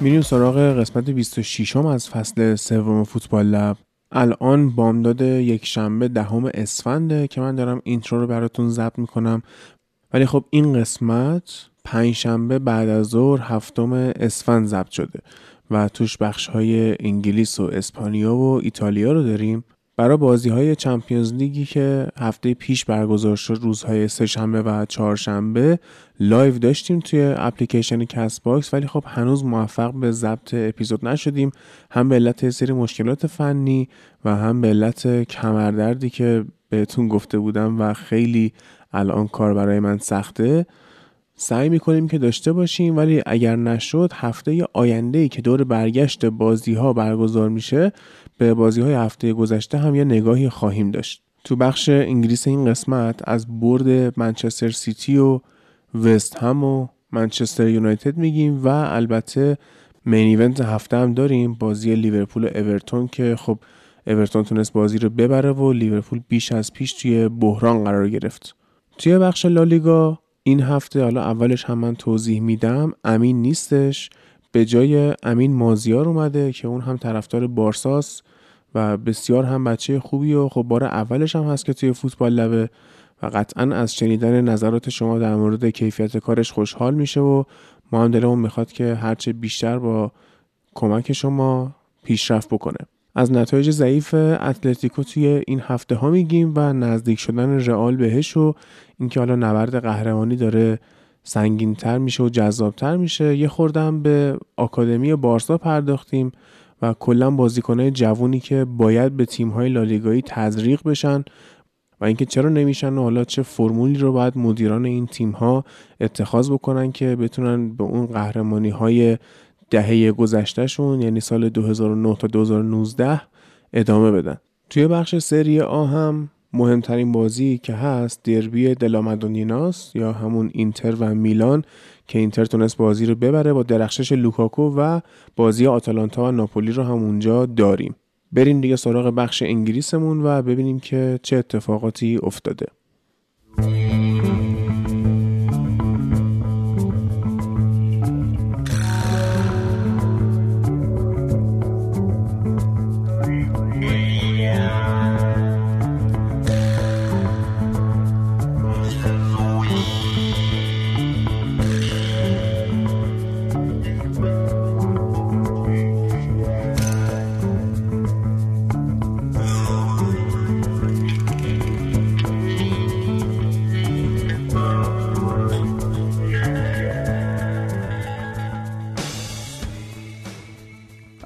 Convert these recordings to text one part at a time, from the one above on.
میریم سراغ قسمت 26 هم از فصل سوم فوتبال لب. الان بامداد یک شنبه دهم اسفنده که من دارم اینترو رو براتون ضبط می‌کنم. ولی خب این قسمت پنج شنبه بعد از ظهر هفتم اسفند ضبط شده و توش بخش های انگلیس و اسپانیا و ایتالیا رو داریم. برای بازی های چمپیونز لیگی که هفته پیش برگزار شد روزهای سهشنبه و چهارشنبه live داشتیم توی اپلیکیشن Castbox ولی خب هنوز موفق به ضبط اپیزود نشدیم. هم به علت سری مشکلات فنی و هم به علت کمردردی که بهتون گفته بودم و خیلی الان کار برای من سخته سعی می‌کنیم که داشته باشیم ولی اگر نشد هفته آینده که دور برگشت بازی ها برگزار میشه به بازی های هفته گذشته هم یه نگاهی خواهیم داشت. تو بخش انگلیس این قسمت از برد منچستر سیتی و وست هم و منچستر یونایتد میگیم و البته مین ایونت هفته هم داریم بازی لیورپول و اورتون که خب اورتون تونست بازی رو ببره و لیورپول بیش از پیش توی بحران قرار گرفت. توی بخش لالیگا این هفته حالا اولش هم من توضیح میدم. امین نیستش. به جای امین مازیار اومده که اون هم طرفدار بارساس و بسیار هم بچه خوبی و خب بار اولش هم هست که توی فوتبال لبه و قطعا از شنیدن نظرات شما در مورد کیفیت کارش خوشحال میشه و ما هم دلمون می‌خواد که هرچه بیشتر با کمک شما پیشرفت بکنه. از نتایج ضعیف اتلتیکو توی این هفته ها میگیم و نزدیک شدن رئال بهش و اینکه حالا نبرد قهرمانی داره سنگینتر میشه و جذابتر میشه. یه خوردم به آکادمی بارسا پرداختیم و کلا بازیکنهای جوونی که باید به تیم‌های لالیگایی تزریق بشن و اینکه چرا نمیشن و حالا چه فرمولی رو باید مدیران این تیم‌ها اتخاذ بکنن که بتونن به اون قهرمانی های دهه گذشتهشون یعنی سال 2009 تا 2019 ادامه بدن. توی بخش سری آ هم مهمترین بازی که هست دربی دلامدونیناس یا همون اینتر و میلان که اینتر تونست بازی رو ببره با درخشش لوکاکو و بازی آتالانتا و ناپولی رو هم اونجا داریم. بریم دیگه سراغ بخش انگلیسمون و ببینیم که چه اتفاقاتی افتاده.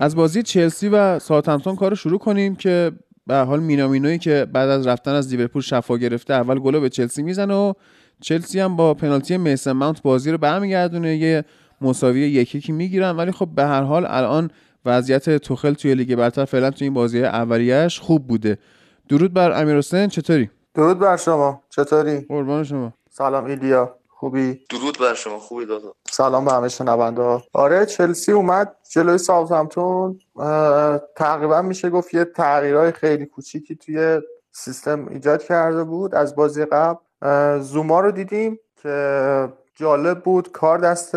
از بازی چلسی و ساوثهمپتون کار شروع کنیم که به حال مینامینوی که بعد از رفتن از لیورپول شفا گرفته اول گل به چلسی می‌زنه و چلسی هم با پنالتی میسن ماونت بازی رو برمیگردونه یه مساوی یکی یکی می‌گیرن. ولی خب به هر حال الان وضعیت توخل توی لیگ برتر فعلا توی این بازی اولیه‌اش خوب بوده. درود بر امیر حسین چطوری؟ درود بر شما. چطوری؟ قربان شما. سلام ایلیا. خوبی؟ درود بر شما خوبی دادا. سلام به همه شنونده آره چلسی اومد جلوی ساوثهمپتون. تقریبا میشه گفت یه تغییرهای خیلی کوچیکی توی سیستم ایجاد کرده بود از بازی قبل. زوما رو دیدیم که جالب بود کار دست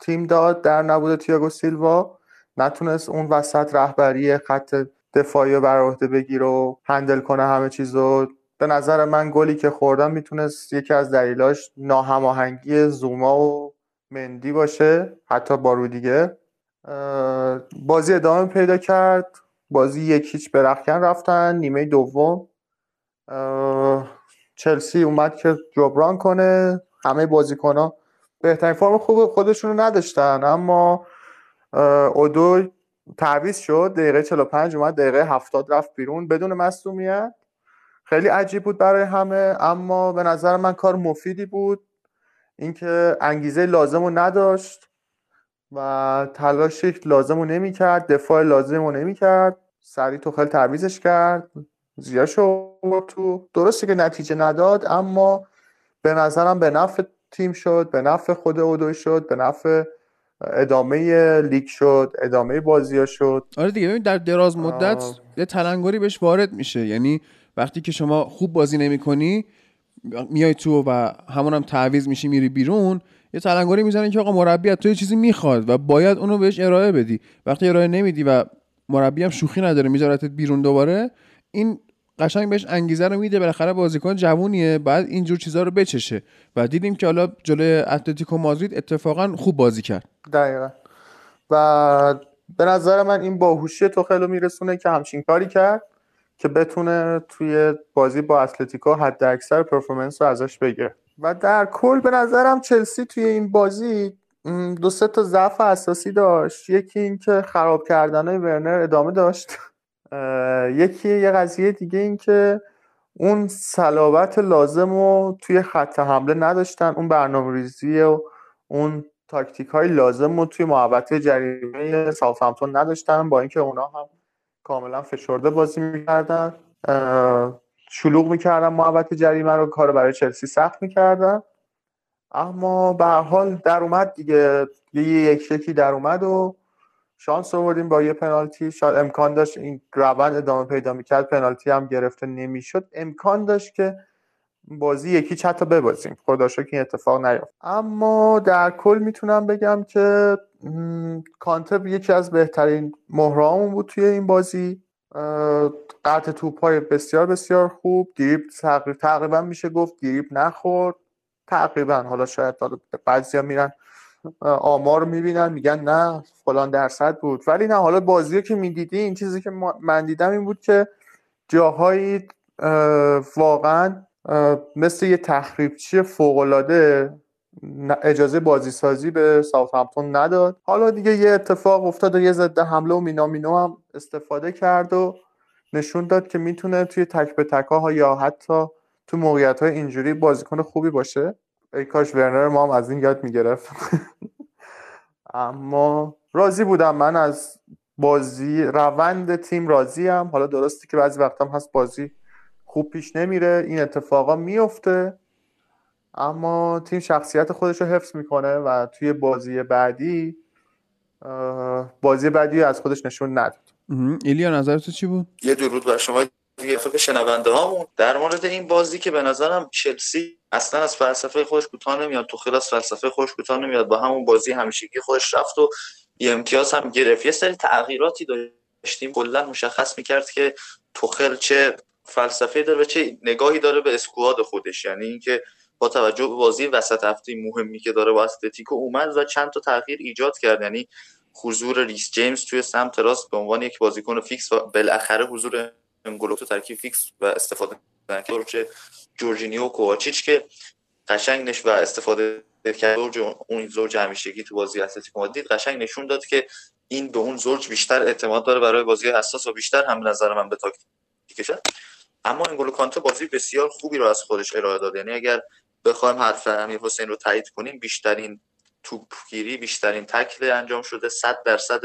تیم داد در نبود تیاگو سیلوا. نتونست اون وسط رهبری خط دفاعی بر عهده بگیره و هندل کنه همه چیزو. به نظر من گلی که خوردم می‌تونست یکی از دلیلاش ناهماهنگی زوما و مندی باشه حتی با دیگه. بازی ادامه پیدا کرد. بازی یک هیچ برخکن رفتن. نیمه دوم. چلسی اومد که جبران کنه. همه بازیکن ها بهترین فرم خوب خودشون رو نداشتن اما اودو تعویض شد. دقیقه 45 اومد دقیقه 70 رفت بیرون. بدون مصومیت خیلی عجیب بود برای همه اما به نظر من کار مفیدی بود. اینکه انگیزه لازم رو نداشت و تلاش لازم رو نمی کرد دفاع لازم رو نمی کرد سریع تو خیلی تعویزش کرد. زیاد شد تو. درسته که نتیجه نداد اما به نظرم به نفع تیم شد به نفع خود اودوی شد به نفع ادامه لیگ شد ادامه بازی ها شد. آره دیگه ببین در دراز مدت یه تلنگری بهش وارد میشه. یعنی وقتی که شما خوب بازی نمی کنی میای تو و همون هم تعویض میشی میری بیرون یه تلنگری می‌زنن که آقا مربی تو یه چیزی می‌خواد و باید اونو بهش ارائه بدی. وقتی ارائه نمیدی و مربی هم شوخی نداره میذارتت بیرون دوباره این قشنگ بهش انگیزه رو میده. بالاخره بازیکن جوونیه بعد اینجور چیزها رو بچشه. و دیدیم که حالا جلوی اتلتیکو مادرید اتفاقا خوب بازی کرد. دقیقا. و به نظر من این باهوشی تو میرسونه که همچین کاری کرد. که بتونه توی بازی با اتلتیکو حد اکثر پرفورمنس رو ازش بگیره. و در کل به نظرم چلسی توی این بازی دو سه تا ضعف اساسی داشت. یکی اینکه خراب کردن ورنر ادامه داشت. یکی یه قضیه دیگه این که اون صلابت لازم رو توی خط حمله نداشتن. اون برنامه ریزی و اون تاکتیک های لازم رو توی محوطه جریمه ساوثهمپتون نداشتن. با اینکه اونا هم کاملا فشرده بازی می‌کردن. شلوغ می‌کردن. محوطه جریمه رو کار برای چلسی سخت می‌کردن. اما به حال در اومد دیگه. یه یک شکی در اومد و شانس آوردیم با یه پنالتی. شاید امکان داشت این روند ادامه پیدا می‌کرد. پنالتی هم گرفته نمی‌شد. امکان داشت که بازی یکی حتی ببازیم. خدا که این اتفاق نیافت. اما در کل می‌تونم بگم که کانتب یکی از بهترین مهرامون بود توی این بازی. قطع توپ های بسیار بسیار خوب. دیریب تقریبا میشه گفت دیریب نخورد. تقریبا. حالا شاید بعضی میرن آمار می‌بینن میگن نه فلان درصد بود. ولی نه حالا بازی که می‌دیدی این چیزی که من دیدم این بود که جاهایی واقعا مثل یه تخریبچی فوقالعاده اجازه بازی سازی به ساوثهمپتون نداد. حالا دیگه یه اتفاق افتاد و یه ضد حمله و مینامینو هم استفاده کرد و نشون داد که می‌تونه توی تک به تکاها یا حتی تو موقعیت های اینجوری بازیکن خوبی باشه. ای کاش ورنر ما هم از این یاد می‌گرفت. اما راضی بودم. من از بازی روند تیم راضی هم حالا درستی که بعضی وقت هم هست بازی خوب پیش نمیره. این اتفاقا میفته اما تیم شخصیت خودش رو حفظ می‌کنه و توی بازی بعدی بازی بعدی از خودش نشون نداد. ایلیا نظر تو چی بود؟ یه درود بر شما دیگه شنونده هامون. در مورد این بازی که به نظرم چلسی اصلا از فلسفه خودش کوتاه نمیاد تو خیلی از فلسفه خودش کوتاه نمیاد با همون بازی همیشگی خودش رفت و یه امتیاز هم گرفت. یه سری تغییراتی داشتیم. کلا مشخص می‌کرد که توخل چه فلسفه داره و چه نگاهی داره به اسکواد خودش. یعنی اینکه با توجه به بازی وسط هفته مهمی که داره با استتیکو اومد و چند تا تغییر ایجاد کرد. یعنی حضور ریس جیمز توی سمت راست به عنوان یک بازیکن فیکس و بالاخره حضور انگولو تو ترکیب فیکس و استفاده چه جورجینیو کوواچیچ که قشنگ نش و استفاده کرد. اون زوج همیشگی تو بازی اتلتیکو مادرید قشنگ نشون داد که این به اون زوج بیشتر اعتماد داره برای بازی حساس و بیشتر هم نظر من به تاکتیکشه. اما انگولو کانته بازی بسیار خوبی رو از خودش ارائه داد. یعنی اگر بخوایم حرف امیر حسین رو تایید کنیم بیشترین توپگیری بیشترین تکل انجام شده. 100 درصد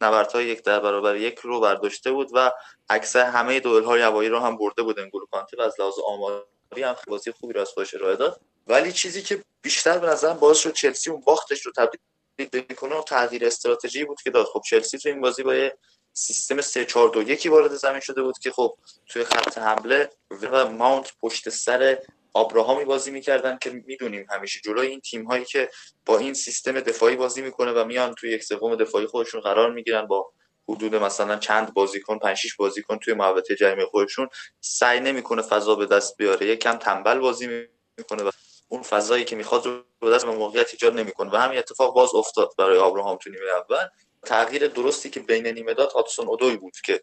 نبردهای یک در برابر یک رو برداشته بود و اکثر همه دوئل های هوایی رو هم برده بود انگولو کانته و از لحاظ آماری هم بازی خوبی رو از خودش ارائه داد. ولی چیزی که بیشتر به نظرم باعث شد چلسی اون باختش رو تبدیل کنه و تغییر استراتژی بود که داد. خب چلسی تو این بازی با سیستم 3 4 2 1 وارد زمین شده بود که خب توی خط حمله و ماونت پشت سر آبراهامی بازی می‌کردن که می‌دونیم همیشه جلوی این تیم هایی که با این سیستم دفاعی بازی می‌کنه و میان توی یک سوم دفاعی خودشون قرار می‌گیرن با حدود مثلا چند بازیکن 5 6 بازیکن توی محوطه جریمه خودشون سعی نمی‌کنه فضا به دست بیاره. یکم تنبل بازی می‌کنه و اون فضایی که می‌خواد رو به دست به موقعیت ایجاد نمی‌کنه و همین اتفاق باز افتاد برای آبراهام تو نیمه اول. تغییر درستی که بین نیمه داد هاتسون اودوی بود که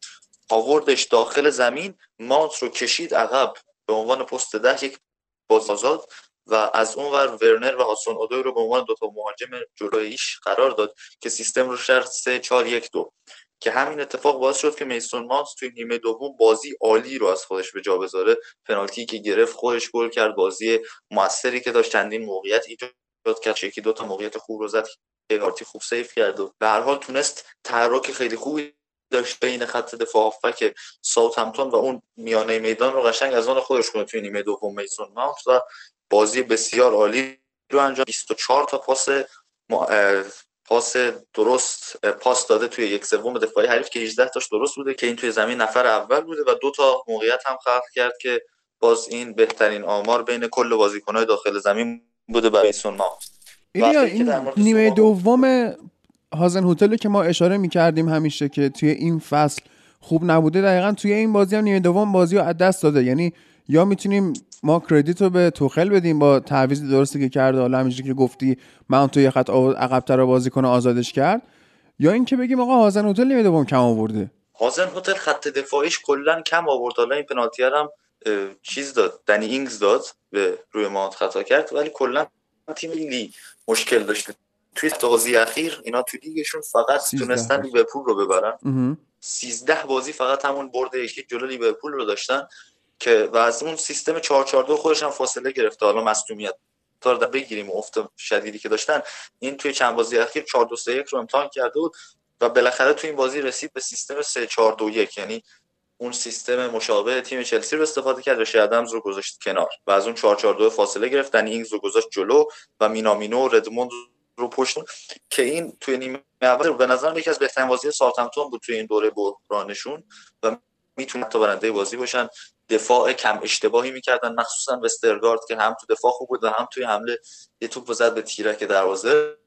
آوردش داخل زمین مانت رو کشید عقب به عنوان پست ده یک بازازاد و از اون ور ورنر و هاتسون اودوی رو به عنوان دو تا مهاجم جلویش قرار داد که سیستم رو شرط 3 4 1 2 که همین اتفاق باعث شد که میسون ماونت توی نیمه دوم بازی عالی رو از خودش به جا بذاره. پنالتی که گرفت خودش گل کرد بازی موثری که داشت چندین موقعیت ایجاد کرد. یکی دو تا موقعیت خوب رو زد که خوب سیف کرد و به هر حال تونست تحرک خیلی خوبی داشت بین خط دفاع هافبک ساوثهمپتون و اون میانه میدان رو قشنگ از آن خودش کنه توی نیمه دوم میسون ماونت و بازی بسیار عالی رو انجام 24 تا پاس پاس درست پاس داده توی یک سوم دفاعی. حریف که 18 تاش درست بوده که این توی زمین نفر اول بوده و دو تا موقعیت هم خلق کرد که باز این بهترین آمار بین کل بازیکن‌های داخل زمین بوده برای سون ماونت. این نیمه دوم هازن هتل که ما اشاره می‌کردیم همیشه که توی این فصل خوب نبوده دقیقا توی این بازی هم نیمه دوم بازی رو از دست داده. یعنی یا می‌تونیم ما کردیت رو به توخل بدیم با تعویض درستی که کرده حالا همینجوری که گفتی من تو یه خط عقبتر بازی کنه آزادش کرد. یا اینکه بگیم آقا هازن هتل نیمه دوم کم آورده. هازن هتل خط دفاعیش کلا کم آورد. حالا این پنالتی هم چیز داد دنی اینگز داد به روی ما خطا کرد ولی کلا تیم لی مشکل داشت توی بازی اخیر اینا توی لیگشون فقط تونستن لیورپول رو ببرن. 13 بازی فقط همون برد یکی جلو لیورپول رو داشتن که و از اون سیستم 442 خودش هم فاصله گرفته. حالا مصدومیت. تا بگیریم افت شدیدی که داشتن. این توی چند بازی اخیر 4 2 3 1 رو امتحان کرده بود و بالاخره توی این بازی رسید به سیستم 3 4 2 1 یعنی اون سیستم مشابه تیم چلسی رو استفاده کرد و شادمز رو گذاشت کنار. و از اون 4 4 2 فاصله گرفت. دنی اینگز رو گذاشت جلو و مینامینو و ردموند رو پشت که این توی نیمه اول به نظر یکی از بهترین بازی ساوثهمپتون بود توی این دوره بحرانشون و می‌تونه تا برنده بازی باشن. دفاع کم اشتباهی می‌کردن. مخصوصا وسترگارد که هم تو دفاع خوب بود و هم توی حمله یه توپ زد به تیرک دروازه.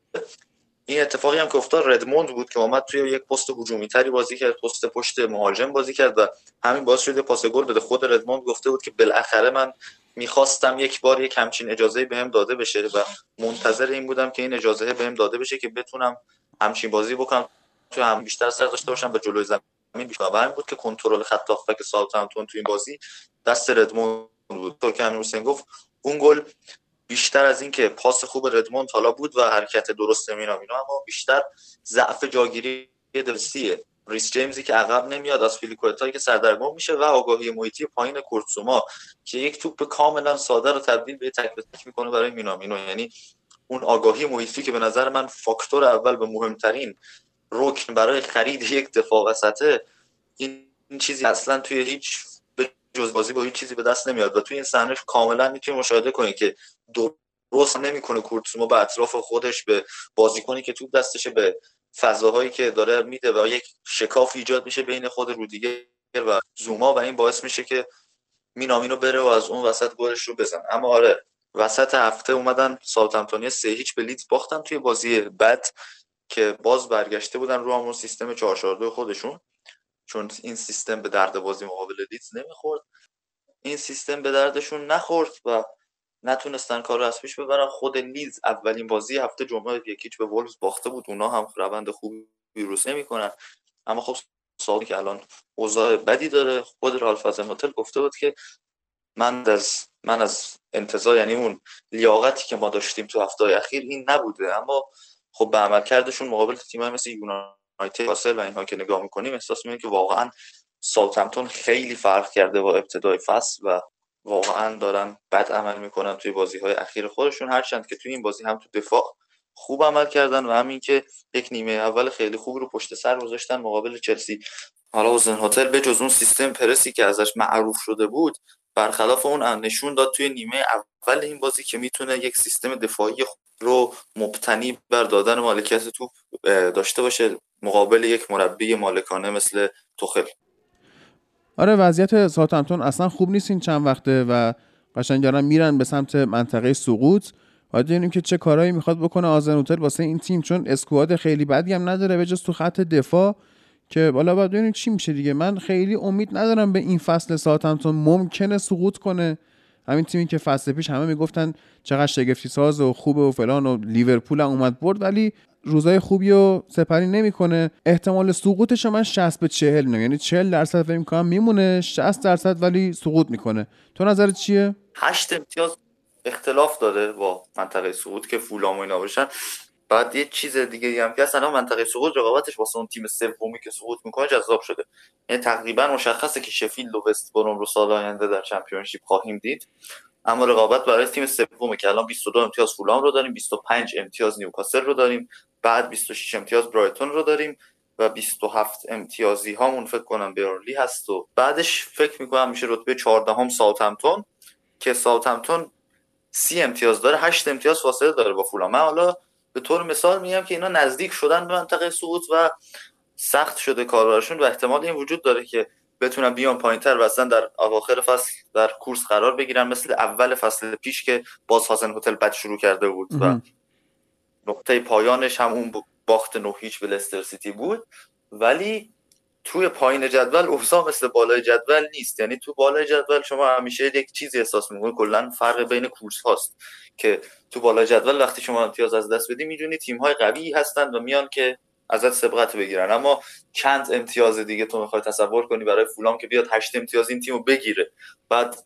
این اتفاقی هم که افتاد ردموند بود که اومد توی یک پست هجومی تری بازی کرد پست پشت مهاجم بازی کرد و همین باعث شده پاس گل بده. خود ردموند گفته بود که بالاخره من می‌خواستم یک بار یک همچین اجازه بهم داده بشه و منتظر این بودم که این اجازه بهم داده بشه که بتونم همچین بازی بکنم. تو هم بیشتر سر داشته باشم به جلوی زمین بیشتر. و همین بود که کنترل خط هافبک ساوثهمپتون تو این بازی دست ردموند بود. تو که حسین گفت اون گل بیشتر از اینکه پاس خوب ردموند حالا بود و حرکت درست مینا اما بیشتر ضعف جاگیری دلسیه. ریس جیمزی که عقب نمیاد از فیلیکوتا که سردرگم میشه و آگاهی محیطی پایین کورتسوما که یک توپ کاملا ساده رو تبدیل به تک به تک می‌کنه برای مینامینو. یعنی اون آگاهی محیطی که به نظر من فاکتور اول به مهمترین رکن برای خرید یک دفاع وسطه این چیزی اصلا توی هیچ جز بازی با هیچ چیزی به دست نمیاد و توی این صحنه کاملا می‌تونی مشاهده کنی که درست نمی‌کنه کورتسوما به اطراف خودش به بازیکنی که توپ دستشه به فضاهایی که داره میده و یک شکاف ایجاد میشه بین خود رودیگر و زوما و این باعث میشه که مینامینو بره و از اون وسط گلش رو بزن. اما آره وسط هفته اومدن ساوثهمپتون سه هیچ به لیدز باختن توی بازی بد که باز برگشته بودن رو همون سیستم 442 خودشون چون این سیستم به درد بازی مقابل لیدز نمی‌خورد. این سیستم به دردشون نخورد و نتونستن کار رو از پیش ببرن. خود لیز اولین بازی هفته جمعه یکیچ به وولز باخته بود. اونا هم روند خوبی ویروس نمی‌کنن. اما خب سالی که الان اوضاع بدی داره خود رالف از گفته بود که من از من از انتظار یعنی اون لیاقتی که ما داشتیم تو هفته اخیر این نبوده. اما خب به عمل کردشون مقابل تیم‌های مثل یونایتد و اینها که نگاه می‌کنیم احساس می‌کنیم که واقعا ساوثهمپتون خیلی فرق کرده با ابتدای فصل و واقعا دارن بد عمل می‌کنن توی بازی های اخیر خودشون. هرچند که توی این بازی هم تو دفاع خوب عمل کردن و همین که یک نیمه اول خیلی خوب رو پشت سر گذاشتن مقابل چلسی. حالا اوزن هتل به جز اون سیستم پرسی که ازش معروف شده بود برخلاف اون نشون داد توی نیمه اول این بازی که می‌تونه یک سیستم دفاعی رو مبتنی بر دادن مالکیت توپ داشته باشه مقابل یک مربی مالکانه مثل توخل. آره وضعیت ساوثهمپتون اصلا خوب نیست این چند وقته و قشنگ دارن میرن به سمت منطقه سقوط. باید ببینیم که چه کارهایی می‌خواد بکنه آزنوتل واسه این تیم چون اسکواد خیلی بدی هم نداره به تو خط دفاع که بالا باید ببینیم چی میشه دیگه. من خیلی امید ندارم به این فصل ساوثهمپتون ممکنه سقوط کنه. همین تیمی که فصل پیش همه می‌گفتن چقدر شگفتی ساز و خوبه و فلان و لیورپول هم اومد برد ولی روزای خوبی رو سپری نمی‌کنه. احتمال سقوطش من 60 به 40 نه یعنی 40 درصد فکر می‌کنم میمونه 60 درصد ولی سقوط می‌کنه. تو نظرت چیه؟ 8 امتیاز اختلاف داره با منطقه سقوط که فولام و اینا باشن. بعد یه چیز دیگه هم که اصلا منطقه سقوط رقابتش واسه اون تیم سومی که سقوط می‌کنه جذاب شده. یعنی تقریبا مشخصه که شفیلد و وست بروم رو سال آینده در چمپیونشیپ خواهیم دید. اما رقابت برای تیم سومه که الان 22 امتیاز فولام رو داریم 25 امتیاز نیوکاسل رو داریم. بعد 26 امتیاز برایتون رو داریم و 27 امتیازی هامون فکر کنم برنلی هست و بعدش فکر می‌کنم میشه رتبه 14 هم ساوثهمپتون که ساوثهمپتون 30 امتیاز داره 8 امتیاز فاصله داره با فولام. من حالا به طور مثال میگم که اینا نزدیک شدن به منطقه سقوط و سخت شده کاربرشون و احتمال این وجود داره که بتونن بیان پایینتر و اصلا در اواخر فصل در کورس قرار بگیرن مثل اول فصل پیش که باز هازن هتل بد شروع کرده بود و نقطه پایانش هم اون باخت نه هیچ به لستر سیتی بود. ولی توی پایین جدول اوضاع مثل بالای جدول نیست. یعنی تو بالای جدول شما همیشه یک چیزی احساس می‌کنید کلا فرق بین کورس هاست که تو بالای جدول وقتی شما امتیاز از دست بدی می‌دونی تیم های قوی هستند و میان که ازت سبقت بگیرن. اما چند امتیاز دیگه تو می‌خوای تصور کنی برای فولام که بیاد هشت امتیاز این تیمو بگیره. بعد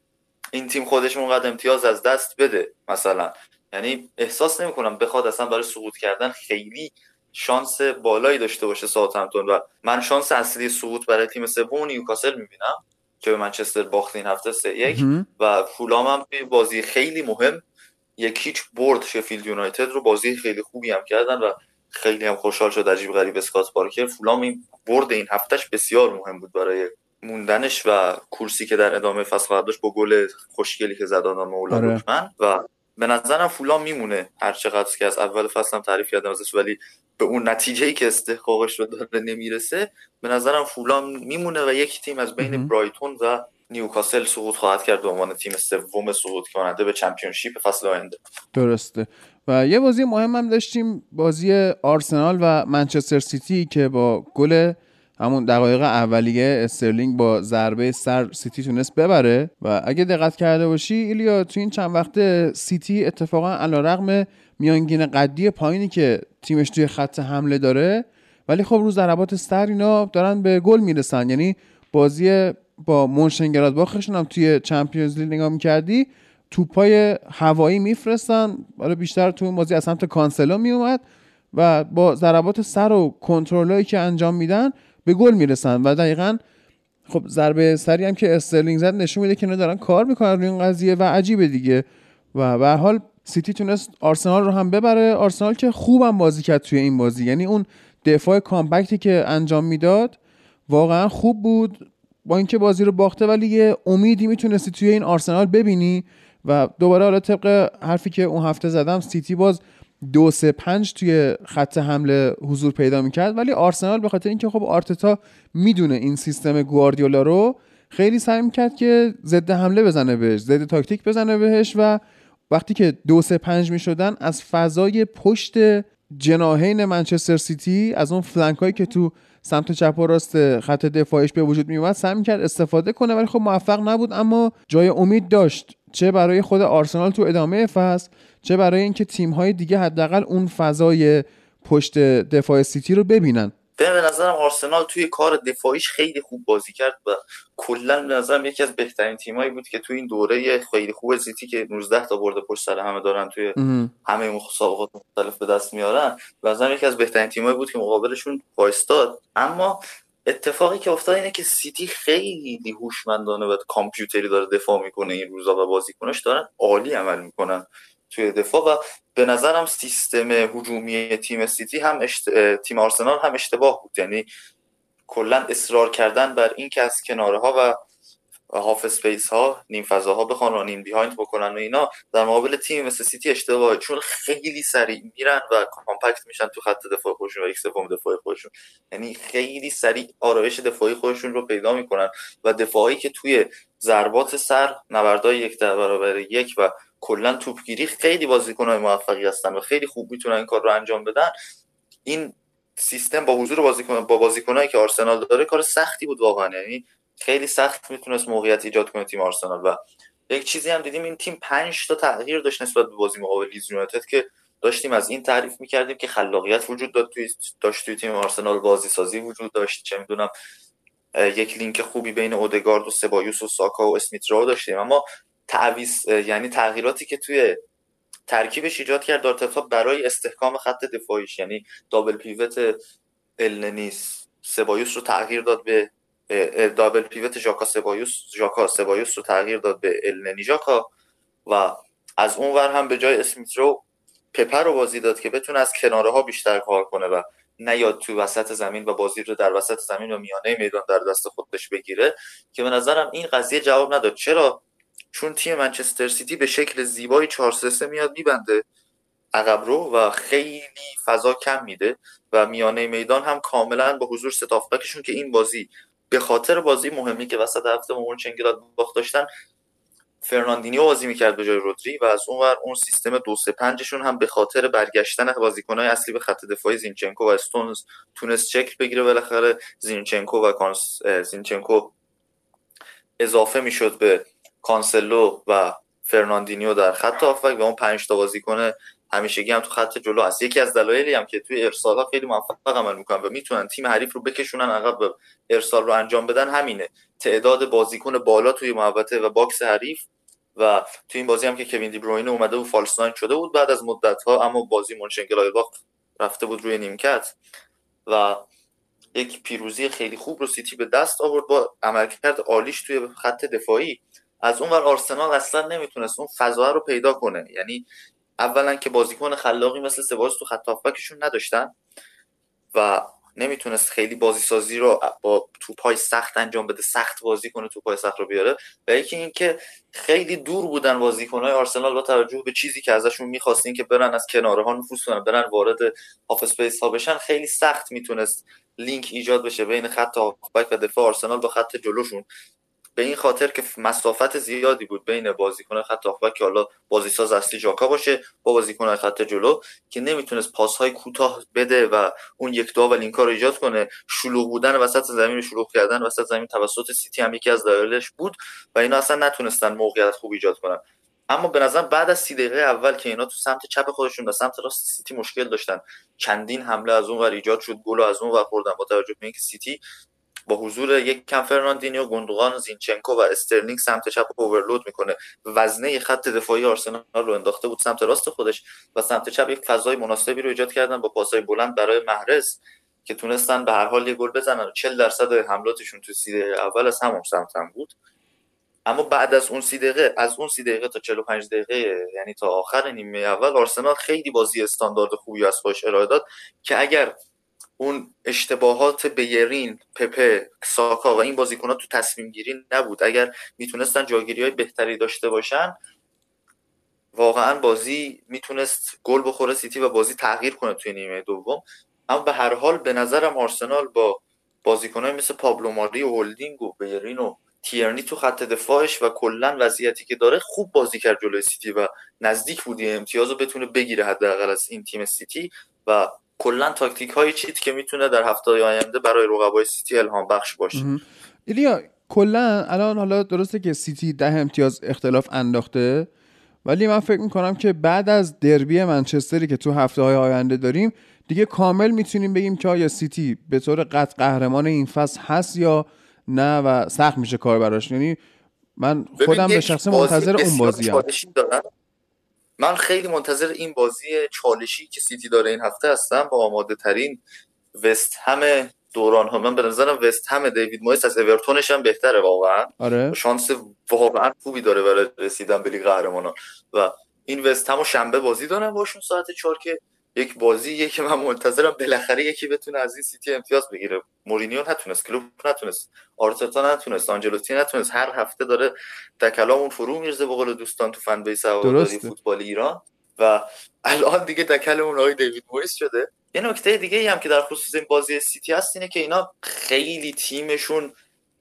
این تیم خودش اونقدر امتیاز از دست بده مثلا. یعنی احساس نمی‌کنم بخواد اصلا برای سقوط کردن خیلی شانس بالایی داشته باشه ساوثهمپتون و من شانس اصلی سقوط برای تیم سوم نیوکاسل می‌بینم که به منچستر باخت این هفته سه یک. و فولام هم بازی خیلی مهم. یک هیچ برد شفیلد یونایتد رو بازی خیلی خوبی هم کردن و خیلی هم خوشحال شد عجیب غریب اسکات پارکر. فولام این برد این هفتهش بسیار مهم بود برای موندنش و کورسی که در ادامه فصل داشت با گل خوشگلی که زد آدم آره. و به نظرم فولام میمونه هر چقدر که از اول فصل هم تعریف کردم ازش ولی به اون نتیجه ای که استحقاقش رو داره نمی‌رسه به نظرم فولام میمونه و یک تیم از بین برایتون و نیوکاسل سقوط خواهد کرد به عنوان تیم سوم سقوط کننده به چمپیونشیپ فصل آینده. درسته. و یه بازی مهم هم داشتیم بازی آرسنال و منچستر سیتی که با گل همون دقایق اولیه استرلینگ با ضربه سر سیتی تونست ببره و اگه دقت کرده باشی ایلیا تو این چند وقته سیتی اتفاقا علیرغم میانگین قدی پایینی که تیمش توی خط حمله داره. ولی خب رو ضربات سر اینا دارن به گل می‌رسن. یعنی بازی با باخشون هم توی Champions League نگاه می‌کردی توپای هوایی میفرستن. حالا بیشتر تو بازی از سمت کانسلو میومد و با ضربات سر و کنترلایی که انجام میدن به گل می‌رسن و دقیقا خب ضربه سری هم که استرلینگ زد نشون میده که دارن کار می‌کنن روی این قضیه و عجیبه دیگه. و به حال سیتی تونست آرسنال رو هم ببره. آرسنال که خوبم بازی کرد توی این بازی. یعنی اون دفاع compact ی که انجام می‌داد واقعا خوب بود. با اینکه بازی رو باخته ولی یه امیدی می‌تونستی توی این آرسنال ببینی و دوباره حالا طبق حرفی که اون هفته زدم سیتی باز دو سه پنج توی خط حمله حضور پیدا می‌کرد. ولی آرسنال به خاطر اینکه خب آرتتا می‌دونه این سیستم گواردیولا رو خیلی سعی می‌کرد که ضد حمله بزنه بهش ضد تاکتیک بزنه بهش و وقتی که دو سه پنج می‌شدن از فضای پشت جناهین منچستر سیتی از اون flank هایی که تو سمت چپ و راست خط دفاعش به وجود میومد سعی کرد استفاده کنه. ولی خب موفق نبود اما جای امید داشت. چه برای خود آرسنال تو ادامه فصل چه برای اینکه تیم های دیگه حداقل اون فضای پشت دفاع سیتی رو ببینن. به نظرم آرسنال توی کار دفاعیش خیلی خوب بازی کرد و کلا به نظرم یکی از بهترین تیمایی بود که توی این دوره خیلی خوب سیتی که 19 تا برده پشت سر همه دارن توی همه مسابقات مختلف به دست میارن. به نظرم یکی از بهترین تیمایی بود که مقابلشون وایستاد. اما اتفاقی که افتاد اینه که سیتی خیلی هوشمندانه و کامپیوتری داره دفاع می‌کنه این روزا و بازیکناش دارن عالی عمل می‌کنن توی دفاع و به نظرم سیستم هجومی تیم سیتی هم تیم آرسنال هم اشتباه بود. یعنی کلا اصرار کردن بر این که از کناره ها و half space ها نیم فضاها بخوان و نیم behind بکنن و اینا در مقابل تیم مثل سیتی اشتباهه چون خیلی سریع میرن و compact میشن تو خط دفاع خودشون و یک سوم دفاع خودشون. یعنی خیلی سریع آرایش دفاعی خودشون رو پیدا می‌کنن و دفاعی که توی ضربات سر نبردای یک در برابر یک و کلا توپگیری خیلی بازیکن‌های موفقی هستن و خیلی خوب می‌تونن این کار رو انجام بدن. این سیستم با حضور بازیکن با بازیکنایی که آرسنال داره کار سختی بود واقعا. یعنی خیلی سخت می‌تونست موقعیت ایجاد کنه تیم آرسنال و یک چیزی هم دیدیم این تیم 5 تا تغییر داشت نسبت به بازی مقابل لیز یونایتد که داشتیم از این تعریف می‌کردیم که خلاقیت وجود داد توی داشت توی تیم آرسنال بازی سازی وجود داشت چه می‌دونم یک لینک خوبی بین اودگارد و سبایوس و ساکا و اسمیت رو داشتیم. اما تعویض یعنی تغییراتی که توی ترکیبش ایجاد کرد آرتتا برای استحکام خط دفاعیش یعنی دابل پیوت النیس سبایوس رو تغییر داد به دابل پیوت ژاکا سبایوس ژاکا سبایوس رو تغییر داد به النی ژاکا و از اون ور هم به جای اسمیترو پپر رو بازی داد که بتونه از کناره ها بیشتر کار کنه و نیاد تو وسط زمین و بازی رو در وسط زمین و میانه میدان در دست خودش بگیره که به نظرم این قضیه جواب نداد. چرا؟ چون تیم منچستر سیتی به شکل زیبایی 4 3 میاد میبنده عقب رو و خیلی فضا کم میده و میانه میدان هم کاملا با حضور ستافبکشون که این بازی به خاطر بازی مهمی که وسط هفته مونچنگلاد باخت داشتن فرناندینیو بازی می‌کرد به جای رودری و از اون ور اون سیستم دو سه پنجشون هم به خاطر برگشتن بازیکنهای اصلی به خط دفاعی زینچنکو و استونز تونست شکل بگیره. بالاخره زینچنکو و کانس... زینچنکو اضافه می‌شد به کانسلو و فرناندینیو در خط هافبک و اون پنج تا بازیکن همیشگی هم تو خط جلو هست. یکی از دلایلی هم که توی ارسال خیلی موفق عمل می‌کنن و می‌تونن تیم حریف رو بکشونن عقب و ارسال رو انجام بدن همینه. تعداد بازیکن بالا توی محوطه و box حریف و توی این بازی هم که کوین دی بروینه اومده و false شده بود بعد از مدت ها اما بازی مونشن‌گلادباخ رفته بود روی نیمکت و یک پیروزی خیلی خوب رو سیتی به دست آورد با عملکرد عالیش توی خط دفاعی. از اون ور آرسنال اصلا نمی‌تونست اون فضا رو پیدا کنه. یعنی اولا که بازیکن خلاقی مثل سبایوس تو خط نداشتن و نمی‌تونست خیلی بازی سازی رو با توپای سخت انجام بده سخت بازی کنه توپای سخت رو بیاره. و یکی اینکه خیلی دور بودن بازیکنهای آرسنال با توجه به چیزی که ازشون می‌خواستین که برن از کناره ها نفوذ کنن برن وارد half space ها بشن خیلی سخت می‌تونست لینک ایجاد بشه بین خط هافبک و دفاع آرسنال با خط جلوشون. به این خاطر که مسافت زیادی بود بین بازیکن خط هافبک که حالا بازیساز اصلی جاکا باشه با بازیکن خط جلو که نمی‌تونست پاس های کوتاه بده و اون یک دو و لینکا رو ایجاد کنه. شلوغ بودن وسط زمین شلوغ کردن وسط زمین توسط سیتی هم یکی از دلایلش بود و اینا اصلا نتونستن موقعیت خوب ایجاد کنن. اما به نظر بعد از سی دقیقه اول که اینا تو سمت چپ خودشون و سمت راست سیتی مشکل داشتن. چندین حمله از اون ور ایجاد شد گل از اون ور خوردن با توجه به اینکه سیتی با حضور یک کم فرناندینیو گوندوغان زینچنکو و استرلینگ سمت چپ overload می‌کنه. وزنه خط دفاعی آرسنال رو انداخته بود سمت راست خودش و سمت چپ یک فضای مناسبی رو ایجاد کردن با پاسای بلند برای محرز که تونستن به هر حال یه گل بزنن. 40 درصد حملاتشون تو سی اول از همون سمت هم بود. اما بعد از اون سی دقیقه از اون سی دقیقه تا 45 دقیقه یعنی تا آخر نیمه اول آرسنال خیلی بازی استاندارد خوبی از خودش ارائه داد که اگر اون اشتباهات بیرین پپه ساکا و این بازیکن‌ها تو تصمیم گیری نبود. اگر می‌تونستن جاگیری های بهتری داشته باشن واقعا بازی می‌تونست گل بخوره سیتی و بازی تغییر کنه توی نیمه دوم. اما به هر حال به نظرم آرسنال با بازیکنهای مثل پابلو ماری و هولدینگ و بیرین و تیرنی تو خط دفاعش و کلا وضعیتی که داره خوب بازی کرد جلوی سیتی و نزدیک بود. امتیاز رو بتونه بگیره حداقل از این تیم سیتی و کلا تاکتیک های چیت که می‌تونه در هفته آینده برای رقبای سیتی الهام بخش باشه؟ ایلیا کلا الان حالا درسته که سیتی ده امتیاز اختلاف انداخته ولی من فکر می‌کنم که بعد از دربی منچستری که تو هفته های آینده داریم دیگه کامل می‌تونیم بگیم که آیا سیتی به طور قطع قهرمان این فصل هست یا نه و سخت میشه کار براش. یعنی من خودم به شخص منتظر اون بازی من خیلی منتظر این بازی چالشی که سیتی داره این هفته هستم با آماده ترین وست هم دوران ها. من به نظرم وست هم دیوید مویس از اورتونش هم بهتره واقعا. آره. شانس واقعا خوبی داره برای رسیدن به لیگ قهرمانان. و این وست هم شنبه بازی دارن باشون ساعت 4 که یک بازی که من منتظرم بالاخره یکی بتونه از این سیتی امتیاز بگیره. مورینیو نتونست کلوپ نتونست آرتتا نتونست آنجلوتی نتونست. هر هفته داره دک و پزمون فرو میریزه به قول دوستان تو fan base فوتبال ایران. و الان دیگه دکلمون آقای دیوید مویس شده. یه نکته دیگه هم که در خصوص این بازی سیتی هست اینه که اینا خیلی تیمشون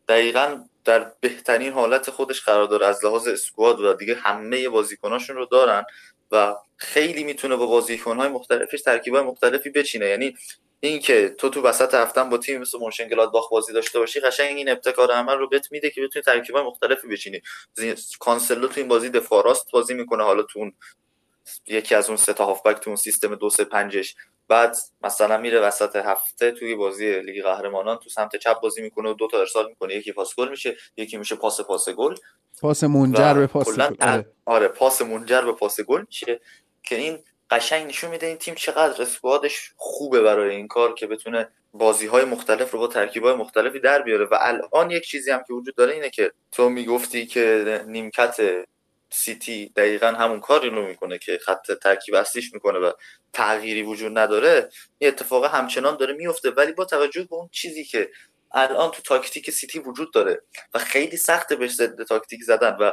دقیقا در بهترین حالت خودش قرار داره. از لحاظ اسکواد و دیگه همه بازیکناشون رو دارن. خیلی می‌تونه با بازیکن‌های مختلفش ترکیبای مختلفی بچینه. یعنی اینکه تو تو وسط هفتن با تیم مثل باخ بازی داشته باشی قشنگ این ابتکار عمل رو بهت میده که بتونی ترکیبای مختلفی بچینی. کانسلو تو این بازی دفاع راست بازی می‌کنه. حالا تو اون یکی از اون سه تا هافبک تو اون سیستم دو سه پنجش. بعد مثلا میره وسط هفته توی بازی لیگ قهرمانان تو سمت چپ بازی می‌کنه و دو تا ارسال می‌کنه. یکی پاس گل میشه یکی میشه پاس پاس گل. پاس منجر به پاس گل. آره. آره پاس منجر به پاس گل میشه که این قشنگ نشون میده این تیم چقدر squad ش خوبه برای این کار که بتونه بازی های مختلف رو با ترکیب های مختلفی در بیاره. و الان یک چیزی هم که وجود داره اینه که تو می‌گفتی که نیمکت سیتی دقیقا همون کاری رو می‌کنه که خط ترکیب اصلیش می‌کنه و تغییری وجود نداره این اتفاق همچنان داره میفته ولی با توجه به اون چیزی که الان تو تاکتیک سیتی وجود داره و خیلی سخته بهش ضد تاکتیک زدن و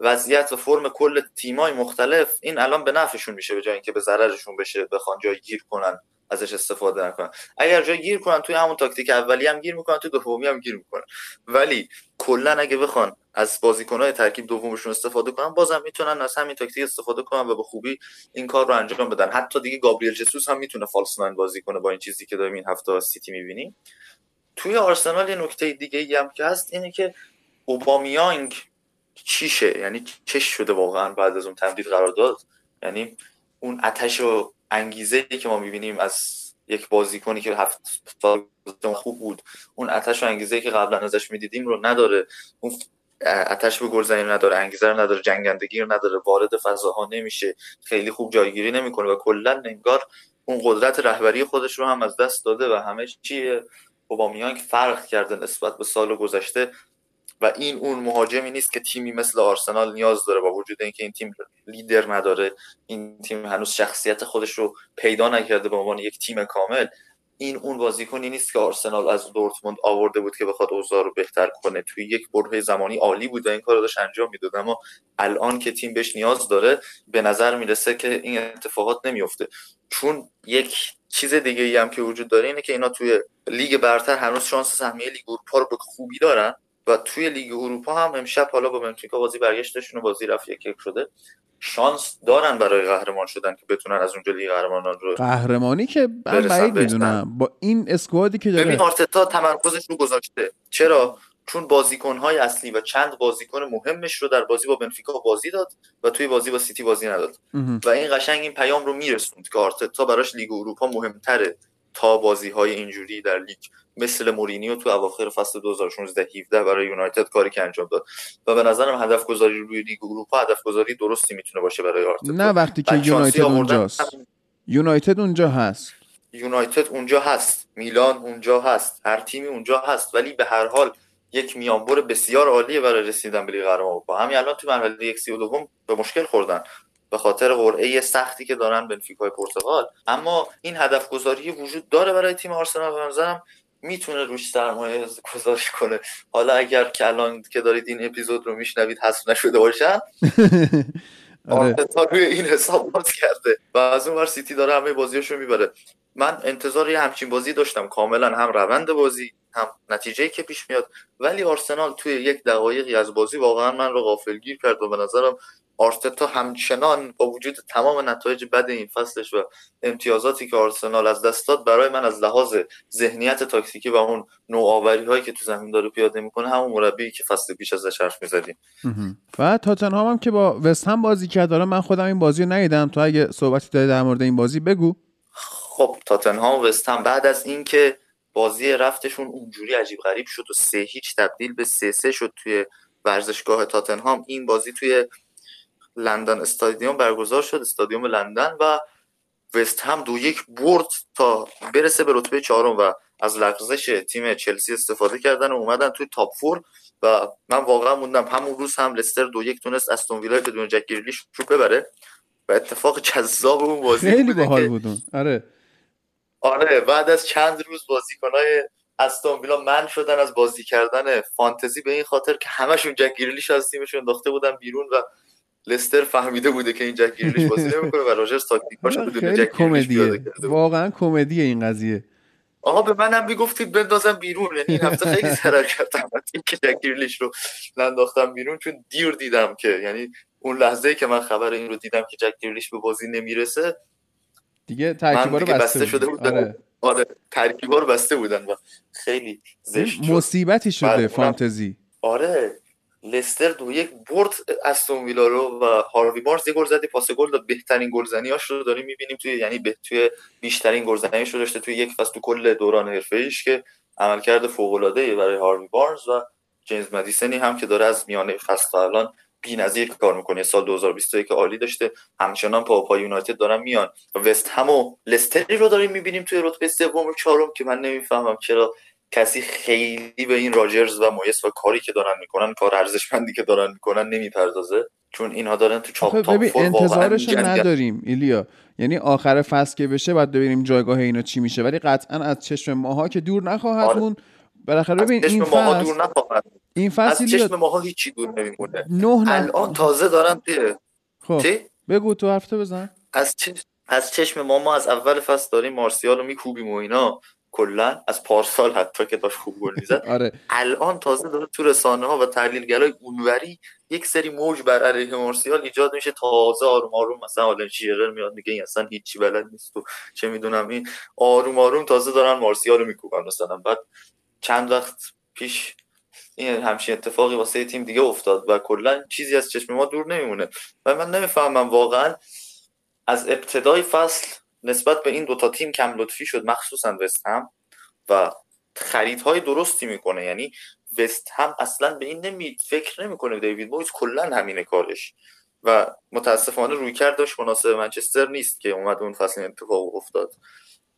وضعیت و فرم کل تیمای مختلف این الان به نفعشون میشه به جای اینکه به ضررشون بشه بخوان جای گیر کنن. ازش استفاده نکنن. اگر جای گیر کنن توی همون تاکتیک اولی هم گیر می‌کنن توی دومی هم گیر می‌کنن. ولی کلا اگه بخوان از بازیکنهای ترکیب دومشون استفاده کنن بازم می‌تونن از همین تاکتیک استفاده کنن و به خوبی این کار رو انجام بدن. حتی دیگه گابریل جسوس هم می‌تونه فالسمن بازی کنه با این چیزی که داریم این هفته سیتی می‌بینیم. توی آرسنال یه نکته دیگه ای هم که هست اینه که اوبامیانگ چیشه؟ یعنی چش شده واقعا بعد از اون تمدید قرار داد؟ یعنی اون آتش و انگیزه ای که ما می‌بینیم از یک بازیکنی که هفت سال خوب بود اون آتش و انگیزه ای که قبلا ازش می‌دیدیم رو نداره. اون آتش به گلزنی نداره انگیزه رو نداره جنگندگی رو نداره وارد فضاها نمیشه خیلی خوب جایگیری نمی‌کنه و کلا انگار اون قدرت رهبری خودش رو هم از دست داده و همه چی اوبامیانگ فرق کرده نسبت به سال گذشته. و این اون مهاجمی نیست که تیمی مثل آرسنال نیاز داره با وجود اینکه این تیم لیدر نداره. این تیم هنوز شخصیت خودش رو پیدا نکرده به عنوان یک تیم کامل. این اون بازیکنی نیست که آرسنال از دورتموند آورده بود که بخواد اوضاع رو بهتر کنه. توی یک بره زمانی عالی بود و این کار رو داشت انجام می‌داد. اما الان که تیم بهش نیاز داره به نظر می‌رسه که این اتفاقات نمیفته چون یک چیز دیگه ای هم که وجود داره اینه که اینا توی لیگ برتر هنوز شانس سهمیه لیگ اروپا رو به خوبی دارن. و توی لیگ اروپا هم امشب حالا با بنفیکا بازی برگشتشون و بازی رفت یک شده. شانس دارن برای قهرمان شدن که بتونن از اونجا لیگ قهرمانان رو قهرمانی که من بعید می‌دونم. با این squad ی که داره ببین آرتتا تمرکزش رو گذاشته. چرا؟ چون بازیکنهای اصلی و چند بازیکن مهمش رو در بازی با بنفیکا بازی داد و توی بازی با سیتی بازی نداد. و این قشنگ این پیام رو میرسوند که آرتتا براش لیگ اروپا مهمتره. تا بازی های اینجوری در لیگ مثل مورینیو تو اواخر فصل 2016 17 برای یونایتد کاری که انجام داد. و به نظرم هدف گذاری روی لیگ اروپا هدف گذاری درستی می‌تونه باشه برای آرتتا. نه وقتی که یونایتد اونجاست. یونایتد اونجا هست. یونایتد اونجا هست. میلان اونجا هست. هر تیمی اونجا هست. ولی به هر حال یک میانبر بسیار عالیه برای رسیدن به لیگ قهرمانان اروپا. همین الان تو مرحله یک سی و دوم به مشکل خوردن. به خاطر قرعه سختی که دارن بنفیکای پرتغال. اما این هدف گذاری وجود داره برای تیم آرسنال به نظرم. می‌تونه روش سرمایه گذاری کنه. حالا اگر که الان که دارید این اپیزود رو میشنوید حذف نشده باشن آرتتا روی این حساب باز کرده و از اون سیتی داره همه بازیاشو می‌بره. من انتظار یه همچین بازی داشتم. کاملا هم روند بازی هم نتیجه که پیش میاد. ولی آرسنال توی یک دقایقی از بازی واقعا من رو غافلگیر کرد و به نظرم آرتتا همچنان با وجود تمام نتایج بد این فصلش و امتیازاتی که آرسنال از دست داد برای من از لحاظ ذهنیت تاکتیکی و اون نوآوری هایی که تو زمین داره پیاده می‌کنه همون مربی که فصل پیش ازش حرف می‌زدیم. و تاتنهام هم که با وست هم بازی کرد. داره من خودم این بازی رو ندیدم. تو اگه صحبتی داری در مورد این بازی بگو. خب تاتنهام و وست هم بعد از اینکه بازی رفتشون اونجوری عجیب غریب شد و سه هیچ تبدیل به سه سه شد توی ورزشگاه تاتنهام این بازی توی لندن استادیوم برگزار شد استادیوم لندن و وست هم دو یک برد تا برسه به رتبه چهارم و از لغزش تیم چلسی استفاده کردن و اومدن توی تاپ فور و من واقعا موندم همون روز هم لستر دو یک تونست استون ویلا بدون جک گریلیش رو ببره و اتفاق جذاب اون بازی خیلی باحال بودون. آره. آره بعد از چند روز بازیکنای استون ویلا من شدن از بازی کردن فانتزی به این خاطر که همشون جک گریلیش از تیمشون انداخته بودن بیرون و لستر فهمیده بوده که این جک گریلیش بازی نمی‌کنه و راجرز تاکتیکاش بدون جک کمدیه. واقعا کمدیه این قضیه. آقا به منم می‌گفتید بندازم بیرون. یعنی این هفته خیلی ضرر کردم که جک گریلیش رو ننداختم بیرون چون دیر دیدم که یعنی اون لحظه که من خبر این رو دیدم که جک گریلیش به بازی نمی‌رسه دیگه ترکیبا رو بسته, بسته شده بود آره. آره ترکیبا رو بسته بودن و خیلی زشت مصیبتی شده فانتزی. آره. لستر دو یک برد استون ویلا رو و هاروی بارز یه گل زدی پاس گل داد. بهترین گلزنیاش رو داریم می‌بینیم توی یعنی به توی بیشترین گلزنیش رو داشته توی یک فصل تو کل دوران حرفه ایش که عملکرد فوق العاده برای هاروی بارز و جیمز مدیسنی هم که داره از میانه فصل الان بی‌نظیر کار می‌کنه. سال 2021 که عالی داشته. همچنان پا پا یونایتد دارن میان. وست هم و لستری رو داریم می‌بینیم توی رتبه سوم و چهارم که من نمی‌فهمم چرا کسی خیلی به این راجرز و مویس و کاری که دارن می‌کنن کار ارزشمندی که دارن می‌کنن نمی‌پردازه. چون اینها دارن تو چاپ تاپ انتظارش نداریم ایلیا. یعنی آخر فصل که بشه بعد ببینیم جایگاه اینا چی میشه. ولی قطعا از چشم ماها که دور نخواهد آره. مون بالاخره ببین این فصل دور نخواهد این فصل از چشم ماها هیچی دور نمیمونه نه الان تازه دارن خب بگو تو حرفتو بزن. از چشم از چشم ما ما از اول فصل داریم مارسیال رو میکوبیم و اینا. کلا از پارسال حتی که داشت خوب گل می‌زد. آره. الان تازه داره تو رسانه ها و تحلیلگرای اونوری یک سری موج بر علیه مارسیال ایجاد میشه. تازه آروم آروم مثلا آلن شیرر میاد میگه این اصلا هیچی بلد نیست و چه می‌دونم این. آروم آروم تازه دارن مارسیال رو میکوبن مثلا. بعد چند وقت پیش این همچین اتفاقی واسه تیم دیگه افتاد و کلا چیزی از چشم ما دور نمیمونه. و من نمی‌فهمم واقعا از ابتدای فصل نسبت به این دوتا تیم کم لطفی شد مخصوصا وست هم. و خریدهای درستی می‌کنه. یعنی وست هم اصلا به این نمی فکر نمی‌کنه دیوید مویز کلا همینه کارش. و متاسفانه روی کردش مناسب منچستر نیست که اومد اون فصل اتفاق افتاد.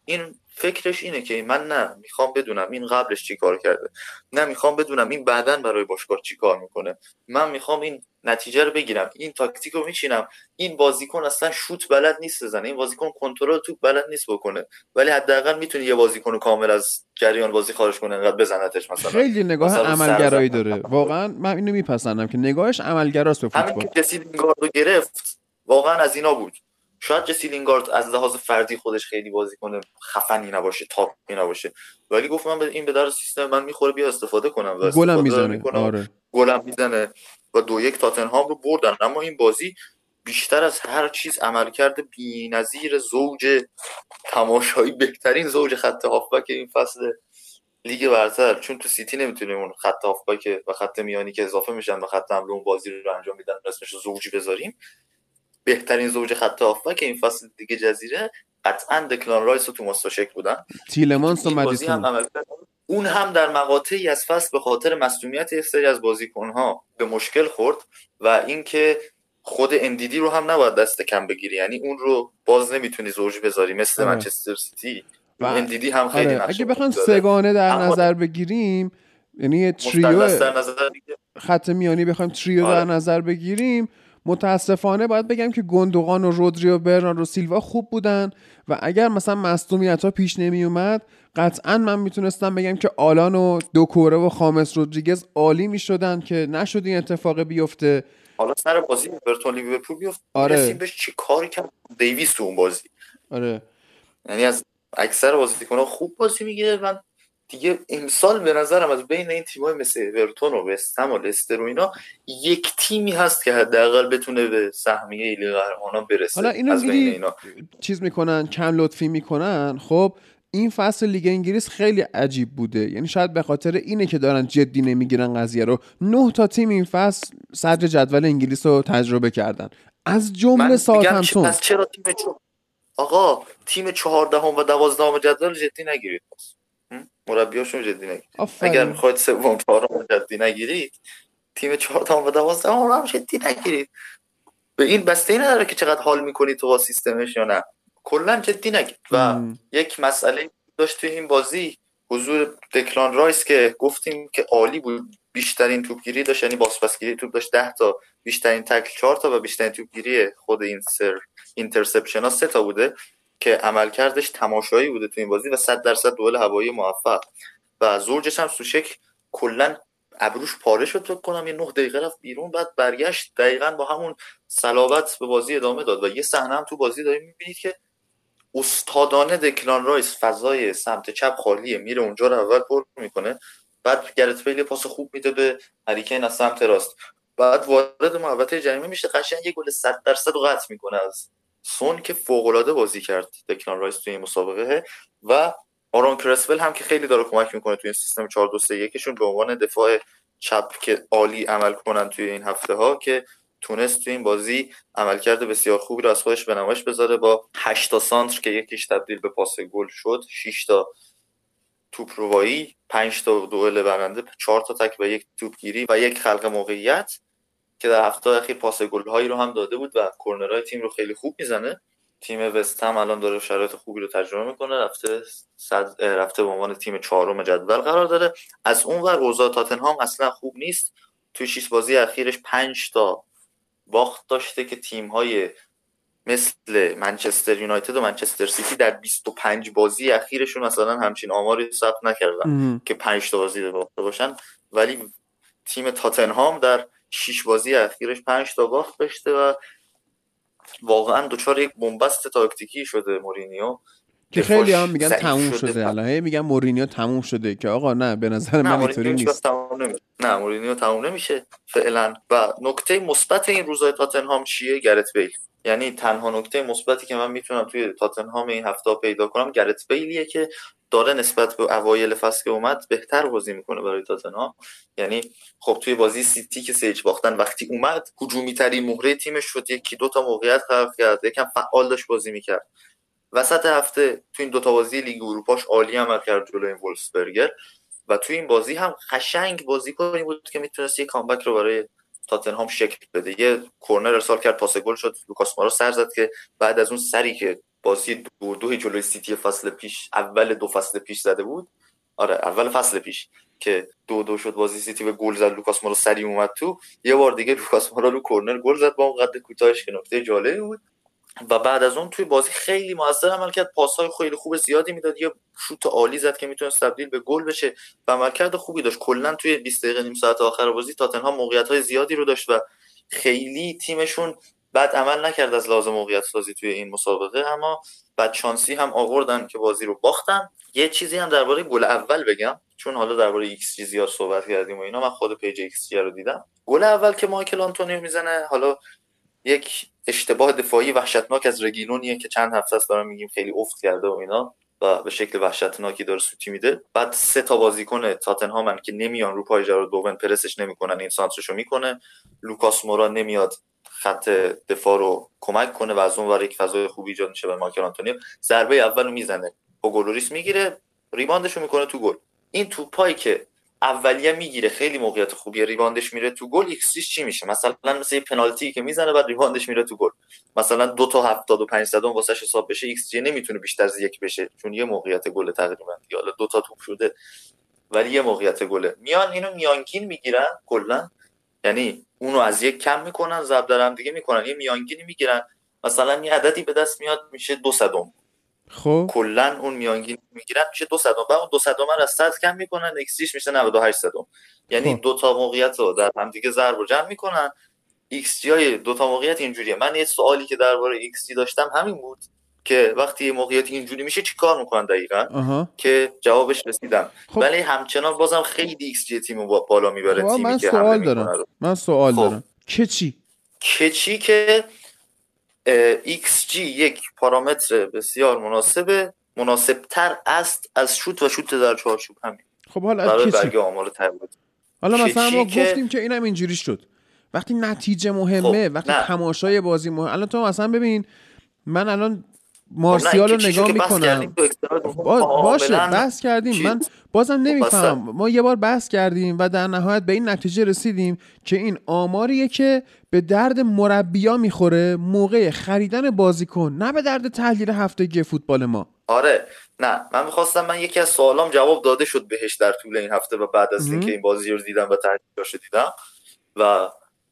این فکرش اینه که من نه می‌خوام بدونم این قبلش چی کار کرده. نه می‌خوام بدونم این بعدا برای باشگاه چی کار می‌کنه. من می‌خوام این نتیجه رو بگیرم. این تاکتیک رو میچینم. این بازیکن اصلا شوت بلد نیست بزنه. این بازیکن کنترل توپ بلد نیست بکنه. ولی حداقل می‌تونه یه بازیکن کامل از جریان بازی خارج کنه انقدر بزنتش مثلا. خیلی نگاه عملگرایی داره. واقعا من اینو میپسندم که نگاهش عملگراست به فوتبال. همین که رو گرفت واقعا از اینا بود. شاید جسی لینگارد از لحاظ فردی خودش خیلی بازی کنه خفنی نباشه تاپی نباشه. ولی گفت من این به در سیستم من می‌خوره بیا استفاده کنم. و گلم می‌زنه. آره. گلم می‌زنه. و دو یک تاتنهام رو بردن. اما این بازی بیشتر از هر چیز عملکرد بی‌نظیر زوج تماشایی بهترین زوج خط هافبک این فصل لیگ برتر. چون تو سیتی نمی‌تونیم اون خط هافبک و خط میانی که اضافه میشن و خط حمله اون بازی رو انجام میدن اسمش زوجی بذاریم. بهترین زوج خط که این فصل دیگه جزیره. قطعا دکلان رایس و توماش سوچک بودن. تیلمانس و مدیسون. اون هم در مقاطعی از فصل به خاطر مصونیت یک سری از بازیکنها به مشکل خورد و اینکه خود اندیدی رو هم نباید دست کم بگیری یعنی اون رو باز نمی‌تونی زوج بذاری مثل آره. منچستر سیتی و اندیدی هم خیلی آره. اگه بخوام سگانه در نظر بگیریم یعنی تریو خط میانی بخوایم تریو آره. در نظر بگیریم متاسفانه باید بگم که گندوغان و رودری و برنارد و سیلوا خوب بودن و اگر مثلا مصدومیت ها پیش نمی اومد قطعا من می‌تونستم بگم که آلان و دوکوره و خامس رودریگز عالی می‌شدن که نشد این اتفاق بیفته. حالا سر بازی برتون لیورپول بیفت. آره. بهش چی کاری کرد؟ دیویس تو اون بازی. آره. یعنی از اکثر بازیکن‌ها خوب بازی می‌گیره من دیگه امسال به نظرم از بین این تیمای مثل اورتون و وستهم و لستر و اینا یک تیمی هست که حداقل بتونه به سهمیه لیگ قهرمانان برسه حالا اینو از بین اینا. چیز می‌کنن کم لطفی می‌کنن. خب این فصل لیگ انگلیس خیلی عجیب بوده. یعنی شاید به خاطر اینه که دارن جدی نمی‌گیرن قضیه رو. نه تا تیم این فصل صدر جدول انگلیس رو تجربه کردن. از جمله ساوثهمپتون از چرا تیم آقا تیم چهاردهم و دوازدهم جدول جدی نگیرید؟ مربیاشون جدی نگیرید. اگر می‌خواید سوم چهارم جدی نگیرید تیم چهارم و دوازدهم رو هم جدی نگیرید. به این بستگی نداره که چقدر حال می‌کنید تو با سیستمش یا نه. کلا جدی نگیرید و یک مسئله داشت توی این بازی حضور دکلان رایس که گفتیم که عالی بود بیشترین توپگیری داشت یعنی بازپسگیری توپ داشت 10 تا بیشترین تکل 4 تا و بیشترین توپگیری خود این سر interception ها 3 تا بوده. که عملکردش تماشایی بوده تو این بازی و 100 درصد دوئل هوایی موفق. و زوجش هم سوچک کلا ابروش پاره شد فکر کنم یه 9 دقیقه رفت بیرون بعد برگشت دقیقا با همون صلابت به بازی ادامه داد. و یه صحنه هم تو بازی داریم می‌بینید که استادانه دکلان رایس فضای سمت چپ خالیه میره اونجا رو اول پر می‌کنه بعد گرت بیل پاس خوب میده به هری کین از سمت راست. بعد وارد محوطه جریمه میشه قشنگ یه گل 100 درصد قطع می‌کنه از سون که فوق بازی کرد دکلان رایس توی این مسابقه و آرون کرسول هم که خیلی داره کمک می‌کنه توی این سیستم 4 2 3 1 به عنوان دفاع چپ که عالی عمل کنن توی این هفته ها که تونست توی این بازی عملکرد بسیار خوبی رو از خودش به نمایش بذاره با 8 تا سانتر که یکیش تبدیل به پاس گل شد 6 تا توپ روایی 5 تا دوئل برنده 4 تا تک و یک توپ گیری و یک خلق موقعیت. که در هفته اخیر پاس گل هایی رو هم داده بود و کورنرهای تیم رو خیلی خوب می‌زنه. تیم وست هم الان داره شرایط خوبی رو تجربه می‌کنه. رفته صد رفته به عنوان تیم چهارم جدول قرار داره از اون ور اوضاع تاتنهام اصلا خوب نیست. توی شیش بازی اخیرش پنج تا باخت داشته که تیم های مثل منچستر یونایتد و منچستر سیتی در 25 بازی اخیرشون مثلا همچین آماری ثبت نکردن که 5 تا بازی باخته باشن. ولی تیم تاتنهام در 6 بازی اخیرش 5 تا باخت داشته و واقعا دچار یک بنبست تاکتیکی شده مورینیو. که خیلی هم میگن تموم شده الان. میگن مورینیو تموم شده که آقا نه به نظر من اینطوری نیست. نه مورینیو تموم نمیشه فعلا. و نکته مثبت این روزای تاتنهام چیه؟ گرت بیل. یعنی تنها نکته مثبتی که من می‌تونم توی تاتنهام این هفته پیدا کنم گرت بیلیه که داره نسبت به اوایل فصل که اومد بهتر بازی می‌کنه برای تاتنهام. یعنی خب توی بازی سیتی که سه هیچ باختن وقتی اومد هجومی ترین مهره تیمش شد. یکی دو تا موقعیت خلق کرد یکم فعال داشت بازی می‌کرد. وسط هفته تو این دوتا بازی لیگ اروپاش عالی عمل کرد جلوی این ولفسبرگر و تو این بازی هم قشنگ بازی کنی بود که می‌تونست یه comeback رو برای تاتنهام شکل بده. یه کورنر ارسال کرد پاس گل شد لوکاس مورا سر زد که بعد از اون سری که بازی دو دو جلوی سیتی فصل پیش اول دو فصل پیش زده بود. آره اول فصل پیش که دو دو شد بازی سیتی به گل زد لوکاس مورا سری اومد تو. یه بار دیگه لوکاس مورا رو کورنر گل زد با اون قد کوتاهش که نکته جالبی بود. و بعد از اون توی بازی خیلی موثر عمل کرد. پاسهای خیلی خوب زیادی می‌داد. یه شوت عالی زد که می‌تونه تبدیل به گل بشه و عملکرد خوبی داشت. کلا توی 20 دقیقه نیم ساعت آخر بازی تاتنهام موقعیت های زیادی رو داشت و خیلی تیمشون بد عمل نکرد از لحاظ موقعیت سازی توی این مسابقه. اما بد شانسی هم آوردن که بازی رو باختن. یه چیزی هم درباره گل اول بگم. چون حالا درباره ایکس جی زیاد صحبت کردیم و اینا من خود page xG رو دیدم. گل اول که مایکل آنتونیو می‌زنه حالا یک اشتباه دفاعی وحشتناک از رگیلونیه که چند هفته است دارم میگیم خیلی افت کرده و اینا و به شکل وحشتناکی داره سوتی میده. بعد سه تا بازیکن تاتنهامن که نمیان رو پای جرد بوون پرسش نمی‌کنن این سانترشو می‌کنه. لوکاس مورا نمیاد خط دفاع رو کمک کنه و از اون ور یک فضای خوبی ایجاد میشه به مایکل آنتونیو. ضربه اول رو می‌زنه. هوگو لوریس می‌گیره. rebound ش می‌کنه تو گل. این توپایی که اولیه می‌گیره. خیلی موقعیت خوبیه. rebound ش میره تو گل. ایکس چی میشه؟ مثلا مثل پنالتی که می‌زنه بعد rebound ش میره تو گل. مثلا دو تا 75 صدم واسش حساب بشه ایکس جی نمی‌تونه بیشتر از یک بشه چون یه موقعیت گل تقریبا حالا دو تا توپ شده ولی یه موقعیت گله. میان اینو میانگین می‌گیرن کلا. یعنی اونو از یک کم می‌کنن ضرب دیگه می‌کنن. یه میانگینی می‌گیرن. مثلا یه عددی به دست میاد میشه دو صدم. خب. کلا اون میانگین می‌گیرن میشه دو صدم. بعد اون دو صدم رو از صد کم می‌کنن ایکس میشه 98 صدم. یعنی خب. دو تا موقعیت رو در هم دیگه ضرب و جمع می‌کنن. ایکس جی های دو تا موقعیت اینجوریه. من یه سوالی که درباره ایکس جی داشتم همین بود که وقتی یه موقعیت اینجوری میشه چی کار می‌کنن دقیقا؟ آها. که جوابش رسیدم خب. ولی همچنان بازم خیلی xG تیم رو بالا می‌بره خب، تیمی من که سوال دارم. من سوال خب. دارم. که چی؟ که چی که xG یک پارامتر بسیار مناسبه مناسبتر است از شوت و شوت در چارچوب. همین. خب حالا برای که چی؟ برگ آمار حالا مثلا ما گفتیم که اینم اینجوری شد. وقتی نتیجه مهمه خب، وقتی نه. تماشای بازی مهم الان تو مثلا ببین من الان مارسیال رو که نگاه می‌کنم. با- باشه بحث کردیم. چیز- من بازم نمی‌فهمم مفصل. ما یه بار بحث کردیم و در نهایت به این نتیجه رسیدیم که این آماریه که به درد مربیا می‌خوره موقع خریدن بازیکن نه به درد تحلیل هفتگی فوتبال ما. آره. نه من می‌خواستم من یکی از سوالام جواب داده شد بهش در طول این هفته و بعد از. اینکه این بازی رو دیدم و تحلیلش دیدم و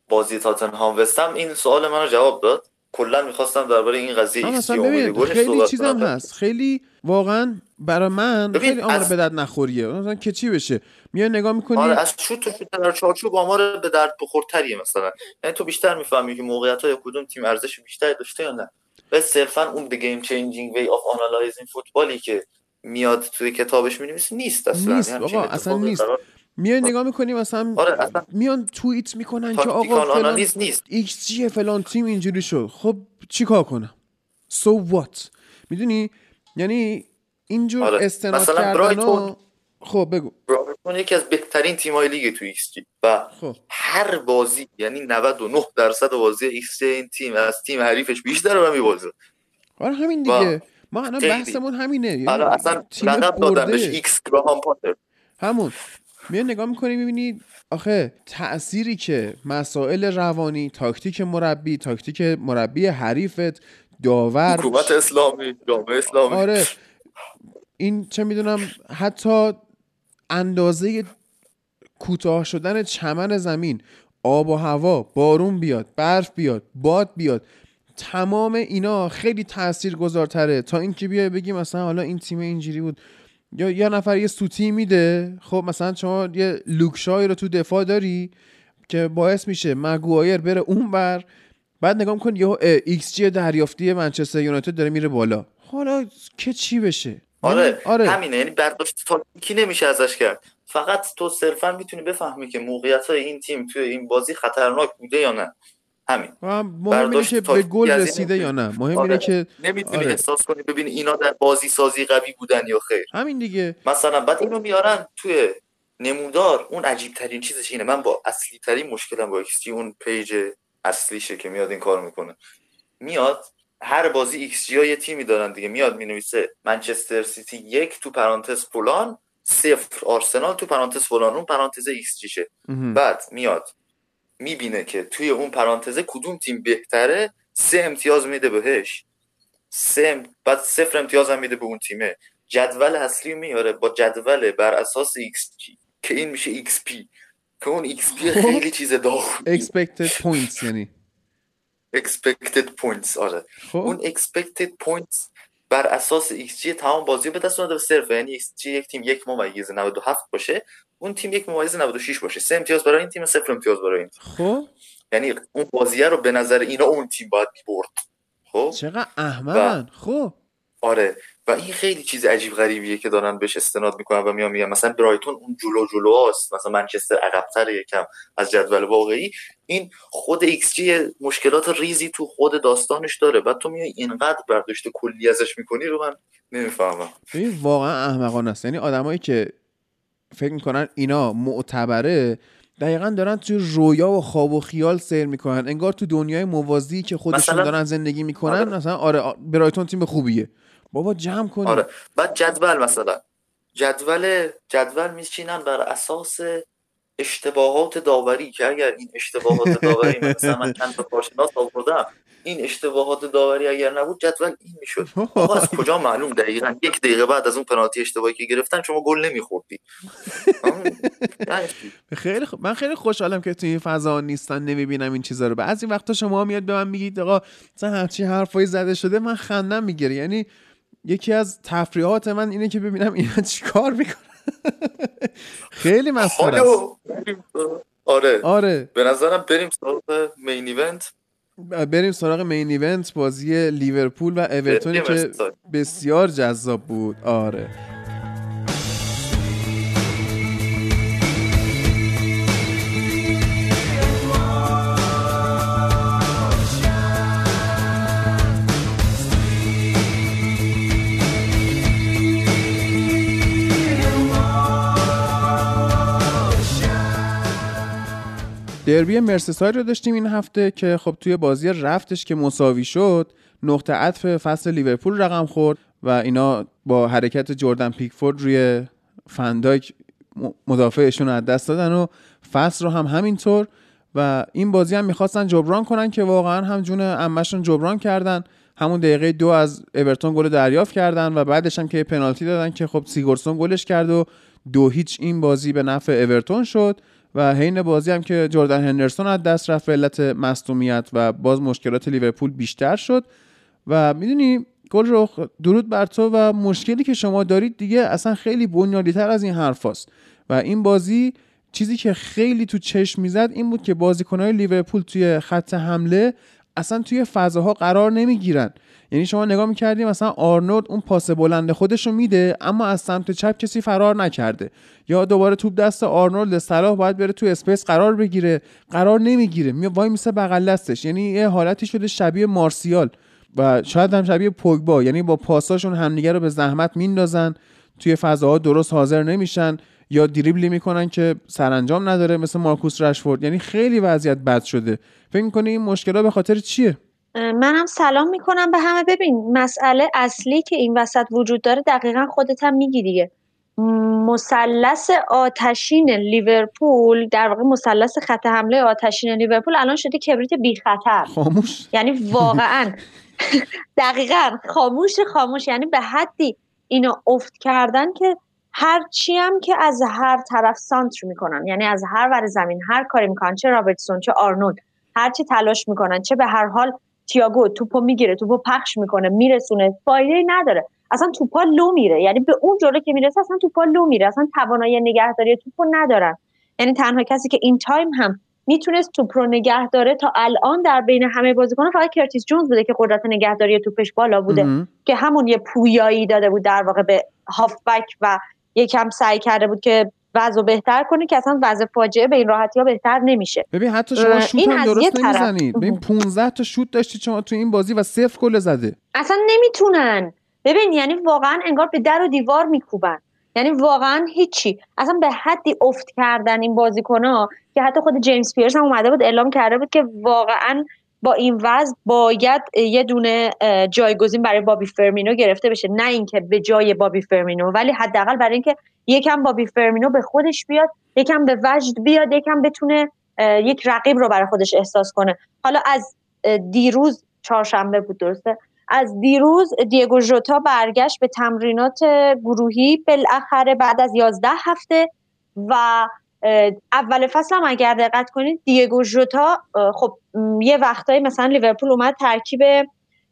بازی تاتنهام وست هم این سوال منو جواب داد. کلا می‌خواستم درباره این قضیه ایکس خیلی چیزم. هست. خیلی واقعا برای من خیلی آمار از- به درد نخوریه. مثلا که چی بشه؟ میای نگاه می‌کنی آره از شوت و شوت در چارچوب آمار به درد بخورتریه مثلا. یعنی تو بیشتر می‌فهمی که موقعیت های کدوم تیم ارزش بیشتری داشته یا نه. و صرفا اون the game changing way of analyzing فوتبالی که میاد توی کتابش می‌نویسه نیست اصلا. نیست، آقا، اصلا نیست. میای نگاه می‌کنی مثلا آره اصلا میان توییت می‌کنن که آقا فلان نیست. ایکس جی فلان تیم اینجوری شد. خب چیکار کنم؟ so so what می‌دونی؟ یعنی اینجور آره. استناد مثلا کردن برایتون- خب بگو. برایتون یکی از بهترین تیم‌های لیگ تو ایکس جی و خب. هر بازی یعنی 99 درصد بازی ایکس جی این تیم از تیم حریفش بیشتره و میبازه. آره همین و دیگه. ما الان. بحثمون همینه. یعنی حالا اصلا لقب دادن. بهش ایکس گراهام پاتر. همون. میای نگاه می‌کنی می‌بینی آخه تأثیری که مسائل روانی تاکتیک مربی تاکتیک مربی حریفت داور. حکومت اسلامی جامعه اسلامی. آره. این چه می‌دونم حتی اندازه کوتاه شدن چمن زمین آب و هوا بارون بیاد برف بیاد باد بیاد تمام اینا خیلی تأثیر گذارتره تا اینکه بیای بگی مثلا حالا این تیم اینجوری بود. یا یه نفر یه سوتی میده خب مثلا شما یه لوک شاو رو تو دفاع داری که باعث میشه مگوایر بره اون ور بعد نگاه کن یه ایکس جی دریافتی منچستر یونایتد داره میره بالا. حالا که چی بشه؟ آره, آره. همینه یعنی برداشت تاکتیکی نمیشه ازش کرد. فقط تو صرفا می‌تونی بفهمی که موقعیت های این تیم توی این بازی خطرناک بوده یا نه. همین. مهم اینه که به گل رسیده یا نه. مهم آره. اینه که نمی‌تونی آره. احساس کنی ببینی اینا در بازی سازی قوی بودن یا خیر. همین دیگه. مثلا بعد اینو میارن توی نمودار اون عجیب ترین چیزش اینه. من با اصلی ترین مشکلم با x اون page اصلیشه که میاد این کار می‌کنه. میاد هر بازی ایکس جی یه تیمی دارن دیگه. میاد می‌نویسه منچستر سیتی یک تو پرانتز فلان صفر. آرسنال تو پرانتز فلان. اون پرانتز ایکس جیشه بعد میاد می‌بینه که توی اون پرانتزه کدوم تیم بهتره سه امتیاز میده بهش. سه بعد صفر امتیاز هم میده به اون تیمه. جدول اصلی میاره با جدول بر اساس ایکس جی که این میشه xP که اون xP خیلی چیز داخلی expected points یعنی. Expected points آره. خب. اون expected points بر اساس ایکس جی تمام بازی به دست اومده صرف یعنی ایکس جی یک تیم یک ممیز 97 باشه. اون تیم یک ممیز 96 باشه. سه امتیاز برای این تیم صفر امتیاز برای این خب. یعنی اون بازیه رو به نظر اینا اون تیم باید می‌برد. خب؟ چقدر احمقن خب. آره. و این خیلی چیز عجیب غریبیه که دارن بهش استناد می‌کنن و میان میگن مثلا برایتون اون جلو جلو هست مثلا منچستر عقبتر یکم از جدول واقعی. این خود ایکس جی مشکلات ریزی تو خود داستانش داره. بعد تو میای اینقدر برداشت کلی ازش می‌کنی رو من نمی‌فهمم. این واقعا احمقانه است. یعنی آدمایی که فکر می‌کنن اینا معتبره دقیقا دارن توی رویا و خواب و خیال سیر می‌کنن. انگار تو دنیای موازی که خودشون مثلا... دارن زندگی می‌کنن آره. مثلا آره برایتون تیم خوبیه. بابا جمع کنی آره. بعد جدول مثلا. جدول جدول میچینن بر اساس اشتباهات داوری که اگر این اشتباهات داوری مثلا من چند تا کارشناس آوردم این اشتباهات داوری اگر نبود جدول این می‌شد. آقا از کجا معلوم؟ دقیقا یک دقیقه بعد از اون پنالتی اشتباهی که گرفتن شما گل نمیخوردی. خیلی من خیلی خوشحالم که توی این فضا نیستن نمی‌بینم این چیزا رو. بعضی وقتا شما میاد به من میگید آقا مثلا همچین حرفایی زده شده من خندم می‌گیره. یعنی یکی از تفریحات من اینه که ببینم اینا چیکار می‌کنن. خیلی مسخره آره. آره. به نظرم بریم سراغ مین ایونت بریم سراغ مین ایونت بازی لیورپول و اورتونی که بسیار جذاب بود. آره. دربی مرسیساید رو داشتیم این هفته که خب توی بازی رفتش که مساوی شد نقطه عطف فصل لیورپول رقم خورد و اینا با حرکت جردن پیکفورد روی فندایک مدافعشون از دست دادن و فصل رو هم همینطور و این بازی هم می‌خواستن جبران کنن که واقعا هم جون عمشون جبران کردن همون دقیقه دو از اورتون گل دریافت کردن و بعدش هم که پنالتی دادن که خب سیگوردسون گلش کرد و دو هیچ این بازی به نفع اورتون شد. و حین بازی هم که جردن هندرسون از دست رفت علت مصدومیت و باز مشکلات لیورپول بیشتر شد و می‌دونی گل رو درود بر تو و مشکلی که شما دارید دیگه اصلا خیلی بنیادی تر از این حرف هست. و این بازی چیزی که خیلی تو چشم می‌زد این بود که بازیکنهای لیورپول توی خط حمله اصلا توی فضاها قرار نمی‌گیرن یعنی شما نگاه می‌کردیم مثلا آرنولد اون پاس بلند خودش رو میده اما از سمت چپ کسی فرار نکرده. یا دوباره توپ دست آرنولد صلاح باید بره تو space قرار بگیره. قرار نمی‌گیره. می وایمیسه بغل دستش. یعنی یه حالتی شده شبیه مارسیال و شاید هم شبیه پوگبا. یعنی با پاساشون همدیگه رو به زحمت میندازن. توی فضاها درست حاضر نمیشن. یا دریبلی می‌کنن که سرانجام نداره مثل مارکوس رشفورد. یعنی خیلی وضعیت بد شده. فکر می‌کنی این مشکلات به خاطر چیه؟ منم سلام می‌کنم به همه. ببین مسئله اصلی که این وسط وجود داره دقیقا خودت هم میگی دیگه. مثلث آتشین لیورپول در واقع مثلث خط حمله آتشین لیورپول الان شده کبریت بی خطر. خاموش. یعنی واقعا. دقیقا. خاموش خاموش. یعنی به حدی اینو افت کردن که هر چی هم که از هر طرف سانتر می‌کنن. یعنی از هر ور زمین هر کاری می‌کنن چه رابرتسون چه آرنولد هر چی تلاش می‌کنن چه به هر حال تییاگو توپو می‌گیره توپو پخش می‌کنه میرسونه. فایده نداره. اصلا توپا لو میره. یعنی به اون جوره که می‌رسه اصلا توپا لو میره. اصلا توانایی نگهداری توپو ندارن. یعنی تنها کسی که این تایم هم می‌تونست توپ رو نگه داره تا الان در بین همه بازیکنان فقط کرتیس جونز بوده که قدرت نگهداری توپش بالا بوده. که همون یه پویایی داده بود در واقع به هافبک و یکم سعی کرده بود که وضع بهتر کنه که اصلا وضع فاجعه به این راحتی ها بهتر نمیشه. ببین حتی شما شوت هم درست نمی‌زنید. ببین 15 تا شوت داشتی شما تو این بازی و صفر گل زده. اصلا نمی‌تونن. ببین یعنی واقعا انگار به در و دیوار میکوبن. یعنی واقعا هیچی. اصلا به حدی افت کردن این بازیکن ها که حتی خود جیمز پیرس هم اومده بود اعلام کرده بود که واقعا با این وضع باید یه دونه جایگزین برای بابی فرمینو گرفته بشه. نه اینکه به جای بابی فرمینو ولی حداقل برای اینکه یکم بابی فرمینو به خودش بیاد یکم به وجد بیاد یکم بتونه یک رقیب رو برای خودش احساس کنه. حالا از دیروز چهارشنبه بود درسته؟ از دیروز دیگو ژوتا برگشت به تمرینات گروهی بالاخره بعد از 11 هفته و اول فصل هم اگر دقت کنید دیگو ژوتا خب یه وقتایی مثلا لیورپول اومد ترکیب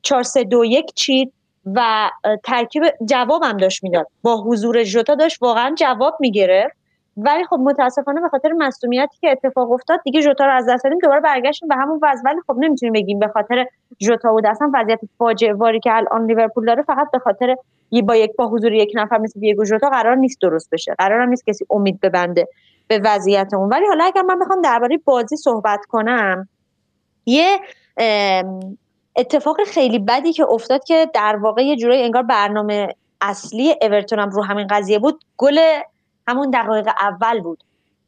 4 3 2 1 چید و ترکیب جوابم داشت می‌داد. با حضور ژوتا داشت واقعا جواب می‌گرفت. ولی خب متاسفانه به خاطر مصونیتی که اتفاق افتاد دیگه ژوتا رو از دست دادیم دوباره برگشتیم به همون وضع ولی خب نمی‌تونیم بگیم به خاطر ژوتا بود. اصلا وضعیت فاجعه واری که الان لیورپول داره فقط به خاطر یه با یک با حضور یک نفر مثل دیگو ژوتا قرار نیست درست بشه. قرار نیست کسی امید ببنده. به وضعیت اون ولی حالا اگر من بخوام درباره بازی صحبت کنم یه اتفاق خیلی بدی که افتاد که در واقع یه جورایی انگار برنامه اصلی اورتون هم رو همین قضیه بود گل همون دقایق اول بود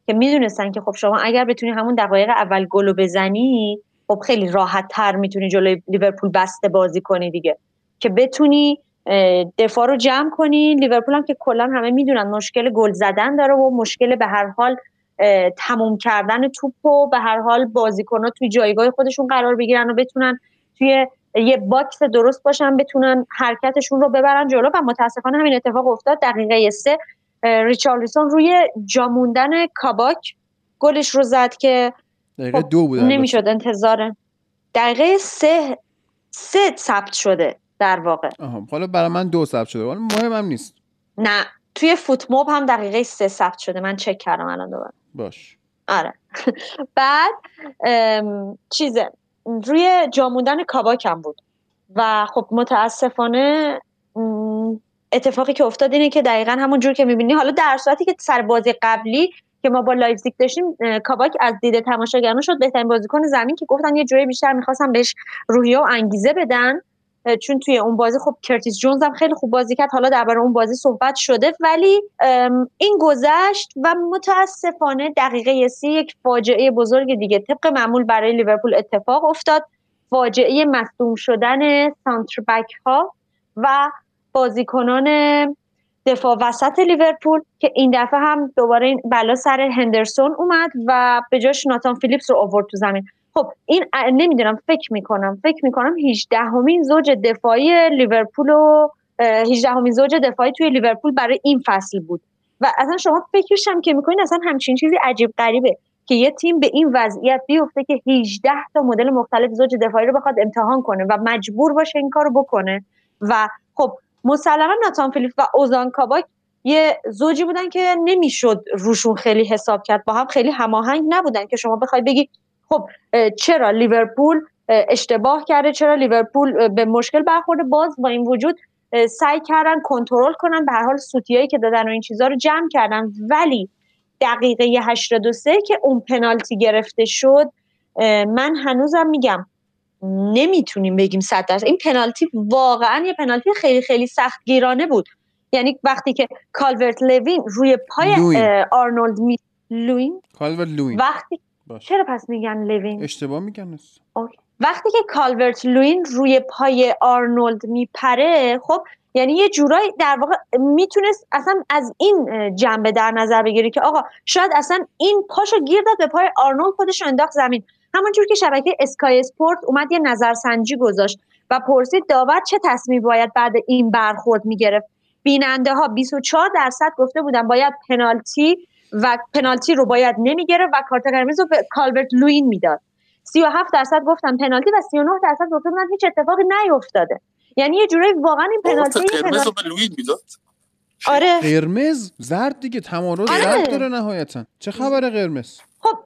که می‌دونستن که خب شما اگر بتونی همون دقایق اول گل رو بزنی خب خیلی راحت تر می‌تونی جلوی لیورپول بسته بازی کنی دیگه. که بتونی دفاع رو جمع کنی لیورپول هم که کلا همه می‌دونن مشکل گل زدن داره و مشکل به هر حال تموم کردن توپ و به هر حال بازیکن‌ها توی جایگاه خودشون قرار بگیرن و بتونن توی یه box درست باشن بتونن حرکتشون رو ببرن جلو. و متاسفانه همین اتفاق افتاد. دقیقه سه ریچارلیسون روی جاموندن کاباک گلش رو زد که دقیقه دو بود نمی‌شد انتظار دقیقه سه سه ثبت شده. در واقع. آها حالا برای من دو ثبت شده. ولی مهم هم نیست. نه توی فوتموب هم دقیقه سه ثبت شده. من چک کردم الان دوباره. باش. آره. بعد چیزه. روی جاموندن کاباکم بود. و خب متاسفانه اتفاقی که افتاد اینه که دقیقا همون جور که می‌بینی. حالا در صورتی که سر بازی قبلی که ما با لایپزیگ داشتیم کاباک از دید تماشاگران شد. بهترین بازیکن زمین که گفتن یه جوری بیشتر می‌خواستن بهش روحیه و انگیزه بدن. چون توی اون بازی خب کرتیس جونز هم خیلی خوب بازی کرد. حالا درباره اون بازی صحبت شده. ولی این گذشت و متاسفانه دقیقه سی یک فاجعه بزرگ دیگه طبق معمول برای لیورپول اتفاق افتاد. فاجعه مصدوم شدن center back ها و بازیکنان دفاع وسط لیورپول که این دفعه هم دوباره این بلا سر هندرسون اومد و به جاش ناتان فیلیپس رو آورد تو زمین. خب این نمی‌دونم فکر می‌کنم فکر می‌کنم 18 همین زوج دفاعی لیورپول و 18 همین زوج دفاعی توی لیورپول برای این فصل بود. و اصلا شما فکرش هم که می‌کنین اصلا همچین چیزی عجیب غریبه که یه تیم به این وضعیت بیفته که 18 تا مدل مختلف زوج دفاعی رو بخواد امتحان کنه و مجبور باشه این کارو بکنه. و خب مسلما ناتان فیلیپ و اوزان کاباک یه زوجی بودن که نمی‌شد روشون خیلی حساب کرد. با هم خیلی هماهنگ نبودن که شما بخوای بگی خب چرا لیورپول اشتباه کرده؟ چرا لیورپول به مشکل برخورده؟ باز با این وجود سعی کردن کنترل کنن به هر حال سوتیایی که دادن و این چیزها رو جمع کردن. ولی دقیقه 83 که اون پنالتی گرفته شد من هنوزم میگم نمی‌تونیم بگیم صد درصد. این پنالتی واقعا یه پنالتی خیلی خیلی سخت گیرانه بود. یعنی وقتی که کالورت لوین روی پای آرنولد می لوین؟ کالورت لوین. وقتی چرا پس میگن لوین اشتباه میگن وقتی که کالورت لوین روی پای آرنولد میپره خب یعنی یه جورایی در واقع می‌تونست اصلا از این جنبه در نظر بگیری که آقا شاید اصلا این پاشو گیر داد به پای آرنولد خودش انداخت زمین. همونجور که شبکه اسکای اسپورت اومد یه نظرسنجی گذاشت و پرسید داور چه تصمیم باید بعد این برخورد می‌گرفت؟ بیننده ها 24 درصد گفته بودن باید پنالتی و پنالتی رو باید نمی‌گرفت و کارت قرمز رو به کالبرت لوین می‌داد. 37 درصد گفتن پنالتی و 39 درصد گفته بودن هیچ اتفاقی نیفتاده. یعنی یه جوری واقعا این پنالتی قرمز رو به لوین می‌داد؟ آره. قرمز زرد دیگه تمارز آره. زرد داره نهایتا. چه خبر قرمز؟ خب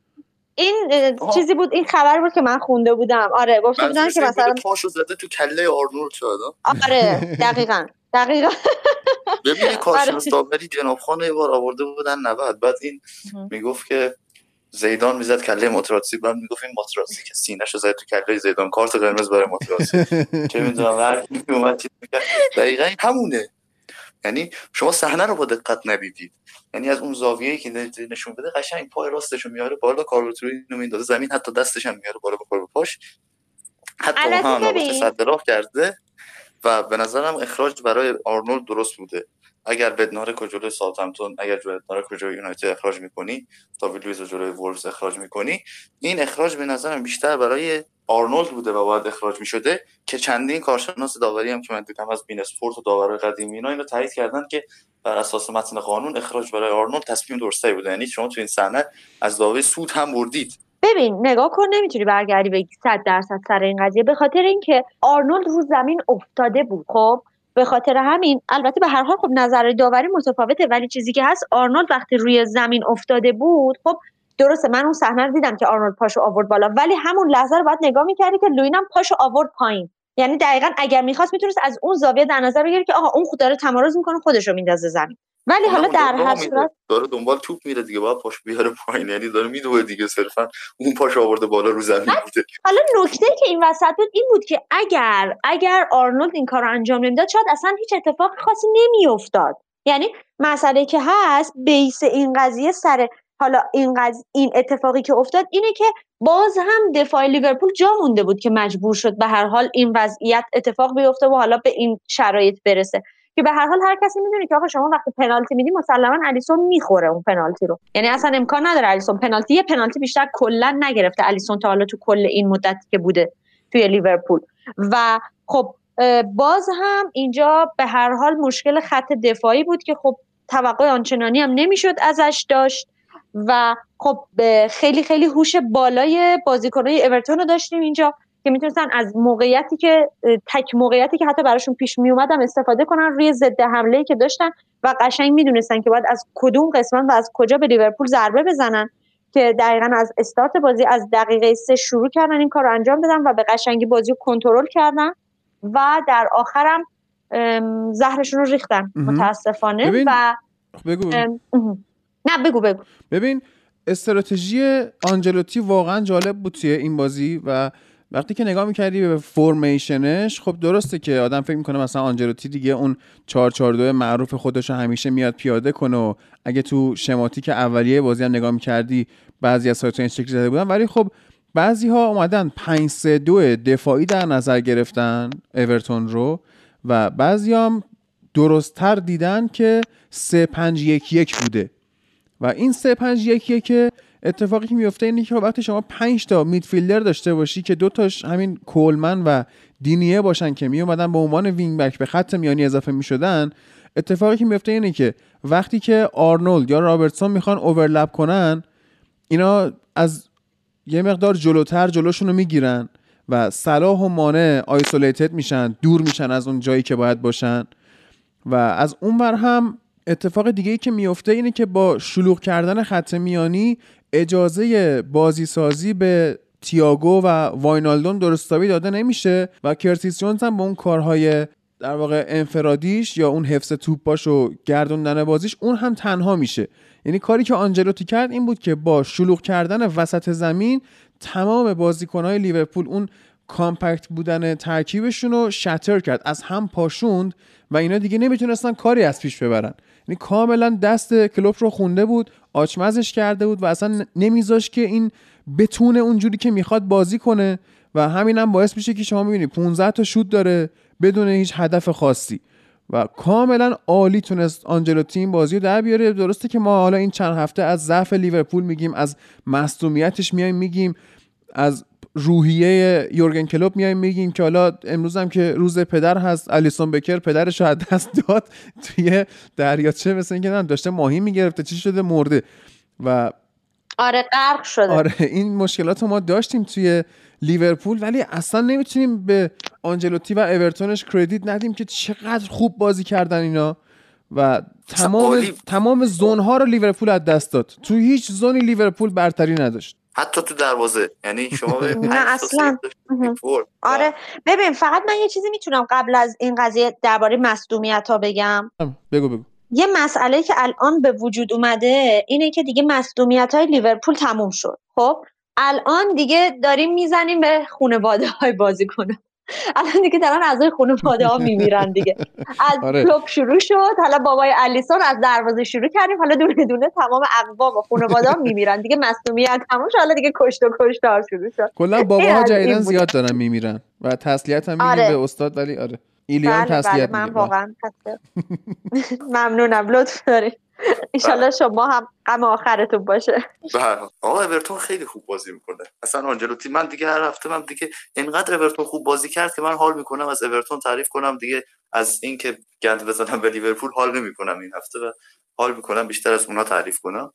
این چیزی بود این خبر بود که من خونده بودم. آره گفته بودن که مثلا پاشو زده تو کله آرنولد شد آره دقیقاً. دقیقا. ببینید کارشناس داوری جناب خان یه بار آورده بودن 90 بعد این می‌گفت که زیدان می‌زد کله ماتراسی بعد می‌گفت این ماتراسی که سینه‌شو زد تو کله زیدان. کارت قرمز برای ماتراسی چه می‌دونم هر اومد دقیقاً همونه. یعنی شما صحنه رو با دقت ندیدید. یعنی از اون زاویه‌ای که نشون بده قشنگ پای راستشو میاره بالا کالورت لوینو میندازه. زمین حتی دستش هم میاره بالا با پاش. حتی هم سد راه کرده. و به نظرم اخراج برای آرنولد درست بوده. اگر بدنارکو جلوی اگر بدنارکو جلوی یونایتد اخراج می‌کنی تا لوئیز جلوی وولفز اخراج می‌کنی این اخراج به نظرم بیشتر برای آرنولد بوده و باید اخراج می‌شده که چندین کارشناس داوری هم که من دیدم از بین اسپورت و داورای قدیمی اینا اینو تایید کردن که بر اساس متن قانون اخراج برای آرنولد تصمیم درستی بوده. یعنی شما تو این صحنه از داوری سود هم بردید. ببین نگاه کن نمی‌تونی برگردی بگی صد درصد سر این قضیه. به خاطر اینکه آرنولد رو زمین افتاده بود خب؟ به خاطر همین البته به هر حال خب نظر داوری متفاوته ولی چیزی که هست آرنولد وقتی روی زمین افتاده بود خب درسته من اون صحنه رو دیدم که آرنولد پاشو آورد بالا ولی همون لحظه رو باید نگاه می‌کردی که لوینم پاشو آورد پایین. یعنی دقیقا اگر می‌خواست می‌تونست از اون زاویه در نظر بگیره که آقا اون خود داره تمارز می‌کنه خودش رو میندازه زمین. ولی حالا در هر صورت داره دنبال توپ میره دیگه باید پاش بیاره پایین. یعنی داره میدوه دیگه صرفا. اون پاش آورده بالا رو زمین بوده. حالا نکته که این وسط بود این بود که اگر اگر آرنولد این کار رو انجام نمی‌داد شاید اصلا هیچ اتفاق خاصی نمیافتاد. یعنی مسئله که هست بیس این قضیه سر حالا این قضیه این اتفاقی که افتاد اینه که باز هم دفاع لیورپول جا مونده بود که مجبور شد به هر حال این وضعیت اتفاق بیفته و حالا به این شرایط برسه. که به هر حال هر کسی می‌دونه که آقا شما وقتی پنالتی میدی مسلما الیسون می‌خوره اون پنالتی رو. یعنی اصلا امکان نداره الیسون پنالتی یه پنالتی بیشتر کلا نگرفته الیسون تا حالا تو کل این مدتی که بوده توی لیورپول. و خب باز هم اینجا به هر حال مشکل خط دفاعی بود که خب توقع آنچنانی هم نمی‌شد ازش داشت. و خب خیلی خیلی هوش بالای بازیکنای اورتون رو داشتیم اینجا. که می‌تونستن از موقعیتی که تک موقعیتی که حتی براشون پیش می اومدم استفاده کنن روی ضد حمله که داشتن و قشنگ می‌دونستن که باید از کدوم قسمت و از کجا به لیورپول ضربه بزنن که دقیقا از استارت بازی از دقیقه سه شروع کردن این کار رو انجام بدن و به قشنگی بازی رو کنترل کردن و در آخرم زهرشون رو ریختن متاسفانه ببین. و بگو. نه بگو بگو. ببین استراتژی آنجلوتی واقعا جالب بود توی این بازی و وقتی که نگاه می‌کردی به فرمیشنش خب درسته که آدم فکر می‌کنه مثلا آنجلوتی دیگه اون 442 معروف خودش همیشه میاد پیاده کنه و اگه تو شماتیک اولیه بازی هم نگاه می‌کردی بعضی از سایت‌ها این شکلی زده بودن. ولی خب بعضی ها اومدن 5 3 2 دفاعی در نظر گرفتن اورتون رو و بعضی هم درستتر دیدن که 3 5 1 1 بوده. و این 3 5 1 1 اتفاقی که میفته اینه که وقتی شما 5 تا midfielder داشته باشی که دو تاش همین کولمن و دینیه باشن که می اومدن به عنوان wing back به خط میانی اضافه می‌شدن اتفاقی که میفته اینه که وقتی که آرنولد یا رابرتسون می‌خوان overlap کنن اینا از یه مقدار جلوتر جلوشون رو می‌گیرن و صلاح و مانع آیسولیتد میشن دور میشن از اون جایی که باید باشن. و از اون بر هم اتفاق دیگه ای که میفته اینه که با شلوغ کردن خط میانی اجازه بازی سازی به تیاگو و واینالدون درستابی داده نمیشه و کرتیس جونز هم با اون کارهای در واقع انفرادیش یا اون حفظ توپاش و گردوندن بازیش اون هم تنها میشه. یعنی کاری که آنجلوتی کرد این بود که با شلوغ کردن وسط زمین تمام بازیکنهای لیورپول اون کامپکت بودن ترکیبشون رو شتر کرد از هم پاشوند و اینا دیگه نمی‌تونستن کاری از پیش ببرن. یعنی کاملا دست کلوپ رو خونده بود آچمزش کرده بود و اصلا نمیذاش که این بتونه اونجوری که می‌خواد بازی کنه و همین هم باعث میشه که شما می‌بینی 15 تا شوت داره بدون هیچ هدف خاصی و کاملا عالی تونست آنجلوتی این بازی رو در بیاره. درسته که ما حالا این چند هفته از ضعف لیورپول میگیم از مصدومیتش میایم میگیم از روحیه یورگن کلوب میایم میگیم که حالا امروز هم که روز پدر هست الیسون بکر پدرش رو دست داد توی دریاچه مثل اینکه داشته ماهی می‌گرفته چی شده؟ مرده. و آره غرق شده. آره این مشکلات رو ما داشتیم توی لیورپول ولی اصلا نمی‌تونیم به آنجلوتی و اورتونش کردیت ندیم که چقدر خوب بازی کردن اینا. و تمام تمام زون ها رو لیورپول از دست داد. تو هیچ زونی لیورپول برتری نداشت. حتی تو دروازه. یعنی شما نه اصلا. آره. ببین فقط من یه چیزی می‌تونم قبل از این قضیه درباره مصدومیت ها بگم بگو بگو. یه مسئله که الان به وجود اومده اینه که دیگه مصدومیت های لیورپول تموم شد. خب؟ الان دیگه داریم می‌زنیم به خانواده های بازی کنه الان دیگه دارن اعضای خانواده ها میمیرن دیگه. از آره. کلوب شروع شد حالا بابای الیسون از دروازه شروع کردیم حالا دونه دونه تمام اقوام و خانواده ها میمیرن دیگه. مصونیت تموم شد حالا دیگه کشت و کشتار شروع شد. کلا باباها جدیدن زیاد دارن میمیرن و تسلیت هم آره. به استاد ولی آره. ایلیان بله تسلیت بله من واقعا ممنونم لطف دارید. ایشالله شما هم غم آخرتون باشه. بله. آقا اورتون خیلی خوب بازی می‌کنه. اصلا آنجلوتی من دیگه هر هفته من دیگه اینقدر اورتون خوب بازی کرد که من حال می‌کنم از اورتون تعریف کنم دیگه از اینکه گند بزنم به لیورپول حال نمی‌کنم این هفته و حال می‌کنم بیشتر از اونا تعریف کنم.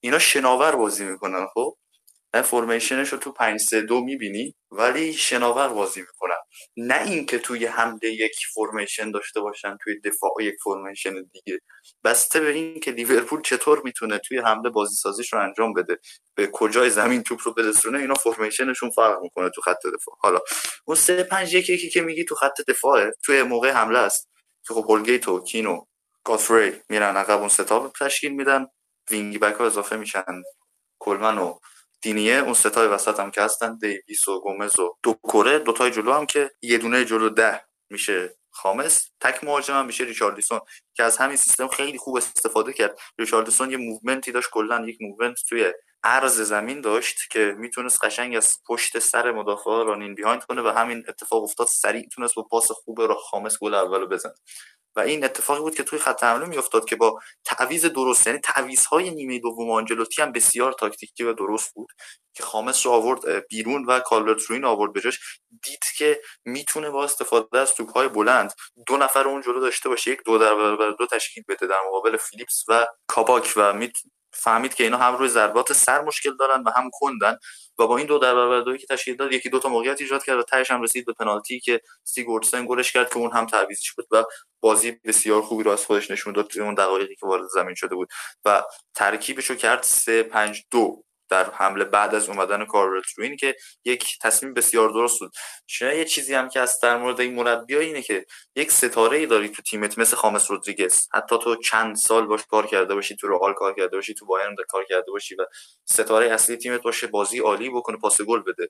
اینا شناور بازی می‌کنن خب؟ فرمیشنش رو تو 5 3 2 می‌بینی ولی شناور بازی می‌کنن. نه اینکه توی حمله یک فرمیشن داشته باشن توی دفاع یک فرمیشن دیگه. بسته به این که لیورپول چطور می‌تونه توی حمله بازی سازیش رو انجام بده. به کجای زمین توپ رو برسونه اینا formation شون فرق می‌کنه تو خط دفاع. حالا اون 3 5 1 1 که میگی تو خط دفاعه توی موقع حمله است. که خب هولگیت و کین و گاتفری میرن عقب اون ستا تشکیل میدن. wing back ها اضافه میشن. کلمن و دینیه اون ستای وسط هم که هستن دیویس و گومز و دوکوره دوتای جلو هم که یه دونه جلو ده میشه خامس. تک مهاجم هم میشه ریچارلیسون که از همین سیستم خیلی خوب استفاده کرد. ریچارلیسون یه movement ی داشت کلا یک movement توی عرض زمین داشت که می‌تونست قشنگ از پشت سر مدافع رانین بیهایند کنه و همین اتفاق افتاد. سریع تونست با پاس خوب را خامس گل اول بزنه. و این اتفاقی بود که توی خط حمله میافتاد که با تعویض درست یعنی تعویض‌های نیمه دوم آنجلوتی هم بسیار تاکتیکی و درست بود که خامس رو آورد بیرون و کالورت روین آورد بجاش. دید که می‌تونه با استفاده از توپ‌های بلند دو نفر اون جلو داشته باشه یک دو در برابر دو تشکیل بده در مقابل فیلیپس و کاباک و فهمید که اینا هم روی ضربات سر مشکل دارن و هم کندن و با این دو در برابر که تشکیل داد یکی دو تا موقعیت ایجاد کرد و تهش هم رسید به پنالتی که سیگورتسن گلش کرد که اون هم تعویضش بود و بازی بسیار خوبی رو از خودش نشون داد اون دقایقی که وارد زمین شده بود و ترکیبش رو کرد 3 5 2 در حمله بعد از اومدن کارل روین که یک تصمیم بسیار درست بود. شاید یه چیزی هم که از در مورد این مربی اینه که یک ستاره ای داری تو تیمت مثل خامس رودریگز. حتی تو چند سال باش کار کرده باشی تو رئال کار کرده باشی تو بایرن کار کرده باشی و ستاره اصلی تیمت باشه بازی عالی بکنه پاس گل بده.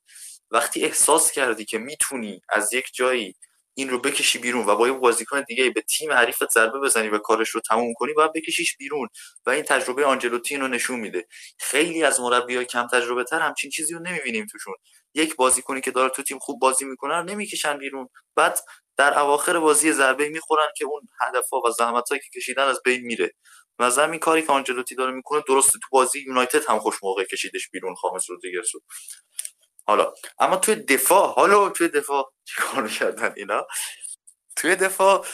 وقتی احساس کردی که می‌تونی از یک جایی این رو بکشی بیرون و با یه بازیکن دیگه به تیم حریفت ضربه بزنی و کارش رو تموم کنی باید بکشیش بیرون و این تجربه آنجلوتی رو نشون میده. خیلی از مربیای کم تجربه تر همچین چیزی رو نمی‌بینیم توشون. یک بازیکنی که داره تو تیم خوب بازی می‌کنه رو نمی‌کشن بیرون. بعد در اواخر بازی ضربه می‌خورن که اون هدفها و زحمتایی که کشیدن از بین میره. و این کاری که آنجلوتی داره می‌کنه درسته تو بازی یونایتد هم خوش موقع کشیدش بیرون خامس رودریگز حالا اما توی دفاع حالا توی دفاع چیکار کردن اینا؟ توی دفاع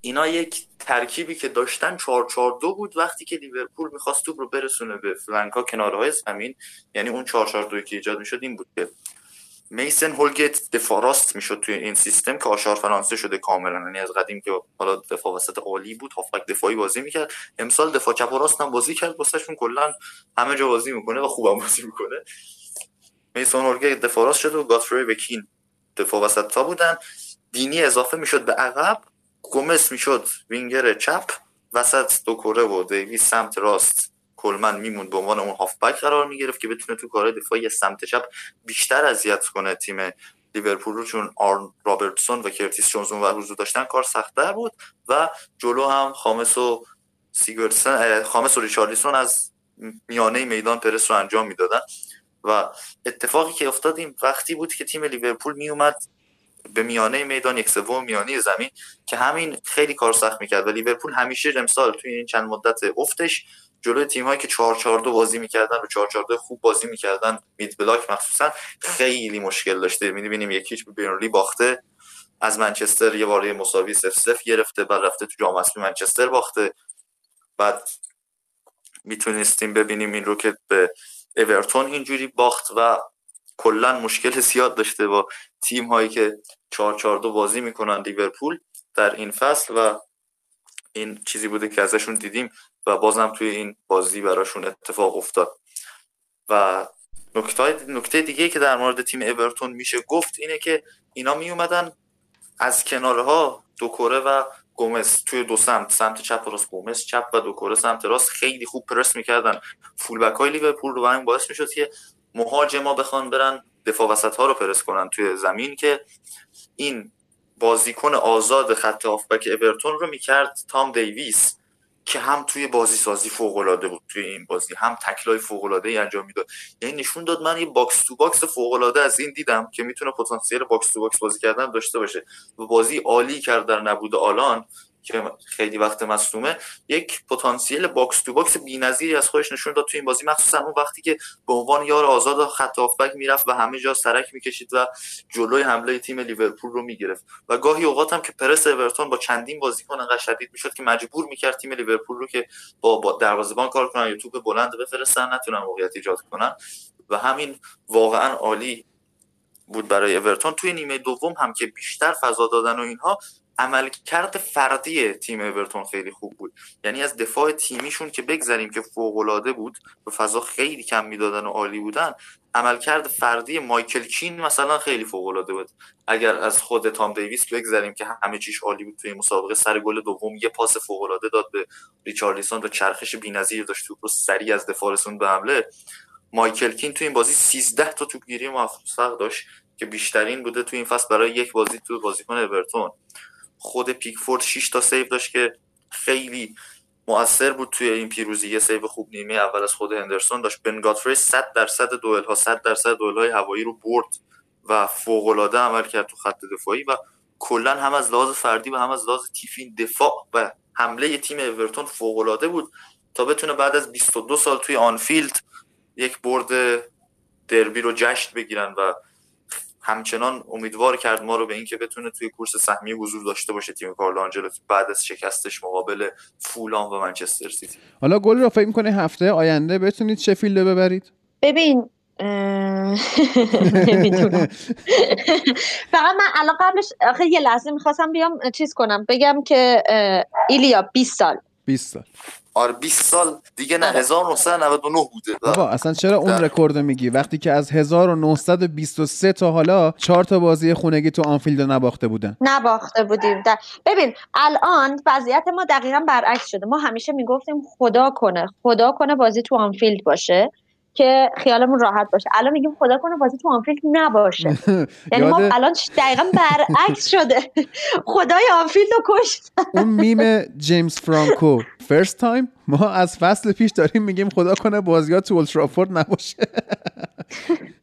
اینا یک ترکیبی که داشتن 4 4 2 بود وقتی که لیورپول می‌خواست توپ رو برسونه به فلانکا کنارهای زمین یعنی اون 4 4 2 که ایجاد می‌شد این بود که میسن هولگت دفاع راست می‌شد توی این سیستم که آشار فرانسه شده کاملا یعنی از قدیم که حالا دفاع وسط عالی بود هافبک دفاعی بازی می‌کرد. امسال دفاع چپ و راست هم بازی کرد واسهشون کلا همه جا بازی می‌کنه و خوبم بازی می‌کنه. میسون هولگت دفاع راست شد و گاتفری و کین دفاع وسط تا بودن. دینی اضافه می‌شد به عقب. گومس می‌شد وینگر چپ. وسط دو کره و دیوی سمت راست. کلمن میموند به عنوان اون هافبک قرار می‌گرفت که بتونه تو کار دفاعی سمت چپ بیشتر اذیت کنه. تیم لیورپول رو چون آرن رابرتسون و کرتیس جونز و حضور داشتن کار سختتر بود و جلو هم خامس و سیگوردسون خامس و ریچارلیسون از میانه میدان پرس رو انجام می‌دادن. و اتفاقی که افتاد این وقتی بود که تیم لیورپول میومد به میانه میدان یک سوم میانه زمین که همین خیلی کار سخت می‌کرد و لیورپول همیشه امسال توی این چند مدت افتش جلوی تیم هایی که 4 4 2 بازی می‌کردن و 4 4 2 خوب بازی می‌کردن. mid block مخصوصا خیلی مشکل داشته. می‌بینیم یکیش به برنلی باخته. از منچستر یه باره مساوی 0 0 گرفته بعد رفته تو جام اسمی منچستر باخته. بعد می‌تونستیم ببینیم این رو که به اورتون اینجوری باخت و کلا مشکل زیاد داشته با تیم هایی که 4 4 2 بازی می‌کنن لیورپول در این فصل و این چیزی بوده که ازشون دیدیم و بازم توی این بازی براشون اتفاق افتاد. و نکته نکته دیگه که در مورد تیم اورتون میشه گفت اینه که اینا می اومدن از کنارها دوکوره و گومز توی دو سمت سمت چپ و راست گومز چپ و دوکوره سمت راست خیلی خوب پرس می‌کردن. فول بک های لیورپول رو این باعث می‌شد که مهاجما بخوان برن دفاع وسط ها رو پرس کنن توی زمین که این بازیکن آزاد خط هافبک اورتون رو می‌کرد تام دیویس. که هم توی بازی سازی فوق العاده بود توی این بازی هم تکلای فوق العاده ای انجام می‌داد. یعنی نشون داد من یه box to box فوق العاده از این دیدم که می‌تونه پتانسیل box to box بازی کردن داشته باشه. و بازی عالی کرد در نبود آلان. که خیلی وقت مصدومه یک پتانسیل box to box بی‌نظیری از خودش نشون داد تو این بازی مخصوصا اون وقتی که به عنوان یار آزاد خط هافبک می‌رفت و همه جا سرک می‌کشید و جلوی حمله تیم لیورپول رو می‌گرفت. و گاهی اوقات هم که پرس اورتون با چندین بازیکن انقدر شدید می‌شد که مجبور می‌کرد تیم لیورپول رو که با, با دروازه‌بان کار کنن یا توپ بلند بفرستن نتونن موقعیت ایجاد کنن. و همین واقعا عالی بود برای اورتون. توی نیمه دوم هم که بیشتر فضا دادن و اینها عملکرد فردی تیم اورتون خیلی خوب بود. یعنی از دفاع تیمیشون که بگذاریم که فوق بود و فضا خیلی کم می‌دادن و عالی بودن عملکرد فردی مایکل کین مثلا خیلی فوق بود. اگر از خود تام دیویس بگذاریم که همه چیش عالی بود توی مسابقه سر گل دوم یه پاس فوق داد به ریچارلیسون و چرخش بی‌نظیر داشت. توپ رو سریع از دفاع رسوند به حمله. مایکل کین تو این بازی 13 تا توپگیری موفق داشت که بیشترین بوده تو این فصل برای یک بازی تو بازیکن اورتون. خود پیکفورد 6 تا save داشت که خیلی مؤثر بود توی این پیروزی. یه save خوب نیمه اول از خود هندرسون داشت. بن گاتفری 100 درصد دوئل ها 100 درصد دوئل های هوایی رو برد و فوق العاده عمل کرد تو خط دفاعی و کلا هم از لحاظ فردی و هم از لحاظ تیمی دفاع و حمله تیم اورتون فوق العاده بود تا بتونه بعد از 22 سال توی آنفیلد یک برد دربی رو جشن بگیرن و همچنان امیدوار کرد ما رو به اینکه بتونه توی کورس سهمیه حضور داشته باشه تیم کارلو آنجلوتی بعد از شکستش مقابل فولام و منچستر سیتی. حالا گل رو فکر می‌کنه هفته آینده بتونید شفیلد ببرید؟ ببین نمی‌دونم. فقط من الان قبلش آخه یه لحظه می‌خواستم بیام چیز کنم بگم که ایلیا 20 سال. 20 سال. آره 20 سال دیگه نه 1999 آره. بوده. بابا اصلا چرا اون رکورد میگی؟ وقتی که از 1923 تا حالا چهار تا بازی خونگی تو آنفیلد نباخته بودن. نباخته بودیم. در... ببین الان وضعیت ما دقیقا برعکس شده. ما همیشه می‌گفتیم خدا کنه خدا کنه بازی تو آنفیلد باشه. که خیالمون راحت باشه. الان میگیم خدا کنه بازی تو آنفیلد نباشه. یعنی ما الان دقیقا برعکس شده. خدای آنفیلد رو کشت. اون میم جیمز فرانکو. first time ما از فصل پیش داریم میگیم خدا کنه بازی ها تو اولدترافورد نباشه.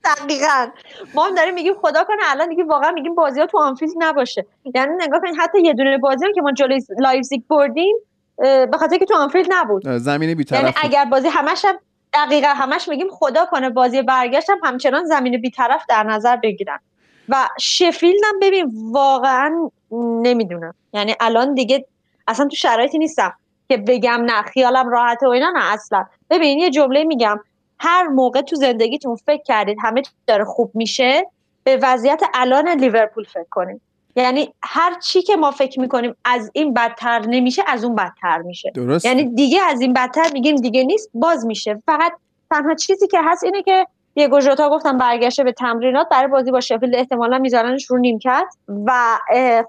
دقیقا. ما هم داریم میگیم خدا کنه الان دیگه واقعا میگیم بازی ها تو آنفیلد نباشه. یعنی نگاه کنید حتی یه دونه بازی هم که ما جلوی لایپزیگ بردیم به خاطر که تو آنفیلد نبود. زمینی بیطرف یعنی اگر بازی همش هم دقیقا همش میگیم خدا کنه بازی برگشت هم همچنان زمین بیطرف در نظر بگیرن و شفیلد هم ببین واقعا نمی‌دونم. یعنی الان دیگه اصلا تو شرایطی نیستم که بگم نه خیالم راحته و اینا نه اصلا. ببین یه جمله میگم هر موقع تو زندگیتون فکر کردید همه داره خوب میشه به وضعیت الان لیورپول فکر کنید. یعنی هر چی که ما فکر می‌کنیم از این بدتر نمیشه از اون بدتر میشه. درست. یعنی دیگه از این بدتر میگیم دیگه نیست باز میشه. فقط تنها چیزی که هست اینه که یه گوژوتا گفتم برگشته به تمرینات برای بازی با شفیلد احتمالا میذارنش رو نیمکت و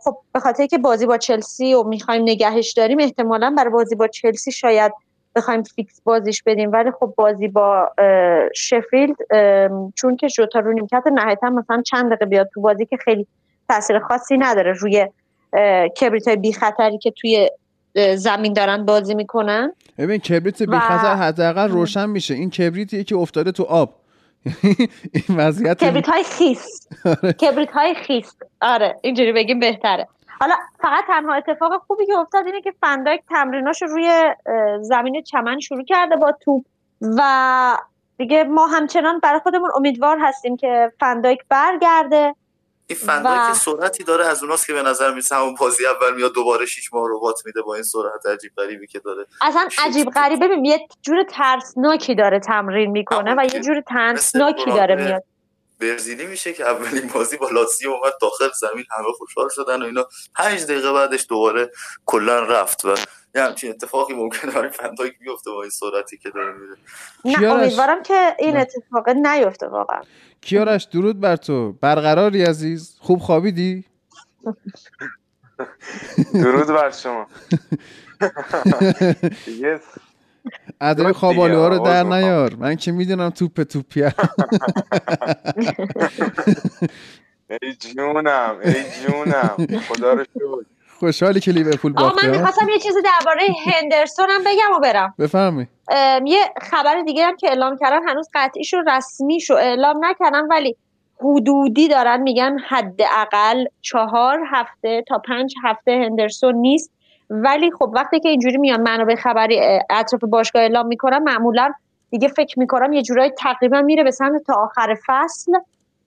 خب به خاطر که بازی با چلسی و می‌خوایم نگهش داریم احتمالا برای بازی با چلسی شاید بخوایم فیکس بازیش بدیم. ولی خب بازی با شفیلد چون که جوتا رو نیمکت نهایتا مثلا چند دقیقه بیاد تو بازی که خیلی تاثیر خاصی نداره روی کبریت های بی خطری که توی زمین دارن بازی می‌کنن. ببین کبریت بی خطر حداقل روشن میشه. این کبریتیه که افتاده تو آب. این وضعیت کبریت های خیس. کبریت های خیس. آره اینجوری بگیم بهتره. حالا فقط تنها اتفاق خوبی که افتاد اینه که فندایک تمریناش روی زمین چمن شروع کرده با توپ. و دیگه ما همچنان برای خودمون امیدوار هستیم که فندایک برگرده. این فندایک و... سرعتی داره از اوناست که به نظر میسه همون بازی اول میاد دوباره شیش ماه ربات میده با این سرعت عجیب غریبی که داره. اصلا عجیب غریبه ببین یه جور ترسناکی داره تمرین می‌کنه و یه جور ترسناکی داره میاد. برزیلی میشه که اولین بازی با لاتزیو اومد داخل زمین همه خوشحال شدن و اینا. پنج دقیقه بعدش دوباره کلا رفت و یه همچین اتفاقی ممکنه برای فندایک بیفته با این سرعتی که داره میره. نه امیدوارم که این اتفاق نیفته واقعا. کیارش درود بر تو. برقراری عزیز. خوب خوابیدی؟ درود بر شما. ادای خوابالو ها رو در نیار. من که می‌دونم توپ توپی ای جونم ای جونم. خدا رو شکر. خوشحالی که لیورپول باخته من می‌خواستم یه چیزی درباره هندرسون هم بگم و برم. بفهمی یه خبر دیگه هم که اعلام کردن هنوز قطعیش رو رسمیش رو اعلام نکردن ولی حدودی دارن میگن حداقل چهار هفته تا پنج هفته هندرسون نیست. ولی خب وقتی که اینجوری میان منابع خبری اطراف باشگاه اعلام می‌کنن معمولا دیگه فکر می‌کنم یه جورایی تقریبا میره به سمت تا آخر فصل.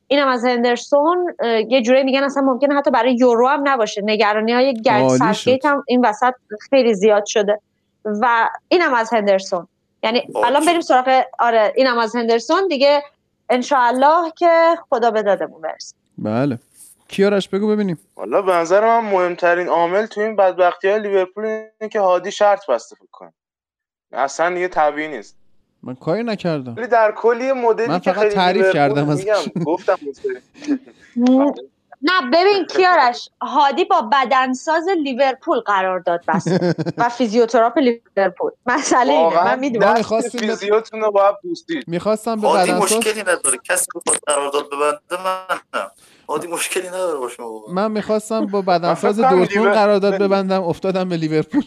اینم از هندرسون یه جوری میگن اصلا ممکنه حتی برای یورو هم نباشه. نگرانی های گرد هم این وسط خیلی زیاد شده. و اینم از هندرسون. یعنی الان بریم سراغ آره اینم از هندرسون. دیگه انشاءالله که خدا به دادمون برسه. بله. کیارش بگو ببینیم. والا به نظر من مهمترین عامل تو این بدبختی های لیورپول اینه که هادی شرط بسته فکر کنه اصلا دیگه طبیعی نیست. من کاری نکردم. ولی در کلی مدلی من فقط تعریف کردم از گفتم نه ببین کیارش هادی با بدنساز لیورپول قرار داد بس. و فیزیوتراپ لیورپول. مسئله اینه من می‌دونم. فیزیوتون رو باید بوستید می‌خواستم به بدنساز مشکلی نداره. کسی بخواد قرارداد ببنده من نه عادی مشکلی نداره باشه من می‌خواستم با بدنساز دورتموند قرارداد ببندم افتادم به لیورپول.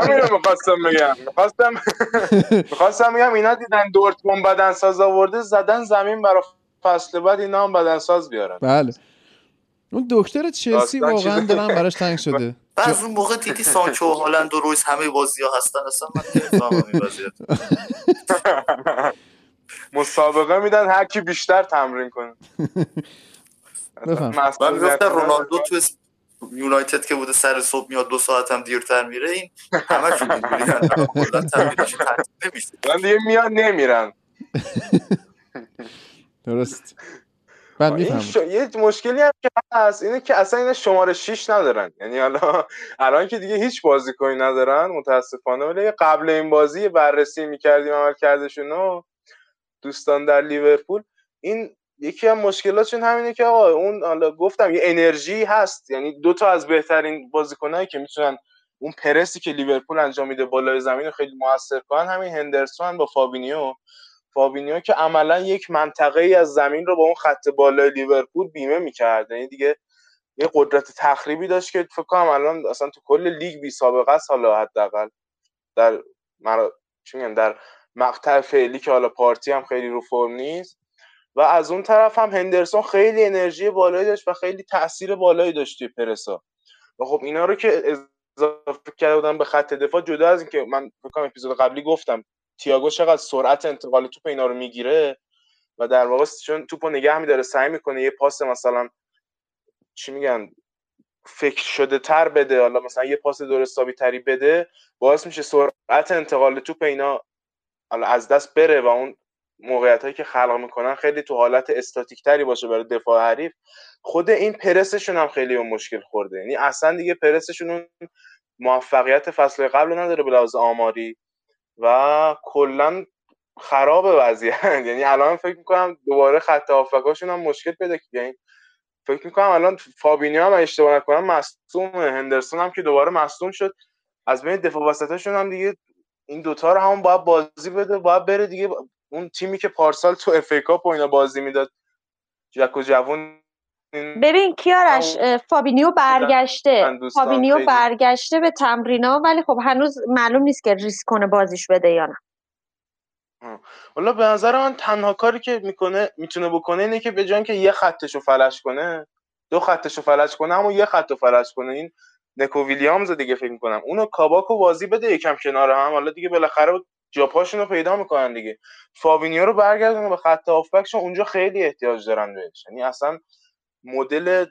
همین رو می‌خواستم بگم. می‌خواستم می‌خواستم بگم اینا دیدن دورتموند بدنساز آورده زدن زمین برای فصل بعد اینا هم بدنساز بیارن. بله. اون دکتر چلسی واقعا دلم براش تنگ شده. بعد اون موقع دیدی سانچو و هالند و رویز همه بازی ها هستن اصلا من نمی‌فهمم این وضعیت. مسابقه میدن هر کی بیشتر تمرین کنه. من می‌گفتم رونالدو تو یونایتد که بوده سر صبح میاد دو ساعت هم دیرتر میره این همه شون من دیگه میاد نمیرن. درست. من یه مشکلی هم که هست اینه که اصلا این شماره 6 ندارن. یعنی الان الان که دیگه هیچ بازیکنی ندارن متاسفانه ولی قبل این بازی بررسی می‌کردیم عمل کردشون دوستان در لیورپول این یکی از مشکلاتشون همینه که آقا اون حالا گفتم یه انرژی هست یعنی دو تا از بهترین بازیکنایی که می‌تونن اون پرسی که لیورپول انجام میده بالای زمین خیلی موثر کنن همین هندرسون با فابینیو. فابینیو که عملا یک منطقه ای از زمین رو با اون خط بالای لیورپول بیمه می‌کرد. یعنی دیگه یه قدرت تخریبی داشت که فکر کنم الان اصلا تو کل لیگ بی سابقه است حالا حداقل. در مرا چون در مقطع فعلی که حالا پارتی هم خیلی رو فرم نیست. و از اون طرف هم هندرسون خیلی انرژی بالایی داشت و خیلی تاثیر بالایی داشت توی پرسا. و خب اینا رو که اضافه کرده بودن به خط دفاع جدا از اینکه من فکر اپیزود قبلی گفتم تییاگو چقدر سرعت انتقال توپ اینا رو می‌گیره و در واقع چون توپو نگه میداره سعی می‌کنه یه پاس مثلا چی میگن فکر شده تر بده حالا مثلا یه پاس درست تری بده باعث میشه سرعت انتقال توپ اینا حالا از دست بره و اون موقعیت هایی که خلق می‌کنن خیلی تو حالت استاتیک تری باشه برای دفاع حریف خود این پرسشون هم خیلی اون مشکل خورده. یعنی اصلا دیگه پرسشون موفقیت فصل قبل نداره به لحاظ آماری و کلا خراب وضعیت. یعنی الان فکر می‌کنم دوباره خط هافکاشون هم مشکل پیدا یعنی فکر می‌کنم الان فابینیو هم اشتباه نکنم مصدوم هندرسون هم که دوباره مصدوم شد. از بین دفاع وسطاشون هم دیگه این دوتا رو همون باید بازی بده باید بره دیگه. اون تیمی که پارسال تو FA Cup و اینا بازی می‌داد جک و جوون ببین کیارش فابینیو برگشته. فابینیو برگشته به تمرینا ولی خب هنوز معلوم نیست که ریسک کنه بازیش بده یا نه. حالا به نظر من تنها کاری که می‌کنه می‌تونه بکنه اینه که به جای که یه خطشو فلج کنه دو خطشو فلج کنه اما یه خط فلج کنه. این نکو ویلیامز دیگه فکر می‌کنم. اونو کاباکو بازی بده یکم کنار هم. حالا دیگه بالاخره جاپاشون رو پیدا می‌کنن دیگه. فابینیو رو برگردونه به خط هافبکشون اونجا خیلی احتیاج دارن بهش. یعنی اصلا مدل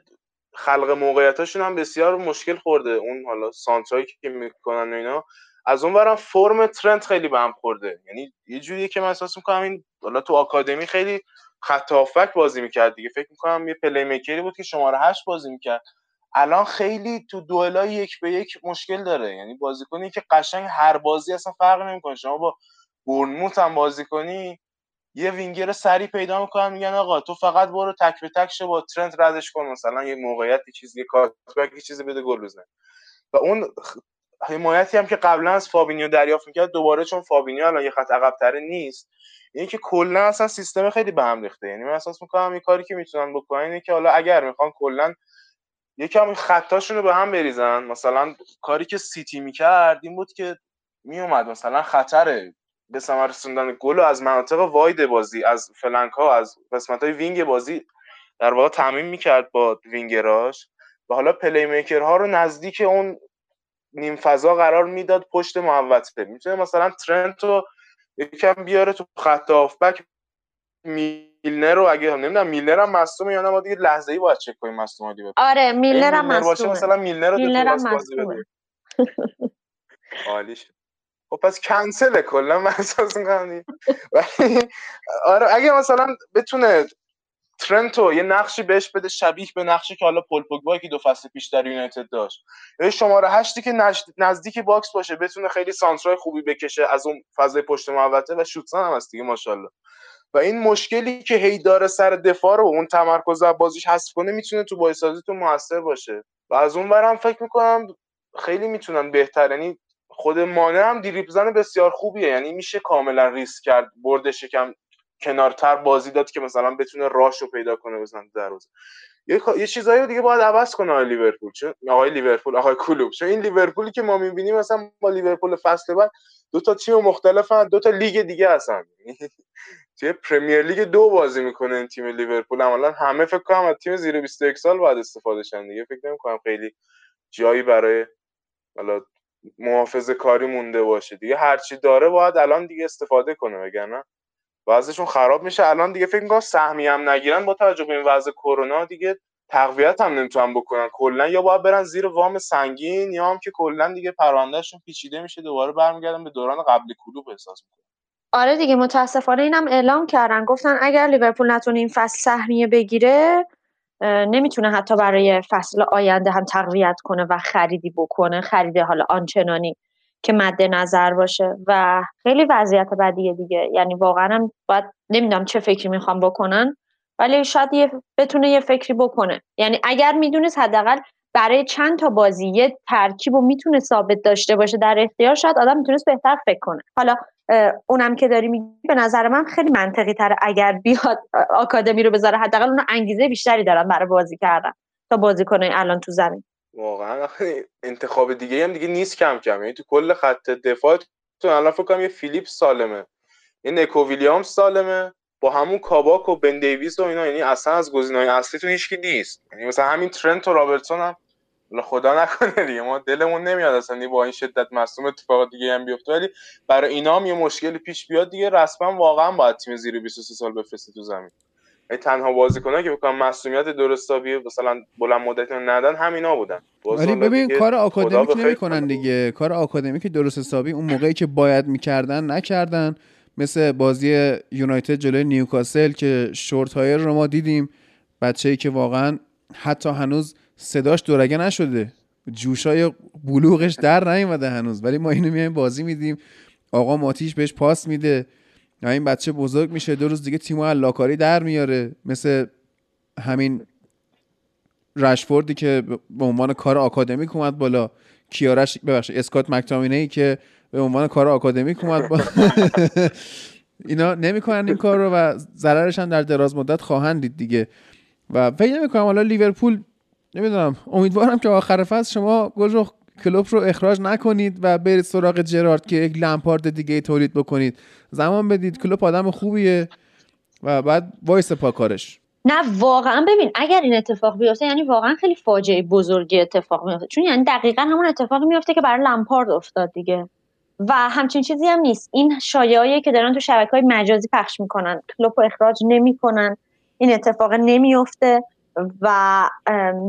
خلق موقعیتاشون هم بسیار مشکل خورده. اون حالا سانترایی که می‌کنن و اینا از اون برم فرم ترنت خیلی به هم خورده. یعنی یه جوریه که من احساس می‌کنم این حالا تو آکادمی خیلی خط بازی می‌کرد دیگه. فکر می‌کنم یه playmaker ی بود که شماره هشت بازی می‌کرد. الان خیلی تو دوئلای یک به یک مشکل داره. یعنی بازیکنی که قشنگ هر بازی اصلا فرق نمی‌کنه. شما با بورنموت هم بازی کنی یه وینگر سری پیدا می‌کنن میگن آقا تو فقط برو تک به تک با ترنت ردش کن. مثلا یه موقعیتی چیزی cutback یه چیزی بده گل بزنه. و اون حمایتی هم که قبلا از فابینیو دریافت می‌کرد دوباره چون فابینیو الان یه خط عقبتره نیست. یعنی که کلا اصلا سیستم خیلی به هم ریخته. یعنی من احساس می‌کنم این کاری که می‌تونن بکنن اینه که حالا اگر می‌خوان کلا یکم خطاشون رو به هم بریزن. مثلا کاری که سیتی می‌کرد این بود که میومد مثلا خطر به ثمر رسوندن گل از مناطق wide بازی از flank ها از قسمت های wing بازی در واقع تأمین می‌کرد با وینگراش. و حالا playmaker ها رو نزدیک اون نیم فضا قرار می‌داد پشت محوطه. می‌تونه مثلا ترنت رو یکم بیاره تو خط آفبک میلنر رو اگه هم نمی‌دونم میلنر هم مصدومه یا نه ما دیگه لحظه ای باید چک کنیم مصدوماتی باشه آره میلنر هم مصدومه. مثلا میلنر رو میلنر هم مصدومه. عالیش خب پس کنسله کلا من احساس می‌کنم آره اگه مثلا بتونه ترنتو یه نقشی بهش بده شبیه به نقشی که حالا پول پوگبا که دو فصل پیش در یونایتد داشت. یا شماره هشتی که نزدیک box باشه بتونه خیلی سانترای خوبی بکشه از اون فضای پشت محوطه و شوتزن هم هست دیگه ماشاءالله. و این مشکلی که هی داره سر دفاع رو اون تمرکز بازیش حذف کنه می‌تونه تو بازیسازی تو موثر باشه. و از اون برم فکر می‌کنم خیلی می‌تونن بهتر. یعنی خود مانه هم دریبل زن بسیار خوبیه. یعنی میشه کاملا ریسک کرد بردش یکم کنارتر بازی داد که مثلا بتونه راش رو پیدا کنه بزن دروازه یه یه چیزایی دیگه باید عوض کنه آقای لیورپول. چون آقای لیورپول آقای کلوپ. چون این لیورپولی که ما می‌بینیم مثلا با لیورپول فصل بعد دو تا تیم مختلفن دو تا لیگ دیگه هستن. توی پرمیر لیگ دو بازی می‌کنه این تیم لیورپول. عملا همه فکر کنم از تیم زیر 21 سال باید استفاده شن دیگه فکر نمی‌کنم خیلی جایی برای حالا محافظه کاری مونده باشه. دیگه هرچی داره باید الان دیگه استفاده کنه وگرنه وضعشون خراب میشه. الان دیگه فکر می‌کنم سهمی هم نگیرن با توجه به این وضع کرونا دیگه تقویت هم نمی‌تونن بکنن کلا. یا باید برن زیر وام سنگین یا هم که کلا دیگه پروندهشون پیچیده میشه دوباره برمیگردن به دوران قبلی کلوب احساس می‌کنن آره دیگه متاسفانه اینم اعلام کردن. گفتن اگر لیورپول نتونه این فصل سهمیه بگیره نمی‌تونه حتی برای فصل آینده هم تقویت کنه و خریدی بکنه. خریده حالا آنچنانی که مد نظر باشه و خیلی وضعیت بدیه دیگه. یعنی واقعا هم باید نمی‌دونم چه فکری می‌خوام بکنن ولی شاید یه بتونه یه فکری بکنه. یعنی اگر می‌دونست حداقل برای چند تا بازی یه ترکیب و می‌تونه ثابت داشته باشه در اختیار شاید آدم می‌تونست بهتر فکر کنه. حالا اونم که داری میگی به نظر من خیلی منطقی تره اگر بیاد آکادمی رو بذاره. حداقل اون انگیزه بیشتری دارن برای بازی کردن تا بازی کنه الان تو زمین. واقعا. انتخاب دیگه هم دیگه نیست کم کم. یعنی تو کل خط دفاع تو الان فکر کنم یه فیلیپ سالمه یه نکو ویلیام سالمه با همون کاباک و بن دیویس و اینا. یعنی اصلا از گزینه‌های اصلی تو هیچکی نیست. یعنی مثلا همین ترنت و رابرتسون هم خدا نکنه دیگه ما دلمون نمیاد اصلا با این شدت مصوم اتفاق دیگه هم بیفته. ولی برای اینا هم یه مشکلی پیش بیاد دیگه رسما واقعا باید تیم زیر 23 سال بفرسته تو زمین. ای تنها بازیکنایی که بکنم مسئولیت درستابی مثلا بلند مدت ندن همینا بودن. ولی ببین کار آکادمیک نمی‌کنن دیگه. کار آکادمیک درست حسابی اون موقعی که باید می‌کردن نکردن. مثل بازی یونایتد جلوی نیوکاسل که شورت هایر رو ما دیدیم. بچه‌ای که واقعا حتی هنوز صداش دورگه نشده. جوشای بلوغش در نیومده هنوز. ولی ما اینو میایم بازی میدیم. آقا ماتیش بهش پاس میده. این بچه بزرگ میشه. دو روز دیگه تیمو لاکاری در میاره. مثل همین رشفوردی که به عنوان کار آکادمیک اومد بالا. کیارش ببخشید اسکات مکتامینه ای که به عنوان کار آکادمیک اومد بالا. اینا نمی‌کنن این کار رو و ضررش هم در دراز مدت خواهند دید دیگه. و فکر نمی‌کنم حالا لیورپول نمی‌دونم امیدوارم که آخر فصل شما گل کلوب رو اخراج نکنید و برید سراغ جرارد که یک لمپارد دیگه تولید بکنید. زمان بدید کلوپ آدم خوبیه و بعد وایسید پا کارش. نه واقعا ببین اگر این اتفاق بیفته یعنی واقعا خیلی فاجعه بزرگی اتفاق میفته چون یعنی دقیقا همون اتفاقی میفته که برای لمپارد افتاد دیگه. و همچین چیزی هم نیست. این شایعهایی که دارن تو شبکه های مجازی پخش می‌کنن. کلوپ اخراج نمی‌کنن. این اتفاق نمیفته و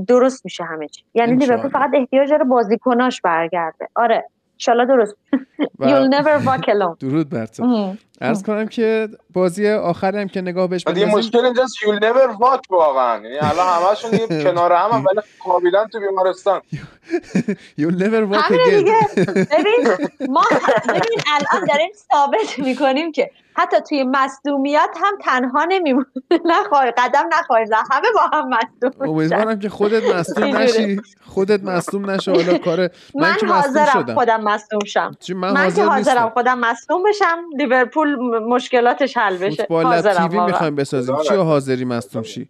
درست میشه همه چی. یعنی لیورپول فقط احتیاج داره بازیکناش برگرده. آره انشالله درست. You'll never walk alone. درود بر تو. عرض کنم که بازی آخری هم که نگاه بهش بندازیم. مشکل اینجاست You'll never walk واقعا. یعنی الان همشون دیگه کنار هم ولی قابلا تو بیمارستان. You'll never walk again. ببین ما ببین الان داریم ثابت می‌کنیم که حتی توی مصدومیت هم تنها نمیمونه. نخواهی قدم نخواهی همه با هم مصدوم امیدوارم که خودت مصدوم نشی. خودت مصدوم نشه حالا کار من, حاضرم. خودم مصدوم شم. من, حاضرم. خودم مصدوم بشم. لیورپول مشکلاتش حل بشه. فوتبال تیوی می‌خوایم بسازیم. چی حاضری مصدوم شی؟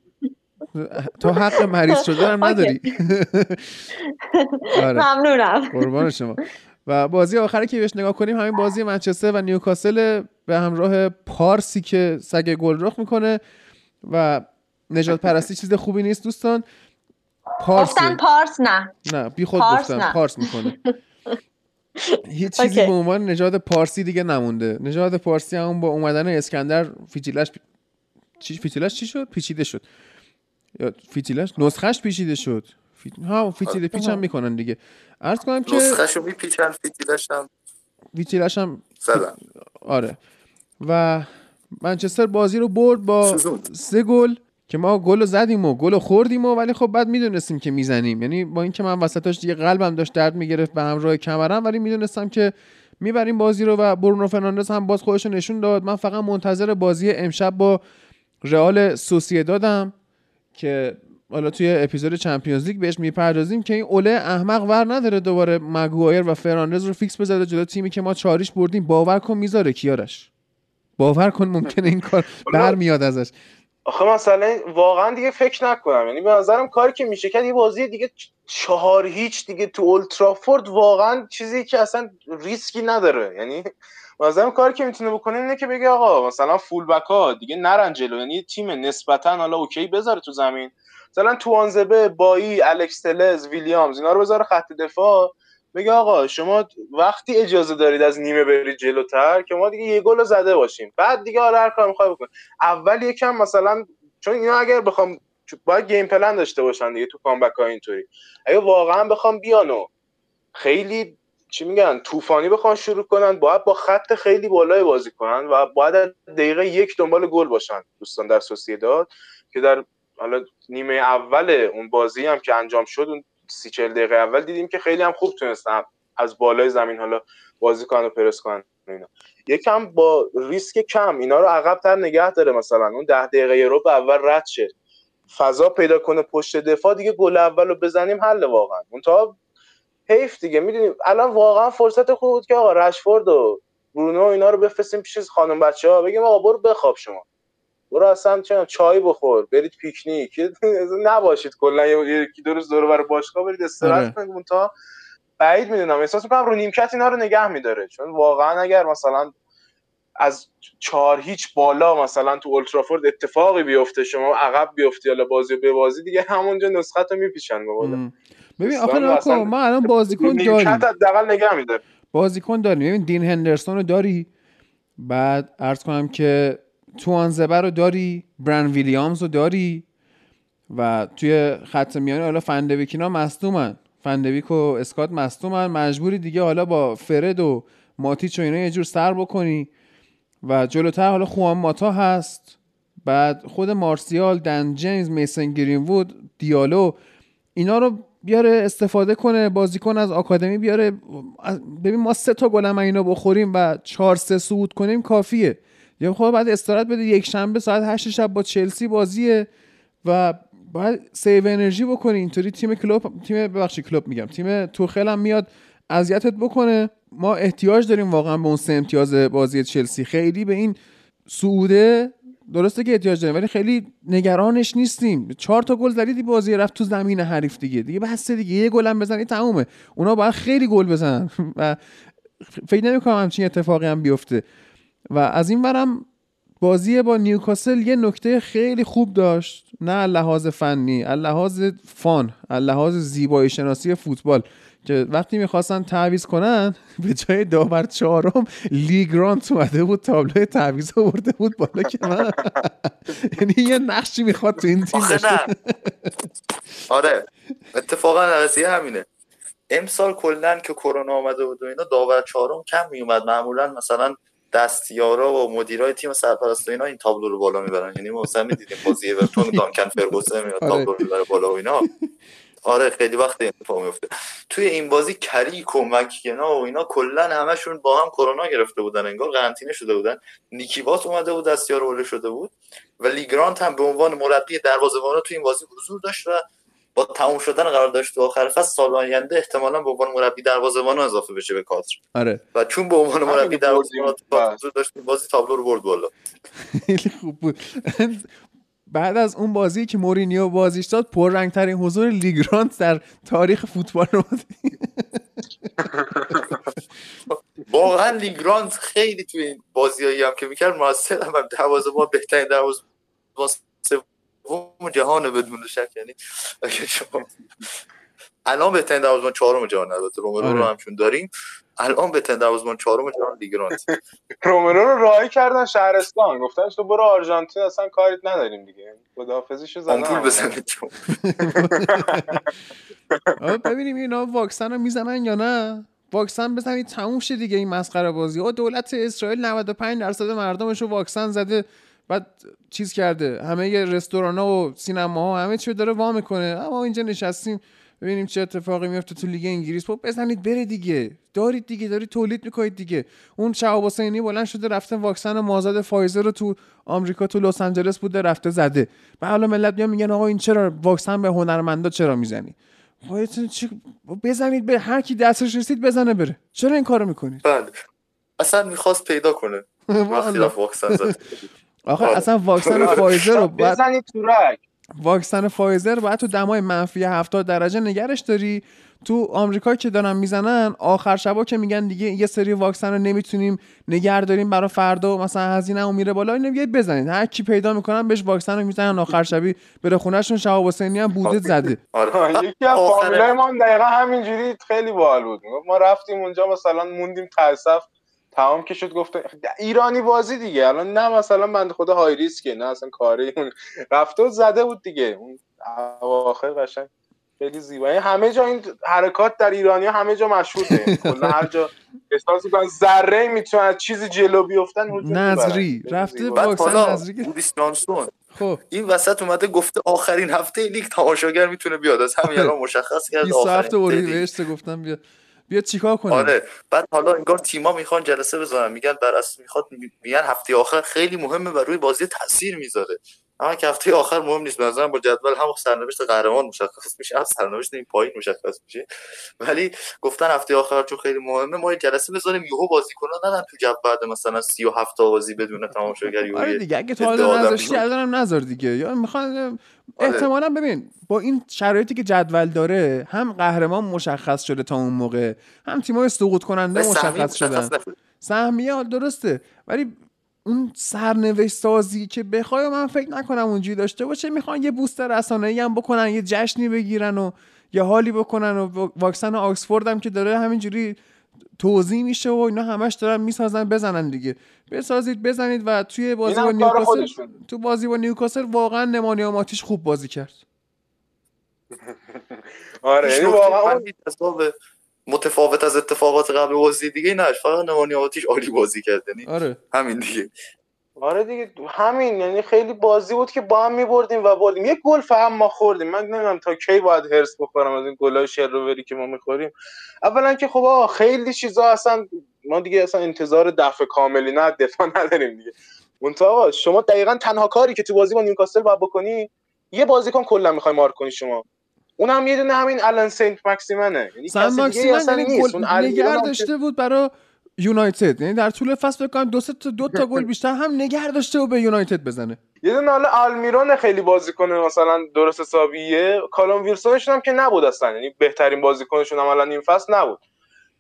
تو حق مریض شده هم نداری. آره. ممنونم. قربان شما. و بازی آخری که بهش نگاه کنیم همین بازی منچستر و نیوکاسل به همراه پارسی که سگ گل رخ می‌کنه و نژاد پرستی چیز خوبی نیست دوستان. پارس پارس نه. نه بی خود گفتم نه. پارس می‌کنه. هیچ چیزی به عنوان نژاد پارسی دیگه نمونده. نژاد پارسی همون با اومدن اسکندر فیتیلش چی فیتیلش چی شد؟ پیچیده شد. یا فیتیلش نسخش پیچیده شد. فیت... ها فیتیله پیچ هم می‌کنن دیگه. عرض کنم که نسخه‌شو میپیچن فیتیلش هم فیتیلش هم آره. و منچستر بازی رو برد با سه گل. که ما گل زدیم و گل خوردیم و ولی خب بعد می‌دونستیم که می‌زنیم. یعنی با اینکه من وسطاش دیگه قلبم داشت درد می‌گرفت به همراه کمرم ولی می‌دونستم که می‌بریم بازی رو و برونو فرناندز هم باز خودش نشون داد. من فقط منتظر بازی امشب با رئال سوسیدادم که حالا توی اپیزود چمپیونز لیگ بهش می‌پردازیم که این اوله احمق ور نداره دوباره مگوایر و فرناندز رو فیکس بذاره جلو تیمی که ما چاریش بردیم. باور کن می‌ذاره کیارش. باور کن ممکنه این کار برمیاد ازش. آخه مثلا واقعا دیگه فکر نکنم. یعنی به نظرم کاری که میشه کرد یه بازی دیگه چهار هیچ دیگه تو اولدترافورد واقعا چیزی که اصلا ریسکی نداره. یعنی نظرم کاری که می‌تونه بکنه اینه که بگه آقا مثلا full back ها دیگه نرن جلو. یعنی تیم نسبتا حالا okay بذاره تو زمین. مثلا توانزبه بایی الکس تلس ویلیامز اینا رو بذاره خط دفاع. بگه آقا شما وقتی اجازه دارید از نیمه برید جلوتر که ما دیگه یه گل زده باشیم. بعد دیگه حالا هر کار می‌خوای بکن. اول یکم مثلا چون اینا اگر بخوام باید گیم پلن داشته باشن دیگه تو کامبک ها اینطوری. اگه واقعا بخوام بیانو خیلی چی میگن طوفانی بخوان شروع کنن باید با خط خیلی بالای بازی کنن و باید دقیقه یک دنبال گل باشن دوستان در داد که در حالا نیمه اول اون بازی هم که انجام شد اون سی چل دقیقه اول دیدیم که خیلی هم خوب تونستن از بالای زمین حالا بازی کنن و پرس کنن اینا. یکم با ریسک کم اینا رو عقب تر نگه داره مثلا. اون ده دقیقه رو به اول رد شه. فضا پیدا کنه پشت دفاع دیگه گل اول رو بزنیم حل واقعا. منتها حیف دیگه. می‌دونیم الان واقعا فرصت خوب بود که آقا رشفورد و برونو اینا رو بفرستیم پیش خانم بچه ها بگیم آقا برو بخواب شما. برو اصلا چه چای بخور برید پیکنیک. نباشید کلا یکی دو روز دور بر باشگاه برید استراحت آره. کنید. تا بعید می‌دونم. احساس می‌کنم رو نیمکت اینا رو نگه میداره. چون واقعا اگر مثلا از چهار هیچ بالا مثلا تو اولترافورد اتفاقی بیفته شما عقب بیفتی حالا بازی به بازی دیگه همونجا نسخه رو میپیشن بالا ببین آخه ما الان بازیکن داریم. حداقل نگه میداره. بازیکن داریم. ببین دین هندرسون رو داری؟ بعد عرض کنم که توانزبه رو داری برن ویلیامز رو داری و توی خط میانی حالا فندویکینا مصدومن. فندویک و اسکات مصدومن. مجبوری دیگه حالا با فرد و ماتیچ و اینا یه جور سر بکنی و جلوتر حالا خوان ماتا هست. بعد خود مارسیال دن جیمز میسن گرین وود دیالو اینا رو بیاره استفاده کنه بازیکن از آکادمی بیاره. ببین ما سه تا گل اینا بخوریم و چهار سه صعود کنیم کافیه. یا خب بعد استراحت بده یک شنبه ساعت 8 شب با چلسی بازیه و باید سیو انرژی بکنی. اینطوری تیم کلوب تیم ببخشید کلوب میگم. تیم توخل هم میاد اذیتت بکنه. ما احتیاج داریم واقعا به اون سه امتیاز بازی چلسی. خیلی به این سعوده درسته که احتیاج داریم ولی خیلی نگرانش نیستیم. چهار تا گل زدی بازی رفت تو زمین حریف دیگه. دیگه بس دیگه. یه گلم بزنی تمومه. اونا باید خیلی گل بزنن. و فکر نمی‌کنم همچین اتفاقی هم بیفته. و از این ورم بازی با نیوکاسل یه نکته خیلی خوب داشت. نه لحاظ فنی لحاظ فان لحاظ زیبایی شناسی فوتبال که وقتی می‌خواستن تعویز کنن به جای داور چهارم لیگرانت اومده بود تابلو تعویز آورده بود بالا که من یعنی یه نقشی می‌خواد تو این تیم آره. اتفاقا قضیه همینه. امسال کلا که کرونا آمده بود و اینا داور چهارم کم میومد معمولا مثلا دستیارا و مدیرای تیم سرپرست و اینا این تابلو رو بالا می‌برن. یعنی ما مثلا می‌دیدیم بازی اورتون دانکن فرگوسن میاد آره. تابلو رو می‌بره بالا و اینا. آره خیلی وقت اتفاق میفته توی این بازی کریک و مکینا و اینا کلا همشون با هم کرونا گرفته بودن انگار قرنطینه شده بودن. نیکیبات اومده بود دستیار اوله شده بود. و لی گرانت هم به عنوان مربی دروازه‌بان تو این بازی حضور داشت و با تموم شدن قراردادش تو آخر فصل سال آینده احتمالا به عنوان مربی دروازه‌بان اضافه بشه به کادر. آره. و چون به عنوان مربی دروازه‌بان حضور داشت بازی تابلو رو برد بالا. خیلی خوب بود. بعد از اون بازی که مورینیو بازیش داد پررنگترین حضور لی گرانت در تاریخ فوتبال رو واقعا لی گرانت خیلی توی این بازیایی هم که می‌کرد موثر هم. دروازه ما بهترین دروازه سوم جهان بدون شک یعنی الان بهترین دروازه‌بان چهارم جهان البته رومرو رو آره. همشون داریم. الان به دروازه‌بان چهارم جهان لیگرانت رومرو رو راهی کردن شهرستان. گفتن تو برو آرژانتین اصلا کاریت نداریم دیگه. خداحافظیشو زدن پول بزنید ببینیم اینا واکسن رو می‌زنن یا نه؟ واکسن بزنید تموم شه دیگه این مسخره بازی. او دولت اسرائیل 95 درصد مردمش رو واکسن زده. بعد چیز کرده. همه رستوران ها و سینما ها همه چی داره وا می‌کنه. اما اینجا نشستیم ببینیم چه اتفاقی میفته تو لیگ انگلیس. خب بزنید بره دیگه. دارید دیگه دارید تولید می‌کنید دیگه. اون شهاب حسینی بلند شده رفته واکسن مازاد فایزر رو تو آمریکا تو لس آنجلس بوده رفته زده. و حالا ملت میان میگن آقا این چرا واکسن به هنرمندا چرا می‌زنی؟ بزنید به هر کی دستش رسید بزنه بره. چرا این کارو می‌کنید؟ بله. اصلا می‌خواست پیدا کنه. وقتی واکسن زد. آخه اصلا واکسن فایزر رو بزنید تو واکسن فایزر باید تو دمای منفی 70 درجه نگرش داری. تو آمریکا که دارن می‌زنن آخر شبا که میگن دیگه یه سری واکسن رو نمی‌تونیم نگر داریم برای فردا مثلا هزینه اون میره بالا اینو بزنید. هر کی پیدا می‌کنن بهش واکسن رو می‌زنن آخر شبی بره خونهشون شهاب حسینی هم بوده زده. آره. یکی از فامیلای ما دقیقا همینجوری خیلی باحال بود. ما رفتیم اونجا مثلا موندیم تاسف تمام که شد گفته ایرانی بازی دیگه. الان نه مثلا بنده خدا های ریسکه نه اصلا کاری. اون رفته و زده بود دیگه. اون اواخر قشنگ خیلی زیبا. یعنی همه جا این حرکات در ایرانی همه جا مشهوده. کلا هر جا احساس می‌کنن ذره می‌تونن از چیزی جلو بیفتن نظری. رفته واکسن نظری خب. این وسط اومده گفته آخرین هفته لیگ تماشاگر می‌تونه بیاد. از همین الان مشخص کرد 20 هفته گفتم بیا بیا چیکار کنیم؟ آره. بعد حالا انگار تیما می‌خوان جلسه بذارن میگن بر اساس می‌خواد میگن هفته آخر خیلی مهمه و روی بازی تاثیر می‌ذاره. اما که هفته آخر مهم نیست. مثلا با جدول هم سرنوشت قهرمان مشخص میشه. هم سرنوشت این پایین مشخص میشه. ولی گفتن هفته آخر چون خیلی مهمه ما جلسه بذاریم یهو بازیکن‌ها ندن تو جو بعد مثلا 37 تا بازی بدون تماشاگری آره دیگه اگه تا حالا نذاشتی الانم نذار دیگه. یا می‌خوان. احتمالا ببین با این شرایطی که جدول داره هم قهرمان مشخص شده تا اون موقع هم تیم‌های سقوط کننده مشخص شدن. سهمیه درسته ولی اون سرنوشت سازی که بخوای من فکر نکنم اونجوری داشته باشه می‌خوان یه بوست رسانه‌ای هم بکنن یه جشنی بگیرن و یه حالی بکنن و واکسن آکسفورد هم که داره همینجوری توضیح میشه و اینا همش دارن می‌سازن بزنن دیگه. بسازید بزنید و توی بازی با نیوکاسل تو بازی با نیوکاسل واقعا نمانیا ماتیش خوب بازی کرد. آره یعنی واقعا متفاوت از اتفاقات قبل بازی دیگه نه فقط نمانی آتیش عالی بازی کرد یعنی آره. همین دیگه. آره دیگه همین یعنی خیلی بازی بود که با هم میبردیم و بردیم. یک گل فهم ما خوردیم. من نمی‌دونم تا کی باید هرس بخورم از این گلای شروری که ما می‌خوریم. اولا که خب خیلی چیزا اصلا ما دیگه اصلا انتظار دفع کاملی نه دفاع نداریم دیگه. منتها شما دقیقا تنها کاری که تو بازی با نیوکاسل باید بکنی یه بازیکن کلا می‌خوای مارک کنی شما. اون هم یه دونه همین الان سنت ماکسیمنه یعنی سنت ماکسیمن یعنی نگر داشته بود برای یونایتد. یعنی در طول فصل فکر کنم دو تا دو تا گل بیشتر هم نگه داشته و به یونایتد بزنه. یه دونه حالا آلمیرون خیلی بازیکن مثلا درست حسابیه. کالوم ویلسونشون هم که نبود اصلا. یعنی بهترین بازیکنشون هم الان این فصل نبود.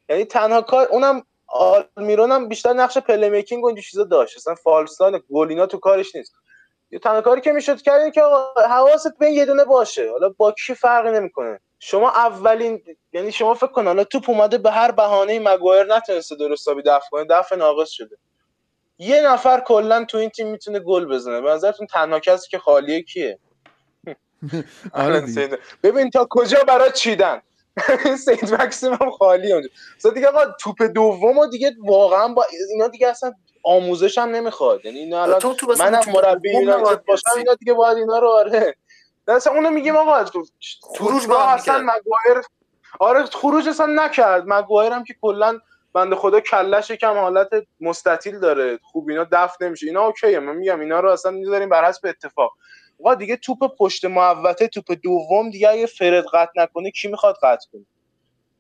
یعنی تنها کار اونم آلمیرون هم بیشتر نقش پلی میکینگ و این چیزا داشت. اصلا فالستان گلینا تو کارش نیست. یه تنها کاری که می‌شد کرد که حواست به یه دونه باشه. حالا با کی فرقی نمی‌کنه؟ شما اولین یعنی شما فکر کن حالا توپ اومده به هر بهانه مگوایر نتونسته درست حسابی دفع کنه دفع ناقص شده. یه نفر کلا تو این تیم می‌تونه گل بزنه. به نظرتون تنها کسی که خالیه کیه؟ آره ببین تا کجا برای چیدن؟ سید مکسیم هم خالی اونجا. مثلا دیگه آقا توپ دوم دیگه واقعا با اینا دیگه اصلا آموزش هم نمی‌خواد. یعنی اینا الان منم مربی یونایتد باشم اینا دیگه باید اینا رو آره. اصلا اونو میگیم آقا خروج با اصلا مگوایر آره خروج اصلا نکرد. مگوایر هم که کلا بنده خدا کلش یکم حالت مستطیل داره. خوب اینا دفع نمیشه. اینا اوکیه. من میگم اینا رو اصلا می‌ذاریم بر حسب اتفاق. آقا دیگه توپ پشت محوطه توپ دوم دیگه اگه فرد قطع نکنه کی می‌خواد قطع کنه؟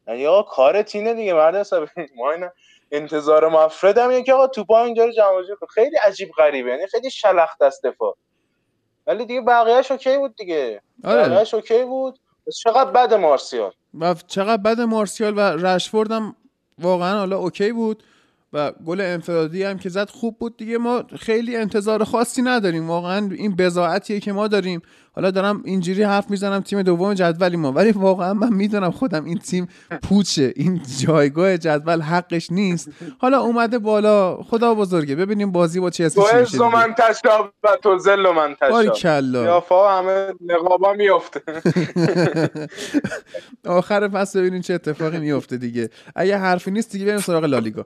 یعنی آقا کارت اینه دیگه. مرد حسابی ما اینا انتظار مفرد هم که آقا توپا اینجا رو جمع خیلی عجیب غریبه. یعنی خیلی شلخت است دفاع. ولی دیگه بقیه‌اش okay بود دیگه. آره. بقیه‌اش okay بود. چقدر بد مارسیال؟ و چقدر بد مارسیال و رشفورد هم واقعا حالا okay بود. و گل انفرادی هم که زد خوب بود دیگه. ما خیلی انتظار خاصی نداریم. واقعا این بضاعتیه که ما داریم. حالا دارم اینجوری حرف می‌زنم تیم دوم جدولی ما ولی واقعا من می‌دونم خودم این تیم پوچه. این جایگاه جدول حقش نیست. حالا اومده بالا. خدا بزرگه. ببینیم بازی با چه اسمی میشه تو من تشاب و تو زل من تشاب یا فا همه نقابا میفته آخر فصل ببینیم چه اتفاقی میفته دیگه. اگه حرفی نیست دیگه بریم سراغ لالیگا.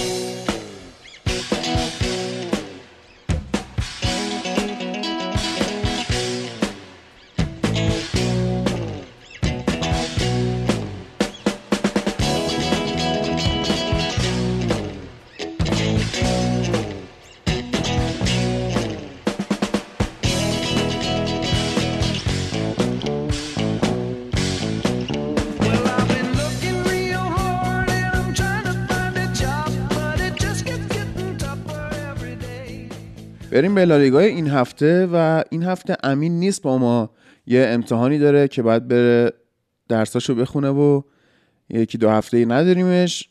بریم به لالیگای این هفته و این هفته امین نیست با ما. یه امتحانی داره که باید بره درساشو بخونه و یکی دو هفته نداریمش.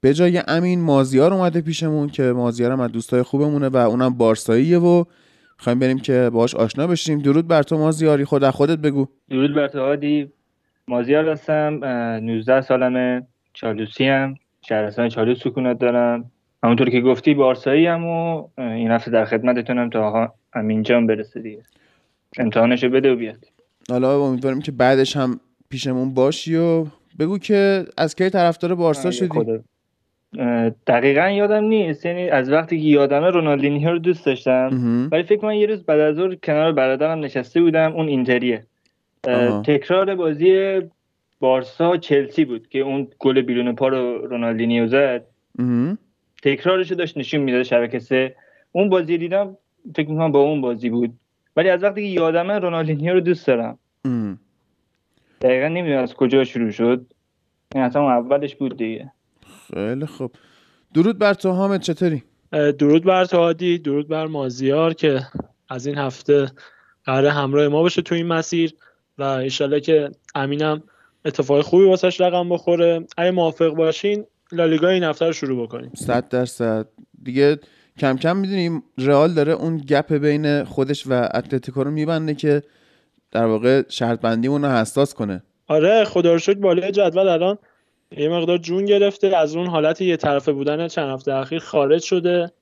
به جای امین مازیار اومده پیشمون که مازیار هم از دوستای خوبمونه و اونم بارساییه و خواهیم بریم که باهاش آشنا بشیم. درود بر تو مازیاری خود خودت بگو. درود بر تو عادی. مازیار هستم 19 سالمه چالوسی هم شهرستان چالوس سکونت دارم. همونطور که گفتی بارسایی هم و این هفته در خدمتتونم تا آقا امینجان برسه دیگه. امتحانشو بده و بیاد. حالا امیدواریم که بعدش هم پیشمون باشی و بگو که از کی طرفدار بارسا شدی؟ دقیقا یادم نیست. یعنی از وقتی که یادمه رونالدینیو رو دوست داشتم. ولی فکر من یه روز بعد از کنار برادرم نشسته بودم اون اینتریه. تکرار بازی بارسا چلسی بود که اون گل بیرون پا رو رونالدینیو زد. تکرارش داشت نشون می‌داد شبکه سه. اون بازی دیدم فکر می‌کنم با اون بازی بود. ولی از وقتی که یادمه رونالدینیو رو دوست دارم. دقیقا نمی‌دونم از کجا شروع شد. این اصلا اولش بود دیگه. خیلی خوب. درود بر تو حامد چطوری؟ درود بر تو عادی. درود بر مازیار که از این هفته قرار همراه ما باشه تو این مسیر و انشالله که امینم اتفاق خوبی واسش رقم بخوره. اگه موافق باشین لالیگا این هفته رو شروع بکنیم. 100 درصد. دیگه کم کم می‌دونیم رئال داره اون گپ بین خودش و اتلتیکو رو میبنده که در واقع شرط بندیمون رو حساس کنه. آره خدا رو شکر بالای جدول الان یه مقدار جون گرفته. از اون حالت یه طرفه بودن چند هفته اخیر خارج شده.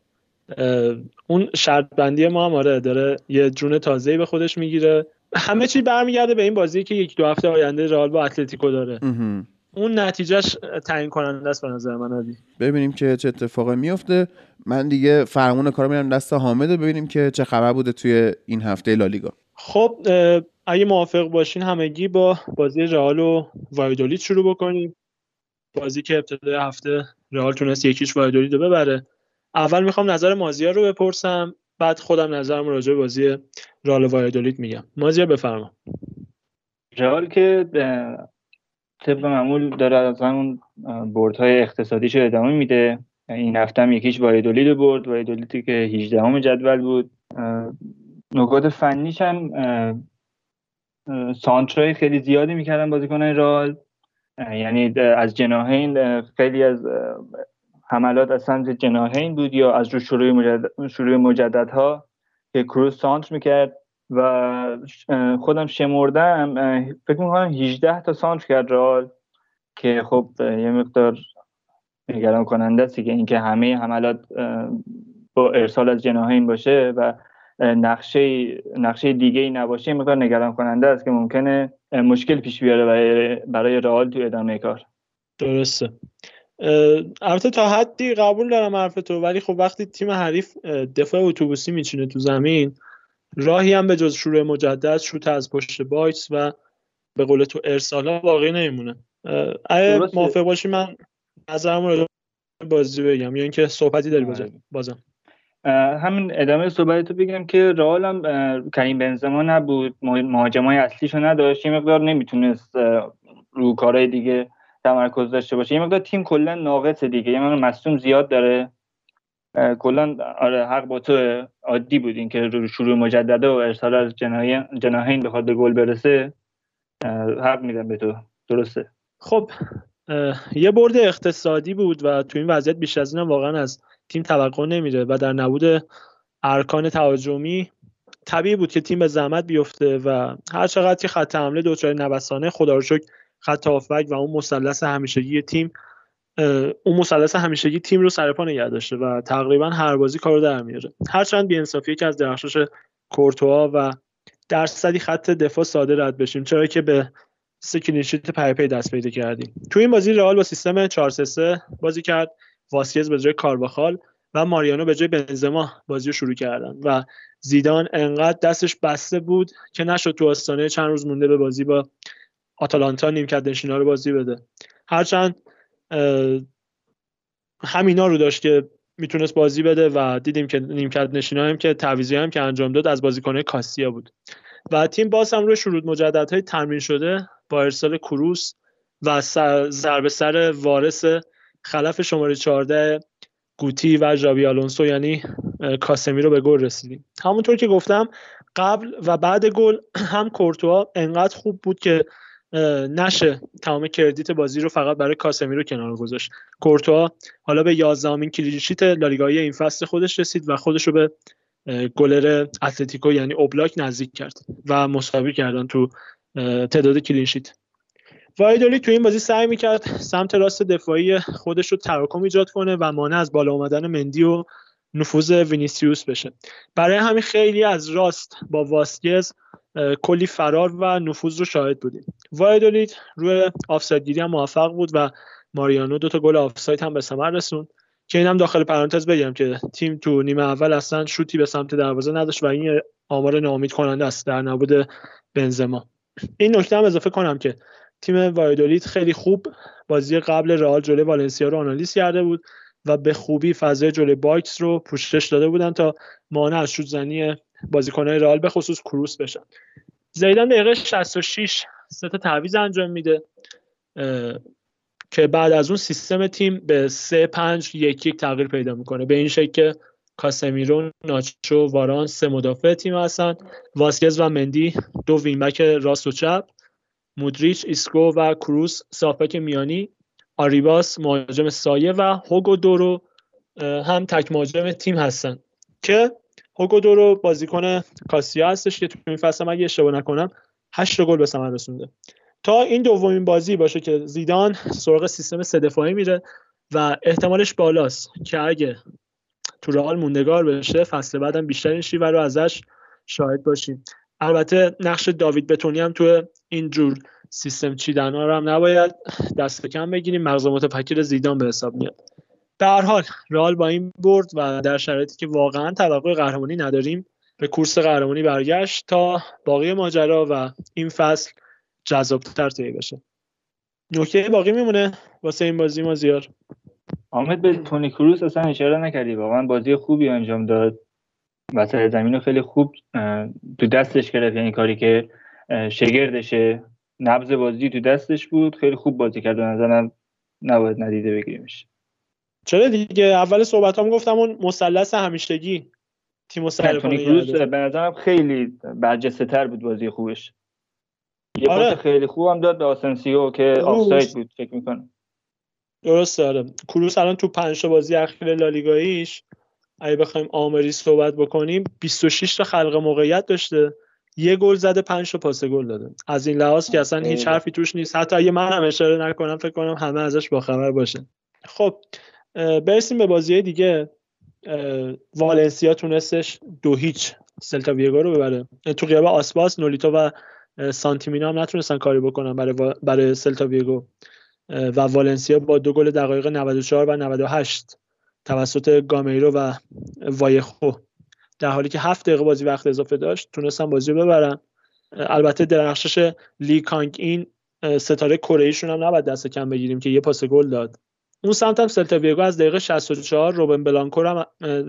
اون شرط بندی ما هم آره داره یه جون تازه‌ای به خودش می‌گیره. همه چی برمیگرده به این بازی که یک دو هفته آینده رئال با اتلتیکو داره. اون نتیجهش تعیین کننده است به نظر من عادی ببینیم که چه اتفاقی میفته. من دیگه فرمون کارو میرم دست حامد ببینیم که چه خبر بوده توی این هفته لالیگا خب اگه موافق باشین همگی با بازی رئال و وایدولید شروع بکنیم. بازی که ابتدای هفته رئال تونست یکیش وایدولید رو ببره. اول می‌خوام نظر مازیار رو بپرسم بعد خودم نظرم راجع به بازی رئال وایدولید میگم. مازیار بفرما. رئال که طبق معمول داره از همون بردهای اقتصادیش ادامه میده. این هفته هم یکیش وایدولید برد. وایدولیدی که 18 همه جدول بود. نکات فنیش هم سانترای خیلی زیادی می‌کردن بازیکنان رال یعنی از جناهین خیلی از حملات از سمت جناهین بود یا از رو شروع, مجدد، شروع مجددها که کروز سانتر می‌کرد. و خودم شمردم فکر می‌کنم 18 تا سانتر کرد رال که خب یه مقدار نگران کننده است که اینکه همه حملات با ارسال از جناهین باشه و نقشه نقشه دیگه ای نباشه این مقدار نگران کننده است که ممکنه مشکل پیش بیاره برای برای رئال تو ادامه کار. درسته. البته تا حدی قبول دارم حرف تو ولی خب وقتی تیم حریف دفاع اتوبوسی میچینه تو زمین راهی هم به جز شروع مجدد شوت از پشت box و به قول تو ارسالا باقی نمیمونه. اگه موافق باشی من نظرم رو بازی بگم یا اینکه صحبتی داری آره. بازم. همین ادامه صحبت تو بگم که رئال هم کریم بنزما نبود مهاجمای اصلیشو نداشت یه مقدار نمی‌تونست رو کارهای دیگه تمرکز داشته باشه. یه مقدار تیم کلا ناقص دیگه یه مقدار مصدوم زیاد داره. کلا آره حق با تو عادی بود این که شروع مجدده و ارسال از جناهین بخواد به گل برسه. حق میدم به تو. درسته؟ خب یه برد اقتصادی بود و تو این وضعیت بیش از این واقعا از تیم توقع نمیره و در نبود ارکان تهاجمی طبیعی بود که تیم به زحمت بیفته و هر چقدر که خط حمله دچار نوسانه خدا رو شکر خط هافبک و اون مثلث همیشگی تیم اون مثلث همیشگی تیم رو سرپا نگه داشته و تقریبا هر بازی کارو در میاره. هرچند بی‌انصافی که از درخشش کورتوا و درصدی خط دفاع ساده رد بشیم چرا که به سه clean sheet پیاپی دست پیدا کردیم. تو این بازی رئال با سیستم 4 3 بازی کرد. واسکز به جای کارواخال و ماریانو به جای بنزما بازی رو شروع کردن و زیدان انقدر دستش بسته بود که نشد تو آستانه چند روز مونده به بازی با آتالانتا نیمکت نشینا رو بازی بده. هرچند همینا رو داشت که می‌تونست بازی بده و دیدیم که نیمکت نشینا هم که تعویضی هم که انجام داد از بازیکنه کاسیا بود. و تیم باز هم روی شروط مجددهای تمرین شده با ارسال کروس و ضربه سر وارث خلف شماره 14 گوتی و ژاوی آلونسو یعنی کاسمی رو به گل رسیدیم. همونطور که گفتم قبل و بعد گل هم کورتوا انقدر خوب بود که نشه. تمام credit بازی رو فقط برای کاسمیرو کنار گذاشت. کورتوا حالا به 11 clean sheet لالیگایی این فصل خودش رسید و خودش رو به گلر اتلتیکو یعنی اوبلاک نزدیک کرد و مساوی کردن تو تعداد clean sheet وایادولید تو این بازی سعی می‌کرد سمت راست دفاعی خودش رو تراکم ایجاد کنه و مانع از بالا آمدن مندی و نفوذ وینیسیوس بشه. برای همین خیلی از راست با واسکز کلی فرار و نفوذ رو شاهد بودیم. وایادولید روی آفساید هم موفق بود و ماریانو دو تا گل آفساید هم به ثمر رسوند. که اینم داخل پرانتز بگم که تیم تو نیمه اول اصلا شوتی به سمت دروازه نداشت و این آمار ناامید کننده است در نبود بنزما. این نکته هم اضافه کنم که تیم وایادولید خیلی خوب بازی قبل رئال جلوی والنسیا رو آنالیز کرده بود و به خوبی فضای جلوی box رو پوشش داده بودن تا مانع از شوت زنی بازیکنهای رئال به خصوص کروس بشن. زیدان دقیقه 66 سه تا تعویض انجام میده که بعد از اون سیستم تیم به 3 5 1 1 تغییر پیدا می‌کنه. به این شکل که کاسمیرو ناچو واران سه مدافع تیم هستن. واسکز و مندی دو wing-back راست و چپ. مودریچ ایسکو و کروس سافک میانی. آریباس مهاجم سایه و هوگو دورو هم تک مهاجم تیم هستن که هوگو دورو بازیکن کاسیا هستش که تو این فصل اگه اشتباه نکنم 8 گل به ثمر رسونده. تا این دومین بازی باشه که زیدان سراغ سیستم سه دفاعی میره و احتمالش بالاست که اگه تو رئال موندگار بشه فصل بعدم بیشتر این شیوه رو ازش شاهد باشیم. البته نقش داوید بتونی هم تو این جور سیستم چیدن ها رو هم نباید دست کم بگیریم. مغز متفکر زیدان به حساب میاد. هر حال رئال با این برد و در شرایطی که واقعا توقع قهرمانی نداریم به کورس قهرمانی برگشت تا باقی ماجرا و این فصل جذابتر طی بشه. نکته باقی میمونه واسه این بازی ما زیار آمد به تونی کروس اصلا اشاره نکردی. واقعا بازی خوبی انجام داد. وسط زمین رو خیلی خوب تو دستش گرفت. یعنی کاری که شگردشه نبز بازی تو دستش بود. خیلی خوب بازی کرد. و نظرم نباید ندیده بگیریمش. چرا دیگه؟ اول صحبت هم گفتم اون مثلث همیشگی. تیم سر کروس به نظرم خیلی برجسته تر بود بازی خوبش. یه آره. خیلی خوب هم داد به آسنسیو که آفساید بود فکر می‌کنم. درسته آره. کروس الان تو پنج بازی اخیر لالیگاییش اگه بخوایم آماری صحبت بکنیم 26 تا خلق موقعیت داشته. یه گل زده 5 تا پاس گل داده. از این لحاظ که اصلا هیچ حرفی توش نیست. حتی اگه من هم اشاره نکنم فکر کنم همه ازش باخبر باشه. خب برسیم به بازی دیگه. والنسیا تونستش دو هیچ سلتا ویگو رو ببره. تو غیاب آسپاس نولیتو و سانتیمینا هم نتونستن کاری بکنن برای برای سلتا ویگو. و والنسیا با دو گل دقایق 94 و 98 توسط گامیرو و وایخو. در حالی که هفت دقیقه بازی وقت اضافه داشت تونستن بازی رو ببرن. البته درخشش لی کانگ این ستاره کره ایشون هم نباید دست کم بگیریم که یه پاس گل داد. اون سمت هم سلتا ویگو از دقیقه 64 روبن بلانکو هم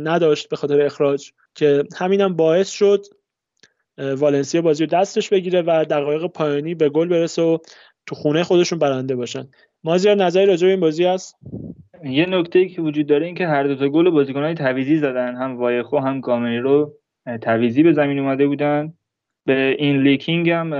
نداشت به خاطر اخراج که همینم باعث شد والنسیا بازی رو دستش بگیره و دقایق پایانی به گل برسه و تو خونه خودشون برنده باشن. مازیار نظری راجع به این بازی هست؟ یه نکته که وجود داره این که هر دو تا گل بازیکن‌های تعویضی زدن هم وایخو هم رو تعویضی به زمین اومده بودن. به این لیکینگ هم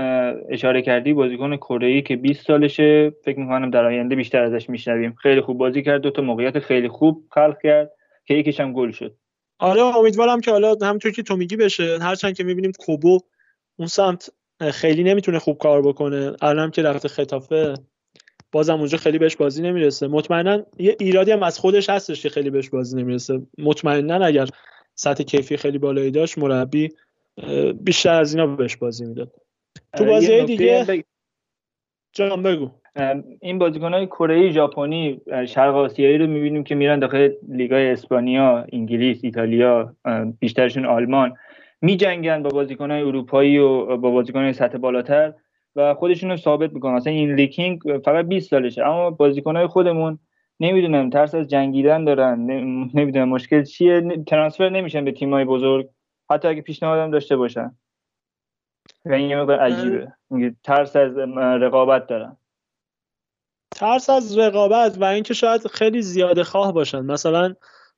اشاره کردی بازیکن کره که 20 سالشه. فکر می‌کنم در آینده بیشتر ازش میشنویم. خیلی خوب بازی کرد دو تا موقعیت خیلی خوب خلق کرد. که یکیش هم گل شد. آره امیدوارم که حالا همونطور که تو میگی بشه. هرچند که می‌بینیم کوبو اون سمت خیلی نمی‌تونه خوب کار بکنه. الانم که رفته خطافه بازم اونجا خیلی بهش بازی نمی‌رسه. مطمئنا یه ایرادی هم از خودش هستش که خیلی بهش بازی نمی‌رسه. مطمئنا اگر سطح کیفی خیلی بالایی داشت مربی بیشتر از اینا بهش بازی می‌داد. تو بازی دیگه؟ جان بگو. این بازیکن های کره ژاپنی شرق آسیایی رو می‌بینیم که میرن داخل لیگای اسپانیا انگلیس ایتالیا بیشترشون آلمان. میجنگن با بازیکن های اروپایی و با بازیکن های سطح بالاتر و خودشون رو ثابت می‌کنن. مثلا این لیکینگ فقط 20 سالشه اما بازیکن های خودمون نمی‌دونم ترس از جنگیدن دارن نمی‌دونم مشکل چیه ترانسفر نمیشن به تیمای بزرگ. حتی اگه پیشنهادم داشته باشن. و این یه مقدار عجیبه. ترس از رقابت دارن. ترس از رقابت و اینکه شاید خیلی زیاده خواه باشن. مثلا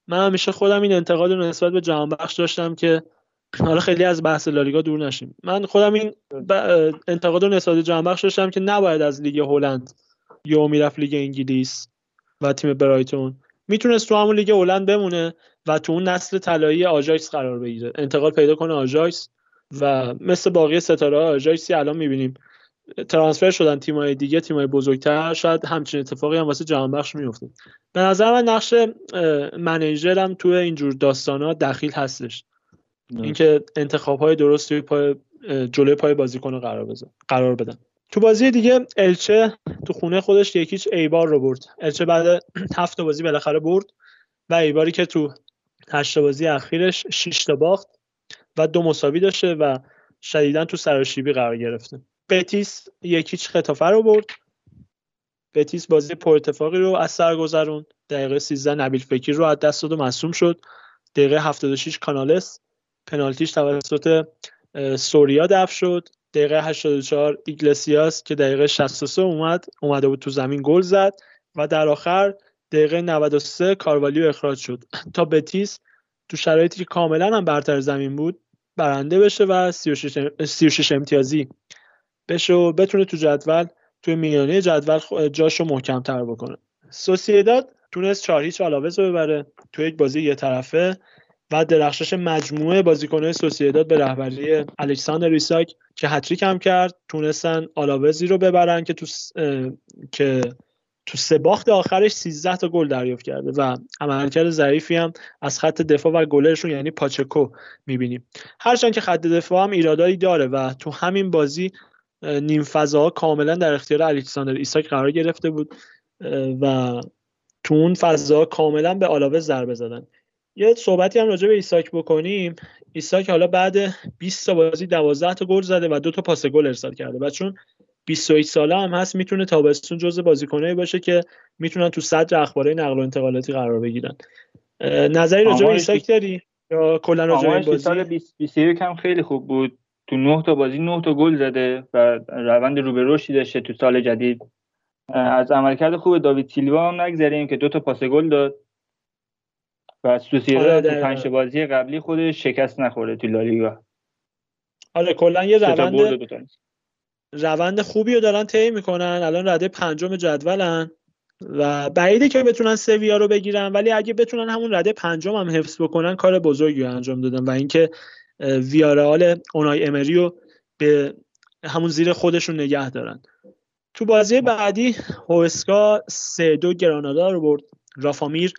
من همیشه خودم این انتقاد رو نسبت به جهان بخش داشتم که حالا خیلی از بحث لالیگا دور نشیم. من خودم این انتقاد رو نسبت به جهان بخش داشتم که نباید از لیگ هلند یا می‌رفت لیگ انگلیس و تیم برایتون. می‌تونست تو همون لیگ هلند بمونه. و تو اون نسل طلایی آژاکس قرار بگیره. انتقال پیدا کنه آژاکس و مثل باقی ستاره آژاکسی الان می‌بینیم. transfer شدن تیمای دیگه تیمای بزرگتر شاید همچین اتفاقی هم واسه جهان بخش میفته به نظر من نقش منیجر هم توی اینجور داستان ها دخیل هستش. اینکه انتخاب های درست توی پای جلوی پای بازیکن قرار بزن قرار بدن. تو بازی دیگه الچه تو خونه خودش یکیچ ایبار رو برد. الچه بعد هفت بازی بالاخره برد و ایباری که تو هشت بازی اخیرش 6 تا باخت و دو مساوی داشته و شدیدا تو سراشیبی قرار گرفته. بتیس یکیچ خطافه رو برد. بتیس بازی پر اتفاقی رو از سر گذروند. دقیقه 13 نبیل فکر رو از دست داد و مصوم شد. دقیقه 76 کانالس. پنالتیش توسط سوریا دفع شد. دقیقه 84 ایگلسیاس که دقیقه 63 اومد اومده بود تو زمین گل زد و در آخر دقیقه 93 کاروالیو اخراج شد. تا بتیس تو شرایطی که کاملا هم برتر زمین بود برنده بشه و 36, امتیازی بشه و بتونه تو جدول توی میانه جدول جاشو محکم تر بکنه. سوسیداد تونست چهار هیچ آلاوز رو ببره. تو یک بازی یه طرفه و درخشش مجموعه بازیکنهای سوسیداد به رهبری الکساندر ریساک که هتریک هم کرد تونستن آلاوزی رو ببرن که تو که تو سه باخت آخرش 13 تا گل دریافت کرده و عملکرد ضعیفی هم از خط دفاع و گلرشون یعنی پاچکو می‌بینیم. هرچند که خط دفاع هم ایرادایی داره و تو همین بازی نیم فضاها کاملا در اختیار الکساندر ایساک قرار گرفته بود و تو اون فضا کاملا به آلاوز ضربه زدن. یه صحبتی هم راجع به ایساک بکنیم. ایساک حالا بعد 20 تا بازی 12 تا گل زده و دو تا پاس گل ارسال کرده. و چون 21 ساله هم هست می‌تونه تابستون جزء بازیکنایی باشه که می‌تونن تو صدر اخبارهای نقل و انتقالاتی قرار بگیرن. نظری راجع به ایساک داری؟ یا کلا راجع به بازی؟ سال 21 هم خیلی خوب بود. تو 9 تا بازی 9 تا گل زده و روند رو به رشدی داشته تو سال جدید. از عملکرد خوب داوید سیلوا هم نگذریم که دو تا پاس گل داد. و سوسییداد آره تو پنج بازی قبلی خودش شکست نخورده تو لالیگا. آره کلا یه روند روند خوبی رو دارن طی می‌کنن. الان رده پنجم جدولن و بعیده که بتونن سویا رو بگیرن ولی اگه بتونن همون رده پنجم هم حفظ بکنن کار بزرگی رو انجام دادن و اینکه ویارال اونای امری رو به همون زیر خودشون نگه دارن. تو بازی بعدی هوسکا سه دو گرانادا رو برد. رافامیر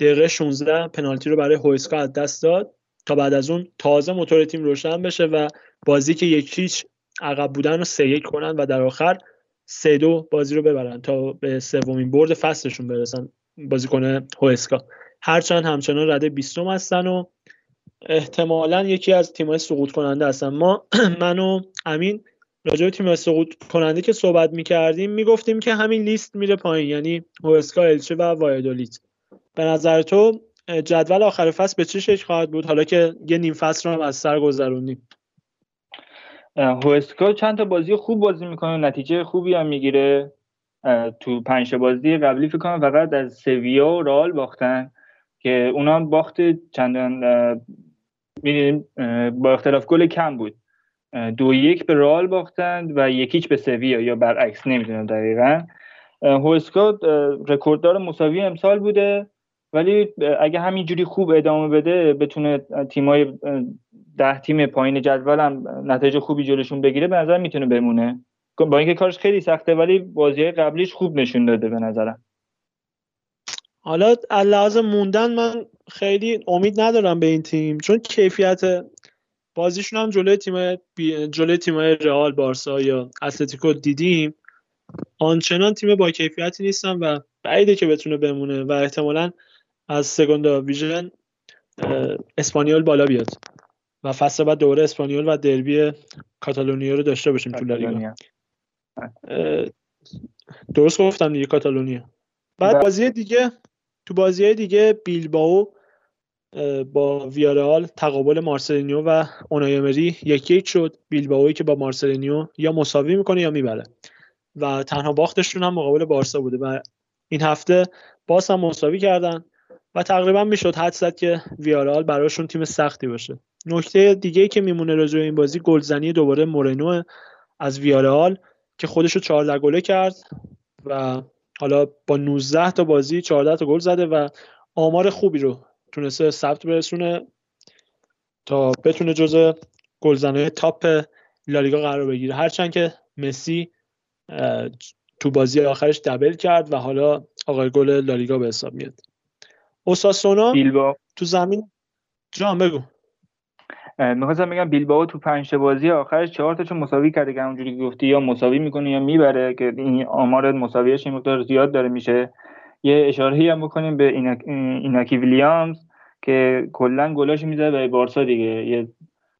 دقیقه 16 پنالتی رو برای هوسکا از دست داد تا بعد از اون تازه موتور تیم روشن بشه و بازی که یکیش عقب بودن رو سه یک کنن و در آخر سه دو بازی رو ببرن تا به سومین برد فصلشون برسن بازیکن هوسکا. هرچند همچنان رده بیستم هستن و احتمالا یکی از تیم‌های سقوط کننده هستن. ما من و امین راجع به تیم سقوط کننده که صحبت می‌کردیم می‌گفتیم که همین لیست میره پایین یعنی هوسکا الچه و وایدولیت. به نظر تو جدول آخر فصل به چه شکل خواهد بود؟ حالا که یه نیم فصل رو از سر گذروندیم. هوسکا چند تا بازی خوب بازی می‌کنه نتیجه خوبی هم می‌گیره. تو پنج بازی قبلی فکر کنم فقط از سویا و رال باختن که اونا باخت چندان می‌دونیم با اختلاف گل کم بود. دو یک به رال باختند و یکیچ به سویا یا برعکس نمی‌دونم دقیقا. هوسکا رکورددار مساوی امسال بوده ولی اگه همینجوری خوب ادامه بده بتونه تیمای ده تیم پایین جدول هم نتایج خوبی جلوشون بگیره به نظر می‌تونه بمونه. با اینکه کارش خیلی سخته ولی بازی قبلیش خوب نشون داده به نظرم. حالا لحاظ موندن من خیلی امید ندارم به این تیم چون کیفیت بازیشون هم جلوی تیم جلوی تیمای رئال بارسا یا اتلتیکو دیدیم. آنچنان تیم با کیفیتی نیستن و بعیده که بتونه بمونه و احتمالا از سگوندا ویژن اسپانیول بالا بیاد. و فصل بعد دوره اسپانیول و دربی کاتالونیا رو داشته باشیم تو لالیگا درست گفتم دیگه کاتالونیا. بعد بله. بازی دیگه تو بازی دیگه بیلباو با ویارال تقابل مارسلینیو و اونایمری یکی یک شد. بیلباوی که با مارسلینیو یا مساوی می‌کنه یا می‌بره. و تنها باختشون هم مقابل بارسا بوده و این هفته باز هم مساوی کردن و تقریبا می‌شد حد زد که ویارال براشون تیم سختی باشه. نکته دیگه که میمونه راجع این بازی گلزنی دوباره مورنو از ویارال که خودشو 14 گله کرد و حالا با 19 تا بازی 14 تا گل زده و آمار خوبی رو تونسته ثبت برسونه تا بتونه جزء گلزنهای تاپ لالیگا قرار بگیره. هرچند که مسی تو بازی آخرش دبل کرد و حالا آقای گل لالیگا به حساب میاد. اوساسونا تو زمین جان بگو. می‌خواستم بگم بیلباو تو پنج بازی آخرش چهار تاشو مساوی کرده که اونجوری گفتی یا مساوی می‌کنه یا می‌بره که این آمار مساویش این مقدار زیاد داره میشه. یه اشاره هم بکنیم به ایناکی ویلیامز که کلا گلاش می‌زنه به بارسا دیگه. یه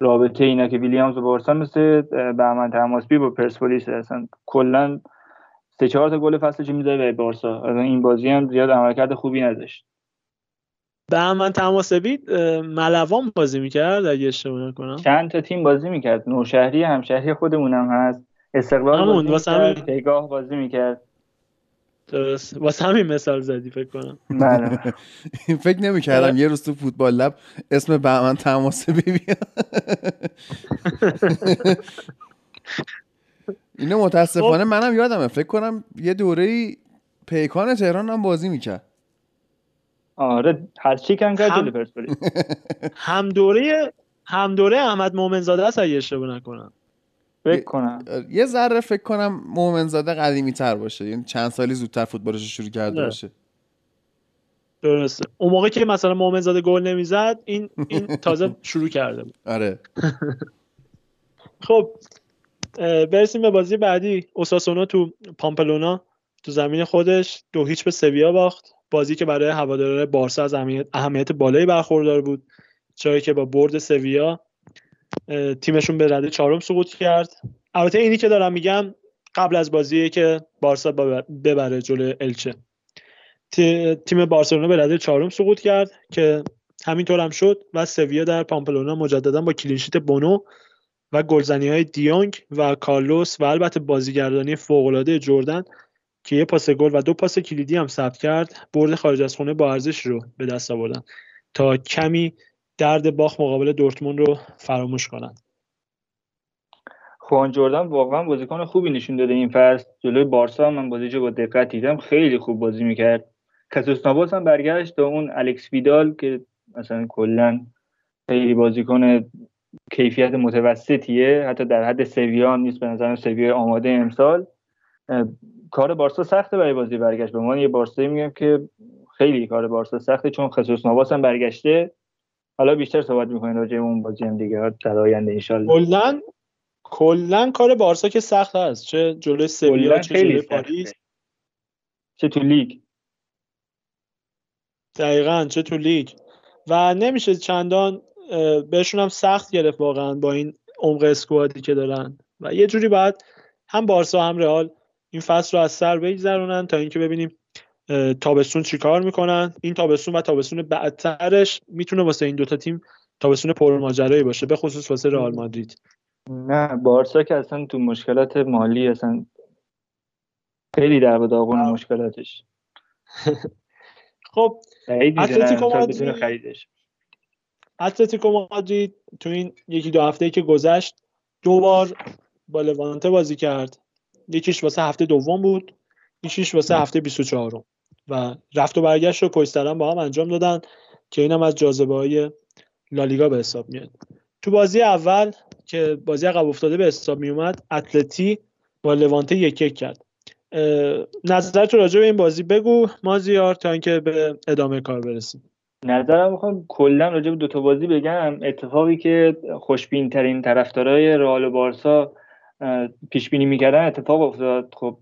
رابطه ایناکی ویلیامز و بارسا مثل بهمن تماسبی با پرسپولیس اصلا کلا سه چهار تا گل فصلش می‌زنه به بارسا. این بازی هم زیاد عملکرد خوبی نداشت. من تماسبی ملوان بازی می‌کرد اگه اشتباه نکنم؟ چند تا تیم بازی می‌کرد. نوشهری همشهری خودمونم هست. استقلال بازی می‌کرد. پیگاه بازی می‌کرد. درست. واسه همین مثال زدی فکر کنم. بله. فکر نمی‌کردم. یه روز تو فوتبال لب اسم بهمن تماسبی بیاد اینو متاسفانه خب. منم یادمه. فکر کنم یه دوره پیکان تهران هم بازی می‌کرد. آره هر چی کن کرد هم... پرسپولیس. هم دوره هم دوره احمد مومنزاده است اگه اشتباه نکنم. فکر کنم. یه ذره فکر کنم مومنزاده قدیمی تر باشه. یعنی چند سالی زودتر فوتبالش شروع کرده نه. باشه. درسته. اون موقع که مثلا مومنزاده گل نمی‌زد این این تازه شروع کرده بود. آره. خب برسیم به بازی بعدی. اوساسونا تو پامپلونا تو زمین خودش دو هیچ به سویا باخت. بازی که برای هواداران بارسا از اهمیت بالایی برخوردار بود جایی که با برد سویا تیمشون به رده چهارم سقوط کرد. البته اینی که دارم میگم قبل از بازی که بارسا ببره جلو الچه. تیم بارسلونا به رده چهارم سقوط کرد که همینطور هم شد و سویا در پامپلونا مجددا با clean sheet بونو و گلزنی های دیونگ و کارلوس و البته بازیگردانی فوقالعاده جردن که یه پاس گل و دو پاس کلیدی هم ثبت کرد برد خارج از خونه با ارزش رو به دست آوردن. تا کمی درد باخت مقابل دورتموند رو فراموش کنند خوان جردن واقعا بازیکن خوبی نشون داده این فصل. جلوی بارسا من بازی با دقت دیدم خیلی خوب بازی می‌کرد. کسوس نواس هم برگشت تا اون الکس ویدال که مثلا کلا خیلی بازیکن کیفیت متوسطیه. حتی در حد سویا نیست به نظر سویا آماده امسال. کار بارسا سخته برای بازی برگشت. به من یه بارسایی میگم که خیلی کار بارسا سخته چون خصوص نواس هم برگشته. حالا بیشتر صحبت می‌کنیم راجع اون بازی هم دیگه. در آینده ان کلا کلا کار بارسا که سخت هست چه جلوی سویا چه جلوی پاریس. چه تو لیگ. دقیقا چه تو لیگ. و نمیشه چندان بهشون هم سخت گرفت واقعا با این عمق اسکوادی که دارن. و یه جوری باید هم بارسا هم رئال این فصل رو از سر بگذرونن تا اینکه ببینیم تابستون چیکار می‌کنن. این تابستون و تابستون بعدترش می‌تونه واسه این دوتا تیم تابستون پرماجرایی باشه به خصوص واسه رئال مادرید. نه بارسا که اصلا تو مشکلات مالی اصلا خیلی در داغون مشکلاتش. خب اتلتیکو مادرید اتلتیکو مادرید تو این یکی دو هفته که گذشت دو بار با لوانته بازی کرد. یکیش واسه هفته دوم بود یکیش واسه هفته 24 و رفت و برگشت رو پشت با هم انجام دادن که اینم از جاذبه های لالیگا به حساب میاد. تو بازی اول که بازی عقب افتاده به حساب می اومد اتلتی با لوانته یک یک کرد. نظر تو راجع به این بازی بگو مازیار تا اینکه به ادامه کار برسیم. نظرم می‌خوام کلا راجع به دو تا بازی بگم. اتفاقی که خوشبین ترین طرفدارای رئال و بارسا پیش بینی می‌کردن اتفاق افتاد. خب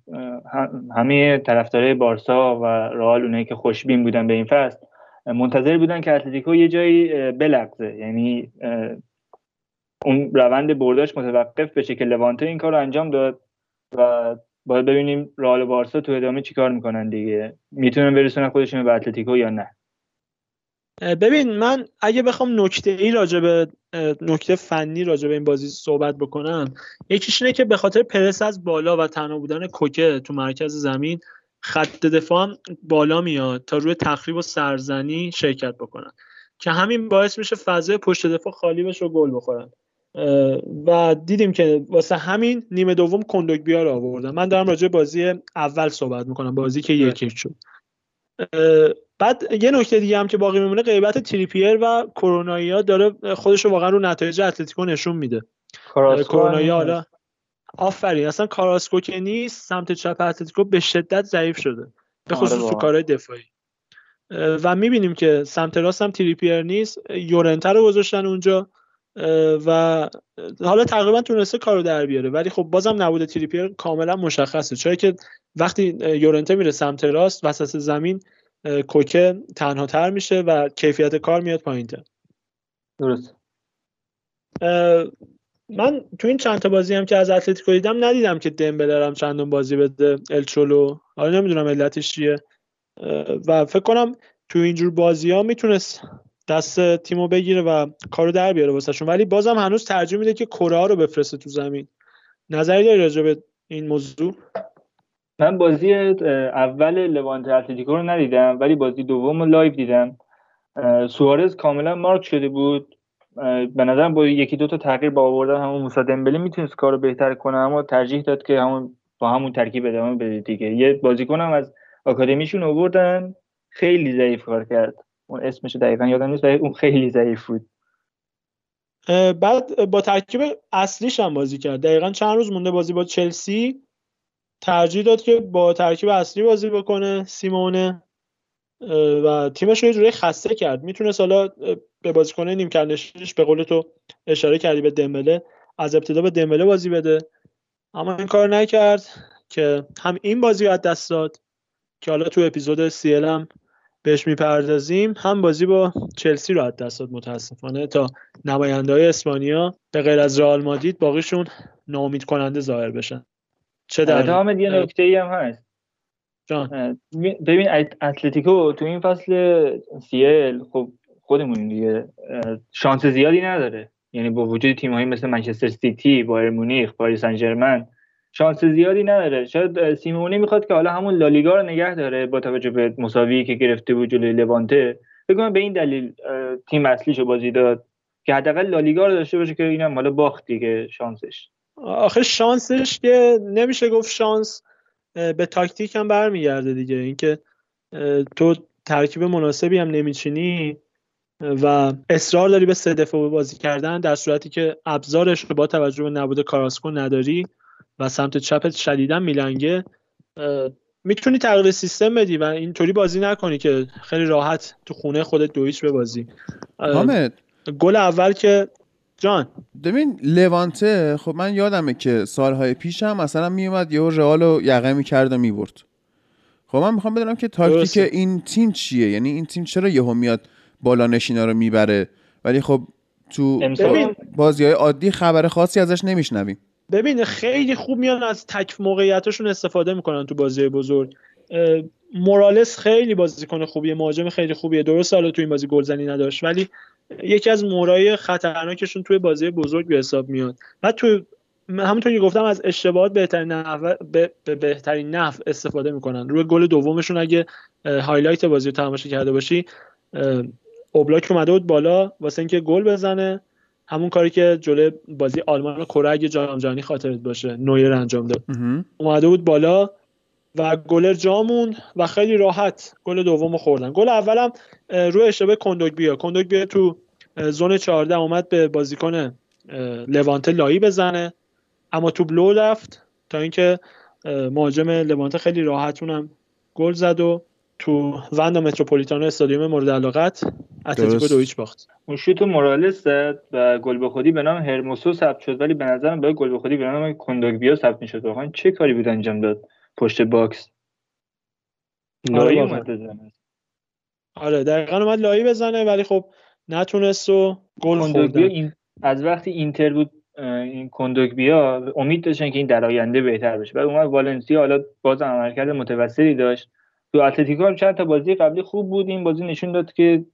همه طرفدارای بارسا و رئال اونایی که خوشبین بودن به این فصل منتظر بودن که اتلتیکو یه جایی بلغزه. یعنی اون روند برداشت متوقف بشه که لوانته این کار رو انجام داد و باید ببینیم رئال بارسا تو ادامه چیکار می‌کنن دیگه. می‌تونن برسونن خودشون به اتلتیکو یا نه؟ ببین من اگه بخوام نکته ای راجع به نکته فنی راجع به این بازی صحبت بکنم یکیش اینه که به خاطر پرس از بالا و تنها بودن کوکه تو مرکز زمین خط دفاع هم بالا میاد تا روی تخریب و سرزنی شرکت بکنن که همین باعث میشه فضای پشت دفاع خالی بشه و گل بخورن. و دیدیم که واسه همین نیمه دوم کندوگبیا رو آوردن. من دارم راجع بازی اول صحبت می‌کنم بازی که یک شد. بعد یه نکته دیگه هم که باقی میمونه غیبت تریپیر و کرونایا داره خودش رو واقعا رو نتایج اتلتیکو نشون میده. کرونایا حالا آفرین اصلا کاراسکو که نیست سمت چپ اتلتیکو به شدت ضعیف شده. به آره خصوص تو کارهای دفاعی. و می‌بینیم که سمت راست هم تریپیر نیست. یورنتر رو گذاشتن اونجا و حالا تقریبا تونسته کارو در بیاره ولی خب بازم نبوده تریپیر کاملا مشخصه. چرا که وقتی یورنته میره سمت راست وسط زمین کوکه تنها تر میشه و کیفیت کار میاد پایین تر. درست. من تو این چند تا بازی هم که از اتلتیکو دیدم ندیدم که دمبله هم چندون بازی بده الچولو حالا نمی‌دونم علتش چیه. و فکر کنم تو اینجور بازی ها می‌تونست دست تیمو بگیره و کارو در بیاره واسهشون ولی بازم هنوز ترجیح میده که کوره‌آ رو بفرسته تو زمین. نظری داری راجع به این موضوع؟ من بازی اول لوانته اتلتیکو رو ندیدم ولی بازی دوم رو live دیدم. سوارز کاملا مارک شده بود. به نظرم با یکی دو تا تغییر با آوردن همون موسی دمبله می‌تونست کارو بهتر کنه اما ترجیح داد که همون با همون ترکیب ادامه بده دیگه. یه بازیکنم از آکادمیشون آوردن خیلی ضعیف کار کرد. اون اسمش دقیقا یادم نیست ولی اون خیلی ضعیف بود. بعد با ترکیب اصلیش هم بازی کرد. دقیقا چند روز مونده بازی با چلسی. ترجیح داد که با ترکیب اصلی بازی بکنه سیمونه و تیمش رو یه جوری خسته کرد. می‌تونه حالا به بازیکن نیم کندشش به قول تو اشاره کردی به دمبله از ابتدا به دمبله بازی بده. اما این کار نکرد که هم این بازی رو از دست داد که حالا تو اپیزود سی هم بهش می‌پردازیم هم بازی با چلسی رو از دست داد متاسفانه تا نماینده های اسپانیا به غیر از رئال مادرید باقیشون ناامید کننده ظاهر بشن. چه در یه نکته ای هم هست. جان. ببین اتلتیکو تو این فصل CL خب خودمون دیگه. شانس زیادی نداره. یعنی با وجود تیم مثل منچستر سیتی بایر مونیخ پاریس سن ژرمن شانس زیادی نداره. شاید سیمونی می‌خواد که حالا همون لالیگا رو نگه داره با توجه به مساوی که گرفته بود جلوی لوانته. بگم به این دلیل تیم اصلیشو بازی داد که حداقل لالیگا رو داشته باشه که اینم حالا باخت دیگه شانسش. آخه شانسش که نمیشه گفت شانس به تاکتیک هم برمیگرده دیگه. اینکه تو ترکیب مناسبی هم نمیچینی و اصرار داری به سه دفعه بازی کردن در صورتی که ابزارش رو با توجه به نبود کاراسکو نداری و سمت چپت شدیدا میلنگه می‌تونی تغییر سیستم بدی و اینطوری بازی نکنی که خیلی راحت تو خونه خودت دویچ بازی حامد. گل اول که جان. ببین لوانته خب من یادمه که سالهای پیش هم مثلا میومد یه رئال رو یقه می‌کرد و می‌برد. خب من می‌خوام بدونم که تاکتیک این تیم چیه؟ یعنی این تیم چرا یهو میاد بالا نشینا رو می‌بره؟ ولی خب تو بازی های عادی خبر خاصی ازش نمیشنویم. ببین خیلی خوب میان از تک موقعیتاشون استفاده می‌کنن تو بازی بزرگ. مورالس خیلی بازیکن خوبیه مهاجم خیلی خوبیه. درست حالا تو این بازی گلزنی نداشت ولی یکی از مورای خطرناکشون توی بازی بزرگ به حساب میاد. بعد تو همونطور که گفتم از اشتباهات بهترین نحو به بهترین نحو استفاده می‌کنن. روی گل دومشون اگه هایلایت بازی رو تماشا کرده باشی اوبلاک اومده بود بالا واسه اینکه گل بزنه. همون کاری که جلوی بازی آلمان و کره اگه جام جهانی خاطرت باشه نویر انجام داد. اومده بود بالا. و گلر جامون و خیلی راحت گل دوم خوردن. گل اولم روی اشتباه کندوگبیا کندوگبیا تو زون 14 اومد به بازیکن لوانته لایی بزنه. اما تو بلو رفت تا اینکه مهاجم لوانته خیلی راحت اونم گل زد و تو واندا متروپولیتانو استادیوم مورد علاقت اتلتیکو دو هیچ باخت. اون شوت مورالس زد و گل به خودی به نام هرموسو ثبت شد. ولی به نظرم به گل به خودی به نام کندوگبیا ثبت می‌شد. واقعا چه کاری بود انجام داد؟ پشت box. آره، لایی اومد. بزنه. آره دقیقا اومد لایی بزنه ولی خب نتونست و گل خوردن از وقتی اینتر بود این کندوگبیا امید داشتن که این در آینده بهتر بشه. بعد اومد والنسیا حالا باز عملکرد متوسطی داشت. تو اتلتیکو هم چند تا بازی قبلی خوب بود. این بازی نشون داد که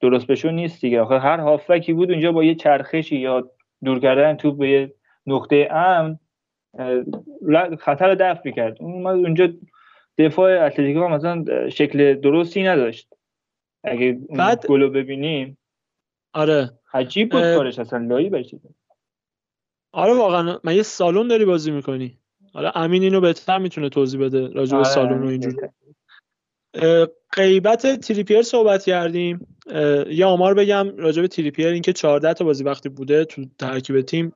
درست بشون نیست دیگه. آخه هر هافکی بود اونجا با یه چرخشی یا دور کردن توپ به یه نقطه امن خطر دفع می‌کرد. اون اونجا دفاع اتلتیکو مثلا شکل درستی نداشت. اگه بعد گلو ببینیم. آره. عجیب بود کارش اصلا. لایی بشه آره واقعا. من یه سالن داری بازی می‌کنی. حالا امین اینو بهتر می‌تونه توضیح بده راجع به آره. سالن و اینجور. غیبت تریپیر صحبت کردیم. یا آمار بگم راجع به تریپیر اینکه 14 تا بازی وقتی بوده تو ترکیب تیم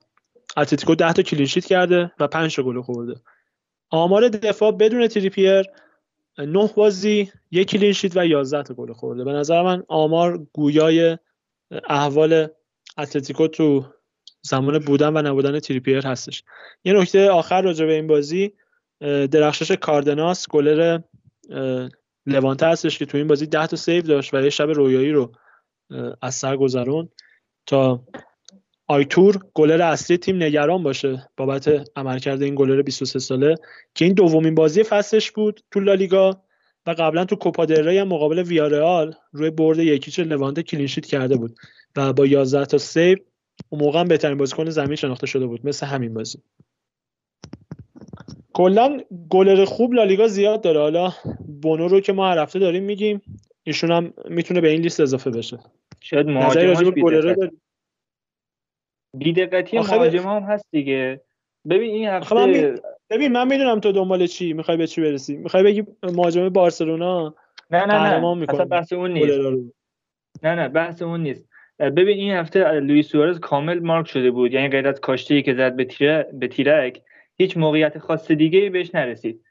اتلتیکو 10 تا clean sheet کرده و 5 تا گل خورده. آمار دفاع بدون تریپیر 9 بازی یک clean sheet و 11 تا گل خورده. به نظر من آمار گویای احوال اتلتیکو تو زمان بودن و نبودن تریپیر هستش. یه نکته آخر راجع به این بازی درخشش کاردناس گلر لوانته هستش که تو این بازی 10 تا save داشت و یه شب رویایی رو از سر گذرون تا آیتور گلر اصلی تیم نگران باشه. بابت عملکرد این گلر 23 ساله که این دومین بازی فصلش بود تو لالیگا و قبلا تو کوپا دل هم مقابل ویارئال روی برد یک هیچ لوانته clean sheet کرده بود و با 11 تا سیو اون موقع هم بهترین بازیکن زمین شناخته شده بود. مثل همین بازی. کلا گلر خوب لالیگا زیاد داره. حالا بونو رو که ما هر هفته داریم میگیم ایشون هم می‌تونه به این لیست اضافه بشه. شاید مهاجماش بیدقتی مهاجم هم هست دیگه. ببین این هفته من ببین من می‌دونم تو دنبال چی؟ می‌خوای به چی برسی؟ می‌خوای بگی مهاجم بارسلونا؟ نه نه نه. اصلا بحث اون نیست. نه نه بحث اون نیست. ببین این هفته لوئیس سوارز کامل مارک شده بود. یعنی غیر از کاشته که زد به تیره به تیرک هیچ موقعیت خاص دیگه ای بهش نرسید.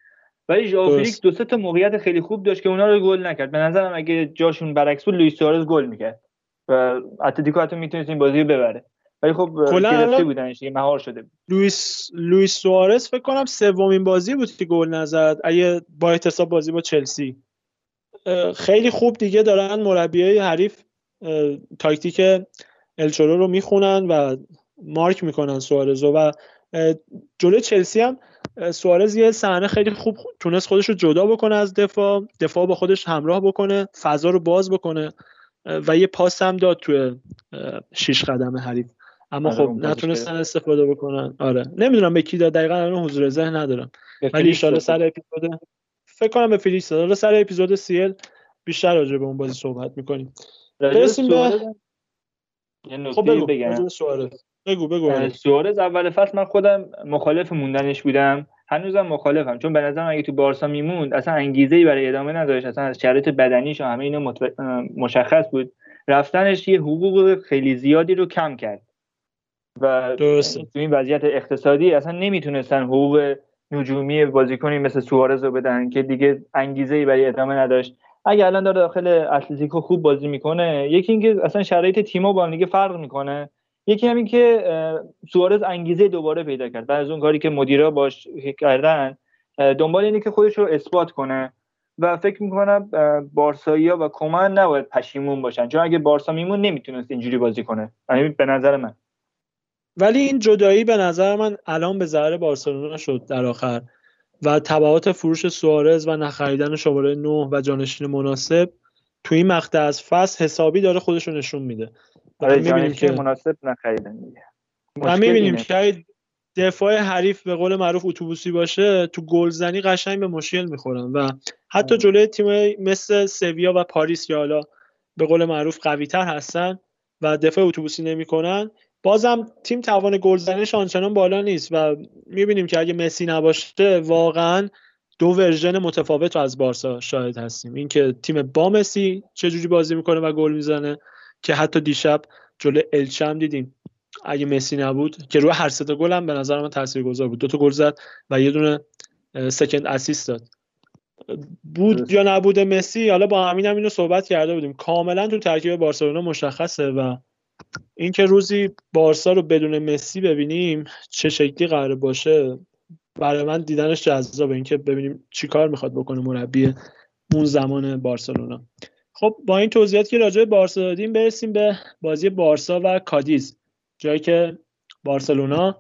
ولی فلیکس دو سه تا موقعیت خیلی خوب داشت که اونا رو گل نکرد. به نظرم اگه جاشون برعکس بود لوئیس سوارز گل می‌کرد. و اتلتیکو حتی می‌تونست این بازی رو ببره. ولی خب گرفته بودنش دیگه مهار شده بود. لوئیس لوئیس سوارز فکر کنم سومین بازی بود که گل نزد. اگه با احتساب بازی با چلسی. خیلی خوب دیگه دارن مربیای حریف تاکتیک الچورو رو می‌خونن و مارک می‌کنن سوارزو و جلوی چلسی هم سوارز یه صحنه خیلی خوب تونست خودش رو جدا بکنه از دفاع. دفاع با خودش همراه بکنه فضا رو باز بکنه و یه پاس هم داد توی شیش قدم حریف. اما آره، خب نتونستن استفاده بکنن. آره. نمی‌دونم به کی داد. دقیقا الان حضور ذهن ندارم. ولی ان سر اپیزود فکر کنم به فیلیکس داد. سر اپیزود سیل بیشتر راجع به اون بازی صحبت می‌کنیم. برسیم به خب بگو. بگم. بگو بگو سوارز اول فصل من خودم مخالف موندنش بودم. هنوزم مخالفم. چون به نظرم اگه تو بارسا میموند اصلا انگیزه ای برای ادامه نداشت. اصلا از شرایط بدنیش و همه اینا مشخص بود. رفتنش یه حقوق خیلی زیادی رو کم کرد. و تو این وضعیت اقتصادی اصلا نمی‌تونستن حقوق نجومی بازیکنی مثل سوارز رو بدن که دیگه انگیزه ای برای ادامه نداشت. اگه الان داره داخل اتلتیکو خوب بازی می‌کنه یکی اینکه اصلا شرایط تیمو با هم دیگه فرق می‌کنه. یکی همین که سوارز انگیزه دوباره پیدا کرد. بعد از اون کاری که مدیرا باش کردن دنبال اینه که خودش رو اثبات کنه. و فکر می‌کنم بارسایی و کمان نباید پشیمون باشن. چون اگه بارسا میمون نمی‌تونست اینجوری بازی کنه. یعنی به نظر من. ولی این جدایی به نظر من الان به ضرر بارسلونا شد در آخر و تبعات فروش سوارز و نخریدن شماره 9 و جانشین مناسب تو این مقطع از فصل حسابی داره خودش رو نشون میده. آره می‌بینیم که مناسب نخریدن و می‌بینیم که دفاع حریف به قول معروف اتوبوسی باشه تو گلزنی قشنگ به مشکل می‌خورن و حتی جلوی تیم مثل سویا و پاریس که حالا به قول معروف قوی تر هستن و دفاع اتوبوسی نمی‌کنن بازم تیم توان گلزنیش آنچنان بالا نیست و می‌بینیم که اگه مسی نباشه واقعا دو ورژن متفاوت رو از بارسا شاهد هستیم. اینکه تیم با مسی چجوری بازی می‌کنه و گل می‌زنه که حتی دیشب جلو الچم دیدیم. اگه مسی نبود که روی هر سه گل هم به نظر من تاثیرگذار بود. دو تا گل زد و یه دونه سکند اسیست داد. بود یا نبود مسی؟ حالا با همین هم اینو صحبت کرده بودیم. کاملا تو ترکیب بارسلونا مشخصه و اینکه روزی بارسا رو بدون مسی ببینیم چه شکلی قرار باشه برای من دیدنش جذابه. اینکه ببینیم چیکار می‌خواد بکنه مربی اون زمان بارسلونا. خب با این توضیحات که راجع به بارسا دادیم برسیم به بازی بارسا و کادیز. جایی که بارسلونا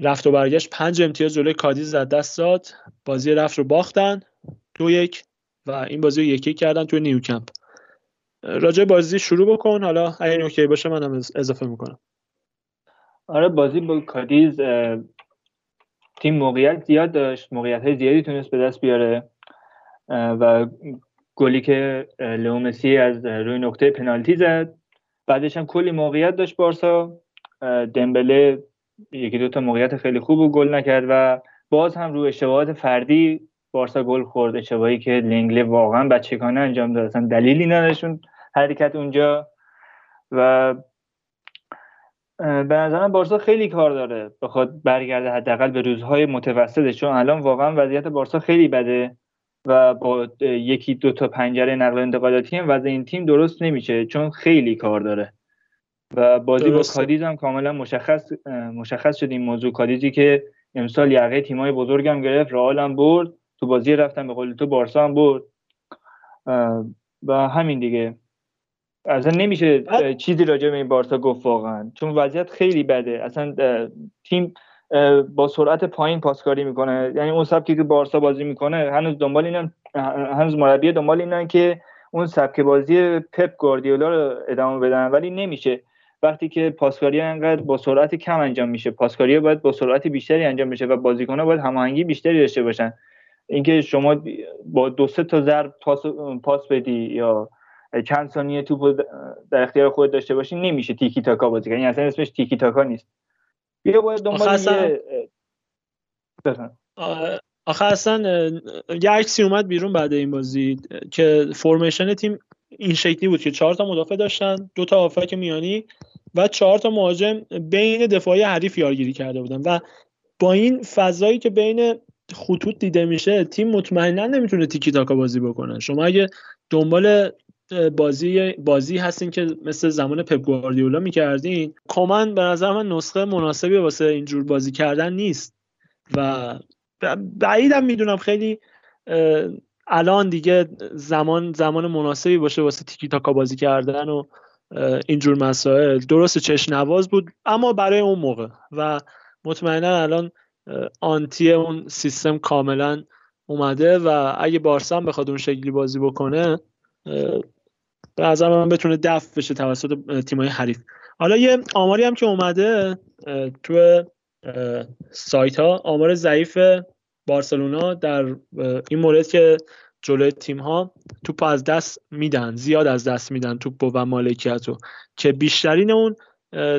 رفت و برگشت پنج امتیاز جلوی کادیز از دست داد. بازی رفت رو باختن دو یک و این بازی رو یکی کردن توی نیوکمپ. راجع بازی شروع بکن. حالا اگه OK باشه منم اضافه می‌کنم. آره بازی با کادیز تیم موقعیت زیاد داشت. موقعیت های زیادی تونست به دست بیاره. و گلی که لئو مسی از روی نقطه پنالتی زد. بعدش هم کلی موقعیت داشت بارسا. دمبله یکی دو تا موقعیت خیلی خوب و گل نکرد و باز هم روی اشتباهات فردی بارسا گل خورد. اشتباهی که لنگله واقعا بچگانه انجام داد. اصلا دلیلی نداشون حرکت اونجا. و به نظرم بارسا خیلی کار داره. بخواد برگرده حداقل به روزهای متوسطه. چون الان واقعا وضعیت بارسا خیلی بده و با یکی دو تا پنجره نقل و انتقالاتی هم وضع این تیم درست نمیشه. چون خیلی کار داره. و بازی با کادیز هم کاملا مشخص مشخص شد این موضوع. کادیزی که امسال یقه تیمای بزرگم گرفت رئال هم برد. تو بازی رفتن به قول تو بارسا هم برد. و همین دیگه. اصلا نمیشه چیزی راجع به این بارسا گفت واقعا. چون وضعیت خیلی بده. اصلا تیم با سرعت پایین پاسکاری می‌کنه. یعنی اون سبکی که بارسا بازی می‌کنه هنوز دنبال اینن هنوز مربی دنبال اینن که اون سبک بازی پپ گواردیولا رو ادامه بدن. ولی نمیشه. وقتی که پاسکاری انقدر با سرعت کم انجام میشه پاسکاری باید با سرعت بیشتری انجام بشه و بازیکن‌ها باید هماهنگی بیشتری داشته باشن. اینکه شما با دو سه تا ضرب پاس, پاس بدی یا چند ثانیه توپ در اختیار خود داشته باشی نمیشه تیکی تاکا بازی کنی یعنی اصلا اسمش تیکی تاکا نیست. بیا باید دنبال یه آخه اصلا یه عکسی اومد بیرون بعد این بازی که فرمیشن تیم این شکلی بود که چهار تا مدافع داشتن دو تا آفک میانی و چهار تا مهاجم بین دفاعی حریف یارگیری کرده بودن. و با این فضایی که بین خطوط دیده میشه تیم مطمئنا نمی‌تونه تیکی تاکا بازی بکنه. شما اگه دنبال بازی بازی هستین که مثل زمان پپ گواردیولا می‌کردین کمان به نظر من نسخه مناسبی واسه اینجور بازی کردن نیست. و بعیدم می‌دونم خیلی الان دیگه زمان زمان مناسبی باشه واسه تیکی تاکا بازی کردن و اینجور مسائل. درست چشم نواز بود اما برای اون موقع. و مطمئنا الان آنتی اون سیستم کاملا اومده و اگه بارسا هم بخواد اون شکلی بازی بکنه به نظر من بتونه دفع بشه توسط تیمای حریف. حالا یه آماری هم که اومده تو سایت ها آمار ضعیف بارسلونا در این مورد که جلوی تیم ها توپ از دست میدن زیاد از دست میدن توپ و مالکیت رو که بیشترین اون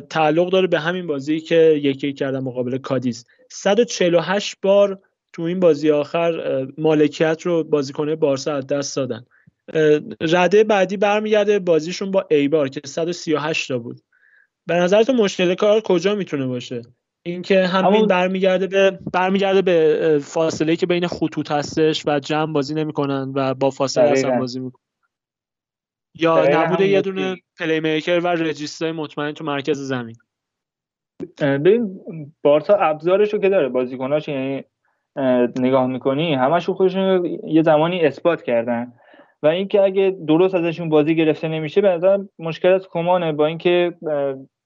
تعلق داره به همین بازی که یکی کردن مقابل کادیز. 148 بار تو این بازی آخر مالکیت رو بازیکن بارسا از دست دادن. رده بعدی برمیگرده بازیشون با ایبار که 138 تا بود. به نظرتون مشکل کار کجا می‌تونه باشه؟ اینکه همین برمیگرده به برمیگرده به فاصله که بین خطوط هستش و جمع بازی نمی‌کنن و با فاصله اصلا بازی می‌کنن. یا نبود یه دونه پلی میکر و رجیستر مطمئن تو مرکز زمین. ببین بارسا ابزارشو که داره بازیکناش یعنی نگاه می‌کنی همشون خودشون یه زمانی اثبات کردن. و اینکه اگه درست ازشون بازی گرفته نمیشه به نظر مشکل از کمانه با اینکه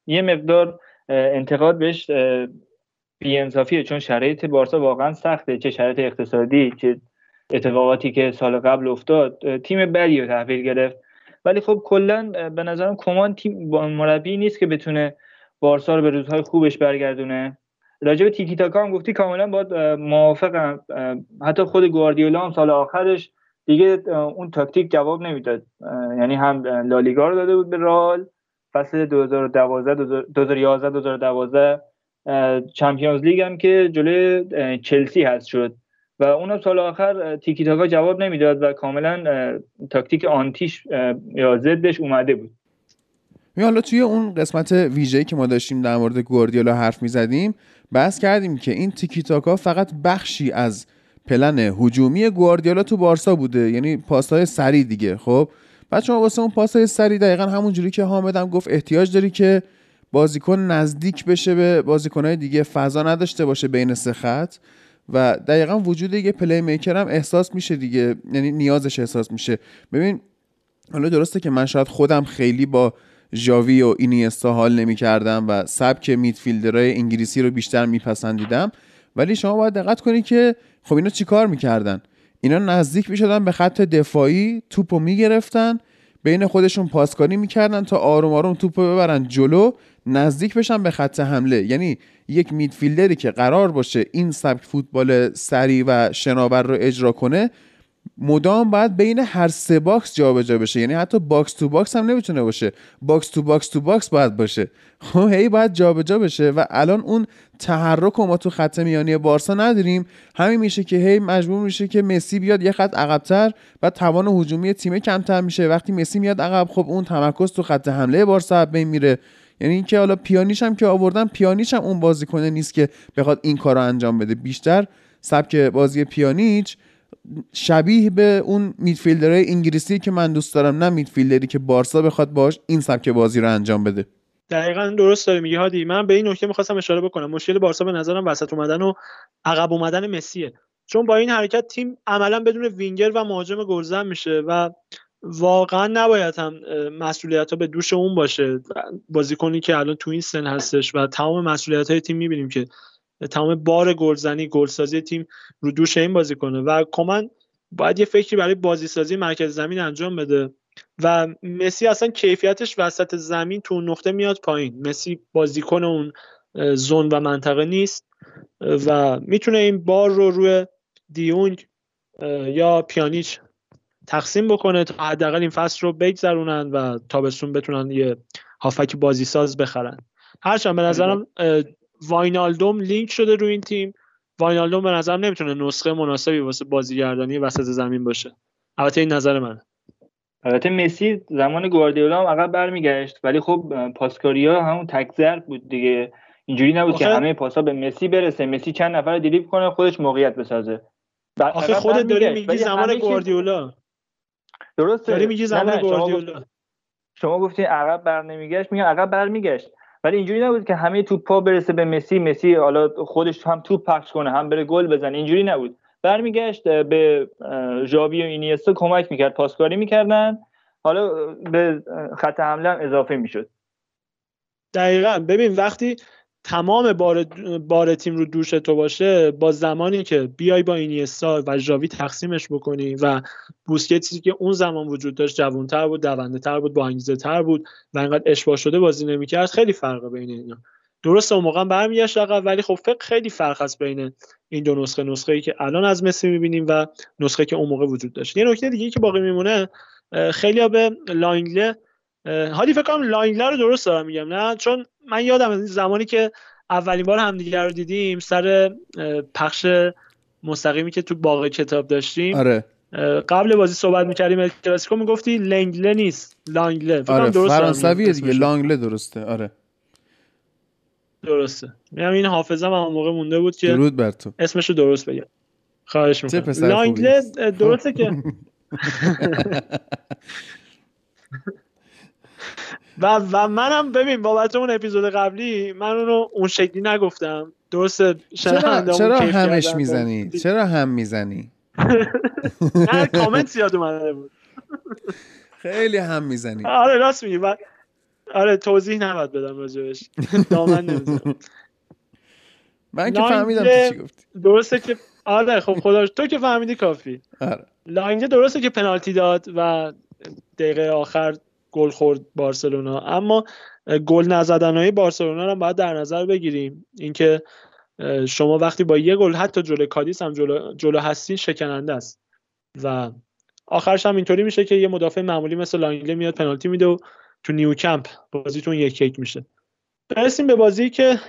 یه مقدار انتقاد بهش بیانصافیه چون شرایط بارسا واقعا سخته. چه شرایط اقتصادی چه اتفاقاتی که سال قبل افتاد. تیم بدی رو تحویل گرفت. ولی خب کلا به نظرم کمان تیم مربی نیست که بتونه بارسا رو به روزهای خوبش برگردونه. راجع به تیکی تاکا هم گفتی کاملا باید موافقم. حتی خود گواردیولا هم سال آخرش دیگه اون تاکتیک جواب نمی‌داد. یعنی هم لالیگا رو داده بود به رال فصل 2012 2011 2012 چمپیونز لیگ هم که جلوی چلسی هست شد. و اونم سال آخر تیکی تاکا جواب نمی‌داد و کاملا تاکتیک آنتیش یا ضدش اومده بود. حالا توی اون قسمت ویژه‌ای که ما داشتیم در مورد گواردیولا حرف می‌زدیم بحث کردیم که این تیکی تاکا فقط بخشی از پلن هجومی گواردیولا تو بارسا بوده یعنی پاسهای سری دیگه خب؟ بعد شما واسه اون پاسهای سری دقیقا همون جوری که حامدم گفت احتیاج داری که بازیکن نزدیک بشه به بازیکنهای دیگه فضا نداشته باشه بین سه خط. و دقیقا وجود یه پلی میکر هم احساس میشه دیگه یعنی نیازش احساس میشه. ببین حالا درسته که من شاید خودم خیلی با ژاوی و اینیستا حال نمی کردم و سبک میدفیلدرهای انگلیسی رو بیشتر میپسندیدم ولی شما باید دقت کنید که خب اینا چیکار می‌کردن؟ اینا نزدیک می‌شدن به خط دفاعی توپو می‌گرفتن بین خودشون پاسکاری می‌کردن تا آروم آروم توپو ببرن جلو نزدیک بشن به خط حمله. یعنی یک میدفیلدری که قرار باشه این سبک فوتبال سری و شناور رو اجرا کنه مدام باید بین هر سه box جابجا بشه. یعنی حتی box to box هم نمی‌تونه باشه. box to box to box باید باشه. خب هی باید جابجا بشه و الان اون تحرک رو ما تو خط میانی بارسا نداریم. همین میشه که هی مجبور میشه که مسی بیاد یه خط عقبتر و توان هجومی تیم کمتر میشه. وقتی مسی میاد عقب خب اون تمرکز تو خط حمله بارسا بین میره. یعنی اینکه حالا پیانیش هم که آوردن پیانیش هم اون بازیکنه نیست که بخواد این کار رو انجام بده. بیشتر سبک بازی پیانیچ شبیه به اون میدفیلدرهای انگلیسی که من دوست دارم نه میدفیلدری که بارسا بخواد باش این سبک بازی رو انجام بده. دقیقا درست داری میگی هادی. من به این نکته می‌خواستم اشاره بکنم. مشکل بارسا به نظرم وسط اومدن و عقب اومدن مسیه چون با این حرکت تیم عملا بدون وینگر و مهاجم گلزن میشه و واقعا نباید هم مسئولیت ها به دوش اون باشه. بازیکنی که الان تو این سن هستش و تمام مسئولیت های تیم می‌بینیم که تمام بار گلزنی گلسازی تیم رو دوش این بازی کنه و کمان باید یه فکری برای بازیسازی مرکز زمین انجام بده و مسی اصلا کیفیتش وسط زمین تو نقطه میاد پایین. مسی بازیکن اون زون و منطقه نیست و می‌تونه این بار رو روی دیونگ یا پیانیچ تقسیم بکنه تا حداقل این فصل رو بگذرونن و تابستون بتونن یه هافک بازی ساز بخرن هرچند به نظرم واینالدوم لینک شده روی این تیم. واینالدوم به نظرم نمی‌تونه نسخه مناسبی واسه بازیگردانی وسط زمین باشه. البته این نظر منه. البته مسی زمان گواردیولا هم عقب برمیگشت ولی خب پاسکاریا همون تکزر بود دیگه. اینجوری نبود که همه پاسا به مسی برسه. مسی چند نفر دریبل کنه خودش موقعیت بسازه. آخه خودت داری میگی زمان گواردیولا. درسته. داری میگی زمان گواردیولا. شما گفتی عقب بر نمیگشت میگه عقب برمیگشت ولی اینجوری نبود که همه توپا برسه به مسی مسی حالا خودش هم توپ پخش کنه هم بره گل بزنه اینجوری نبود. برمیگشت به ژاوی و اینیستا کمک می‌کرد پاسکاری می‌کردن. حالا به خط حمله هم اضافه می‌شد. دقیقا. ببین وقتی تمام بار, بار تیم رو دوش تو باشه با زمانی که بیای با اینیستا و ژاوی تقسیمش بکنی و بوسکتسی که اون زمان وجود داشت جوانتر بود دونده تر بود با انگیزه تر بود و انقدر اشباع شده بازی نمی‌کرد خیلی فرق بین اینا. درست اون موقع برمیگشت عقب ولی خب فکر خیلی فرق هست بین این دو نسخه. نسخه ای که الان از مسی می‌بینیم و نسخه که اون موقع وجود داشت. یه نکته دیگه که باقی میمونه خیلی به لانگله حالی فکر کنم لانگله رو درست دارم میگم نه؟ چون من یادم از زمانی که اولین بار همدیگه رو دیدیم سر پخش مستقیمی که تو باغ کتاب داشتیم. آره. قبل بازی صحبت می‌کردیم کلاسیکو می‌گفتی لنگله نیست لانگله. آره فرانسویه دیگه لانگله درسته آره. درسته. میگم این حافظه من موقع مونده بود که درود بر تو. اسمشو درست بگم. خواهش می‌کنم. لانگله درسته که و و منم ببین بابت اون اپیزود قبلی من اونو اون شکلی نگفتم. درسته؟ چرا, چرا همش می‌زنی؟ چرا هم می‌زنی؟ نه کامنت زیاد اومده بود. خیلی هم می‌زنی. آره راست میگی. آره توضیح نباید بدم راجبش دامن نمی‌زنم. من که فهمیدم چی گفتی. درسته که آره خب خدا تو که فهمیدی کافی. آره. لانگه درسته که پنالتی داد و دقیقه آخر گل خورد بارسلونا. اما گل نزدن های بارسلونا رو باید در نظر بگیریم. اینکه شما وقتی با یه گل حتی جلو کادیس هم جلو, جلو هستی شکننده است. و آخرش هم اینطوری میشه که یه مدافع معمولی مثل لانگله میاد پنالتی میده و تو نیوکمپ بازیتون یک یک میشه. برسیم به بازی که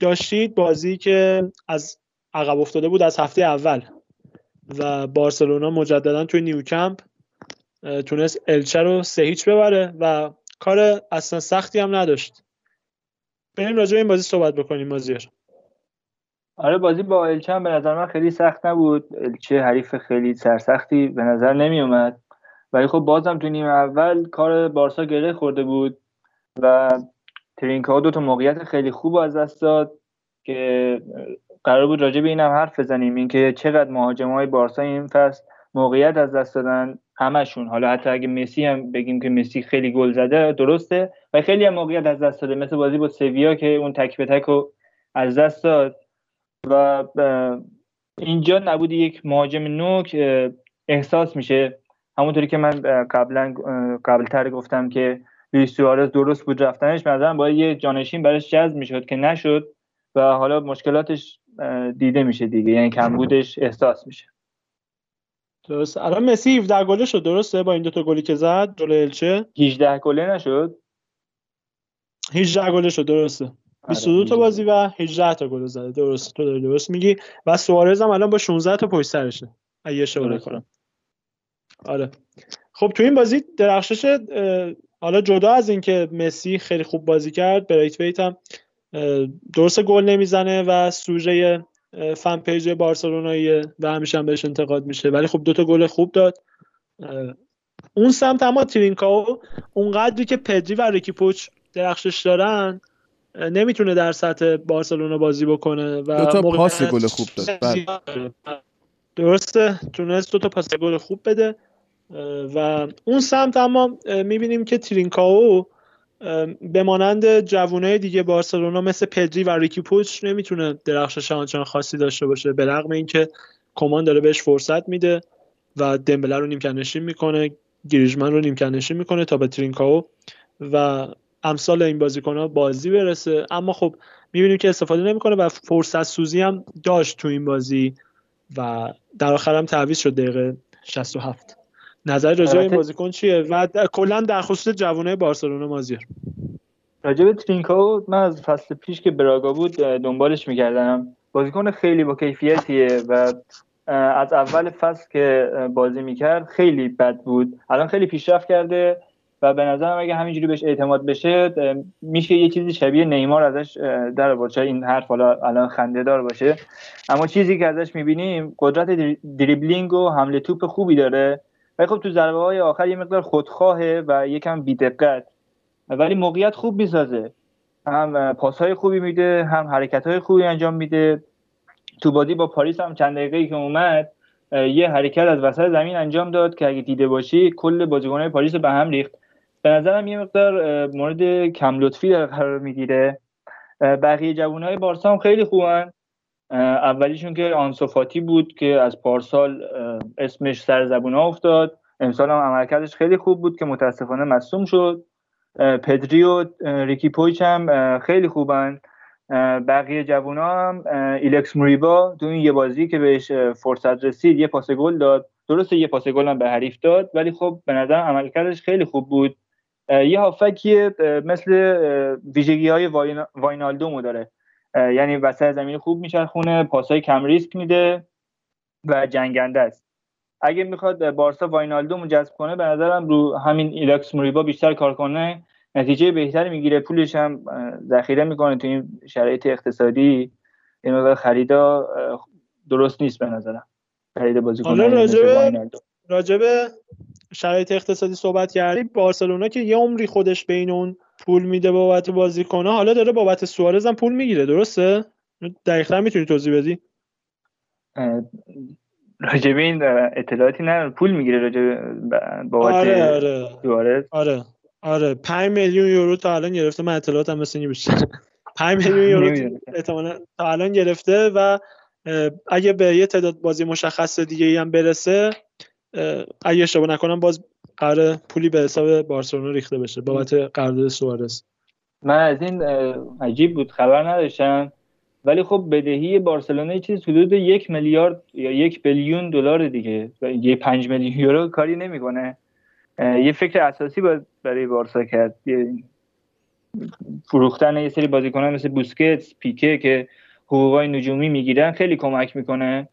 داشتید بازی که از عقب افتاده بود از هفته اول. و بارسلونا مجددا توی نیوکمپ تونست الچه رو سه هیچ ببره و کار اصلا سختی هم نداشت. بریم راجع این بازی صحبت بکنیم مازیار. آره بازی با الچه هم به نظر من خیلی سخت نبود. الچه حریف خیلی سرسختی به نظر نمی اومد ولی خب بازم تو نیمه اول کار بارسا گره خورده بود و ترینکا دو تا موقعیت خیلی خوب از دست داد که قرار بود راجع به اینم حرف بزنیم. اینکه چقدر مهاجم های بارسا این فصل موقعیت از دست دادن. همشون. حالا حتی اگه مسی هم بگیم که مسی خیلی گل زده درسته. و خیلی هم موقعیت از دست داده. مثل بازی با سویا که اون تک به تک رو از دست داد. و اینجا نبود یک مهاجم نوک احساس میشه. همونطوری که من قبلا قبلتر گفتم که لوئیس سوارز درست بود رفتنش. مثلا باید یه جانشین براش جذب می‌شد که نشد. و حالا مشکلاتش دیده میشه دیگه. یعنی کمبودش احساس میشه. درست. الان مسی 17 گله شد درسته؟ با این دو تا گلی که زد جلوی الچه؟ 18 گله نشد. 18 گله شد درسته. 22 آره، تا بازی و 18 تا گل زده. درست. تو داری درست میگی. و سوارز هم الان با 16 تا پشت سرشه. اگه اشتباه کنم آره. خب تو این بازی درخشش حالا جدا از اینکه مسی خیلی خوب بازی کرد برایت ویت هم درست گل نمی‌زنه و سوژه فن پیج بارسلونایی و همیشه هم بهش انتقاد میشه. ولی خب دوتا گل خوب داد. اون سمت اما ترینکاو اونقدری که پدری و ریکی پوچ درخشش دارن نمی‌تونه در سطح بارسلونا بازی بکنه و دو تا پاس گل خوب داد. بله. درسته. تونست دو تا پاس گل خوب بده. و اون سمت اما می‌بینیم که ترینکاو به مانند جوانای دیگه بارسلونا مثل پدری و ریکی پوچ نمی‌تونه درخشش آنچنان خاصی داشته باشه به رغم اینکه کمان داره بهش فرصت میده و دمبله رو نیمکت نشین می‌کنه گریجمن رو نیمکت نشین می‌کنه تا به ترینکاو و امثال این بازیکن ها بازی برسه. اما خب می‌بینیم که استفاده نمی‌کنه و فرصت سوزی هم داشت تو این بازی و در آخر هم تعویض شد دقیقه 67 نظر راجع این بازیکن چیه؟ و کلا در خصوص جوانای بارسلونا مازیار راجع به ترینکاو من از فصل پیش که براگا بود دنبالش می‌کردم بازیکن خیلی با کیفیتیه و از اول فصل که بازی می‌کرد خیلی بد بود. الان خیلی پیشرفت کرده و به نظرم اگه همینجوری بهش اعتماد بشه میشه یه چیزی شبیه نیمار ازش در باشه این حرف حالا الان خنده دار باشه. اما چیزی که ازش می‌بینیم قدرت دریبلینگ و حمله توپ خوبی داره. ولی خب تو ضربه های آخر یه مقدار خودخواهه و یکم بیدقت. ولی موقعیت خوب می‌سازه. هم پاس های خوبی میده هم حرکت های خوبی انجام میده. تو بازی با پاریس هم چند دقیقه که اومد یه حرکت از وسط زمین انجام داد که اگه دیده باشی کل بازیکنهای پاریس به هم ریخت. به نظرم یه مقدار مورد کم لطفی در قرار می‌گیره. بقیه جوانهای بارسا هم خیلی خوبن. اولیشون که آنسوفاتی بود که از پارسال اسمش سر زبون ها افتاد. امسال هم عملکردش خیلی خوب بود که متاسفانه مصوم شد. پدری و ریکی پویچ هم خیلی خوبن. بقیه جوان هم ایلکس موریبا تو این یه بازی که بهش فرصت رسید یه پاس گل داد. درسته یه پاس گل هم به حریف داد ولی خب به نظر عملکردش خیلی خوب بود. یه هافبکی مثل ویژگی های واینالدومو داره. یعنی وسط زمین خوب میچرخونه پاسای کم ریسک میده و جنگنده است. اگه می‌خواد بارسا واینالدومو جذب کنه به نظرم رو همین ایلاکس موریبا بیشتر کار کنه. نتیجه بهتری می‌گیره پولش هم ذخیره می‌کنه تو این شرایط اقتصادی. این مقدار خریدا درست نیست به نظرم. خرید بازیکن راجبه شرایط اقتصادی صحبت کردی بارسلونا که یه عمری خودش بین اون پول میده بابت بازیکنه حالا داره بابت سوارز هم پول می‌گیره درسته؟ دقیقا می‌تونی توضیح بدی؟ راجب این اطلاعاتی نه پول می‌گیره راجب بابت آره آره. سوارز. آره آره. 5 میلیون یورو تا الان گرفته. من اطلاعاتم مثل این بیشتر. 5 میلیون یورو تا الان گرفته و اگه به یه تعداد بازی مشخص دیگه ای هم برسه اگه اشتباه نکنم باز قرار پولی به حساب بارسلونا ریخته بشه بابت قرارداد سوارز. من از این عجیب بود خبر نداشتم. ولی خب بدهی بارسلونا چیز حدود یک میلیارد یا یک بیلیون دلار دیگه. یه پنج میلیون یورو کاری نمی‌کنه. یه فکر اساسی باید برای بارسا کرد. فروختن یه سری بازیکنان مثل بوسکتس پیکه که حقوقای نجومی می‌گیرن خیلی کمک می‌کنه.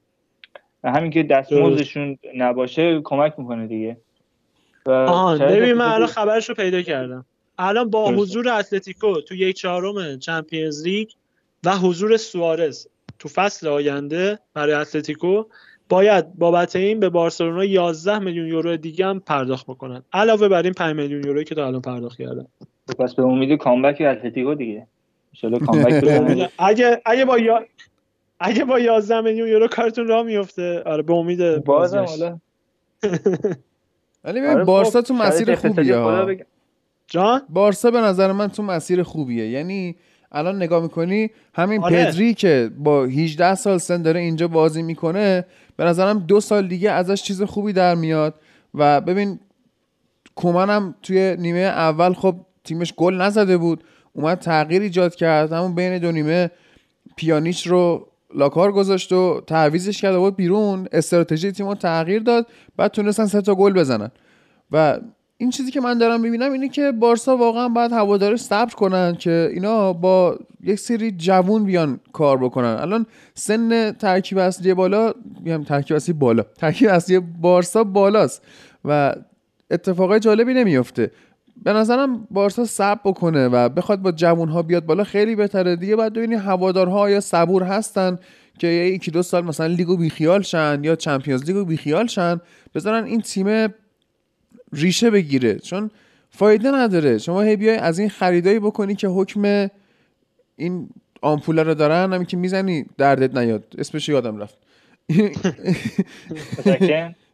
همین که دستمزدشون نباشه کمک می‌کنه دیگه. آها ببین من الان خبرش رو پیدا کردم. الان با حضور اتلتیکو تو یک چهارم چمپیونز لیگ و حضور سوارز تو فصل آینده برای اتلتیکو باید بابت این به بارسلونا 11 میلیون یورو دیگه هم پرداخت بکنن. علاوه بر این 5 میلیون یورویی که تا الان پرداخت کردن. پس به امید کامبک اتلتیکو دیگه. کامبک اگه اگه با یا... اگه با 11 میلیون یورو کارتون راه میفته آره به امید بازم حالا. ولی ببین آره، بارسا تو مسیر خوبیه جان؟ بارسا به نظر من تو مسیر خوبیه. یعنی الان نگاه می‌کنی همین آره. پدری که با 18 سال سن داره اینجا بازی می‌کنه به نظرم دو سال دیگه ازش چیز خوبی در میاد. و ببین کومن هم توی نیمه اول خب تیمش گل نزده بود. اومد تغییر ایجاد کرد. همون بین دو نیمه پیانیش رو لاکار گذاشت و تعویزش کرده بود بیرون. استراتژی تیم تغییر داد. بعد تونستن سه تا گل بزنن. و این چیزی که من دارم می‌بینم اینه که بارسا واقعا باید هوادارش صبر کنن که اینا با یک سری جوون بیان کار بکنن. الان سن ترکیب اصلی بالا میگم ترکیب اصلی بالا. ترکیب اصلی بارسا بالاست و اتفاقای جالبی نمیفته به نظرم بارسا صبر بکنه و بخواد با جوون ها بیاد بالا خیلی بهتره. دیگه باید ببینی هوادارها یا صبور هستن که یکی دو سال مثلا لیگو بیخیال شن یا چمپیونز لیگو بیخیال شن بذارن این تیم ریشه بگیره. چون فایده نداره. شما هی بیای از این خریدایی بکنی که حکم این آمپوله رو دارن همین که می‌زنی دردت نیاد. اسمش یادم رفت.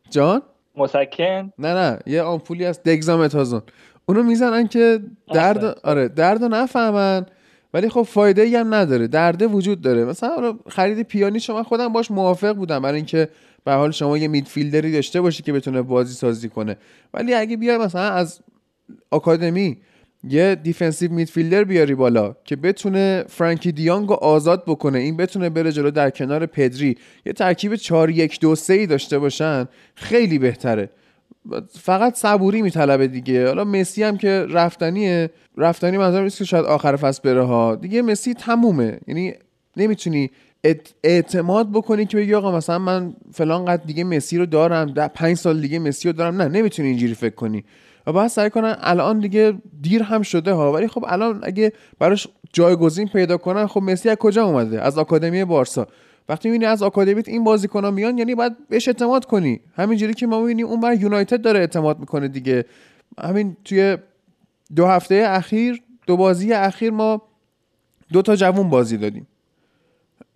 جان؟ مسکن؟ نه نه. یه آمپولی از دگزامتازون اونو می‌زنن که درد آره درد نفهمن ولی خب فایده ای هم نداره. درده وجود داره. مثلا خرید پیانی شما خودم باش موافق بودم برای اینکه به حال شما یه میدفیلدری داشته باشی که بتونه بازی سازی کنه. ولی اگه بیای مثلا از آکادمی یه defensive midfielder بیاری بالا که بتونه فرانکی دیانگ رو آزاد بکنه این بتونه بره جلو در کنار پدری یه ترکیب 4 1 2 3 داشته باشن خیلی بهتره. فقط صبوری میطلبه دیگه. حالا مسی هم که رفتنیه. رفتنی منظورم نیست که شاید آخر فصل بره ها. دیگه مسی تمومه. یعنی نمی‌تونی اعتماد بکنی که بگی آقا مثلا من فلان قد دیگه مسی رو دارم. در پنج سال دیگه مسی رو دارم. نه نمی‌تونی اینجوری فکر کنی. و باید سعی کنن الان دیگه دیر هم شده ها. ولی خب الان اگه براش جایگزین پیدا کنن خب مسی از کجا اومده؟ از آکادمی بارسا. وقتی می‌بینی از آکادمیت این بازیکن‌ها میان یعنی باید بهش اعتماد کنی. همینجوری که ما می‌بینیم اون بر یونایتد داره اعتماد می‌کنه دیگه. همین توی دو هفته اخیر دو بازی اخیر ما دو تا جوون بازی دادیم.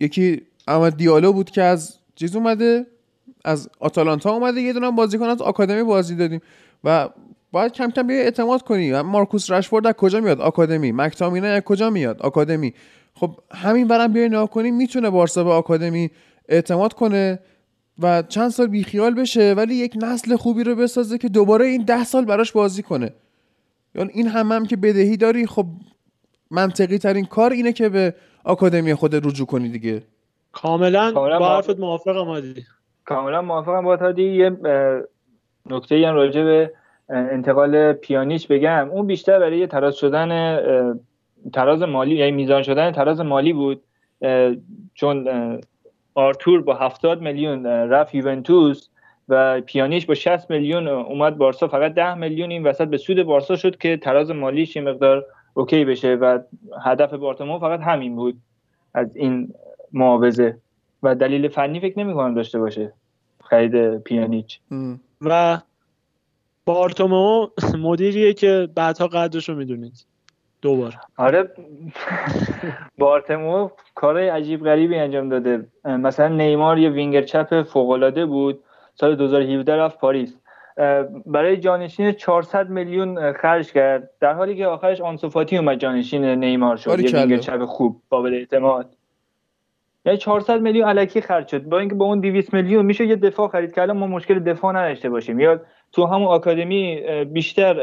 یکی اما دیالو بود که از چیز اومده از آتالانتا اومده یه دونه بازیکن از آکادمی بازی دادیم. و باید کم کم بیا اعتماد کنی. مارکوس رشفورد از کجا میاد؟ آکادمی. مکتامینه از کجا میاد؟ آکادمی. خب همین برم بیای نگاه کنیم می‌تونه بارسا به آکادمی اعتماد کنه و چند سال بیخیال بشه ولی یک نسل خوبی رو بسازه که دوباره این ده سال براش بازی کنه. یعنی این هم, هم که بدهی داری خب منطقی ترین کار اینه که به آکادمی خود رجوع کنی دیگه. کاملا با حرفت موافقم هادی کاملا موافقم. با هادی یه نکته هم راجع به انتقال پیانیچ بگم. اون بیشتر برای تراز شدن تراز مالی یعنی میزان شدن تراز مالی بود چون آرتور با 70 میلیون رفت یوونتوس و پیانیش با 60 میلیون اومد بارسا. فقط 10 میلیون این وسط به سود بارسا شد که تراز مالیش یه مقدار OK بشه و هدف بارتومو فقط همین بود از این معاوضه. و دلیل فنی فکر نمی کنم داشته باشه. خرید پیانیچ. و بارتومو مدیریه که بعدها قدرش رو می‌دونید. دوباره. آره. بارتومو کارهای عجیب غریبی انجام داده. مثلا نیمار یه وینگر چپ فوق بود. سال 2017 رفت پاریس. برای جانشین 400 میلیون خرج کرد. در حالی که آخرش آنسوفاتی اومد جانشین نیمار شد. یه وینگر چپ خوب قابل اعتماد. یعنی 400 میلیون علکی خرج شد. با اینکه با اون 200 میلیون میشه یه دفاع خرید که الان ما مشکل دفاع نداشته باشیم. یا تو همون آکادمی بیشتر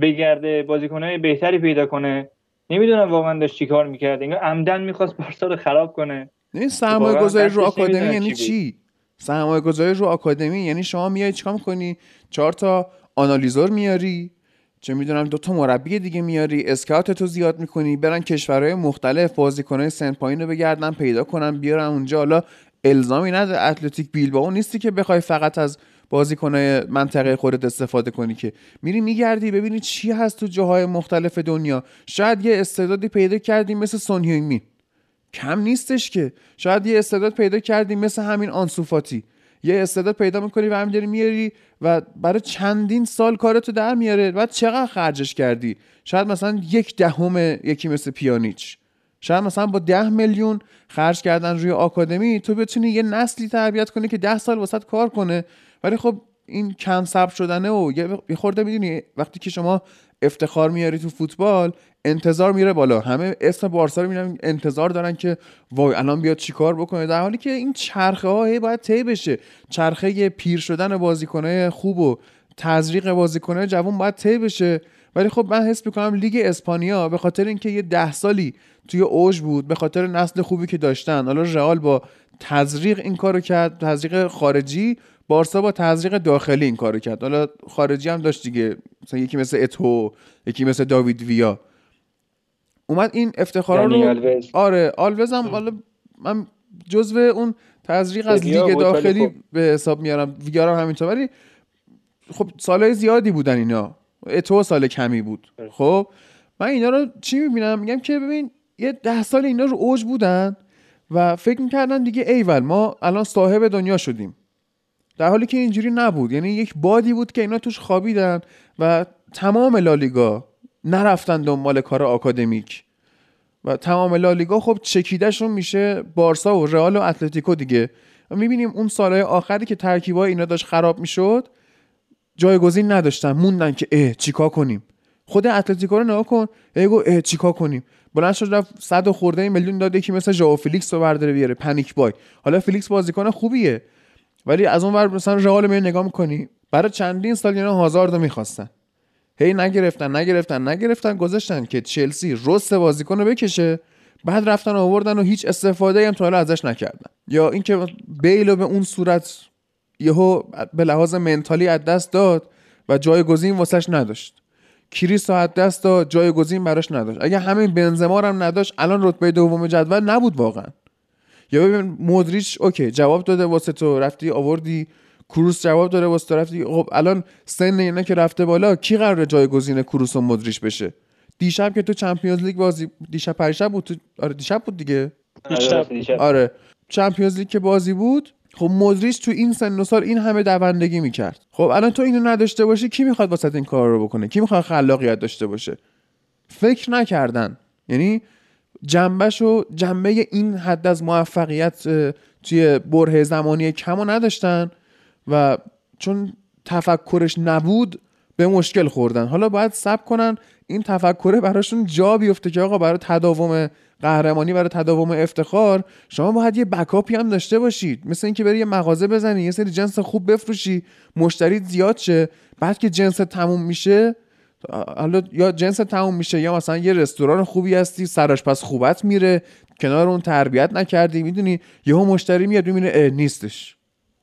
بگرده بازیکنهای بهتری پیدا کنه. نمی‌دونم واقعا داشت چیکار می‌کرد. انگار عمدن می‌خواست بارسا رو خراب کنه. این سرمایه گذاری رو آکادمی یعنی چی سرمایه گذاری رو آکادمی یعنی شما میای چیکار می‌کنی؟ چهار تا آنالیزور میاری چه می‌دونم دو تا مربی دیگه میاری اسکاوت تو زیاد می‌کنی برن کشورهای مختلف بازیکنهای سن پایین رو بگردن پیدا کنن بیارن اونجا. حالا الزامی نداره اتلتیک بیلبائو نیستی که بخوای فقط از بازیکنهای منطقه خودت استفاده کنی که میری میگردی ببینی چی هست تو جاهای مختلف دنیا. شاید یه استعدادی پیدا کردی مثل سون کم نیستش که. شاید یه استعداد پیدا کردی مثل همین آنسوفاتی یه استعداد پیدا می‌کنی و همینجوری میاری و برای چندین سال کارتو در میاره بعد چقدر خرجش کردی؟ شاید مثلا یک دهم یکی مثل پیانیچ. شاید مثلا با ده میلیون خرج کردن روی آکادمی تو بتونی یه نسلی تربیت کنی که ده سال واسط کار کنه ولی خب این کم صبر شدنه و یه خورده می‌دونی وقتی که شما افتخار میاری تو فوتبال انتظار میره بالا. همه اسم بارسا رو می‌بینن انتظار دارن که وای الان بیاد چیکار بکنه. در حالی که این چرخه ها باید طی بشه. چرخه پیر شدن بازیکنه خوب و تزریق بازیکنه جوان باید طی بشه. ولی خب من حس می‌کنم لیگ اسپانیا به خاطر اینکه یه ده سالی توی اوج بود به خاطر نسل خوبی که داشتن حالا رئال با تزریق این کارو کرد تزریق خارجی بارسا با تزریق داخلی این کارو کرد. حالا خارجی هم داشت دیگه. مثلا یکی مثل اتو یکی مثل داوید ویا. اومد این افتخارا رو آره آلوز هم حالا من جزو اون تزریق از لیگ داخلی به حساب میارم. ویگار هم همینطور. ولی خب سالهای زیادی بودن اینا. اتو سال کمی بود. خب من اینا رو چی می‌بینم؟ میگم که ببین یه ده سال اینا رو اوج بودن و فکر می‌کردن دیگه ایول ما الان صاحب دنیا شدیم. در حالی که اینجوری نبود. یعنی یک بادی بود که اینا توش خوابیدن و تمام لالیگا نرفتن دنبال کار آکادمیک. و تمام لالیگا خب چکیدهشون میشه بارسا و رئال و اتلتیکو دیگه. و می‌بینیم اون سالهای آخری که ترکیبای اینا داشت خراب می‌شد جایگزین نداشتن. موندن که اه چیکار کنیم؟ خود اتلتیکو رو نگاه کن. ایگو اه چیکار کنیم؟ بلند شد رفت صد خورده میلیون داد یکی مثل ژائو فیلیکس رو برداره بیاره. panic buy. حالا فیلیکس بازیکن خوبیه. ولی از اون ور مثلا رئال رو نگاه می‌کنی برای چندین سال اینا هازارد رو می‌خواستن. هی نگرفتن نگرفتن نگرفتن گذاشتن که چلسی رس بازیکن رو بکشه بعد رفتن آوردن و هیچ استفاده هم تا حالا ازش نکردن. یا اینکه بیل رو به اون صورت یهو به لحاظ mentally از دست داد و جایگزین واسش نداشت. کریس از دست داد جایگزین براش نداشت. اگه همین بنزما هم نداشت الان رتبه دوم جدول نبود واقعا. یا ببین مودریچ OK جواب داده واسه تو رفتی آوردی کروس جواب داره واسه تو رفتی خب الان سن اینا که رفته بالا کی قراره جایگزین کروس و مودریچ بشه؟ دیشب که تو Champions League بازی دیشب پریشب بود تو... آره دیشب بود دیگه. دیشب. آره Champions League که بازی بود خب مودریچ تو این سن و سال این همه دوندگی می‌کرد. خب الان تو اینو نداشته باشی کی می‌خواد واسه این کار رو بکنه؟ کی می‌خواد خلاقیت داشته باشه؟ فکر نکردن. یعنی جنبش و جنبه این حد از موفقیت توی بره زمانی کمو نداشتن و چون تفکرش نبود به مشکل خوردن. حالا باید سب کنن این تفکره براشون جا بیفته که آقا برای تداوم قهرمانی برای تداوم افتخار شما باید یه بکاپی هم داشته باشید. مثل اینکه بری یه مغازه بزنی یه سری جنس خوب بفروشی مشتری زیاد شه بعد که جنس تموم میشه حالا یا جنس تموم میشه یا مثلا یه رستوران خوبی هستی سراش پس خوبت میره کنار اون تربیت نکردی می‌دونی؟ یهو مشتری میاد می‌بینه نیستش.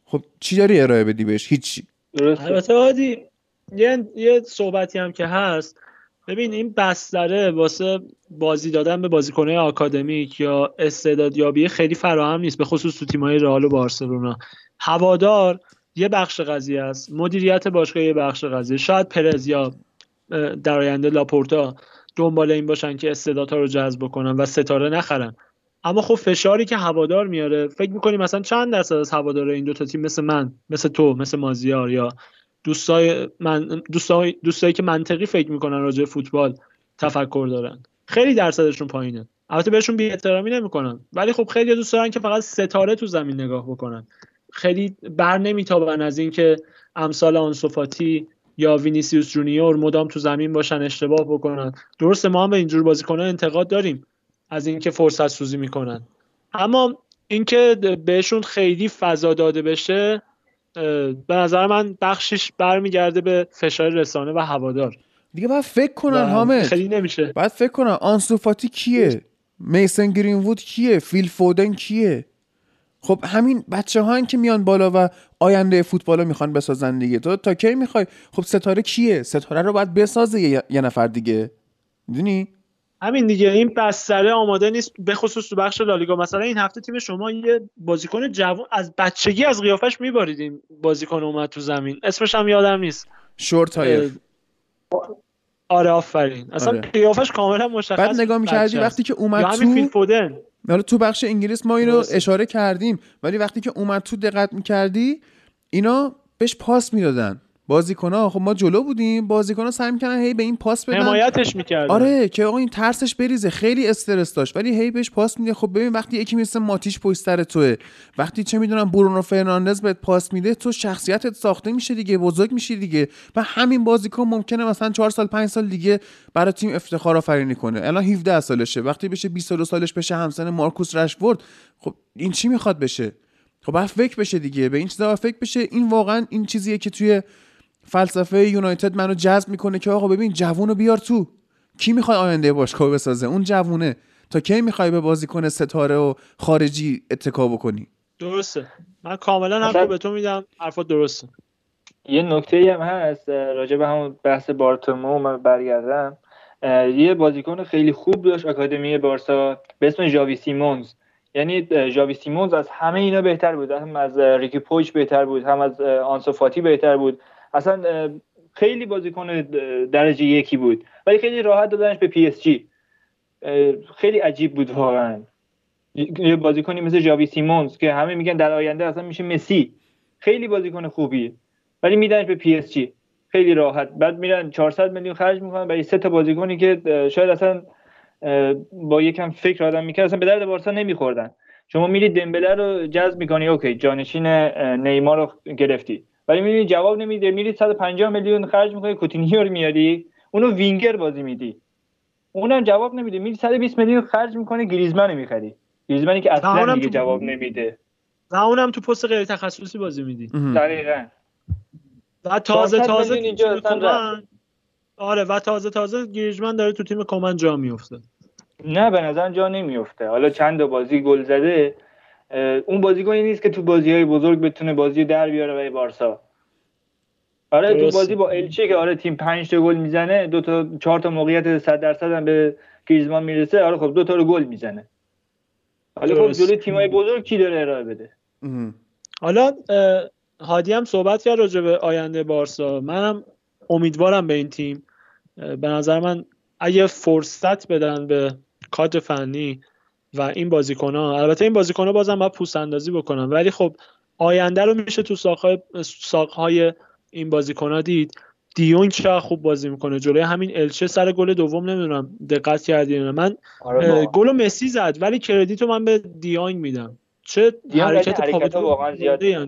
خب چی داری ارائه بدی بهش؟ هیچی. البته عادی یه یه صحبتی هم که هست. ببین این بستره واسه بازی دادن به بازیکنهای آکادمیک یا استعدادیابی خیلی فراهم نیست به خصوص تو تیم‌های رئال و بارسلونا. هوادار یه بخش قضیه است. مدیریت باشگاه یه بخش قضیه. شاید پرز یا در آینده لاپورتا دنبال این باشن که استعدادها رو جذب بکنن و ستاره نخرن. اما خب فشاری که هوادار میاره فکر می‌کنی مثلا چند درصد از هوادار این دو تا تیم مثل من مثل تو مثل مازیار یا دوستای من دوستای دوستایی که منطقی فکر می‌کنن راجع فوتبال تفکر دارن. خیلی درصدشون پایینه. البته بهشون بی احترامی نمی‌کنن. ولی خب خیلی دوست دارن که فقط ستاره تو زمین نگاه بکنن. خیلی بر نمیتابن از اینکه امثال آنسوفاتی یا وینیسیوس جونیور مدام تو زمین باشن اشتباه بکنن. درسته ما هم به اینجور بازیکنان انتقاد داریم از اینکه فرصت سوزی می‌کنن. اما اینکه بهشون خیلی فضا داده بشه به نظر من بخشیش برمیگرده به فشار رسانه و هوادار. دیگه باید فکر کنن حامد. خیلی نمیشه. باید فکر کنن آنسوفاتی کیه؟ میسن گرینوود کیه؟ فیل فودن کیه؟ خب همین بچه ها که میان بالا و آینده فوتبال رو می‌خوان بسازن دیگه. تو تا کی می‌خوای؟ خب ستاره کیه؟ ستاره رو باید بسازه یه, یه نفر دیگه. می‌دونی؟ همین دیگه. این بستره آماده نیست به خصوص تو بخش لالیگا. مثلا این هفته تیم شما یه بازیکن جوان از بچگی از قیافش میباریدیم بازیکن اومد تو زمین. اسمش هم یادم نیست. شورت آره آفرین. اصلا آره. قیافش کاملا مشخص بعد نگاه می‌کردی وقتی که اومد تو فودن. حالا تو بخش انگلیس ما اینو اشاره کردیم ولی وقتی که اومد تو دقت می‌کردی اینا بهش پاس می‌دادن. ها خب ما جلو بودیم ها سعی می‌کنن هی به این پاس بدن. حمایتش می‌کردن. آره که آقا این ترسش بریزه. خیلی استرس داشت. ولی هی بهش پاس میده خب ببین وقتی یکی مثل ماتیش پشت سر توه وقتی چه می‌دونم برونو فرناندز بهت پاس میده تو شخصیتت ساخته میشه دیگه بزرگ میشی دیگه. و همین بازیکن ممکنه مثلا 4 سال 5 سال دیگه برای تیم افتخار آفرینی کنه. الان 17 سالشه. وقتی بشه 22 سالش بشه همسن مارکوس رشورد خب این چی می‌خواد بشه؟ خب باید فکر بشه دیگه. به این چیزا فکر بشه. این واقعا این چیزیه که توی فلسفه یونایتد منو جذب می‌کنه که آقا ببین جوون رو بیار تو. کی می‌خواد آینده باشگاه بسازه؟ اون جوونه. تا کی می‌خوای به بازیکن ستاره و خارجی اتکا بکنی؟ درسته. من کاملا حرف به تو میدم. حرفات درسته. یه نکته هم هست راجع به همون بحث بارتومو من برگردم. یه بازیکن خیلی خوب داشت آکادمی بارسا به اسم ژاوی سیمونز. یعنی ژاوی سیمونز از همه اینا بهتر بود هم از ریکی پویچ بهتر بود هم از آنسوفاتی بهتر بود. اصلا خیلی بازیکن درجه یکی بود. ولی خیلی راحت دادنش به پی اس جی. خیلی عجیب بود واقعا. یه بازیکنی مثل ژاوی سیمونز که همه میگن در آینده اصلا میشه مسی. خیلی بازیکن خوبی. ولی میدنش به پی اس جی. خیلی راحت. بعد میرن 400 میلیون خرج می‌کنن برای سه تا بازیکنی که شاید اصلا با یکم فکر آدم می‌کرد اصلا به درد بارسا نمیخوردن. شما میری دمبله رو جذب می‌کنی اوکی جانشین نیمار رو گرفتی. ولی می‌بینی جواب نمیده. میری 150 میلیون خرج می‌کنی کوتینیو رو میاری. اونو وینگر بازی میدی. اونم جواب نمیده. میری 120 میلیون خرج می‌کنی گریزمن می‌خری. گریزمنی که اصلا دیگه جواب نمیده. و اونم تو پست غیر تخصصی بازی میدی. دقیقاً. و تازه تازه اینجا آره و تازه تازه گریزمن داره تو تیم کمن جا میفته نه به نظر جا نمیفته حالا چند بازی گل زده. اون بازیکنی نیست که تو بازی های بزرگ بتونه بازی در بیاره برای بارسا. آره تو بازی با الچه که آره تیم 5 تا گل می‌زنه دو تا چهار تا موقعیت 100 درصد هم به گریزمان می‌رسه آره خب دو تا رو گل می‌زنه. حالا خب جلوی تیمای بزرگ کی داره ارائه بده؟ حالا هادی هم صحبت کرد راجع به آینده بارسا. منم امیدوارم به این تیم. به نظر من اگه فرصت بدن به کادر فنی و این بازیکن ها البته این بازیکن ها بازم باید پوست اندازی بکنن. ولی خب آینده رو میشه تو ساقهای, ساقهای این بازیکن ها دید. دیون چه خوب بازی می‌کنه. جلوی همین الچه سر گل دوم نمی‌دونم دقت کردی من آره گل مسی زد ولی کردیت رو من به دیانگ میدم. چه حرکت حرکت واقعا زیاده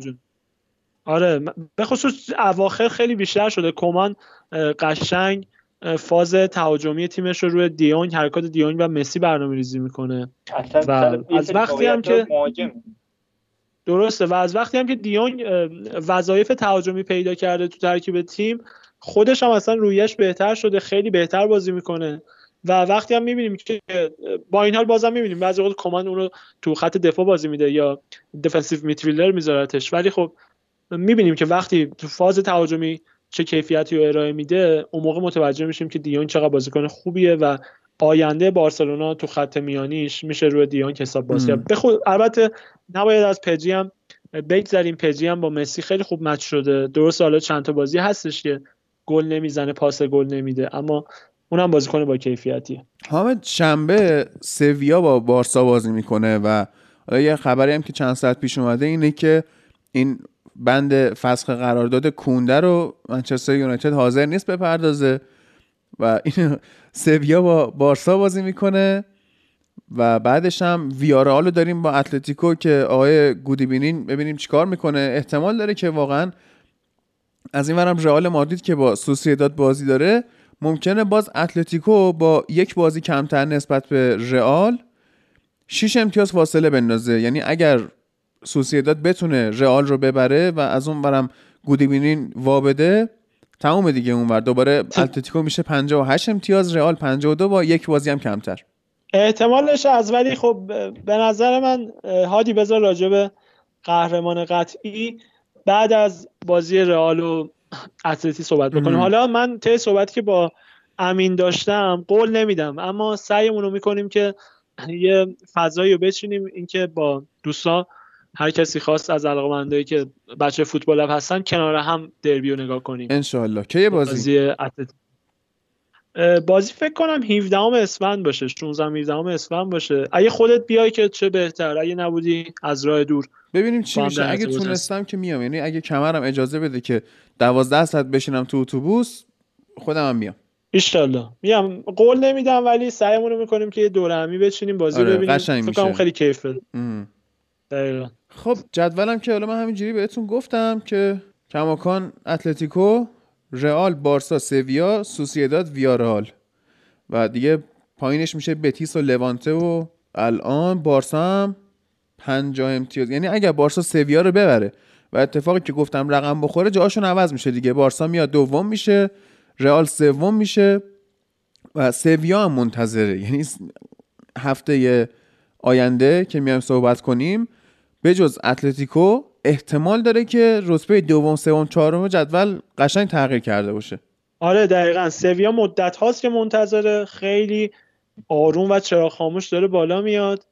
آره به خصوص اواخر خیلی بیشتر شده. کمان قشنگ. فاز تهاجمی تیمش رو روی دیونگ حرکات دیونگ و مسی برنامه ریزی می‌کنه و از وقتی هم که درسته. و از وقتی هم که دیونگ وظایف تهاجمی پیدا کرده تو ترکیب تیم خودش هم اصلا رویش بهتر شده خیلی بهتر بازی می‌کنه. و وقتی هم می‌بینیم که با این حال بازم می‌بینیم بعضی وقت کمان اون رو تو خط دفاع بازی میده یا دفنسیو میتریلر میذارتش. ولی خب می‌بینیم که وقتی تو فاز تهاجمی چه کیفیتی رو ارائه میده اون موقع متوجه میشیم که دیون چقدر بازیکن خوبیه و آینده بارسلونا تو خط میانیش میشه روی دیون حساب بازی کرد. البته نباید از پجی هم بگذریم. پجی هم با مسی خیلی خوب مچ شده. درست حالا چند تا بازی هستش که گل نمی‌زنه پاس گل نمیده اما اونم بازیکن با کیفیتیه. حامد شنبه سویا با بارسا بازی می‌کنه و حالا یه خبری هم که چند ساعت پیش اومده اینه که این بند فسخ قرارداد کونده رو منچستر یونایتد حاضر نیست بپردازه و این سویا با بارسا بازی می‌کنه و بعدش هم ویارال رو داریم با اتلتیکو که آقای گودیبینین ببینیم چیکار می‌کنه. احتمال داره که واقعا از این ورم رئال مادرید که با سوسیداد بازی داره ممکنه باز اتلتیکو با یک بازی کمتر نسبت به رئال 6 امتیاز فاصله بندازه. یعنی اگر سوسیداد بتونه رئال رو ببره و از اون برم گودیبینین وابده تمام دیگه اونور دوباره اتلتیکو میشه 58 امتیاز رئال 52 با یک بازی هم کمتر. احتمالش از ولی خب به نظر من هادی بذار راجع به قهرمان قطعی بعد از بازی رئال و اتلتی صحبت بکنیم. حالا من طی صحبتی که با امین داشتم قول نمیدم اما سعیمون رو می‌کنیم که یه فضایی رو بچینیم. اینکه با دوستان هر کسی خواست از علاقمندایی که بچه فوتبال لب هستن کنار هم دربی رو نگاه کنیم. انشالله کی بازی؟ بازی, بازی فکر کنم 17 اسفند باشه 16 17 اسفند باشه. اگه خودت بیای که چه بهتر اگه نبودی از راه دور. ببینیم چی میشه. اگه تونستم که میام. یعنی اگه کمرم اجازه بده که 12 ساعت بشینم تو اتوبوس خودم هم میام. ایشالله میام. قول نمیدم ولی سعیمون رو می‌کنیم که یه دوره همی بچینیم بازی آره، ببینیم. فکر کنم خیلی کیف بده. خب جدولم که حالا من همینجوری بهتون گفتم که کماکان اتلتیکو رئال بارسا سویا سوسیداد ویارال و دیگه پایینش میشه بتیس و لوانته و الان بارسا هم پنجاه امتیاز. یعنی اگر بارسا سویا رو ببره و اتفاقی که گفتم رقم بخوره جاشون عوض میشه دیگه. بارسا میاد دوم میشه رئال سوم میشه و سویا هم منتظره. یعنی هفته آینده که میایم صحبت کنیم جز اتلتیکو احتمال داره که رتبه دوم سوم چهارم جدول قشنگ تغییر کرده باشه. آره دقیقا. سویا مدت هاست که منتظره. خیلی آروم و چرا خاموش داره بالا میاد.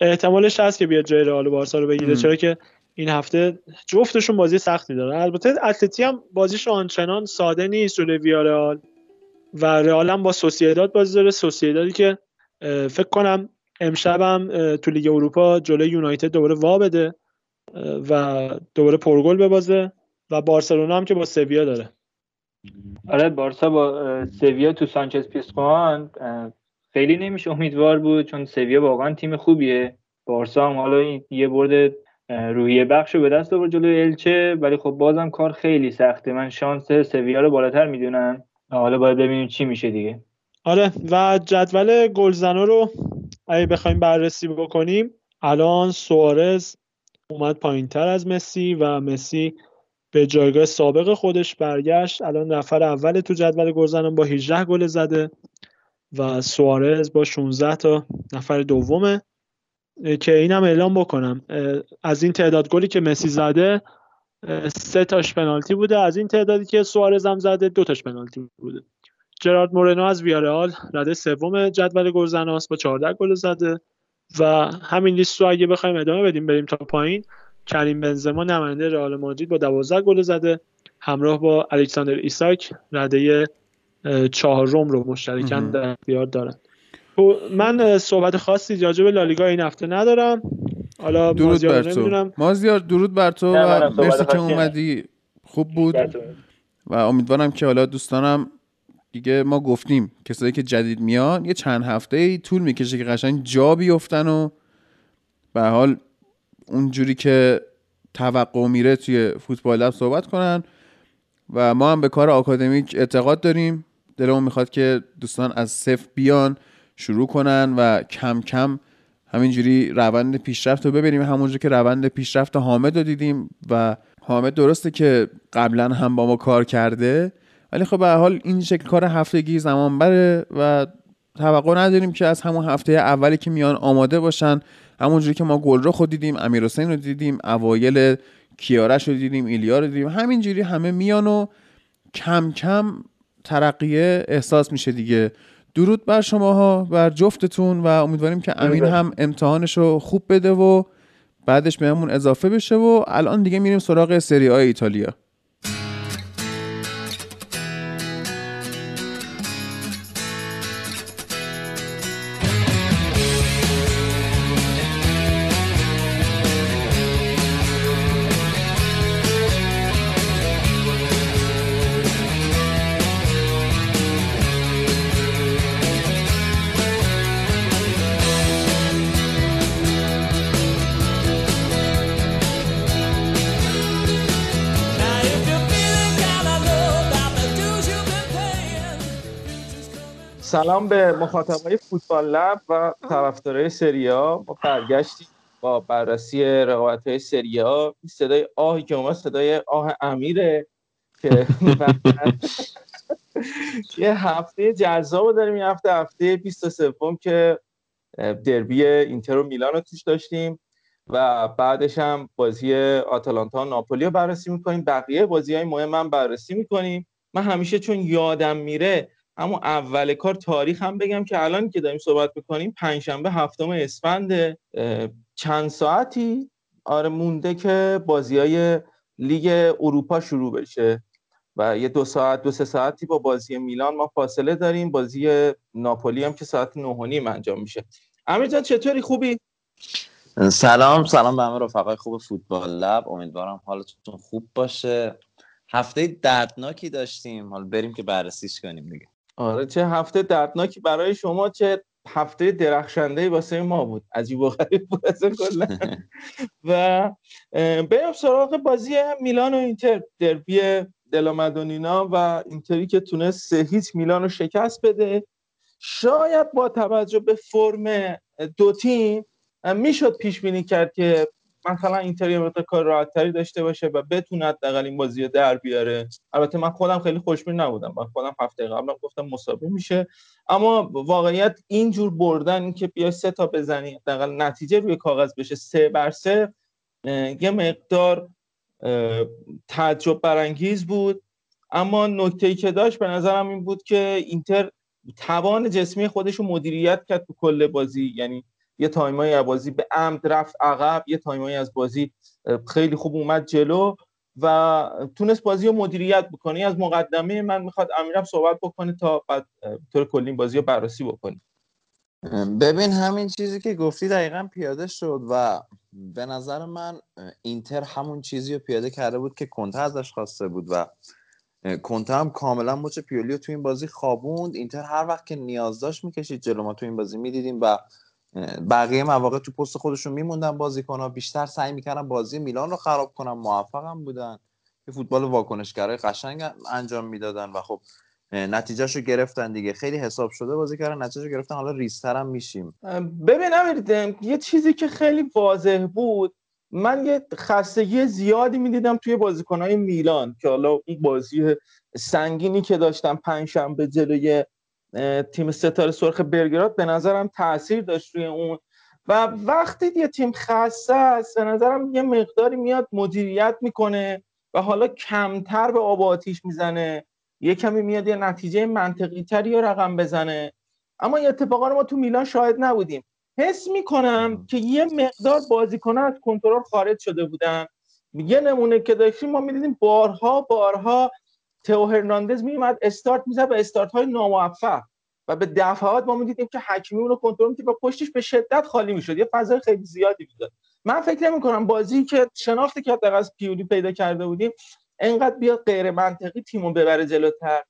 احتمالش هست که بیاد جای رئال بارسا رو بگیره. چرا که این هفته جفتشون بازی سختی دارن. البته اتلتی هم بازیش آنچنان ساده نیست جلوی ویارال و رئال هم با سوسییداد بازی داره. سوسییدادی که فکر کنم امشبم تو لیگ اروپا جلوی یونایتد دوباره وا بده و دوباره پرگل ببازه و بارسلونا هم که با سویا داره. آره بارسا با سویا تو سانچز پیسکوان خیلی نمیشه امیدوار بود چون سویا واقعا تیم خوبیه. بارسا هم حالا یه برد روحیه بخش رو به دست آورد جلوی الچه ولی خب بازم کار خیلی سخته. من شانس سویا رو بالاتر می‌دونم. حالا باید ببینیم چی میشه دیگه. آره و جدول گلزنا رو اگه بخوایم بررسی بکنیم الان سوارز اومد پایین تر از مسی و مسی به جایگاه سابق خودش برگشت. الان نفر اول تو جدول گلزنان با 18 گل زده و سوارز با 16 تا نفر دومه. که اینم اعلام بکنم. از این تعداد گلی که مسی زده سه تاش پنالتی بوده. از این تعدادی که سوارز هم زده دو تاش پنالتی بوده. جرارد مورنو از ویارال رده سوم جدول گلزناست با 14 گل زده. و همین لیست رو اگه بخوایم ادامه بدیم بریم تا پایین. کریم بنزما نماینده رئال مادرید با 12 گل زده. همراه با الکساندر ایساک رده چهارم رو مشترکاً در اختیار دارن. خب، من صحبت خاصی راجع به لالیگا این هفته ندارم. حالا درود بر تو. مازیار درود بر تو و مرسی که اومدی. خوب بود. و امیدوارم که حالا دوستانم دیگه ما گفتیم کسایی که جدید میان یه چند هفته ای طول می‌کشه که قشنگ جا بیفتن و به حال اونجوری که توقع میره توی فوتبال لب صحبت کنن و ما هم به کار آکادمیک اعتقاد داریم. دلمون می‌خواد که دوستان از صفر بیان شروع کنن و کم کم همینجوری روند پیشرفت رو ببینیم. همونجور که روند پیشرفت حامد رو دیدیم و حامد درسته که قبلا هم با ما کار کرده ولی خب به حال این شکل کار هفتگی زمان بره و توقع نداریم که از همون هفته اولی که میان آماده باشن همونجوری که ما گل رو خود دیدیم امیر حسین رو دیدیم اوایل کیارش رو دیدیم ایلیا رو دیدیم همینجوری همه میان و کم کم ترقیه احساس میشه دیگه. درود بر شماها بر جفتتون و امیدواریم که امین هم امتحانش رو خوب بده و بعدش بهمون اضافه بشه و الان دیگه میریم سراغ سری ایتالیا. سلام به مخاطبای فوتبال لب و طرفدارای سریا ما برگشتیم با بررسی رقابت های سریا صدای آهی که اومد صدای آه امیره که یه هفته جذاب داریم یه هفته هفته 23 که دربی اینتر و میلان رو توش داشتیم و بعدش هم بازی آتالانتا و ناپولی رو بررسی می‌کنیم. بقیه بازی های مهم هم بررسی می‌کنیم. من همیشه چون یادم میره اما اول کار تاریخ هم بگم که الان که داریم صحبت می‌کنیم پنجشنبه هفتم اسفند چند ساعتی؟ آره مونده که بازی های لیگ اروپا شروع بشه و یه دو ساعت دو سه ساعتی با بازی میلان ما فاصله داریم. بازی ناپولی هم که ساعت نه و نیم انجام میشه. امیر جان چطوری؟ خوبی؟ سلام سلام به همه رفقای خوب فوتبال لب. امیدوارم حالتون خوب باشه. هفته دردناکی داشتیم. حالا بریم که بررسیش کنیم دیگه. آره چه هفته دردناکی برای شما چه هفته درخشنده واسه ما بود. عجیب و غریب بود از کلا و بریم سراغ بازی میلان و اینتر دربی دلامدونینا و اینتری که تونست سه هیچ میلان رو شکست بده. شاید با توجه به فرم دو تیم می‌شد پیش بینی کرد که مثلا اینتر یه کار راحتتری داشته باشه و بتونه حداقل این بازی رو در بیاره. البته من خودم خیلی خوشبین نبودم. من خودم هفته قبلم گفتم مسابقه میشه. اما واقعیت اینجور بردن این که بیای سه تا بزنی حداقل نتیجه روی کاغذ بشه سه بر سه یه مقدار تعجب برانگیز بود. اما نکته که داشت به نظرم این بود که اینتر توان جسمی خودش رو مدیریت کرد تو کل بازی. یعنی یه تایمایی از بازی عمدا رفت عقب یه تایمایی از بازی خیلی خوب اومد جلو و تونست بازی رو مدیریت بکنه. از مقدمه من می‌خوام امیرم صحبت بکنه تا بعد طور کلی بازی رو بررسی بکنه ببین همین چیزی که گفتی دقیقا پیاده شد و به نظر من اینتر همون چیزی رو پیاده کرده بود که کنته ازش خواسته بود و کنته هم کاملا مچ پیولی رو تو این بازی خوابوند. اینتر هر وقت که نیاز داشت می‌کشید جلو. ما تو این بازی می‌دیدیم و بقیه مواقع تو پست خودشون میموندن ها بیشتر سعی می‌کردن بازی میلان رو خراب کنن موفقم بودن. یه فوتبال واکنشگرای قشنگ انجام می‌دادن و خب نتیجهشو گرفتن دیگه. خیلی حساب شده بازی کردن نتیجهشو گرفتن. حالا ریستر هم میشیم ببین یه چیزی که خیلی واضح بود من یه خستگی زیادی می‌دیدم توی بازیکنهای میلان که حالا اون بازی سنگینی که داشتم پنجشنبه جلوی تیم ستاره سرخ برگراد به نظرم تاثیر داشت روی اون. و وقتی یه تیم خسته است به نظرم یه مقداری میاد مدیریت می‌کنه و حالا کمتر به آب آتیش می‌زنه. یه کمی میاد یه نتیجه منطقی تری رقم بزنه. اما یه اتفاقا رو ما تو میلان شاهد نبودیم. حس می‌کنم که یه مقدار بازیکنان از کنترل خارج شده بودن. یه نمونه که داشتیم ما می‌دیدیم بارها بارها تئو هرناندز میومد استارت می‌زد و استارت های ناموفق. و به دفعات ما می‌دیدیم که حکیمی اون رو کنترل می‌کرد و پشتش به شدت خالی می‌شد. یه فضای خیلی زیادی می‌داد من فکر نمی کنم بازی که شناختی که در از پیولی پیدا کرده بودیم انقدر بیاد غیر منطقی تیمو ببره جلوتر.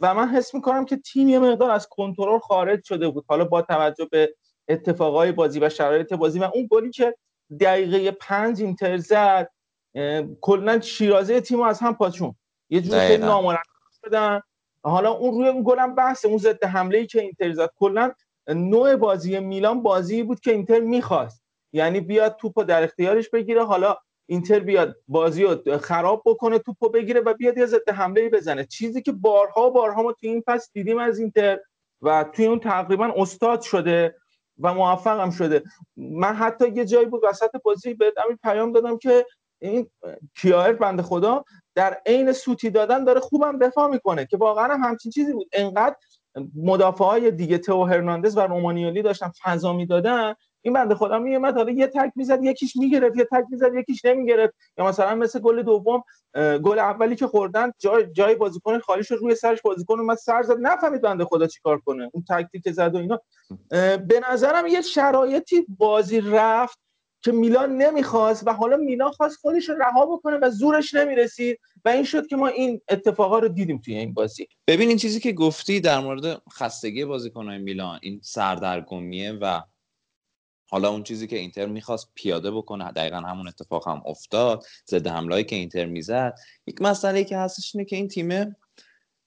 و من حس می‌کنم که تیم یه مقدار از کنترل خارج شده بود. حالا با توجه به اتفاقای بازی و شرایط بازی و اون گلی که دقیقه پنج اینتر زد کلا شیرازه تیم از هم پاچون یه جوری خیلی نامرتب شدن حالا اون روی اون گلم بحث اون ضد حمله ای که اینتر زد. کلا نوع بازی میلان بازی بود که اینتر می‌خواست. یعنی بیاد توپو در اختیارش بگیره. حالا اینتر بیاد بازی رو خراب بکنه توپو بگیره و بیاد یه ضد حمله بزنه. چیزی که بارها بارها ما تو این فصل دیدیم از اینتر و توی اون تقریبا استاد شده و موفقم شده. من حتی یه جایی بود وسط بازی به این پیام دادم که این کیایر بنده خدا در عین سوتی دادن داره خوبم دفاع می‌کنه که واقعا هم همچین چیزی بود. انقدر مدافع های دیگه تو هرناندز و رومانیالی داشتن فضا می‌دادن این بنده خدا میومد حالا یه تک می‌زد یکیش می‌گرفت یه تک می‌زد یکیش نمی‌گرفت. یا مثلا مثل گل دوم گل اولی که خوردن جای جای بازیکن خالی شد روی سرش بازیکن اومد سر زد. نفهمید بنده خدا چیکار کنه اون تکتیک زد و اینا. به نظرم یه شرایطی بازی رفت که میلان نمی‌خواست و حالا میلان خواست خودش رو رها بکنه و زورش نمی‌رسید و این شد که ما این اتفاقا رو دیدیم توی این بازی. ببین این چیزی که گفتی در مورد خستگی بازیکنهای میلان این سردرگمیه و حالا اون چیزی که اینتر می‌خواست پیاده بکنه دقیقا همون اتفاق هم افتاد ضد حمله که اینتر می‌زد. یک مسئله که هستش اینه که این تیم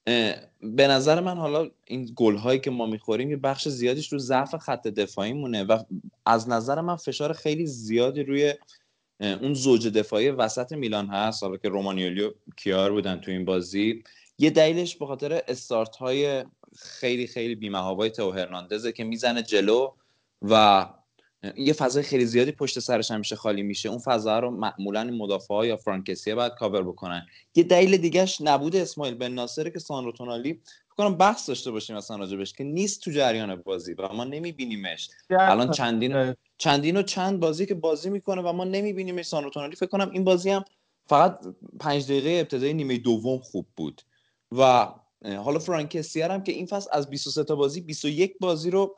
به نظر من حالا این گل هایی که ما می‌خوریم یه بخش زیادیش رو ضعف خط دفاعی مونه و از نظر من فشار خیلی زیادی روی اون زوج دفاعی وسط میلان هست. حالا که رومانیولی و کیار بودن تو این بازی. یه دلیلش به خاطر استارت های خیلی خیلی بیمهابای تو هرناندزه که می‌زنه جلو و یه فضای خیلی زیادی پشت سرش همیشه خالی میشه. اون فضا رو معمولا این مدافع یا فرانکسیه باید کاور بکنن. یه دلیل دیگهش نبود اسماعیل بن ناصره که سانرو تونالی کنم بحث داشته باشیم مثلا راجبش که نیست تو جریان بازی و ما نمیبینیمش. الان چندین چندین و چند بازی که بازی می‌کنه و ما نمیبینیمش سانرو تونالی فکر کنم این بازی هم فقط پنج دقیقه ابتدای نیمه دوم خوب بود. و حالا فرانکسیه هم که این فصل از 23 تا بازی 21 بازی رو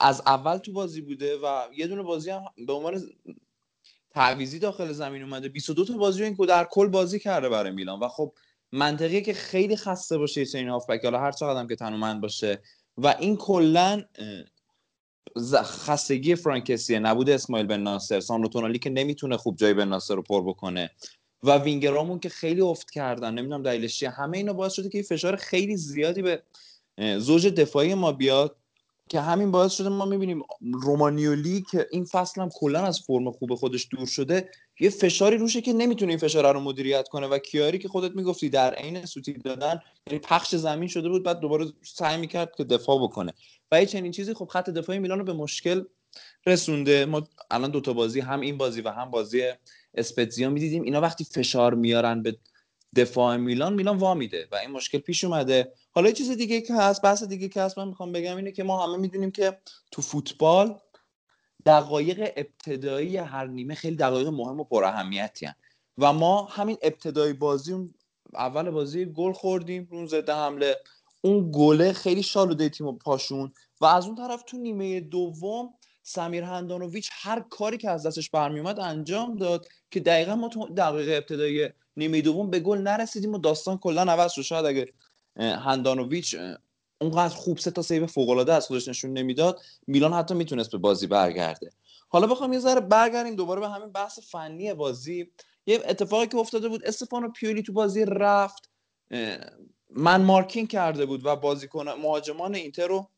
از اول تو بازی بوده و یه دونه بازی هم به عنوان تعویزی داخل زمین اومده. 22 تا بازی این در کل بازی کرده برای میلان. و خب منطقیه که خیلی خسته باشه یه چنین هافبک. حالا هر چقدر هم که تنومند باشه. و این کلا خستگی فرانکسیه نبود اسماعیل بن ناصر. سانرو تونالی که نمی‌تونه خوب جای بن ناصر رو پر بکنه. و وینگرامون که خیلی افت کردن. نمی‌دونم دلیلش چیه. همه اینا باعث شده که فشار خیلی زیادی به زوج دفاعی ما بیاد. که همین باعث شده ما می‌بینیم رومانیولی که این فصل هم کلا از فرم خوب خودش دور شده یه فشاری روشه که نمی‌تونه این فشار رو مدیریت کنه و کیاری که خودت می‌گفتی در عین سوتی دادن یعنی پخش زمین شده بود بعد دوباره سعی می‌کرد که دفاع بکنه. و یه چنین چیزی خب خط دفاعی میلان رو به مشکل رسونده. ما الان دوتا بازی هم این بازی و هم بازی اسپتزیا می‌دیدیم. اینا وقتی فشار میارن به دفاع میلان میلان وامیده و این مشکل پیش اومده. حالا چیز دیگه که هست بحث دیگه که هست من می‌خوام بگم اینه که ما همه می‌دونیم که تو فوتبال دقایق ابتدایی هر نیمه خیلی دقایق مهم و پر اهمیتی و ما همین ابتدایی بازی اول بازی گل خوردیم اون ضد حمله. اون گله خیلی شالوده تیم پاشون. و از اون طرف تو نیمه دوم سمیر هندانویچ هر کاری که از دستش برمیومد انجام داد که دقیقا ما تو دقیقه ابتدایی نیمه دوم به گل نرسیدیم و داستان کلا عوض شد. شاید اگه هندانویچ اونقدر خوب سه تا سیو فوق العاده از خودش نشون نمی‌داد میلان حتی می‌تونست به بازی برگرده. حالا بخوام یه ذره برگردیم دوباره به همین بحث فنی بازی. یه اتفاقی که افتاده بود استفانو پیولی تو بازی رفت من مارکینگ کرده بود و بازیکن مهاجمان اینتر رو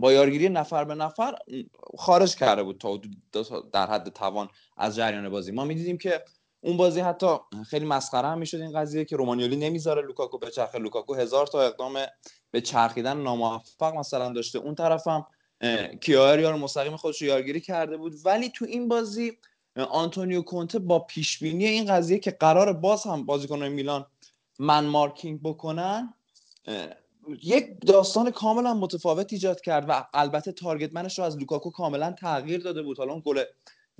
با یارگیری نفر به نفر خارج کرده بود تا در حد توان از جریان بازی. ما می‌دیدیم که اون بازی حتی خیلی مسخره هم می‌شد این قضیه که رومانیولی نمی‌ذاره لوکاکو بچرخه. لوکاکو هزار تا اقدام به چرخیدن ناموفق مثلا داشته. اون طرفم کیائر یار مستقیم خودش رو یارگیری کرده بود. ولی تو این بازی آنتونیو کونته با پیش بینی این قضیه که قرار باز هم بازیکنان میلان man marking بکنن یک داستان کاملا متفاوت ایجاد کرد و البته target man ش رو از لوکاکو کاملا تغییر داده بود. حالا اون گل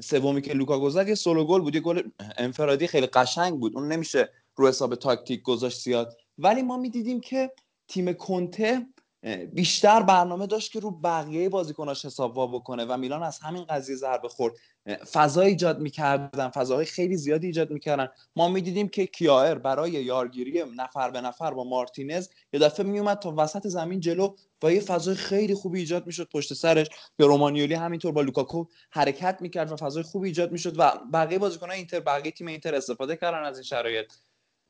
سومی که لوکا گذاشت یه سولو گل بود یه گل انفرادی خیلی قشنگ بود. اون نمیشه رو حساب تاکتیک گذاشت زیاد. ولی ما می‌دیدیم که تیم کنته بیشتر برنامه داشت که رو بقیه بازیکناش حساب وا بکنه و میلان از همین قضیه ضربه خورد. فضا ایجاد می‌کردن فضاهای خیلی زیادی ایجاد می‌کردن. ما می‌دیدیم که کیایر برای یارگیری نفر به نفر با مارتینز یه دفعه میومد تا وسط زمین جلو و یه فضای خیلی خوبی ایجاد می‌شد پشت سرش. یا رومانیولی همینطور با لوکاکو حرکت می‌کرد و فضای خوبی ایجاد می‌شد و بقیه بازیکنان اینتر بقیه تیم اینتر استفاده کردن از این شرایط.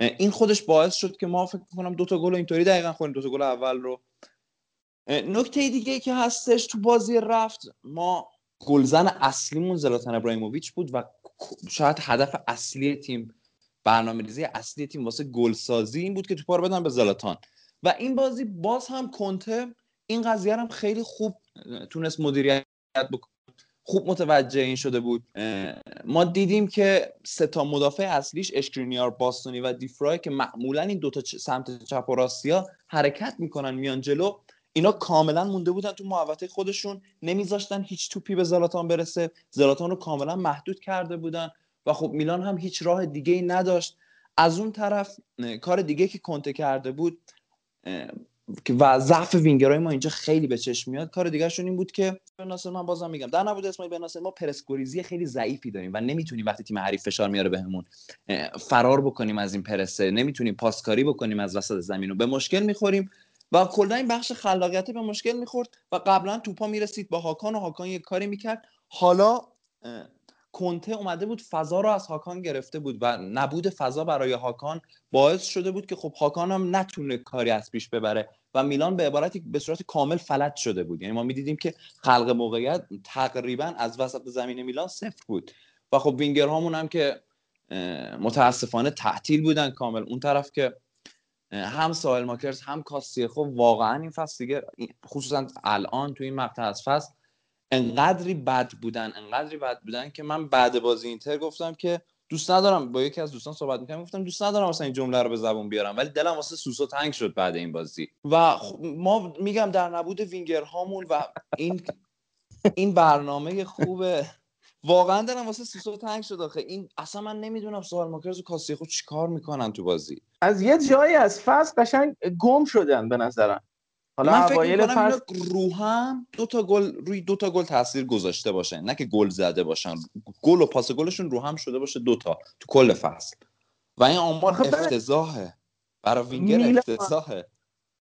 این خودش باعث شد که ما فکر کنم دو تا گل اینطوری دقیقا خوریم دو تا گل اول رو نکته دیگه که هستش تو بازی رفت ما گلزن اصلیمون زلاتان ابراهیموویچ بود و شاید هدف اصلی تیم برنامه ریزی اصلی تیم واسه گلسازی این بود که توپا رو بدن به زلاتان. و این بازی باز هم کنته این قضیه هم خیلی خوب تونست مدیریت بکنه. خوب متوجه این شده بود. ما دیدیم که سه تا مدافع اصلیش اشکرینیار باستونی و دیفرای که معمولا این دوتا سمت چپ و راستیا حرکت می‌کنن میان جلو. اینا کاملا مونده بودن تو محوطه خودشون نمیذاشتن هیچ توپی به زلاتان برسه. زلاتان رو کاملا محدود کرده بودن و خب میلان هم هیچ راه دیگه ای نداشت. از اون طرف کار دیگه که کنته کرده بود و ضعف وینگرای ما اینجا خیلی به چشم میاد کار دیگهشون این بود که ناصر من بازم میگم در نبود اسماعیل بن ما پرسکوریزی خیلی ضعیفی داریم و نمی‌تونیم وقتی تیم حریف فشار میاره بهمون فرار بکنیم از این پرسه نمی‌تونیم پاسکاری بکنیم از وسط زمین و به مشکل می‌خوریم. و کلا این بخش خلاقیتی به مشکل می‌خورد و قبلا توپا می‌رسید با هاکان و هاکان یک کاری می‌کرد. حالا کنته اومده بود فضا رو از هاکان گرفته بود و نبود فضا برای هاکان باعث شده بود که خب هاکان هم نتونه کاری از پیش ببره و میلان به عبارتی به صورت کامل فلج شده بود. یعنی ما می‌دیدیم که خلق موقعیت تقریبا از وسط زمین میلان صفر بود و خب وینگرهامون هم که متاسفانه تعطیل بودن کامل. اون طرف که هم سوال ماکرز هم کاستی خب واقعا این فصل دیگه خصوصا الان تو این مقطع از فصل انقدری بد بودن انقدری بد بودن که من بعد بازی اینتر گفتم که دوست ندارم با یکی از دوستان صحبت می‌کنم گفتم دوست ندارم مثلا این جمله رو به زبون بیارم ولی دلم واسه سوسو تنگ شد بعد این بازی. و ما میگم در نبود وینگر هامون و این این برنامه خوبه واقعا دارم واسه سوسو تنگ شد آخه. این اصلا من نمی‌دونم سوال ماکرز و کاسی خود چیکار می‌کنن تو بازی. از یه جایی از فصل قشنگ گم شدن به نظرم. حالا من فکر فصل... رو هم دو تا گل روی دو تا گل تاثیر گذاشته باشن. نه که گل زده باشن. گل و پاس گلشون رو هم شده باشه دو تا تو کل فصل. و این آمار افتضاحه. برای وینگر میلان... افتضاحه.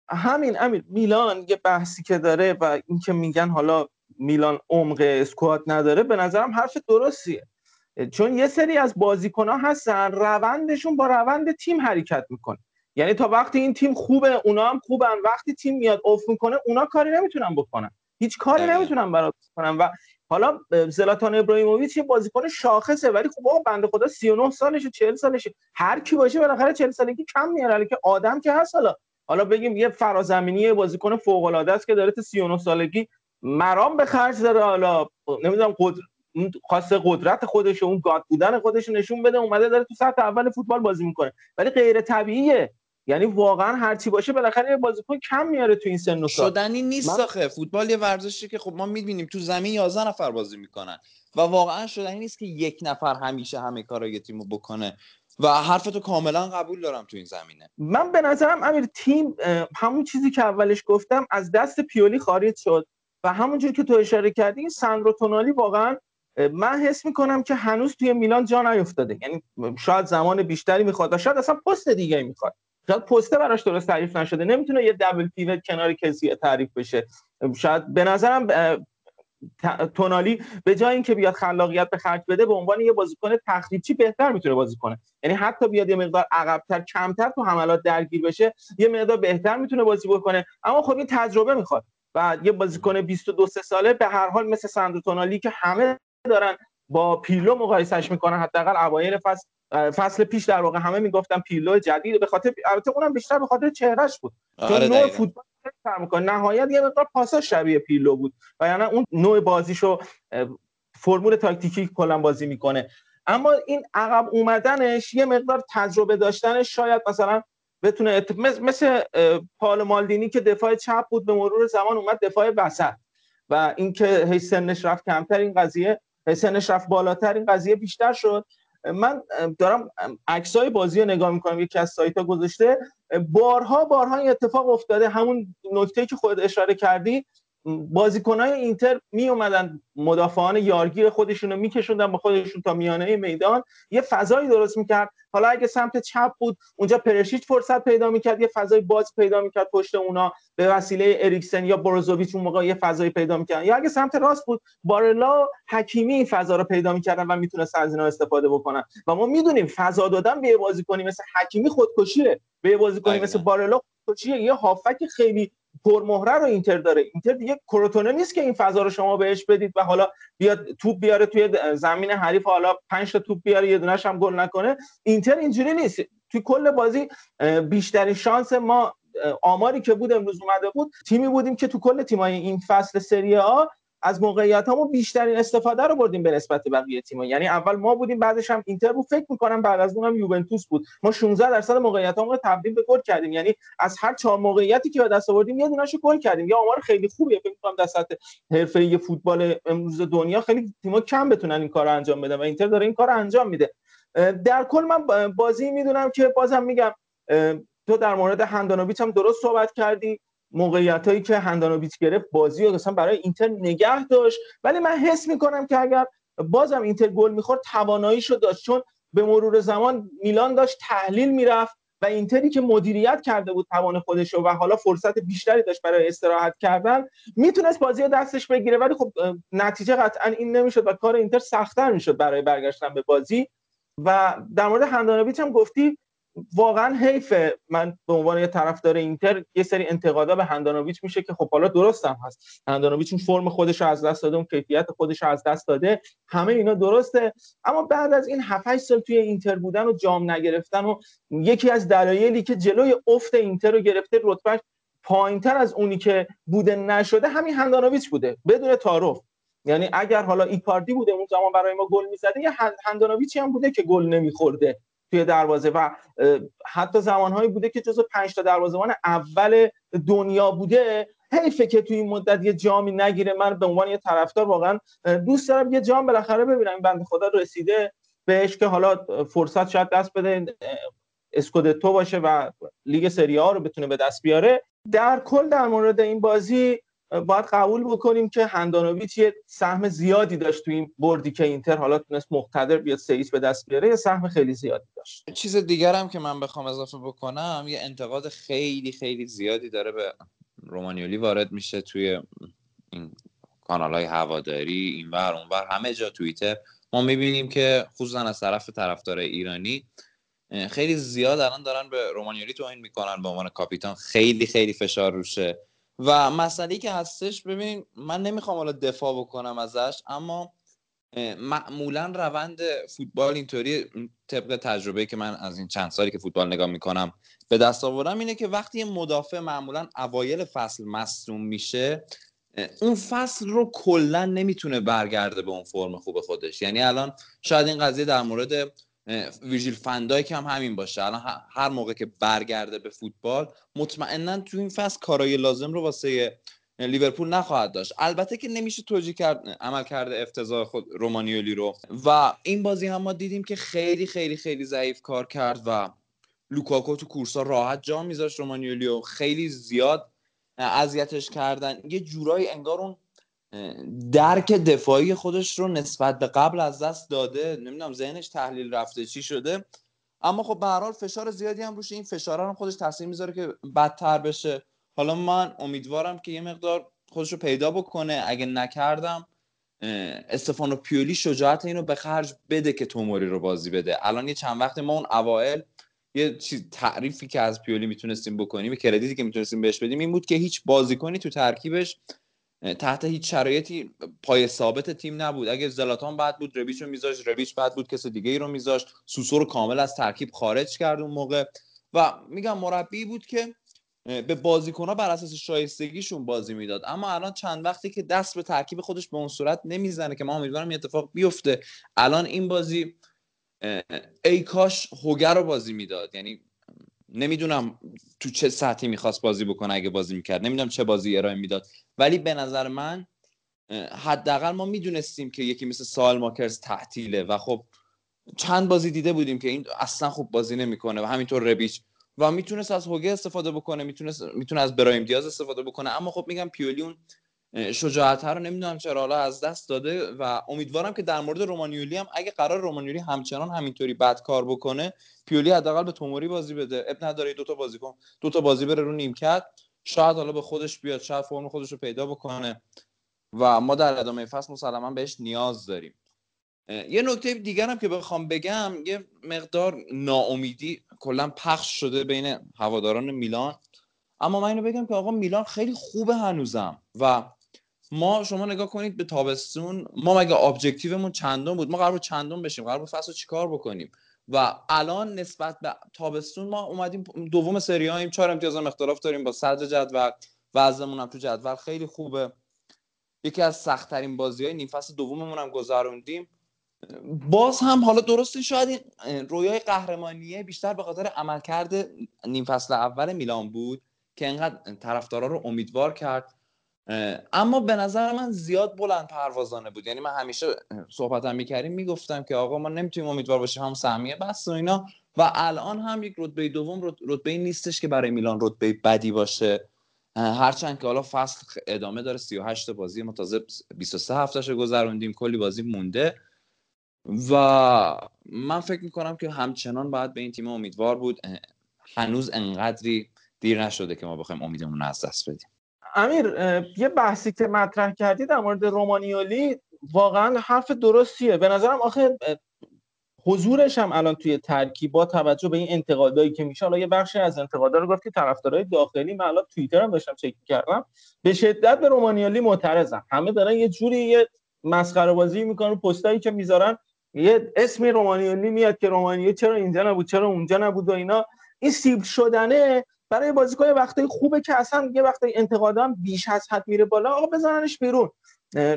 همین همین. میلان یه بحثی که داره و اینکه میگن حالا میلان عمق اسکواد نداره به نظرم حرف درستیه. چون یه سری از بازیکنها هستن روندشون با روند تیم حرکت می‌کنه. یعنی تا وقتی این تیم خوبه اونا هم خوبن. وقتی تیم میاد افت می‌کنه اونا کاری نمی‌تونن بکنن. هیچ کاری نمی‌تونن برات بکنن. و حالا زلاتان ابراهیموویچ یه بازیکن شاخصه ولی خب آقا بنده خدا 39 سالشه 40 سالشه. هر کی باشه بالاخره 40 سالگی کم میاره. که آدم که هست حالا حالا بگیم یه فرازمینی بازیکن فوق العاده است که داره تا 39 سالگی مرام به خرج داره حالا. نمی‌دونم قدر... خواسته قدرت خودش و اون گاد بودن خودش نشون بده اومده داره تو سطح اول فوتبال بازی می‌کنه. ولی غیر طبیعیه. یعنی واقعا هرچی باشه بالاخره یه بازیکن کم میاره تو این سن و سال. شدنی نیست من... آخه. فوتبال یه ورزشی که خب ما می‌بینیم تو زمین 11 نفر بازی می‌کنن. و واقعا شدنی نیست که یک نفر همیشه همه کارای تیمو بکنه. و حرفتو کاملا قبول دارم تو این زمینه. من به نظرم امیر تیم همون چیزی که اولش گفتم از دست پیولی خارج شد. و همونجور که تو اشاره کردی ساندرو تونالی واقعا من حس می‌کنم که هنوز توی میلان جا نیفتاده. یعنی شاید زمان بیشتری می‌خواد شاید اصلا پست دیگه می‌خواد. شاید پسته براش درست تعریف نشده. نمی‌تونه یه دبل پیوت کنار کسی تعریف بشه. شاید به نظرم تونالی به جای اینکه بیاد خلاقیت به خرج بده به عنوان یه بازیکن تخریبچی بهتر می‌تونه بازی کنه. یعنی حتی بیاد یه مقدار عقبتر کمتر تو حملات درگیر بشه یه مقدار بهتر می‌تونه بازی بکنه. اما خب این تجربه می‌خواد. و یه بازیکن 22 ساله به هر حال مثل ساندرو تونالی که همه دارن با پیلو مقایسش می‌کنن. حداقل اوایل فصل فصل پیش در واقع همه می‌گفتن پیلو جدید به خاطر البته اونم بیشتر به خاطر چهرهش بود. چون آره نوع فوتبال می‌کنه. نهایت یه مقدار پاسا شبیه پیلو بود و یعنی اون نوع بازیشو فرمول تاکتیکی کلا بازی می‌کنه. اما این عقب اومدنش یه مقدار تجربه داشتنش شاید مثلا بتونه مثل پال مالدینی که دفاع چپ بود به مرور زمان اومد دفاع وسط. و اینکه هی سنش رفت کمتر این قضیه سنش رفت بالاتر این قضیه بیشتر شد. من دارم عکسای بازی رو نگاه می‌کنم. یکی از سایت ها گذاشته بارها بارها این اتفاق افتاده. همون نکته که خود اشاره کردی بازیکنهای اینتر می اومدن مدافعان یارگیر خودشون رو میکشوندن با خودشون تا میانه میدان. یه فضایی درست می‌کرد. حالا اگه سمت چپ بود اونجا پرشیچ فرصت پیدا می‌کرد یه فضای باز پیدا می‌کرد پشت اونا. به وسیله اریکسن یا بروزوویچ اون موقع یه فضایی پیدا می‌کرد یا اگه سمت راست بود بارلا حکیمی این فضا رو پیدا می‌کردن و می‌تونست از اینا استفاده بکنن. و ما می‌دونیم فضا دادن به بازیکنی مثل حکیمی خودکشیه. به بازیکنی مثل بارلا خودکشیه. یه هافک خیلی پرمهره رو اینتر داره. اینتر دیگه کروتونه نیست که این فضا رو شما بهش بدید و حالا بیاد توپ بیاره توی زمین حریف حالا 5 تا توپ بیاره یه دونهش هم گل نکنه. اینتر اینجوری نیست. توی کل بازی بیشترین شانس ما آماری که بود امروز اومده بود تیمی بودیم که تو کل تیمای این فصل سری آ از موقعیت ما بیشترین استفاده رو بردیم به نسبت بقیه تیم‌ها. یعنی اول ما بودیم بعدش هم اینتر بود. فکر می‌کنم بعد از هم یوونتوس بود. ما 16 درصد موقعیتامون رو تبدیل به گل کردیم. یعنی از هر چهار موقعیتی که به دست آوردیم یه دونهشو گل کردیم. یا آمار خیلی خوبیه. فکر می‌کنم در سطح حرفه‌ای فوتبال امروز دنیا خیلی تیم‌ها کم بتونن این کارو انجام بدن و اینتر داره این کارو انجام میده. در کل من بازی می‌دونم که بازم میگم تو در مورد هندانویچ هم درست صحبت کردی. موقعیت هایی که هندانویچ گرفت بازی رو مثلا برای اینتر نگه داشت. ولی من حس می‌کنم که اگر بازم اینتر گل می‌خورد تواناییشو داشت. چون به مرور زمان میلان داشت تحلیل می‌رفت و اینتری که مدیریت کرده بود توان خودش و حالا فرصت بیشتری داشت برای استراحت کردن می‌تونست بازی دستش بگیره. ولی خب نتیجه قطعا این نمی‌شد و کار اینتر سختتر می‌شد برای برگشتن به بازی. و در مورد هندانویچ هم گفتی واقعا حیفه من به عنوان یه طرفدار اینتر یه سری انتقادا به هندانویچ میشه که خب حالا درست هم هست. هندانویچ اون فرم خودش رو از دست داده اون کیفیت خودش رو از دست داده همه اینا درسته. اما بعد از این 7 سال توی اینتر بودن و جام نگرفتن و یکی از دلایلی که جلوی افت اینتر رو گرفته رتبهش پایینتر از اونی که بوده نشده همین هندانویچ بوده بدون تعارف یعنی اگر حالا ایکاردی بوده اون زمان برای ما گل می‌زده یه هندانویچی هم بوده که گل نمیخورده. توی دروازه و حتی زمانهایی بوده که جزو پنج تا دروازه‌بان اول دنیا بوده. حیفه که توی این مدت یه جامی نگیره. من به عنوان یه طرفدار واقعا دوست دارم یه جام بالاخره ببینم. بنده خدا رسیده بهش که حالا فرصت شاید دست بده اسکودتو باشه و لیگ سری آ رو بتونه به دست بیاره. در کل در مورد این بازی باید قبول بکنیم که هندانویچ یه سهم زیادی داشت تو این بردی که اینتر حالا تونست مقتدر بیاد سئیس به دست بیاره یه سهم خیلی زیادی داشت. چیز دیگر هم که من بخوام اضافه بکنم یه انتقاد خیلی خیلی زیادی داره به رومانیولی وارد میشه توی این کانال های هواداری این ور اون ور همه جا توییتر. ما می‌بینیم که خصوصا از طرف طرفدار ایرانی خیلی زیاد الان دارن به رومانیولی توهین می‌کنن به عنوان کاپیتان. خیلی خیلی فشار روشه. و مسئله که هستش ببین من نمی‌خوام حالا دفاع بکنم ازش اما معمولا روند فوتبال اینطوری طبق تجربه که من از این چند سالی که فوتبال نگاه می‌کنم به دست آوردم اینه که وقتی یه مدافع معمولا اوایل فصل مصدوم میشه اون فصل رو کلا نمی‌تونه برگرده به اون فرم خوب خودش. یعنی الان شاید این قضیه در مورد ویژیل فندایک هم همین باشه. الان هر موقع که برگرده به فوتبال مطمئنا تو این فصل کارای لازم رو واسه لیورپول نخواهد داشت. البته که نمیشه توجیه کرد عمل کرده افتضاح خود رومانیولی رو. و این بازی هم ما دیدیم که خیلی خیلی خیلی ضعیف کار کرد و لوکاکو تو کورسا راحت جا میذاشت رومانیولی و خیلی زیاد اذیتش کردن. یه جورایی انگار اون درک دفاعی خودش رو نسبت به قبل از دست داده. نمی‌دونم ذهنش تحلیل رفته چی شده. اما خب به هر حال فشار زیادی هم روش این فشار هم خودش تاثیر می‌ذاره که بدتر بشه. حالا من امیدوارم که یه مقدار خودش رو پیدا بکنه. اگه نکردم استفانو پیولی شجاعت اینو به خرج بده که توموری رو بازی بده. الان یه چند وقت ما اون اوائل یه چیز تعریفی که از پیولی می‌تونستیم بکنیم کردیتی که می‌تونستیم بهش بدیم این بود که هیچ بازیکنی تو ترکیبش تحت هیچ شرایطی پای ثابت تیم نبود. اگه زلاتان بعد بود رویچ رو میذاشت رویچ بعد بود کسی دیگه ای رو میذاشت. سوسو رو کامل از ترکیب خارج کرد اون موقع. و میگم مربی بود که به بازیکن بر اساس شایستگیشون بازی می‌داد. اما الان چند وقتی که دست به ترکیب خودش به اون صورت نمی‌زنه که ما امیدوارم این اتفاق بیفته الان این بازی ای کاش هوگر رو بازی می‌داد. یعنی نمی‌دونم تو چه سطحی می‌خواست بازی بکنه اگه بازی می‌کرد. نمی‌دونم چه بازی ارائه می‌داد. ولی به نظر من حداقل ما می‌دونستیم که یکی مثل سال ماکرز تعطیله و خب چند بازی دیده بودیم که این اصلا خوب بازی نمی‌کنه و همینطور ربیچ. و می‌تونست از هوگه استفاده بکنه می‌تونست می‌تونه از برایم دیاز استفاده بکنه. اما خب میگم پیولی اون شجاعت رو نمی‌دونم چرا حالا از دست داده و امیدوارم که در مورد رومانیولی هم اگه قرار رومانیولی همچنان همینطوری بد کار بکنه پیولی حداقل به توموری بازی بده. اب نداره دو تا بازی کن. دو تا بازی بره رو نیمکت. شاید حالا به خودش بیاد شاید فرم خودش رو پیدا بکنه. و ما در ادامه فصل مسلما بهش نیاز داریم. یه نکته دیگر هم که بخوام بگم یه مقدار ناامیدی کلا پخش شده بین هواداران میلان. اما من اینو بگم که آقا میلان خیلی خوبه هنوزم و ما شما نگاه کنید به تابستون ما مگه ابجکتیومون چندم بود؟ ما قرار بود چندم بشیم قرار بود فصل چیکار بکنیم؟ و الان نسبت به تابستون ما اومدیم دوم سری هاییم چهار امتیاز هم اختلاف داریم با صدر جدول وضعمون هم تو جدول خیلی خوبه. یکی از سختترین بازی های نیم فصل دوممون هم گذروندیم. باز هم حالا درسته شاید رویای قهرمانیه بیشتر به خاطر عملکرد نیم فصل اول میلان بود که انقدر طرفدارا رو امیدوار کرد. اما به نظر من زیاد بلند پروازانه بود. یعنی من همیشه صحبتم می‌کردیم می‌گفتم که آقا ما نمی‌تونیم امیدوار باشیم هم سهمیه بس و اینا. و الان هم یک رتبه دوم رتبه نیستش که برای میلان رتبه بدی باشه. هرچند که حالا فصل ادامه داره 38 بازی ما تازه 23 هفتهش گذروندیم کلی بازی مونده. و من فکر می‌کنم که همچنان باید به این تیم امیدوار بود. هنوز انقدری دیر نشده که ما بخوایم امیدمون از دست بدیم. امیر یه بحثی که مطرح کردی در مورد رومانیولی واقعا حرف درستیه. به نظرم آخه حضورش هم الان توی ترکیب با توجه به این انتقادایی که میشه حالا یه بخشی از انتقادا رو گفتی طرفدارای داخلی من الان توییتر هم داشتم چک کردم به شدت به رومانیالی معترضم همه دارن یه جوری یه مسخره بازی می‌کنن پستایی که می‌ذارن. یه اسمی رومانیالی میاد که رومانیالی چرا اینجا نبود چرا اونجا نبود و اینا. این سیب شدنه. برای بازیکن وقتی خوبه که اصلا یه وقتی انتقادام بیش از حد میره بالا آقا بزننش بیرون.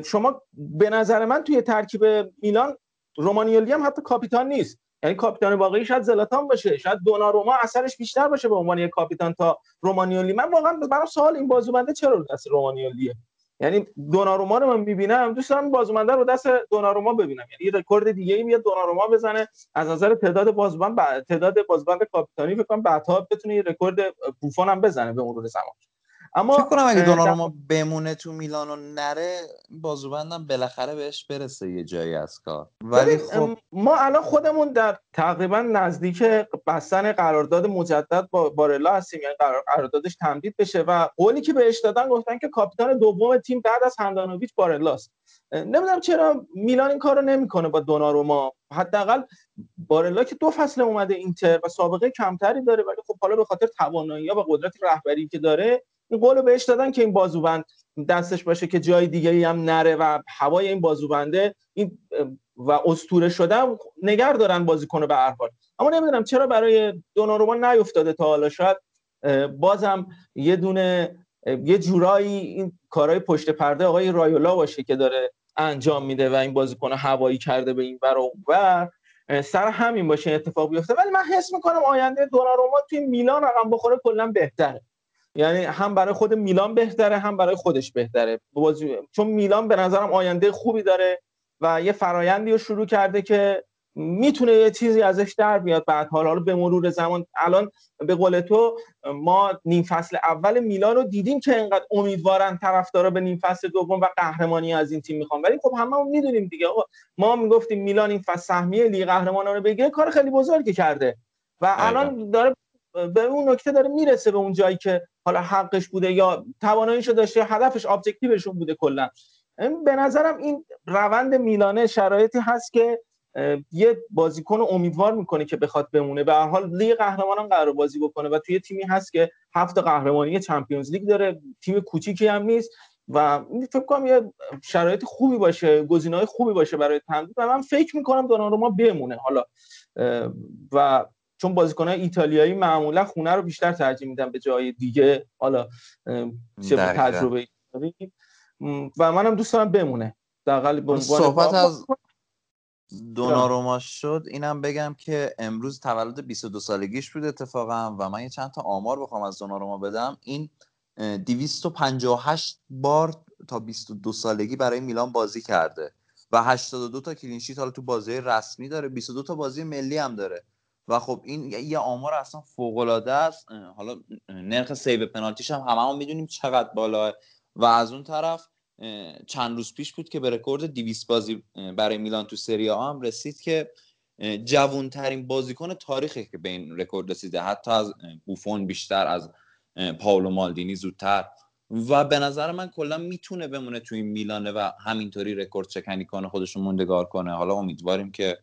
شما به نظر من توی ترکیب میلان رومانیالی هم حتی کاپیتان نیست. یعنی کاپیتان واقعی شاید زلاتان باشه شاید دوناروما اثرش بیشتر باشه به عنوان یک کاپیتان تا رومانیالی. من واقعا برام سوال این بازوبنده چرا دست رومانیالیه؟ یعنی دوناروما رو من می‌بینم. دوست دارم بازوبنده رو دست دوناروما ببینم. یعنی رکورد دیگه ای میاد دوناروما بزنه. از نظر تعداد بازوبند تعداد بازوبند کاپیتانی فکر کنم بعدها بتونه یه رکورد بوفون هم بزنه به مرور زمان. اما فکر کنم اگه دوناروما بمونه تو میلان و نره بازوبندم بالاخره بهش برسه یه جایی از کار. ولی خب ما الان خودمون در تقریبا نزدیک بستن قرارداد مجدد با بارلا هستیم یعنی قراردادش تمدید بشه و قولی که بهش دادن گفتن که کاپیتان دوم تیم بعد از هندانویچ بارلاست. نمی‌دونم چرا میلان این کارو نمی‌کنه با دوناروما حداقل بارلا که دو فصل اومده اینتر و سابقه کمتری داره ولی خب حالا به خاطر توانایی و قدرت رهبری که داره این قول بهش دادن که این بازوبند دستش باشه که جای دیگه ای هم نره و هوای این بازوبنده این و استوره شده نگر دارن بازیکن به هر حال. اما نمی‌دونم چرا برای دوناروما نیفتاده تا حالا شاید بازم یه دونه یه جورایی این کارهای پشت پرده آقای رایولا باشه که داره انجام میده و این بازیکن هوایی کرده به این ور و سر همین باشه اتفاق بیفته. ولی من حس می‌کنم آینده دوناروما توی میلان رقم بخوره کلا بهتره. یعنی هم برای خود میلان بهتره هم برای خودش بهتره. چون میلان به نظرم آینده خوبی داره و یه فرایندی رو شروع کرده که می‌تونه یه چیزی ازش در بیاد. بعد حالا به مرور زمان الان به قول تو ما نیم فصل اول میلان رو دیدیم که اینقدر امیدوارن طرفدارا به نیم فصل دوم و قهرمانی از این تیم می‌خوان. ولی خب همه می‌دونیم دیگه. ما می‌گفتیم میلان این فصل سهمیه لیگ قهرمانان رو بگیره کار خیلی بزرگی کرده. و الان داره به اون نکته داره می‌رسه به اون جایی که حالا حقش بوده یا تواناییشو داشته هدفش ابجکتیوشون بوده کلا. به نظرم این روند میلانه شرایطی هست که یه بازیکن امیدوار می‌کنه که بخواد بمونه. به هر حال لیگ قهرمانان قرار بازی بکنه و توی تیمی هست که هفت قهرمانی چمپیونز لیگ داره. تیم کوچیکی هم نیست و فکر کنم یه شرایط خوبی باشه گزینه‌های خوبی باشه برای تمدید. و من فکر می‌کنم دوناروما بمونه حالا. و چون بازیکنان ایتالیایی معمولا خونه رو بیشتر ترجیح میدن به جای دیگه حالا چه تجربه و منم دوست دارم بمونه. در صحبت از دوناروما شد اینم بگم که امروز تولد 22 سالگیش بود اتفاقا و من یه چند تا آمار بخوام از دوناروما بدم. این 258 بار تا 22 سالگی برای میلان بازی کرده و 82 تا کلینشیت حالا تو بازی رسمی داره 22 تا بازی ملی هم داره. و خب این یه آمار اصلا فوق العاده است حالا نرخ save پنالتیش هم همه هم می‌دونیم چقدر بالاه و از اون طرف چند روز پیش بود که به رکورد 200 بازی برای میلان تو سری آ هم رسید که جوانترین بازیکن تاریخی که به این رکورد رسیده. حتی از بوفون بیشتر از پاولو مالدینی زودتر. و به نظر من کلا می‌تونه بمونه توی این میلانه و همینطوری رکورد شکنی کنه خودشو موندگار کنه. حالا امیدواریم که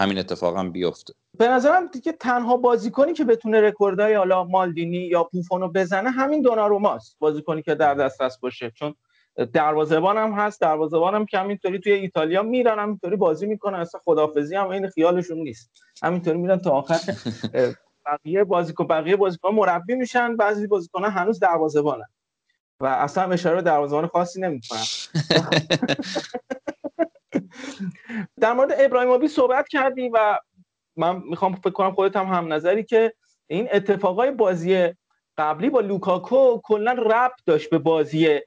همین اتفاق هم بیفته. به نظرم دیگه تنها بازیکنی که بتونه رکوردهای حالا مالدینی یا پوفونو بزنه همین دوناروماست بازیکنی که در دسترس باشه. چون دروازه‌بان هم هست دروازه‌بان هم که همینطوری توی ایتالیا میرن همینطوری بازی می‌کنن. اصلا خدافظی هم این خیالشون نیست. همینطوری میرن تا آخر بقیه بازیکن بقیه بازیکن مربی میشن. بعضی بازیکن هنوز دروازه‌بانن. و اصلا اشاره دروازه‌بان خاصی نمی‌کنن. در مورد ابراهیموویچ صحبت کردی و من می‌خوام فکر کنم خودت هم هم نظری که این اتفاقای بازی قبلی با لوکاکو کلا ربط داشت به بازی